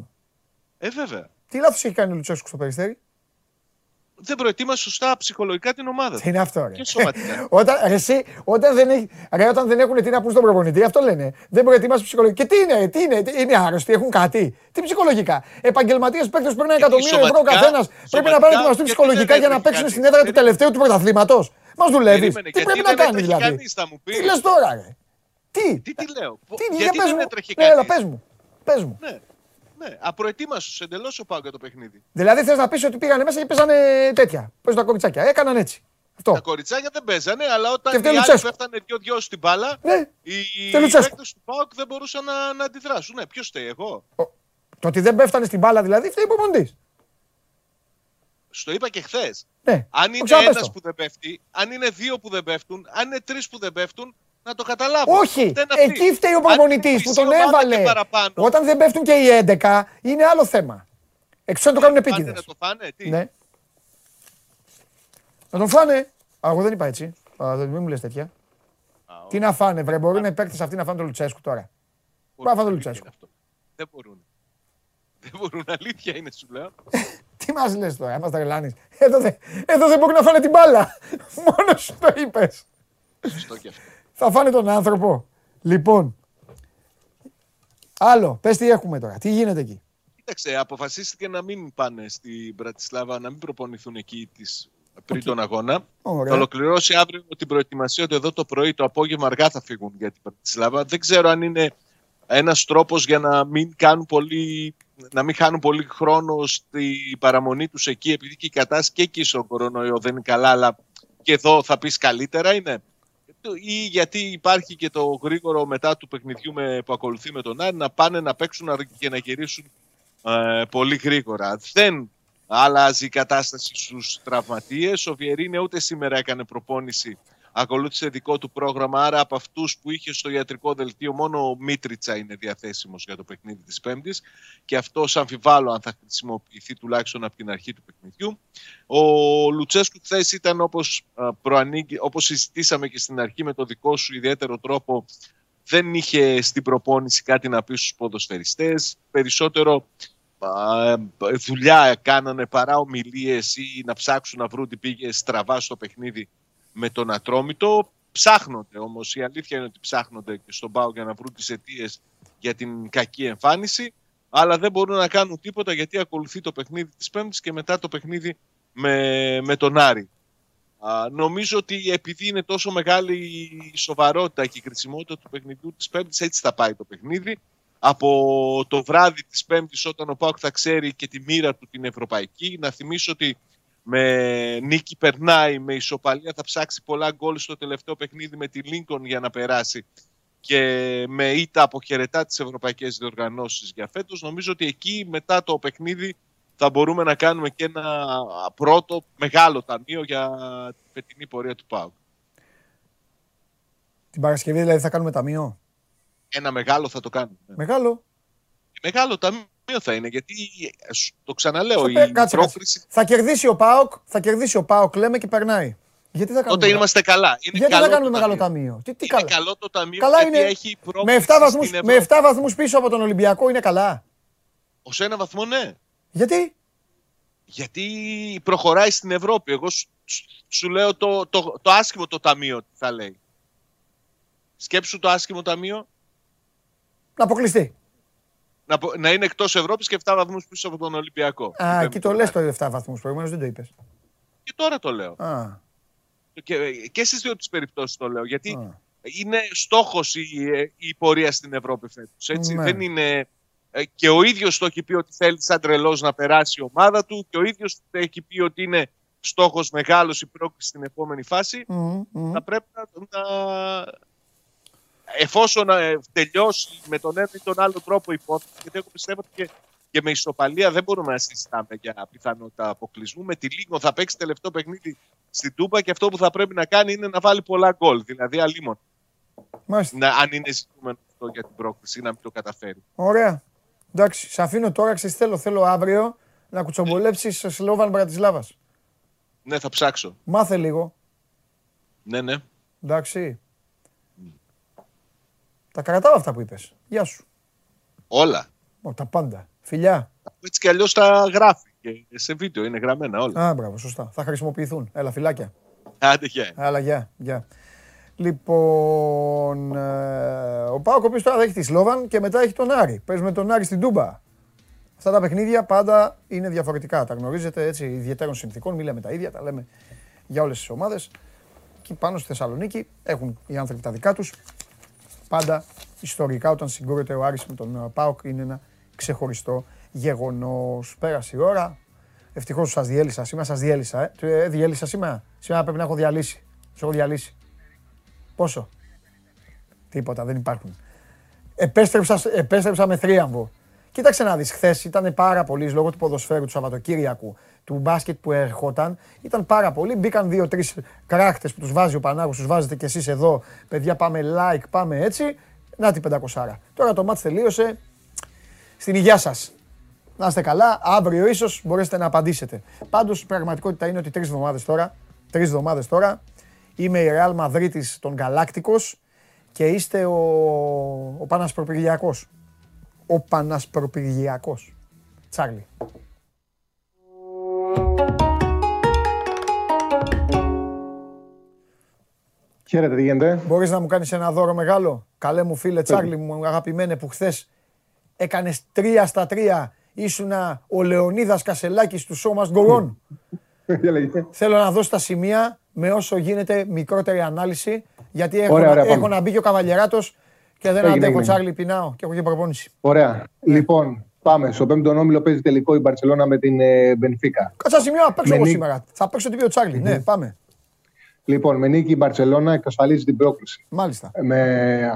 Ε, βέβαια.
Τι λάθος έχει κάνει ο Λουτσέσκου στο περιστέρι;
Δεν προετοίμασε σωστά ψυχολογικά την ομάδα.
Τι είναι αυτό, ρε.
Και σωματικά. [laughs]
όταν, ρε, εσύ, όταν, δεν έχει, ρε, όταν δεν έχουν τι να πούν στον προπονητή, αυτό λένε. Δεν προετοιμάσει ψυχολογικά. Και τι είναι, τι είναι, τι είναι άρρωστοι, έχουν κάτι. Τι ψυχολογικά. Επαγγελματίες παίκτες που παίρνουν εκατομμύριο ευρώ ο
σωματικά-
καθένας πρέπει να
σωματικά,
προετοιμαστούν
γιατί
ψυχολογικά
δεν
για να
έχει
παίξουν
κάνει.
στην έδρα του τελευταίου του πρωταθλήματος. Μας δουλεύεις.
Περίμενε,
Τι
γιατί
πρέπει
δεν
να κάνει
έτρεχε
δηλαδή;
κανείς, θα μου πεις.
Τι λες τώρα, ρε; Τι,
Τι, τι λέω.
τι, για
γιατί
πες
δεν
μου.
έτρεχε
Ναι, Έλα,
κανείς.
πες μου. Πες μου.
Ναι, ναι. Απροετοίμαστο εντελώς ο Πάο για το παιχνίδι.
Δηλαδή θες να πεις ότι πήγανε μέσα και παίζανε τέτοια. Παίζουν τα κοριτσάκια. Έκαναν έτσι. Αυτό.
Τα κοριτσάκια δεν παίζανε, αλλά
Και
όταν οι
φταίει
άλλοι
Λουτσέσκου.
πέφτανε δυο-δυο στην μπάλα,
Ναι,
οι
φταίει Λουτσέσκου.
παίκτες του ΠΑΟΚ δεν μπορούσαν να, να αντιδράσουν. Ναι, ποιος φταίει, εγώ;
Το ότι δεν πέφτανε στην μπάλα δηλαδή φταίει ο προπονητής.
Στο είπα και χθες.
Ναι.
Αν
Το
είναι
ξαναπες
ένας
το.
που δεν πέφτει, αν είναι δύο που δεν πέφτουν, αν είναι τρεις που δεν πέφτουν, να το καταλάβω.
Όχι,
Φταίνε αυτοί.
εκεί φταίει ο
Αν
προπονητής
είναι
που
μισή
τον
ομάδα
έβαλε.
και παραπάνω,
Όταν δεν πέφτουν και οι 11 είναι άλλο θέμα. Εκτό αν το κάνουν
πάνε
επίτηδες.
να το φάνε, τι;
Ναι. Να τον φάνε. Α, εγώ δεν είπα έτσι. Α, δεν μην μου λες τέτοια. Τι να φάνε, βρε. Μπορεί να οι παίκτες αυτοί να φάνε τον Λουτσέσκου τώρα. Μπορεί να φάνε τον
Αλήθεια
Λουτσέσκου.
είναι αυτό. Δεν μπορούν. Δεν μπορούν, αλήθεια είναι σου λέω. [laughs]
Τι μας λες τώρα, μας τρελάνει. Εδώ, δεν- εδώ δεν μπορεί να φάνε την μπάλα. [laughs] Μόνος σου το είπες.
Σωστό και αυτό.
Θα φάνε τον άνθρωπο. Λοιπόν. Άλλο, πες τι έχουμε τώρα. Τι γίνεται εκεί.
Κοίταξε, αποφασίστηκε να μην πάνε στην Μπρατισλάβα, να μην προπονηθούν εκεί τις, πριν τον αγώνα.
Ωραία.
Θα ολοκληρώσει αύριο την προετοιμασία του εδώ το πρωί, το απόγευμα αργά θα φύγουν για την Μπρατισλάβα. Δεν ξέρω αν είναι ένας τρόπος για να μην, κάνουν πολύ, να μην χάνουν πολύ χρόνο στη παραμονή τους εκεί, επειδή και η κατάσταση και εκεί στον κορονοϊό δεν είναι καλά, αλλά και εδώ θα πεις καλύτερα είναι. Ή γιατί υπάρχει και το γρήγορο μετά του παιχνιδιού με, που ακολουθεί με τον Άρη να πάνε να παίξουν και να γυρίσουν ε, πολύ γρήγορα. Δεν αλλάζει η κατάσταση στους τραυματίες. Ο Βιερίνε ούτε σήμερα έκανε προπόνηση. Ακολούθησε δικό του πρόγραμμα, άρα από αυτούς που είχε στο ιατρικό δελτίο μόνο ο Μίτριτσα είναι διαθέσιμος για το παιχνίδι της Πέμπτης και αυτό αμφιβάλλω αν θα χρησιμοποιηθεί τουλάχιστον από την αρχή του παιχνιδιού. Ο Λουτσέσκου χθες ήταν όπως όπως συζητήσαμε και στην αρχή με το δικό σου ιδιαίτερο τρόπο δεν είχε στην προπόνηση κάτι να πει στους ποδοσφαιριστές. Περισσότερο α, δουλειά κάνανε παρά ομιλίες ή να ψάξουν να βρουν τι πήγε στραβά στο παιχνίδι με τον Ατρόμητο. Ψάχνονται όμως, η αλήθεια είναι ότι ψάχνονται και στον Πάο για να βρουν τις αιτίες για την κακή εμφάνιση, αλλά δεν μπορούν να κάνουν τίποτα γιατί ακολουθεί το παιχνίδι της Πέμπτης και μετά το παιχνίδι με, με τον Άρη. νομίζω ότι επειδή είναι τόσο μεγάλη η σοβαρότητα και η κρισιμότητα του παιχνιδιού της Πέμπτης, έτσι θα πάει το παιχνίδι. Από το βράδυ της Πέμπτης όταν ο Πάουκ θα ξέρει και τη μοίρα του την ευρωπαϊκή. Να θυμίσω ότι με νίκη περνάει, με ισοπαλία θα ψάξει πολλά γκολ στο τελευταίο παιχνίδι με τη Λίνκον για να περάσει και με ήττα αποχαιρετά τις ευρωπαϊκές διοργανώσεις για φέτος. Νομίζω ότι εκεί μετά το παιχνίδι θα μπορούμε να κάνουμε και ένα πρώτο μεγάλο ταμείο για την φετινή πορεία του ΠΑΟΚ.
Την Παρασκευή δηλαδή θα κάνουμε ταμείο;
Ένα μεγάλο θα το κάνουμε.
Μεγάλο;
Μεγάλο ταμείο θα είναι, γιατί το ξαναλέω, η κάτσε, πρόκριση...
Θα κερδίσει ο ΠΑΟΚ, θα κερδίσει ο ΠΑΟΚ, λέμε και περνάει. Γιατί θα κάνουμε
Τότε είμαστε καλά. Είναι
γιατί
καλό
θα κάνουμε μεγάλο ταμείο. Τι, τι
είναι
καλά.
καλό το ταμείο
καλά
γιατί
είναι.
έχει
με 7, βαθμούς, με 7 βαθμούς πίσω από τον Ολυμπιακό είναι καλά.
Ως ένα βαθμό ναι.
Γιατί;
Γιατί προχωράει στην Ευρώπη. Εγώ σου, σου λέω το, το, το άσχημο το ταμείο τι θα λέει. Σκέψου το άσχημο ταμείο.
Να αποκλειστεί.
Να, να είναι εκτός Ευρώπης και 7 βαθμούς πίσω από τον Ολυμπιακό.
Α, εκεί το λες το 7 βαθμούς. Προηγουμένως δεν το είπες.
Και τώρα το λέω.
Α.
Και, και στις δύο τις περιπτώσεις το λέω. Γιατί Α. είναι στόχος η, η πορεία στην Ευρώπη φέτος. Ναι. Δεν είναι. Και ο ίδιος το έχει πει ότι θέλει σαν τρελός να περάσει η ομάδα του. Και ο ίδιος έχει πει ότι είναι στόχος μεγάλος η πρόκληση στην επόμενη φάση.
Mm, mm.
Θα πρέπει να, να, εφόσον ε, τελειώσει με τον ένα ή τον άλλο τρόπο η υπόθεση, γιατί εγώ πιστεύω ότι και, και με ισοπαλία δεν μπορούμε να συζητάμε για πιθανότητα αποκλεισμού. Με τη Λίγκο θα παίξει τελευταίο παιχνίδι στην Τούμπα και αυτό που θα πρέπει να κάνει είναι να βάλει πολλά γκολ. Δηλαδή αλίμον. Να, αν είναι ζητούμενο αυτό για την πρόκληση, να μην το καταφέρει.
Ωραία. Εντάξει, σε αφήνω τώρα, ξέρεις, θέλω, θέλω αύριο να κουτσομπολέψεις σε Σλόβαν Μπρατισλάβας.
Ναι, θα ψάξω.
Μάθε λίγο.
Ναι, ναι.
Εντάξει. Τα κρατάω αυτά που είπες. Γεια σου.
Όλα.
Ο, τα πάντα. Φιλιά.
Έτσι κι αλλιώς τα γράφει. Και σε βίντεο είναι γραμμένα όλα.
Α, μπράβο, σωστά. Θα χρησιμοποιηθούν. Έλα, φυλάκια.
Άντε, γεια.
Έλα, γεια. γεια. Λοιπόν, ε, ο Πάοκ ο οποίος τώρα θα έχει τη Σλόβαν και μετά έχει τον Άρη. Παίζουμε τον Άρη στην Τούμπα. Αυτά τα παιχνίδια πάντα είναι διαφορετικά. Τα γνωρίζετε έτσι ιδιαίτερων συνθήκων. Μιλάμε τα ίδια, τα λέμε για όλες τις ομάδες. Και πάνω στη Θεσσαλονίκη έχουν οι άνθρωποι τα δικά τους πάντα ιστορικά όταν συγκρούεται ο Άρης με τον ε, ΠΑΟΚ είναι ένα ξεχωριστό γεγονός. Πέρασε η ώρα. Ευτυχώς σας διέλυσα σήμερα, σας διέλυσα. Ε. ε διέλυσα σήμερα. Σήμερα πρέπει να έχω διαλύσει. Σου έχω διαλύσει. Πόσο; Τίποτα, δεν υπάρχουν. Επέστρεψα, επέστρεψα με θρίαμβο. Κοίταξε να δεις, χθες ήταν πάρα πολύ λόγω του ποδοσφαίρου του Σαββατοκύριακου, του μπάσκετ που ερχόταν. Ήταν πάρα πολύ. Μπήκαν δύο-τρεις κράχτε που τους βάζει ο Πανάγος, τους βάζετε κι εσείς εδώ. Παιδιά, πάμε like, πάμε έτσι. Να την 500. Τώρα το μάτς τελείωσε. Στην υγεία σας. Να είστε καλά. Αύριο ίσως μπορέσετε να απαντήσετε. Πάντως η πραγματικότητα είναι ότι τρεις εβδομάδες τώρα, τρεις εβδομάδες τώρα, είμαι η Real Madrid των Γαλάκτικος και είστε ο, ο Πανασπροπηγιακός. Ο Πανασπροπηγιακός. Τσάρλι.
Χαίρετε, τι γίνεται;
Μπορείς να μου κάνεις ένα δώρο μεγάλο; Καλέ μου φίλε Τσάρλι μου, αγαπημένε που χθες έκανες τρία στα τρία. Ήσουνα ο Λεωνίδας Κασελάκης του σώμας Γκογών. [laughs] Θέλω να δώσω τα σημεία με όσο γίνεται μικρότερη ανάλυση. Γιατί έχω, ωραία, ωραία, έχω να μπει και ο Καβαλιεράτος και δεν αντέχω Τσάρλι, πεινάω και έχω και προπόνηση.
Ωραία. Λοιπόν, Πάμε. Στο πέμπτο όμιλο παίζει τελικό η Μπαρσελόνα με την Μπενφίκα.
Κάτσα σημείο να παίξω εγώ σήμερα. Θα παίξω την πει ο Τσάρλι. Ναι, πάμε.
Λοιπόν, με νίκη η Μπαρσελόνα εξασφαλίζει την πρόκληση.
Μάλιστα.
Με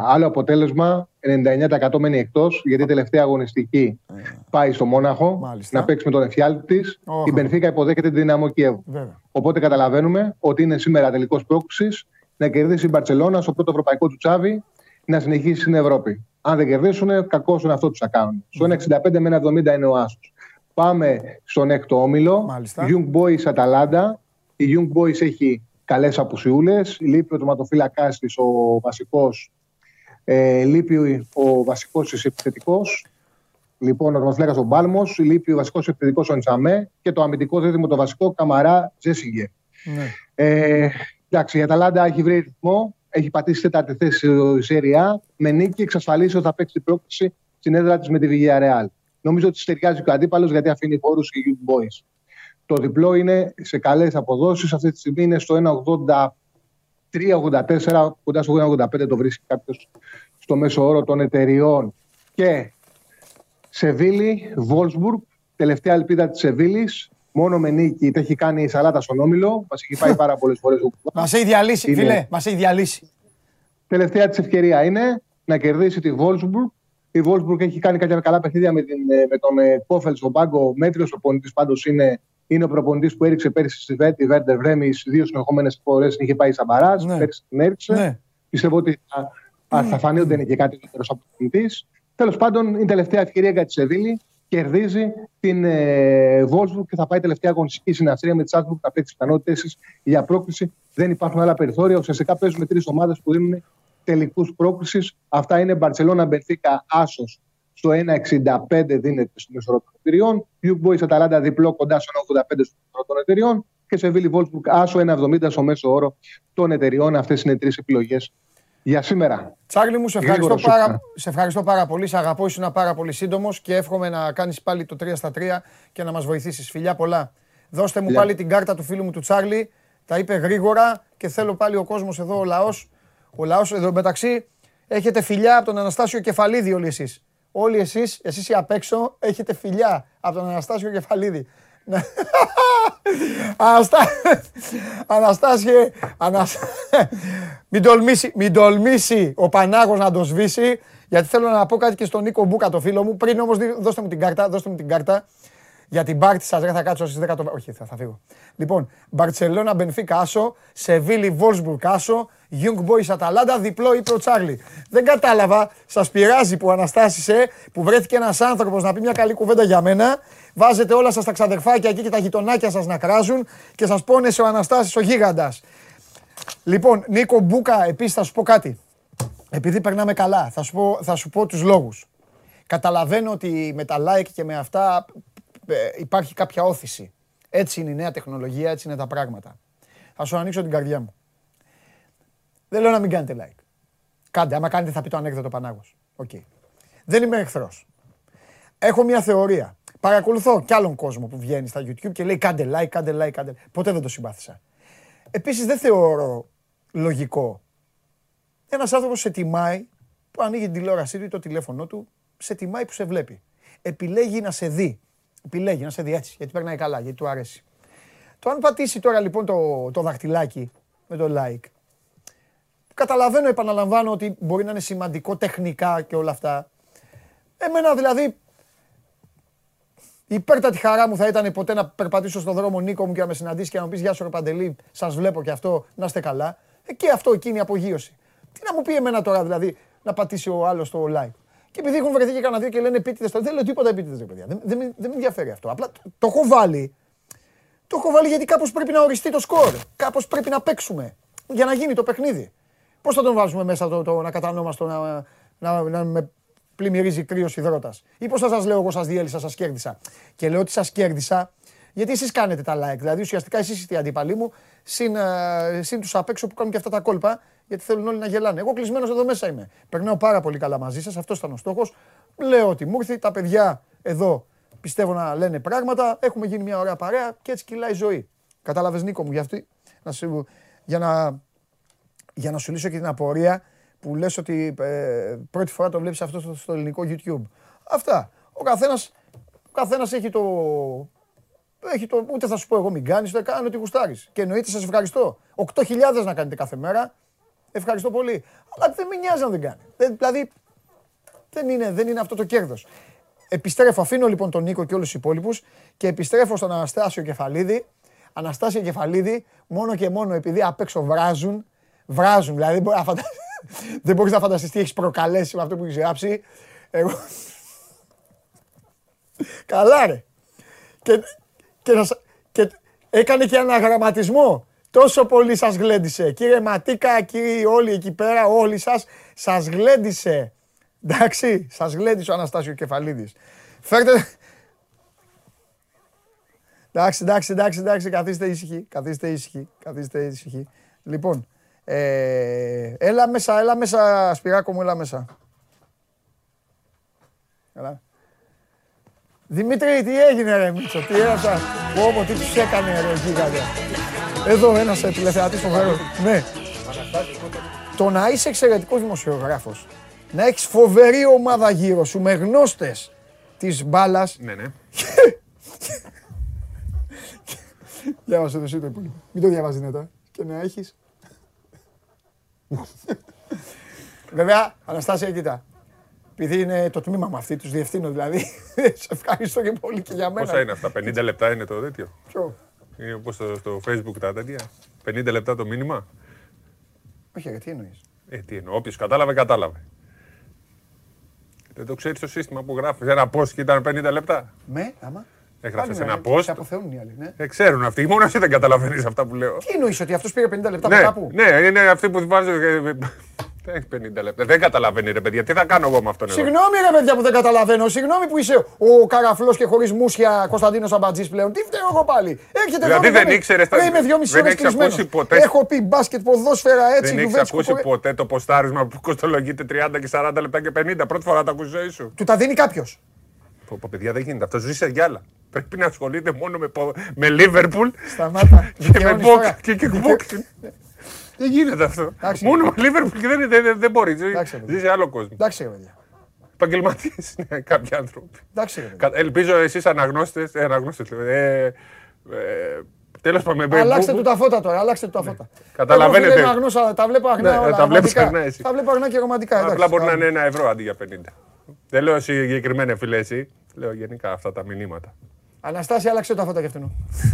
άλλο αποτέλεσμα, 99% μένει εκτός, γιατί η τελευταία αγωνιστική ε. πάει στο Μόναχο
Μάλιστα.
να παίξει με τον εφιάλτη της. Η Μπενφίκα υποδέχεται την δυναμό Κιέβου. Οπότε καταλαβαίνουμε ότι είναι σήμερα τελικός πρόκλησης να κερδίσει η Μπαρσελόνα στο πρώτο ευρωπαϊκό του τσάβι να συνεχίσει στην Ευρώπη. Αν δεν κερδίσουν, κακό είναι αυτό που θα κάνουν. Στο 1,65 με 1,70 είναι ο Άσος. Πάμε στον έκτο όμιλο.
Μάλιστα.
Young Boys Αταλάντα. Η Young Boys έχει καλές απουσιούλες. Λείπει ο τροματοφύλακα της, ο βασικός. Ε, λείπει ο βασικός τη επιθετικός. Λοιπόν, ο τροματοφύλακα ο Μπάλμος. Λείπει ο βασικός επιθετικός ο Ντσαμέ. Και το αμυντικό δίδυμο το βασικό Καμαρά Τζέσιγκε.
Ναι.
Ε, εντάξει, η Αταλάντα έχει βρει ρυθμό έχει πατήσει τέταρτη θέση η Σέρια με νίκη εξασφαλίσει ότι θα παίξει την πρόκληση στην έδρα της με τη Villarreal. Νομίζω ότι ταιριάζει και ο αντίπαλος γιατί αφήνει χώρους οι Young Boys. Το διπλό είναι σε καλές αποδόσεις. Αυτή τη στιγμή είναι στο 1,83-84, κοντά στο 1,85 το βρίσκει κάποιος στο μέσο όρο των εταιριών. Και Σεβίλη, Βόλσμπουργκ, τελευταία ελπίδα της Σεβίλης. Μόνο με νίκη τα έχει κάνει η σαλάτα στον όμιλο. Μας έχει πάει πάρα πολλές φορές.
Μας έχει διαλύσει, είναι... φίλε, μας έχει διαλύσει.
Τελευταία της ευκαιρία είναι να κερδίσει τη Βόλσμπουργκ. Η Βόλσμπουργκ έχει κάνει κάποια καλά παιχνίδια με, την, με τον ε, Κόφελ στον πάγκο. Μέτριος προπονητή πάντως είναι, είναι ο προπονητής που έριξε πέρυσι στη Βέτη, Βέρντερ Βρέμι, δύο συνεχόμενες φορές είχε πάει σαν παρά. Ναι. Πέρυσι την έριξε. Ναι. Πιστεύω ότι θα, θα φανεί ότι δεν είναι και κάτι καλύτερο από προπονητής. Τέλος πάντων, είναι η τελευταία ευκαιρία για τη Σεβίλη. Κερδίζει την ε, και θα πάει τελευταία αγωνιστική συναστρία με τη Σάσμπουργκ. Θα παίξει πιθανότητες για πρόκληση. Δεν υπάρχουν άλλα περιθώρια. Ουσιαστικά παίζουμε τρεις ομάδες που δίνουν τελικούς πρόκλησης. Αυτά είναι Μπαρσελόνα, Μπενθήκα, Άσο στο 1,65 δίνεται στο μέσο των εταιριών. Ιουκ Boys Αταλάντα διπλό κοντά στο 1,85 στο μέσο των εταιριών. Και σε Βίλι Βόλσμπουργκ Άσο 1,70 στο μέσο όρο των εταιριών. Αυτές είναι τρεις επιλογές για σήμερα.
Τσάρλι μου, σε ευχαριστώ, πάρα, σε ευχαριστώ πάρα πολύ. Σε αγαπώ, ήσουν πάρα πολύ σύντομος και εύχομαι να κάνεις πάλι το 3 στα 3 και να μας βοηθήσεις. Φιλιά πολλά. Δώστε μου πάλι την κάρτα του φίλου μου του Τσάρλι. Τα είπε γρήγορα και θέλω πάλι ο κόσμος εδώ, ο λαός. Ο λαός εδώ μεταξύ έχετε φιλιά από τον Αναστάσιο Κεφαλίδη όλοι εσείς. Όλοι εσείς, εσείς οι απ' έξω, έχετε φιλιά από τον Αναστάσιο Κεφαλίδη. [laughs] Αναστάσιε, μην τολμήσει, μην τολμήσει ο Πανάγος να το σβήσει, γιατί θέλω να πω κάτι και στον Νίκο Μπούκα, το φίλο μου. Πριν όμως δώστε μου την κάρτα, δώστε μου την κάρτα για την πάρτι σας, δεν θα κάτσω στις 10 το... Όχι, θα, θα φύγω. Λοιπόν, Μπαρτσελώνα, Μπενφίκα, Άσο, Σεβίλη, Βόλσμπουργκ, Άσο, Young Boys, Αταλάντα, διπλό ή ο Τσάρλι. Δεν κατάλαβα, σας πειράζει που αναστάσισε, που βρέθηκε ένας άνθρωπος να πει μια καλή κουβέντα για μένα Βάζετε όλα σας τα ξαδερφάκια εκεί και τα γειτονάκια σας να κράζουν και σας πόνεσε ο Αναστάσης ο γίγαντας. Λοιπόν, Νίκο Μπούκα, επίσης θα σου πω κάτι. Επειδή περνάμε καλά, θα σου πω, θα σου πω τους λόγους. Καταλαβαίνω ότι με τα like και με αυτά ε, υπάρχει κάποια όθηση. Έτσι είναι η νέα τεχνολογία, έτσι είναι τα πράγματα. Θα σου ανοίξω την καρδιά μου. Δεν λέω να μην κάνετε like. Κάντε, άμα κάνετε θα πει το ανέκδοτο Πανάγος. Okay. Δεν είμαι εχθρός. Έχω μια θεωρία. Παρακολουθώ κι άλλον κόσμο που βγαίνει στα YouTube και λέει κάντε like, κάντε like, κάντε Ποτέ δεν το συμπάθησα. Επίσης δεν θεωρώ λογικό. Ένας άνθρωπος σε τιμάει, που ανοίγει την τηλεόρασή του ή το τηλέφωνο του, σε τιμάει που σε βλέπει. Επιλέγει να σε δει. Επιλέγει να σε δει έτσι, γιατί περνάει καλά, γιατί του αρέσει. Το αν πατήσει τώρα λοιπόν το, το δαχτυλάκι με το like, καταλαβαίνω, επαναλαμβάνω ότι μπορεί να είναι σημαντικό τεχνικά και όλα αυτά. Εμένα δηλαδή η υπέρτατη χαρά μου θα ήταν ποτέ να περπατήσω στον δρόμο Νίκο μου και να με συναντήσεις και να μου πεις Γεια σου, ρε Παντελή, σας βλέπω και αυτό, να είστε καλά. Ε, και αυτό εκείνη η απογείωση. Τι να μου πει εμένα τώρα δηλαδή να πατήσει ο άλλος το like. Και επειδή έχουν βρεθεί και κανένα δύο και λένε επίτηδες, δεν λέω τίποτα επίτηδες, παιδιά. Δεν, δεν, δεν με ενδιαφέρει αυτό. Απλά το, το έχω βάλει. Το έχω βάλει γιατί κάπως πρέπει να οριστεί το σκορ. Κάπως πρέπει να παίξουμε για να γίνει το παιχνίδι. Πώς θα τον βάζουμε μέσα το, το να κατανόμαστε, να, να, να, να πλημμυρίζει κρύος υδρότας; Ή πώς θα σας λέω, εγώ σας διέλυσα, σας κέρδισα; Και λέω ότι σας κέρδισα γιατί εσείς κάνετε τα like. Δηλαδή ουσιαστικά εσείς είστε οι αντίπαλοι μου, συν, ε, συν τους απ' έξω που κάνουν και αυτά τα κόλπα, γιατί θέλουν όλοι να γελάνε. Εγώ κλεισμένος εδώ μέσα είμαι. Περνάω πάρα πολύ καλά μαζί σας, αυτός ήταν ο στόχος. Λέω ότι μου ήρθε, τα παιδιά εδώ πιστεύω να λένε πράγματα. Έχουμε γίνει μια ωραία παρέα και έτσι κυλάει η ζωή. Κατάλαβες Νίκο μου, για, αυτή, να για, να, για να σου λύσω και την απορία που λες ότι ε, πρώτη φορά το βλέπεις αυτό στο, ελληνικό YouTube. Αυτά. Ο καθένας, ο καθένας έχει το... Έχει το, ούτε θα σου πω εγώ μην κάνεις, ούτε κάνω ό,τι γουστάρεις. Και εννοείται σας ευχαριστώ. 8.000 να κάνετε κάθε μέρα. Ευχαριστώ πολύ. Αλλά δεν με νοιάζει αν δεν κάνει. δηλαδή δεν είναι, δεν είναι αυτό το κέρδος. Επιστρέφω, αφήνω λοιπόν τον Νίκο και όλους τους υπόλοιπους και επιστρέφω στον Αναστάσιο Κεφαλίδη. Αναστάσιο Κεφαλίδη, μόνο και μόνο επειδή απ' έξω βράζουν, βράζουν, δηλαδή μπορεί να φανταστεί [laughs] δεν μπορείς να φανταστείς τι έχεις προκαλέσει με αυτό που έχεις γράψει. Εγώ... [laughs] Καλά ρε. Και, και, και έκανε και ένα γραμματισμό. Τόσο πολύ σας γλέντισε. Κύριε Ματίκα, κύριοι όλοι εκεί πέρα, όλοι σας, σας γλέντισε. Εντάξει, σας γλέντισε ο Αναστάσιο Κεφαλίδης. Φέρτε... Εντάξει, εντάξει, εντάξει, εντάξει, καθίστε ήσυχοι, καθίστε ήσυχοι, καθίστε ήσυχοι. Λοιπόν, ε, έλα μέσα, έλα μέσα, Σπυράκο μου, έλα μέσα. Έλα. Δημήτρη, τι έγινε ρε Μίτσο, τι έφτασε. Πω, τι τους έκανε ρε γίγαντα. Εδώ ένας ε, τηλεθεατής φοβερός. Ναι. Το να είσαι εξαιρετικός δημοσιογράφος, να έχεις φοβερή ομάδα γύρω σου με γνώστες της μπάλας.
Ναι, ναι.
Διάβασε το εσύ το υπόλοιπο. Μην το διαβάζεις νέτα. Και να έχεις. Βέβαια, Αναστάσια, κοίτα. Επειδή είναι το τμήμα μου αυτή, τους διευθύνω δηλαδή. [laughs] Σε ευχαριστώ και πολύ και για μένα.
Πόσα είναι αυτά, 50 λεπτά είναι το τέτοιο;
Ποιο;
Είναι όπως στο, στο facebook τα τέτοια. 50 λεπτά το μήνυμα;
Όχι, γιατί εννοείς;
Ε, τι εννοώ, όποιος κατάλαβε, κατάλαβε. Δεν το ξέρεις το σύστημα που γράφεις. Ένα post και ήταν 50 λεπτά;
Με, άμα.
Έγραψε ένα post.
Σε αποθεώνουν οι άλλοι. Ναι.
Ε, ξέρουν αυτοί. Μόνο εσύ δεν καταλαβαίνεις αυτά που λέω.
Τι εννοείς, ότι αυτός πήρε 50 λεπτά
ναι,
από κάπου.
Ναι, είναι αυτοί που βάζουν. Δεν έχει 50 λεπτά. Δεν καταλαβαίνει ρε παιδιά. Τι θα κάνω εγώ με αυτόν εδώ;
Συγγνώμη ρε παιδιά που δεν καταλαβαίνω. Συγγνώμη που είσαι ο καραφλός και χωρίς μουσια Κωνσταντίνος Αμπατζής πλέον. Τι φταίω εγώ πάλι. Έρχεται
δηλαδή δεν ήξερες.
Είμαι δυόμιση ώρες κλεισμένος.
Ποτέ...
Έχω πει μπάσκετ, ποδόσφαιρα έτσι.
Δεν έχεις ακούσει ποτέ το ποστάρισμα που κοστολογείται 30 και 40 λεπτά και 50. Πρώτη φορά το ακούσει ζωή σου.
Του τα δίνει κάποιος.
Πω, παιδιά δεν γίνεται. Αυτό ζει σε γυάλα. Πρέπει να ασχολείται μόνο με, με Liverpool
Σταμάτα. [laughs]
και με boxing και kickboxing. Δεν γίνεται αυτό. Μόνο με Liverpool και δεν, δεν, δεν μπορεί. Ζει σε άλλο κόσμο.
Εντάξει, παιδιά.
Επαγγελματίες είναι κάποιοι άνθρωποι.
Εντάξει,
Ελπίζω εσείς αναγνώστε. Ε, αναγνώστες, ε, ε, Τέλος πάντων.
Αλλάξτε του τα φώτα τώρα. Αλλάξτε του τα φώτα.
Καταλαβαίνετε.
Εγώ, αγνώσα, τα βλέπω αγνά.
Ναι, τα βλέπεις αγνά
εσύ. Τα βλέπω αγνά και ρομαντικά.
Απλά μπορεί να είναι ένα ευρώ αντί για 50. Δεν λέω συγκεκριμένα φίλες εσύ. Λέω γενικά αυτά τα μηνύματα.
Αναστάση, άλλαξε τα φώτα και αυτήν.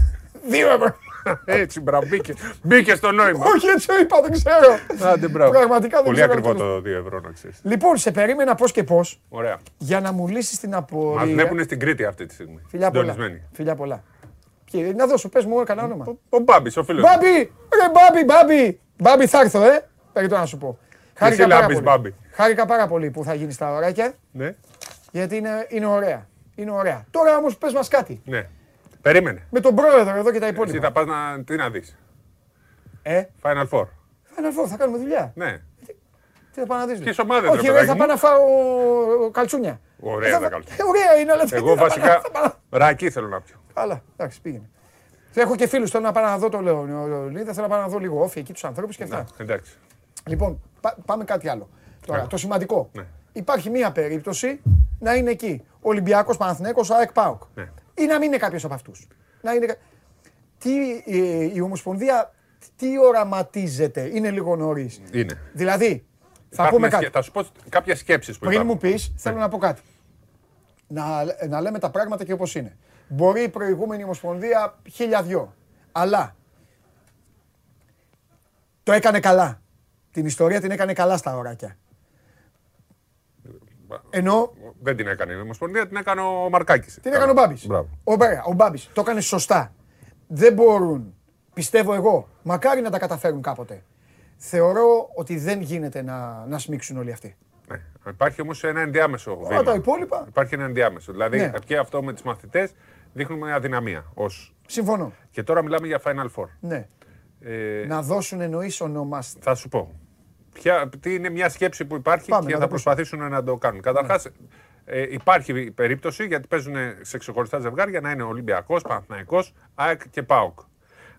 [laughs] Δύο ευρώ.
Έτσι, μπράβο, μπήκε, μπήκε στο νόημα.
Όχι, έτσι είπα, δεν ξέρω.
Άντε, μπράβο.
Πραγματικά δεν
Πολύ
ξέρω.
ακριβό το 2 ευρώ, να ξέρεις.
Λοιπόν, σε περίμενα πώς και πώς.
Ωραία.
Για να μου λύσεις την απορία.
Μας βλέπουν στην Κρήτη αυτή τη στιγμή.
Φιλιά πολλά. Φιλιά πολλά. Ποιοι, να δώσω, πες μου κανένα όνομα.
Ο, ο Μπάμπης, ο φίλος.
Μπάμπη, ρε Μπάμπη, Μπάμπη. Μπάμπη θα έρθω, ε. Περιτώ να σου πω.
Χάρηκα πάρα, πολύ. Μπάμπη.
Χάρηκα πάρα πολύ που θα γίνεις στα ωράκια.
Ναι.
Γιατί είναι, είναι ωραία. Είναι ωραία. Τώρα όμως πες μας κάτι.
Ναι. Περίμενε.
Με τον πρόεδρο εδώ και τα υπόλοιπα.
Εσύ θα πας να, τι να δεις;
Ε;
Final Four.
Final Four, θα κάνουμε δουλειά.
Ναι.
Τι θα πάω να δεις.
Ποιες ομάδες
Όχι, ρε, θα πάω να φάω καλτσούνια.
Ωραία τα καλτσούνια.
Ε, ωραία είναι, αλλά
Εγώ βασικά ρακί θέλω να πιω.
Καλά, εντάξει, πήγαινε. Έχω και φίλους, θέλω να πάω να δω το Λεωνίδα, θέλω να πάω να δω λίγο όφη εκεί τους ανθρώπους και αυτά.
εντάξει.
Λοιπόν, πάμε κάτι άλλο. Τώρα, το σημαντικό. Υπάρχει μία περίπτωση να είναι εκεί. Ολυμπιακός Παναθηναίκος, ΑΕΚ ΠΑΟΚ. Ή να μην είναι κάποιος από αυτούς. Να είναι... Τι, η, η Ομοσπονδία τι οραματίζεται, είναι λίγο νωρίς.
Είναι.
Δηλαδή, θα πούμε κάτι.
Θα σου πω κάποιες σκέψεις που
Πριν μου πεις, θέλω να πω κάτι. Να, να λέμε τα πράγματα και όπως είναι. Μπορεί η προηγούμενη Ομοσπονδία χίλια δυο. Αλλά το έκανε καλά. Την ιστορία την έκανε καλά στα ωράκια. Ενώ.
Δεν την έκανε η Ομοσπονδία, την έκανε ο Μαρκάκης.
Την έκανε ο Μπάμπης. Ο, ο Μπάμπης. Το έκανε σωστά. Δεν μπορούν, πιστεύω εγώ, μακάρι να τα καταφέρουν κάποτε. Θεωρώ ότι δεν γίνεται να, να σμίξουν όλοι αυτοί.
Ναι. Υπάρχει όμως ένα ενδιάμεσο
βήμα. τα υπόλοιπα.
Υπάρχει ένα ενδιάμεσο. Δηλαδή ναι. και αυτό με τις μαθητές δείχνουμε μια αδυναμία. Ως...
Συμφωνώ.
Και τώρα μιλάμε για Final Four.
Ναι. Ε... Να δώσουν εννοείς ονομάστε.
Θα σου πω. Ποια, τι είναι μια σκέψη που υπάρχει Πάμε, και θα προσπαθήσουν να το κάνουν. Καταρχάς, ναι. Ε, υπάρχει περίπτωση γιατί παίζουν σε ξεχωριστά ζευγάρια να είναι Ολυμπιακός, Παναθναϊκό, ΑΕΚ και ΠΑΟΚ.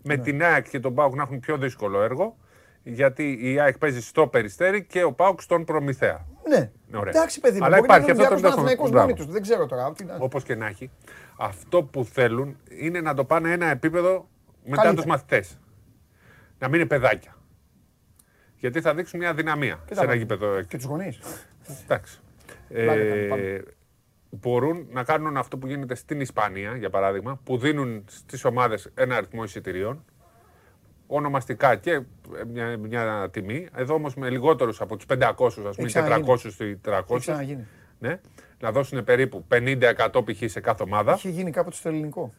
Με ναι. την ΑΕΚ και τον ΠΑΟΚ να έχουν πιο δύσκολο έργο γιατί η ΑΕΚ παίζει στο περιστέρι και ο ΠΑΟΚ στον προμηθέα.
Ναι. Ωραία. Εντάξει, παιδί μου.
Αλλά υπάρχει αυτό το
ενδεχόμενο. Δεν ξέρω τώρα.
Όπως και να έχει. Αυτό που θέλουν είναι να το πάνε ένα επίπεδο μετά τους μαθητές. Να μην είναι παιδάκια. Γιατί θα δείξουν μια δυναμία
και
σε ένα γήπεδο.
Και τους γονείς.
Εντάξει. Ε, μπορούν να κάνουν αυτό που γίνεται στην Ισπανία, για παράδειγμα, που δίνουν στις ομάδες ένα αριθμό εισιτηρίων, ονομαστικά και μια, μια τιμή. Εδώ όμως με λιγότερους από τους 500, ας πούμε, 400 ή 300. Ναι, να δώσουν περίπου 50% π.χ. σε κάθε ομάδα.
Είχε γίνει κάποτε στο ελληνικό.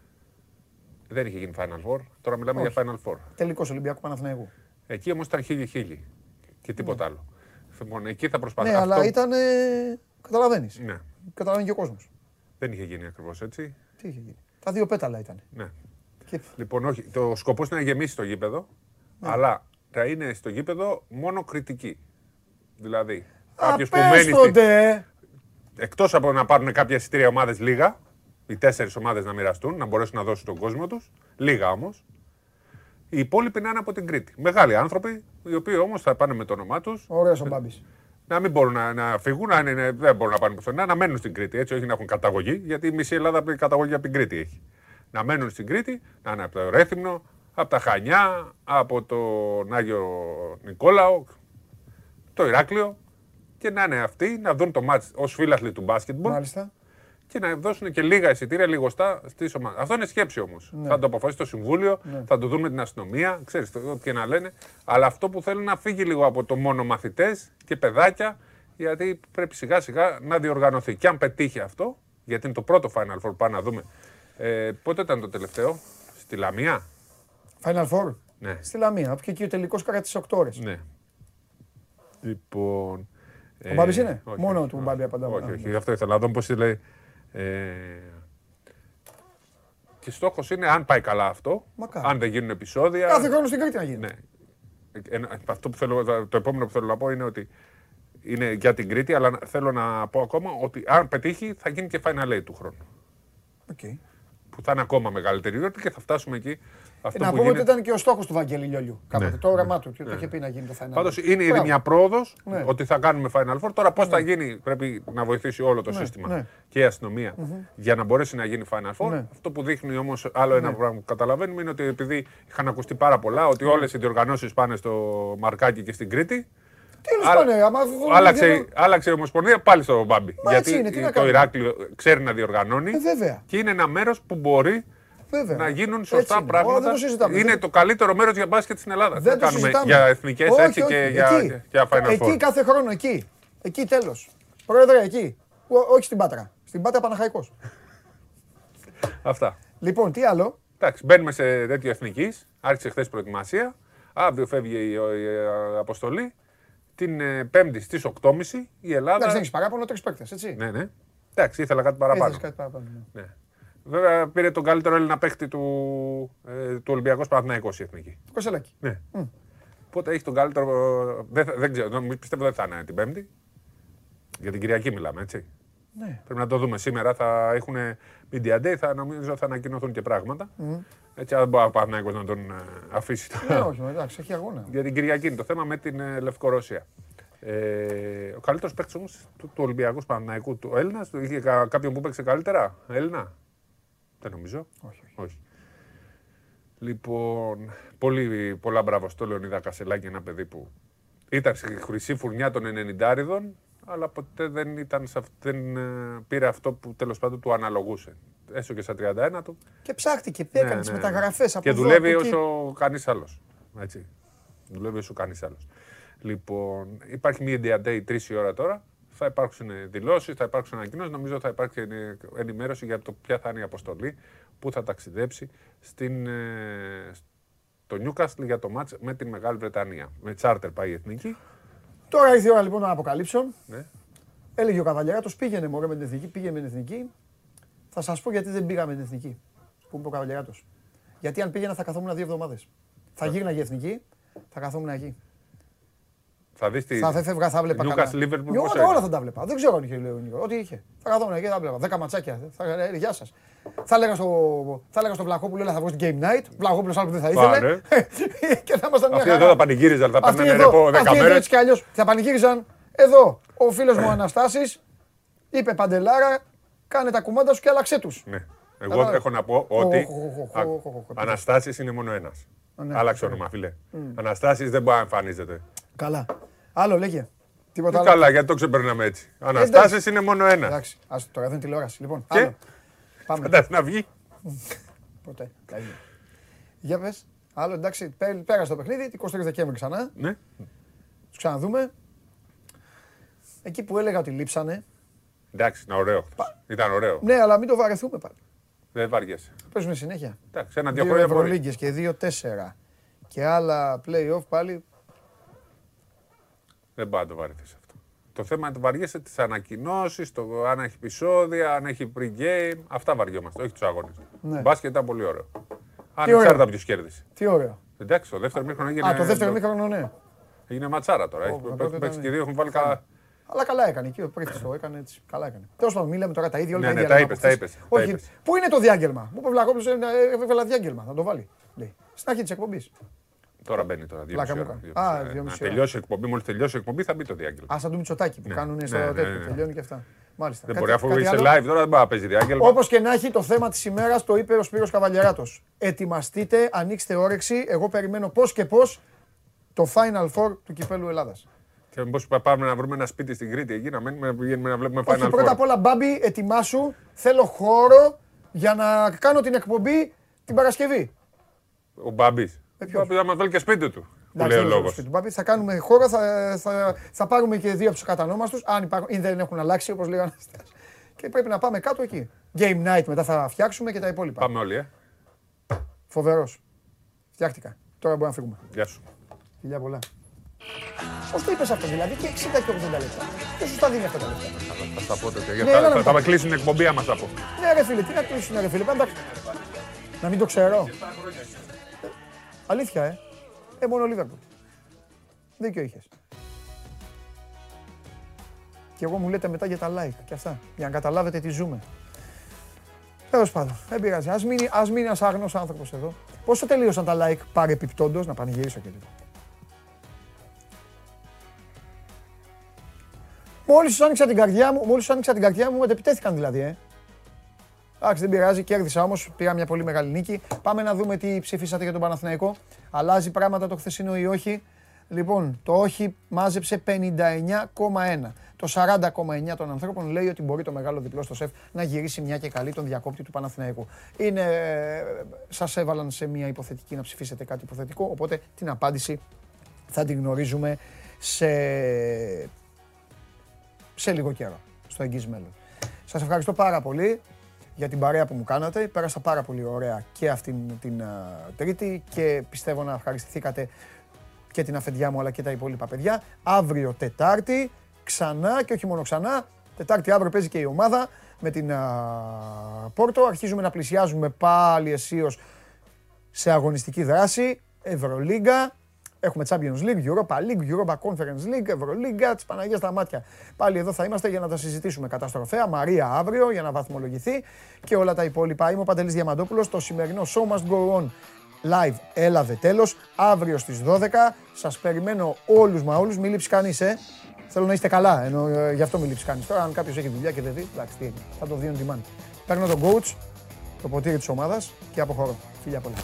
Δεν είχε γίνει Final Four. Τώρα μιλάμε Όχι. για Final Four.
Τελικός Ολυμπιακό Παναθηναϊκού.
Εκεί όμως ήταν χίλιοι-χίλιοι και τίποτα ναι. άλλο. Λοιπόν, εκεί θα προσπαθήσω.
Ναι, αυτό... αλλά ήταν. Ε... Καταλαβαίνεις.
Ναι.
Καταλαβαίνει και ο κόσμος.
Δεν είχε γίνει ακριβώς έτσι.
Τι είχε γίνει. Τα δύο πέταλα ήταν.
Ναι. Και... Λοιπόν, όχι. Το σκοπό είναι να γεμίσει το γήπεδο, ναι. αλλά θα είναι στο γήπεδο μόνο κριτική. Δηλαδή, κάποιος που μένει. Στη... Εκτός από να πάρουν κάποια εισιτήρια ομάδες λίγα, οι τέσσερις ομάδες να μοιραστούν, να μπορέσουν να δώσουν τον κόσμο τους. Λίγα όμως. Οι υπόλοιποι να είναι από την Κρήτη. Μεγάλοι άνθρωποι, οι οποίοι όμως θα πάνε με το όνομά τους.
Ωραίο ο Μπάμπης.
Να μην μπορούν να, να φύγουν, να είναι, δεν μπορούν να πάνε πουθενά, να μένουν στην Κρήτη. Έτσι, όχι να έχουν καταγωγή, γιατί η μισή Ελλάδα καταγωγή από την Κρήτη έχει. Να μένουν στην Κρήτη, να είναι από το Ρέθυμνο, από τα Χανιά, από τον Άγιο Νικόλαο, το Ηράκλειο και να είναι αυτοί να δουν το μάτς ως φίλαθλοι του μπάσκετμπολ.
Μάλιστα.
Και να δώσουν και λίγα εισιτήρια, λιγοστά στις ομάδες. Αυτό είναι σκέψη όμως.
Ναι.
Θα το αποφασίσει το Συμβούλιο,
Ναι.
θα το δουν με την αστυνομία, ξέρεις ό,τι και να λένε. Αλλά αυτό που θέλουν να φύγει λίγο από το μόνο μαθητές και παιδάκια, γιατί πρέπει σιγά σιγά να διοργανωθεί. Και αν πετύχει αυτό, γιατί είναι το πρώτο Final Four, πάμε να δούμε. Ε, πότε ήταν το τελευταίο, στη Λαμία;
Final Four;
Ναι.
Στη Λαμία. Από και εκεί ο τελικός κράτησε 8 ώρες.
Ναι. Λοιπόν.
Ο Μπάμπης είναι;
όχι,
Μόνο
όχι,
του
όχι.
Μπάμπη απαντάμε.
Όχι,
Α,
όχι.
ναι.
Γι' αυτό ήθελα να δω πώς λέει. Ε, και στόχος είναι, αν πάει καλά αυτό,
Μακάρι.
αν δεν γίνουν επεισόδια.
Κάθε χρόνο στην Κρήτη να γίνει.
Ναι. Ένα- αυτό που θέλω, το επόμενο που θέλω να πω είναι ότι είναι για την Κρήτη, αλλά θέλω να πω ακόμα ότι αν πετύχει θα γίνει και Final Eight του χρόνου.
Οκ.
Που θα είναι ακόμα μεγαλύτερη ιδιότητα και θα φτάσουμε εκεί. Αυτό
Ε, να
που
πούμε ότι
γίνεται...
ήταν και ο στόχος του Βαγγέλη Λιόλιου. Κάποτε.
Ναι,
Το όραμά του. Και
ναι.
το είχε πει να γίνει το Final.
Πάντως
Four.
είναι ήδη
Μπράβο.
μια πρόοδος
Ναι.
ότι θα κάνουμε Final Four. Τώρα πώς θα
Ναι.
γίνει, πρέπει να βοηθήσει όλο το
Ναι,
σύστημα
ναι.
και η αστυνομία
Μμμ.
για να μπορέσει να γίνει Final Four.
Ναι.
Αυτό που δείχνει όμως άλλο ένα
Ναι.
πράγμα που καταλαβαίνουμε είναι ότι επειδή είχαν ακουστεί πάρα πολλά, ότι όλες οι διοργανώσεις πάνε στο Μαρκάκι και στην Κρήτη.
Τέλο
Άλλα-
πάντων, άμα
Άλλαξε, άλλαξε η Ομοσπονδία πάλι στο Μπάμπι.
Μα
γιατί
έτσι είναι, τι να
το
κάνουμε;
Ηράκλειο ξέρει να διοργανώνει
Ε, βέβαια.
και είναι ένα μέρος που μπορεί
Βέβαια.
να γίνουν
Έτσι
σωστά
είναι. Ω,
πράγματα.
δεν το συζητάμε.
Είναι
Δεν-
το καλύτερο μέρος για μπάσκετ στην Ελλάδα.
Δεν
Δεν
το
κάνουμε
συζητάμε.
για εθνικές
Όχι,
έτσι
όχι,
και
εκεί.
για, για Final
Εκεί
Four.
κάθε χρόνο, εκεί. Εκεί τέλος. Πρόεδρε, εκεί. Ο- όχι στην Πάτρα. Στην Πάτρα Παναχαϊκός.
Αυτά.
Λοιπόν, τι άλλο;
Εντάξει, μπαίνουμε σε τέτοιο εθνικής. Άρχισε χθες προετοιμασία. Αύριο φεύγει η, η, η αποστολή. Την ε, Πέμπτη στις 8.30 η Ελλάδα.
Εντάξει, δεν έχεις παράπονο, τρεις παίκτες, έτσι.
Ναι, ναι. Εντάξει, ήθελα κάτι παραπάνω.
Ήθελες κάτι παραπάνω. ναι.
Ναι. Βέβαια πήρε τον καλύτερο Έλληνα παίκτη του, ε, του Ολυμπιακού Παναθηναϊκός η εθνική.
Κοσελάκη.
Ναι.
Μμ.
Οπότε έχει τον καλύτερο. Δεν, θα- δεν ξέρω, νομι- πιστεύω δεν θα είναι την Πέμπτη. Για την Κυριακή μιλάμε, έτσι.
Ναι.
Πρέπει να το δούμε σήμερα. Θα έχουν Media Day, θα νομίζω θα ανακοινωθούν και πράγματα.
Μμ.
Έτσι, αν δεν μπορεί ο Παναθηναϊκός να τον ε, αφήσει
Ναι,
τώρα.
όχι, εντάξει, έχει αγώνα.
Για την Κυριακή είναι το θέμα με την ε, Λευκορώσια. Ε, ο καλύτερος παίκτης όμως του, του Ολυμπιακού Παναθηναϊκού, του Έλληνας, του είχε κα- κάποιον που παίξε καλύτερα, Έλληνα; Δεν νομίζω.
Όχι,
όχι. Λοιπόν, πολύ, πολλά μπράβο στο Λεωνίδα Κασελάκη, ένα παιδί που ήταν στη χρυσή φουρνιά των 90 αλλά ποτέ δεν, ήταν σε αυ- δεν ε, πήρε αυτό που τέλος πάντων του αναλογούσε. Έστω και στα 31 του.
Και ψάχτηκε,
Ναι,
έκανε τις
ναι, ναι.
μεταγραφές από
Και
εδώ,
δουλεύει
από εκεί.
όσο κανείς άλλος. Έτσι. Δουλεύει όσο κανείς άλλος. Λοιπόν, υπάρχει μία Media Day 3 η ώρα τώρα. Θα υπάρξουν δηλώσεις, θα υπάρξουν ανακοινώσεις. Νομίζω θα υπάρξει ενε- ενημέρωση για το ποια θα είναι η αποστολή, πού θα ταξιδέψει στην, ε, στο Newcastle για το μάτς με την Μεγάλη Βρετανία. Με τσάρτερ πάει η εθνική.
Τώρα ήρθε η ώρα λοιπόν να αποκαλύψω.
Ναι.
Έλεγε ο Καβαλιαράτο, πήγαινε μωρέ με την εθνική, πήγαινε με την εθνική. Θα σας πω γιατί δεν πήγαμε με την εθνική. Που είπε ο Καβαλιαράτο. Γιατί αν πήγαινα θα καθόμουν δύο εβδομάδες. Θα γύρναγε η εθνική, θα καθόμουν εκεί.
Θα δεις τη.
Θα θα φεύγα, θα βλέπα
Newcastle
κανένα.
Liverpool
Όλα,
πώς
όλα
έγινε.
θα τα βλέπα. Δεν ξέρω αν είχε λέει ο Νίκο. Ό,τι είχε. Θα καθόμουν εκεί, θα βλέπα. Δέκα ματσάκια. Θα έλεγα, γεια σας. Θα έλεγα στο, θα έλεγα στο Βλαχόπουλο, έλα θα βγω στην Game Night. Βλαχόπουλος άλλο που δεν θα ήθελε.
Πάρε. [laughs]
και θα ήμασταν μια
Αυτοί
χαρά.
εδώ θα πανηγύριζαν, θα
Αυτοί
παίρνανε
εδώ,
ρεπό 10
αυτοί εδώ
μέρες.
έτσι κι αλλιώς θα πανηγύριζαν. Εδώ, ο φίλος μου Αναστάσης είπε Παντελάρα, κάνε τα κουμάντα σου και άλλαξέ τους.
Ναι. Εγώ
Κατάλαβες.
έχω να πω ότι.
Οχ, οχ, οχ,
Α,
οχ, οχ, οχ.
Αναστάσεις είναι μόνο ένας.
ναι.
Άλλαξε όνομα, φίλε.
Μμ.
Αναστάσεις δεν μπορεί να εμφανίζεται.
Καλά. Άλλο λέγε.
Τι
Τίποτα άλλο.
καλά, γιατί το ξεπερνάμε έτσι. Αναστάσεις είναι μόνο ένα.
Εντάξει, ας τώρα δεν είναι τηλεόραση. Λοιπόν,
Και;
άλλο. Πάμε.
Φαντάζεσαι να βγει; [laughs]
Ποτέ. Τα ίδια. Για πες. Άλλο εντάξει, πέ- πέρασε το παιχνίδι, 23 Δεκέμβρη ξανά.
Ναι.
Τους ξαναδούμε. Εκεί που έλεγα ότι λείψανε.
Εντάξει, ήταν ωραίο. χθες. Ήταν ωραίο.
Ναι, αλλά μην το βαρεθούμε πάλι.
Δεν βαριέσαι.
Παίζουμε συνέχεια.
Εντάξει, ένα-δύο
Δύο
χρόνια μπορεί.
Ευρωλίγκες και δύο τέσσερα. Και άλλα play-off πάλι.
Δεν πάει να το βαρεθείς αυτό. Το θέμα είναι να το βαριέσαι τι ανακοινώσει, το αν έχει επεισόδια, αν έχει pre-game. Αυτά βαριόμαστε, όχι του αγώνε.
Ναι.
Μπάσκετ ήταν πολύ ωραίο.
ωραίο.
Ανεξάρτητα από ποιο κέρδισε.
Τι ωραίο.
Εντάξει, το δεύτερο μήχρονο έγινε.
Α, το δεύτερο μήχρονο, ναι.
Έγινε ματσάρα τώρα.
Ω,
Έχει
τότε
παίξει
ήταν-
παίξει και δύο, έχουν βάλει κα...
Αλλά καλά έκανε εκεί, ο πρέφτη το έκανε έτσι. Καλά έκανε. Τέλο πάντων, μιλάμε τώρα τα ίδια.
Όλα ναι, τα, ναι, τα είπε, τα είπε.
Όχι, πού είναι το διάγγελμα. Μου είπε Βλαχόπουλο, έβγαλα διάγγελμα, θα το βάλει. Στην αρχή τη εκπομπή.
Τώρα μπαίνει τώρα. Δύο Α, δύο Να τελειώσει η εκπομπή, μόλις τελειώσει η εκπομπή θα μπει το διάγγελμα.
Α, σαν το Μητσοτάκι που κάνουν στο τέτοιο. Τελειώνει και αυτά.
Μάλιστα. Δεν μπορεί, αφού είσαι live τώρα δεν μπορεί να παίζει διάγγελμα.
Όπως και να έχει το θέμα της ημέρας, το είπε ο Σπύρος Καβαλιαράτος. Ετοιμαστείτε, ανοίξτε όρεξη. Εγώ περιμένω πώς και πώς το Final Four του κυπέλου Ελλάδας.
Και μήπως πάμε να βρούμε ένα σπίτι στην Κρήτη εκεί, να μένουμε, να πηγαίνουμε να βλέπουμε Final
Όχι, Πρώτα απ' όλα, Μπάμπη, ετοιμάσου. Θέλω χώρο για να κάνω την εκπομπή την Παρασκευή.
Ο Μπάμπης. Ε, θα μα βάλει και σπίτι του. Που λέει ο λόγος.
Θα κάνουμε χώρο, θα, θα, θα πάρουμε και δύο από τους κατανόμαστου, αν υπάρχουν, ή δεν έχουν αλλάξει όπως λέγανε. Και πρέπει να πάμε κάτω εκεί. Game night μετά θα φτιάξουμε και τα υπόλοιπα.
Πάμε όλοι, ε.
Φοβερός. Φτιάχτηκα. Τώρα μπορούμε να φύγουμε.
Γεια σου.
Φιλιά πολλά. Πώς το είπες αυτό δηλαδή και 60 και 80 λεπτά. Ποιο σου τα δίνει αυτά τα λεπτά.
Θα τα πω τότε. Ναι, θα, με κλείσουν την εκπομπή άμα θα πω.
Ναι, ρε φίλε, τι να κλείσουν, ρε φίλε. Να μην το ξέρω. Αλήθεια, ε. Ε, μόνο ο Λίβερπουλ. Δίκιο είχες. Και εγώ μου λέτε μετά για τα like και αυτά. Για να καταλάβετε τι ζούμε. Τέλος πάντων, δεν πειράζει. Α μείνει, ας μείνει ένας άγνο άνθρωπος εδώ. Πόσο τελείωσαν τα like παρεπιπτόντως να πανηγυρίσω και λίγο. Μόλις σου άνοιξα την καρδιά μου, μόλις άνοιξα την καρδιά μου, μετεπιτέθηκαν δηλαδή, ε. Εντάξει, δεν πειράζει, κέρδισα όμως. Πήρα μια πολύ μεγάλη νίκη. Πάμε να δούμε τι ψηφίσατε για τον Παναθηναϊκό. Αλλάζει πράγματα το χθεσινό ή όχι; Λοιπόν, το όχι μάζεψε 59,1. Το 40,9 των ανθρώπων λέει ότι μπορεί το μεγάλο διπλό στο σεφ να γυρίσει μια και καλή τον διακόπτη του Παναθηναϊκού. Είναι, σας έβαλαν σε μια υποθετική να ψηφίσετε κάτι υποθετικό, οπότε την απάντηση θα την γνωρίζουμε σε, σε λίγο καιρό, στο εγγύς μέλλον. Σας ευχαριστώ πάρα πολύ για την παρέα που μου κάνατε. Πέρασα πάρα πολύ ωραία και αυτήν την Τρίτη και πιστεύω να ευχαριστηθήκατε και την αφεντιά μου αλλά και τα υπόλοιπα παιδιά. Αύριο Τετάρτη ξανά και όχι μόνο ξανά. Τετάρτη αύριο παίζει και η ομάδα με την Πόρτο. Αρχίζουμε να πλησιάζουμε πάλι αισίως σε αγωνιστική δράση. Ευρωλίγκα, Έχουμε Champions League, Europa League, Europa Conference League, Ευρωλίγκα, τη Παναγία στα μάτια. Πάλι εδώ θα είμαστε για να τα συζητήσουμε καταστροφέα. Μαρία αύριο για να βαθμολογηθεί και όλα τα υπόλοιπα. Είμαι ο Παντελής Διαμαντόπουλος. Το σημερινό show must go on live έλαβε τέλος. Αύριο στις 12 σας περιμένω όλους μα όλους. Μην λείψεις κανείς, ε. Θέλω να είστε καλά. Ενώ, ε, γι' αυτό μην λείψεις κανείς. Τώρα, αν κάποιος έχει δουλειά και δεν δει, εντάξει, τι θα το δίνουν τη μάνη. Παίρνω τον coach, το ποτήρι της ομάδας και αποχωρώ. Φιλιά πολλά.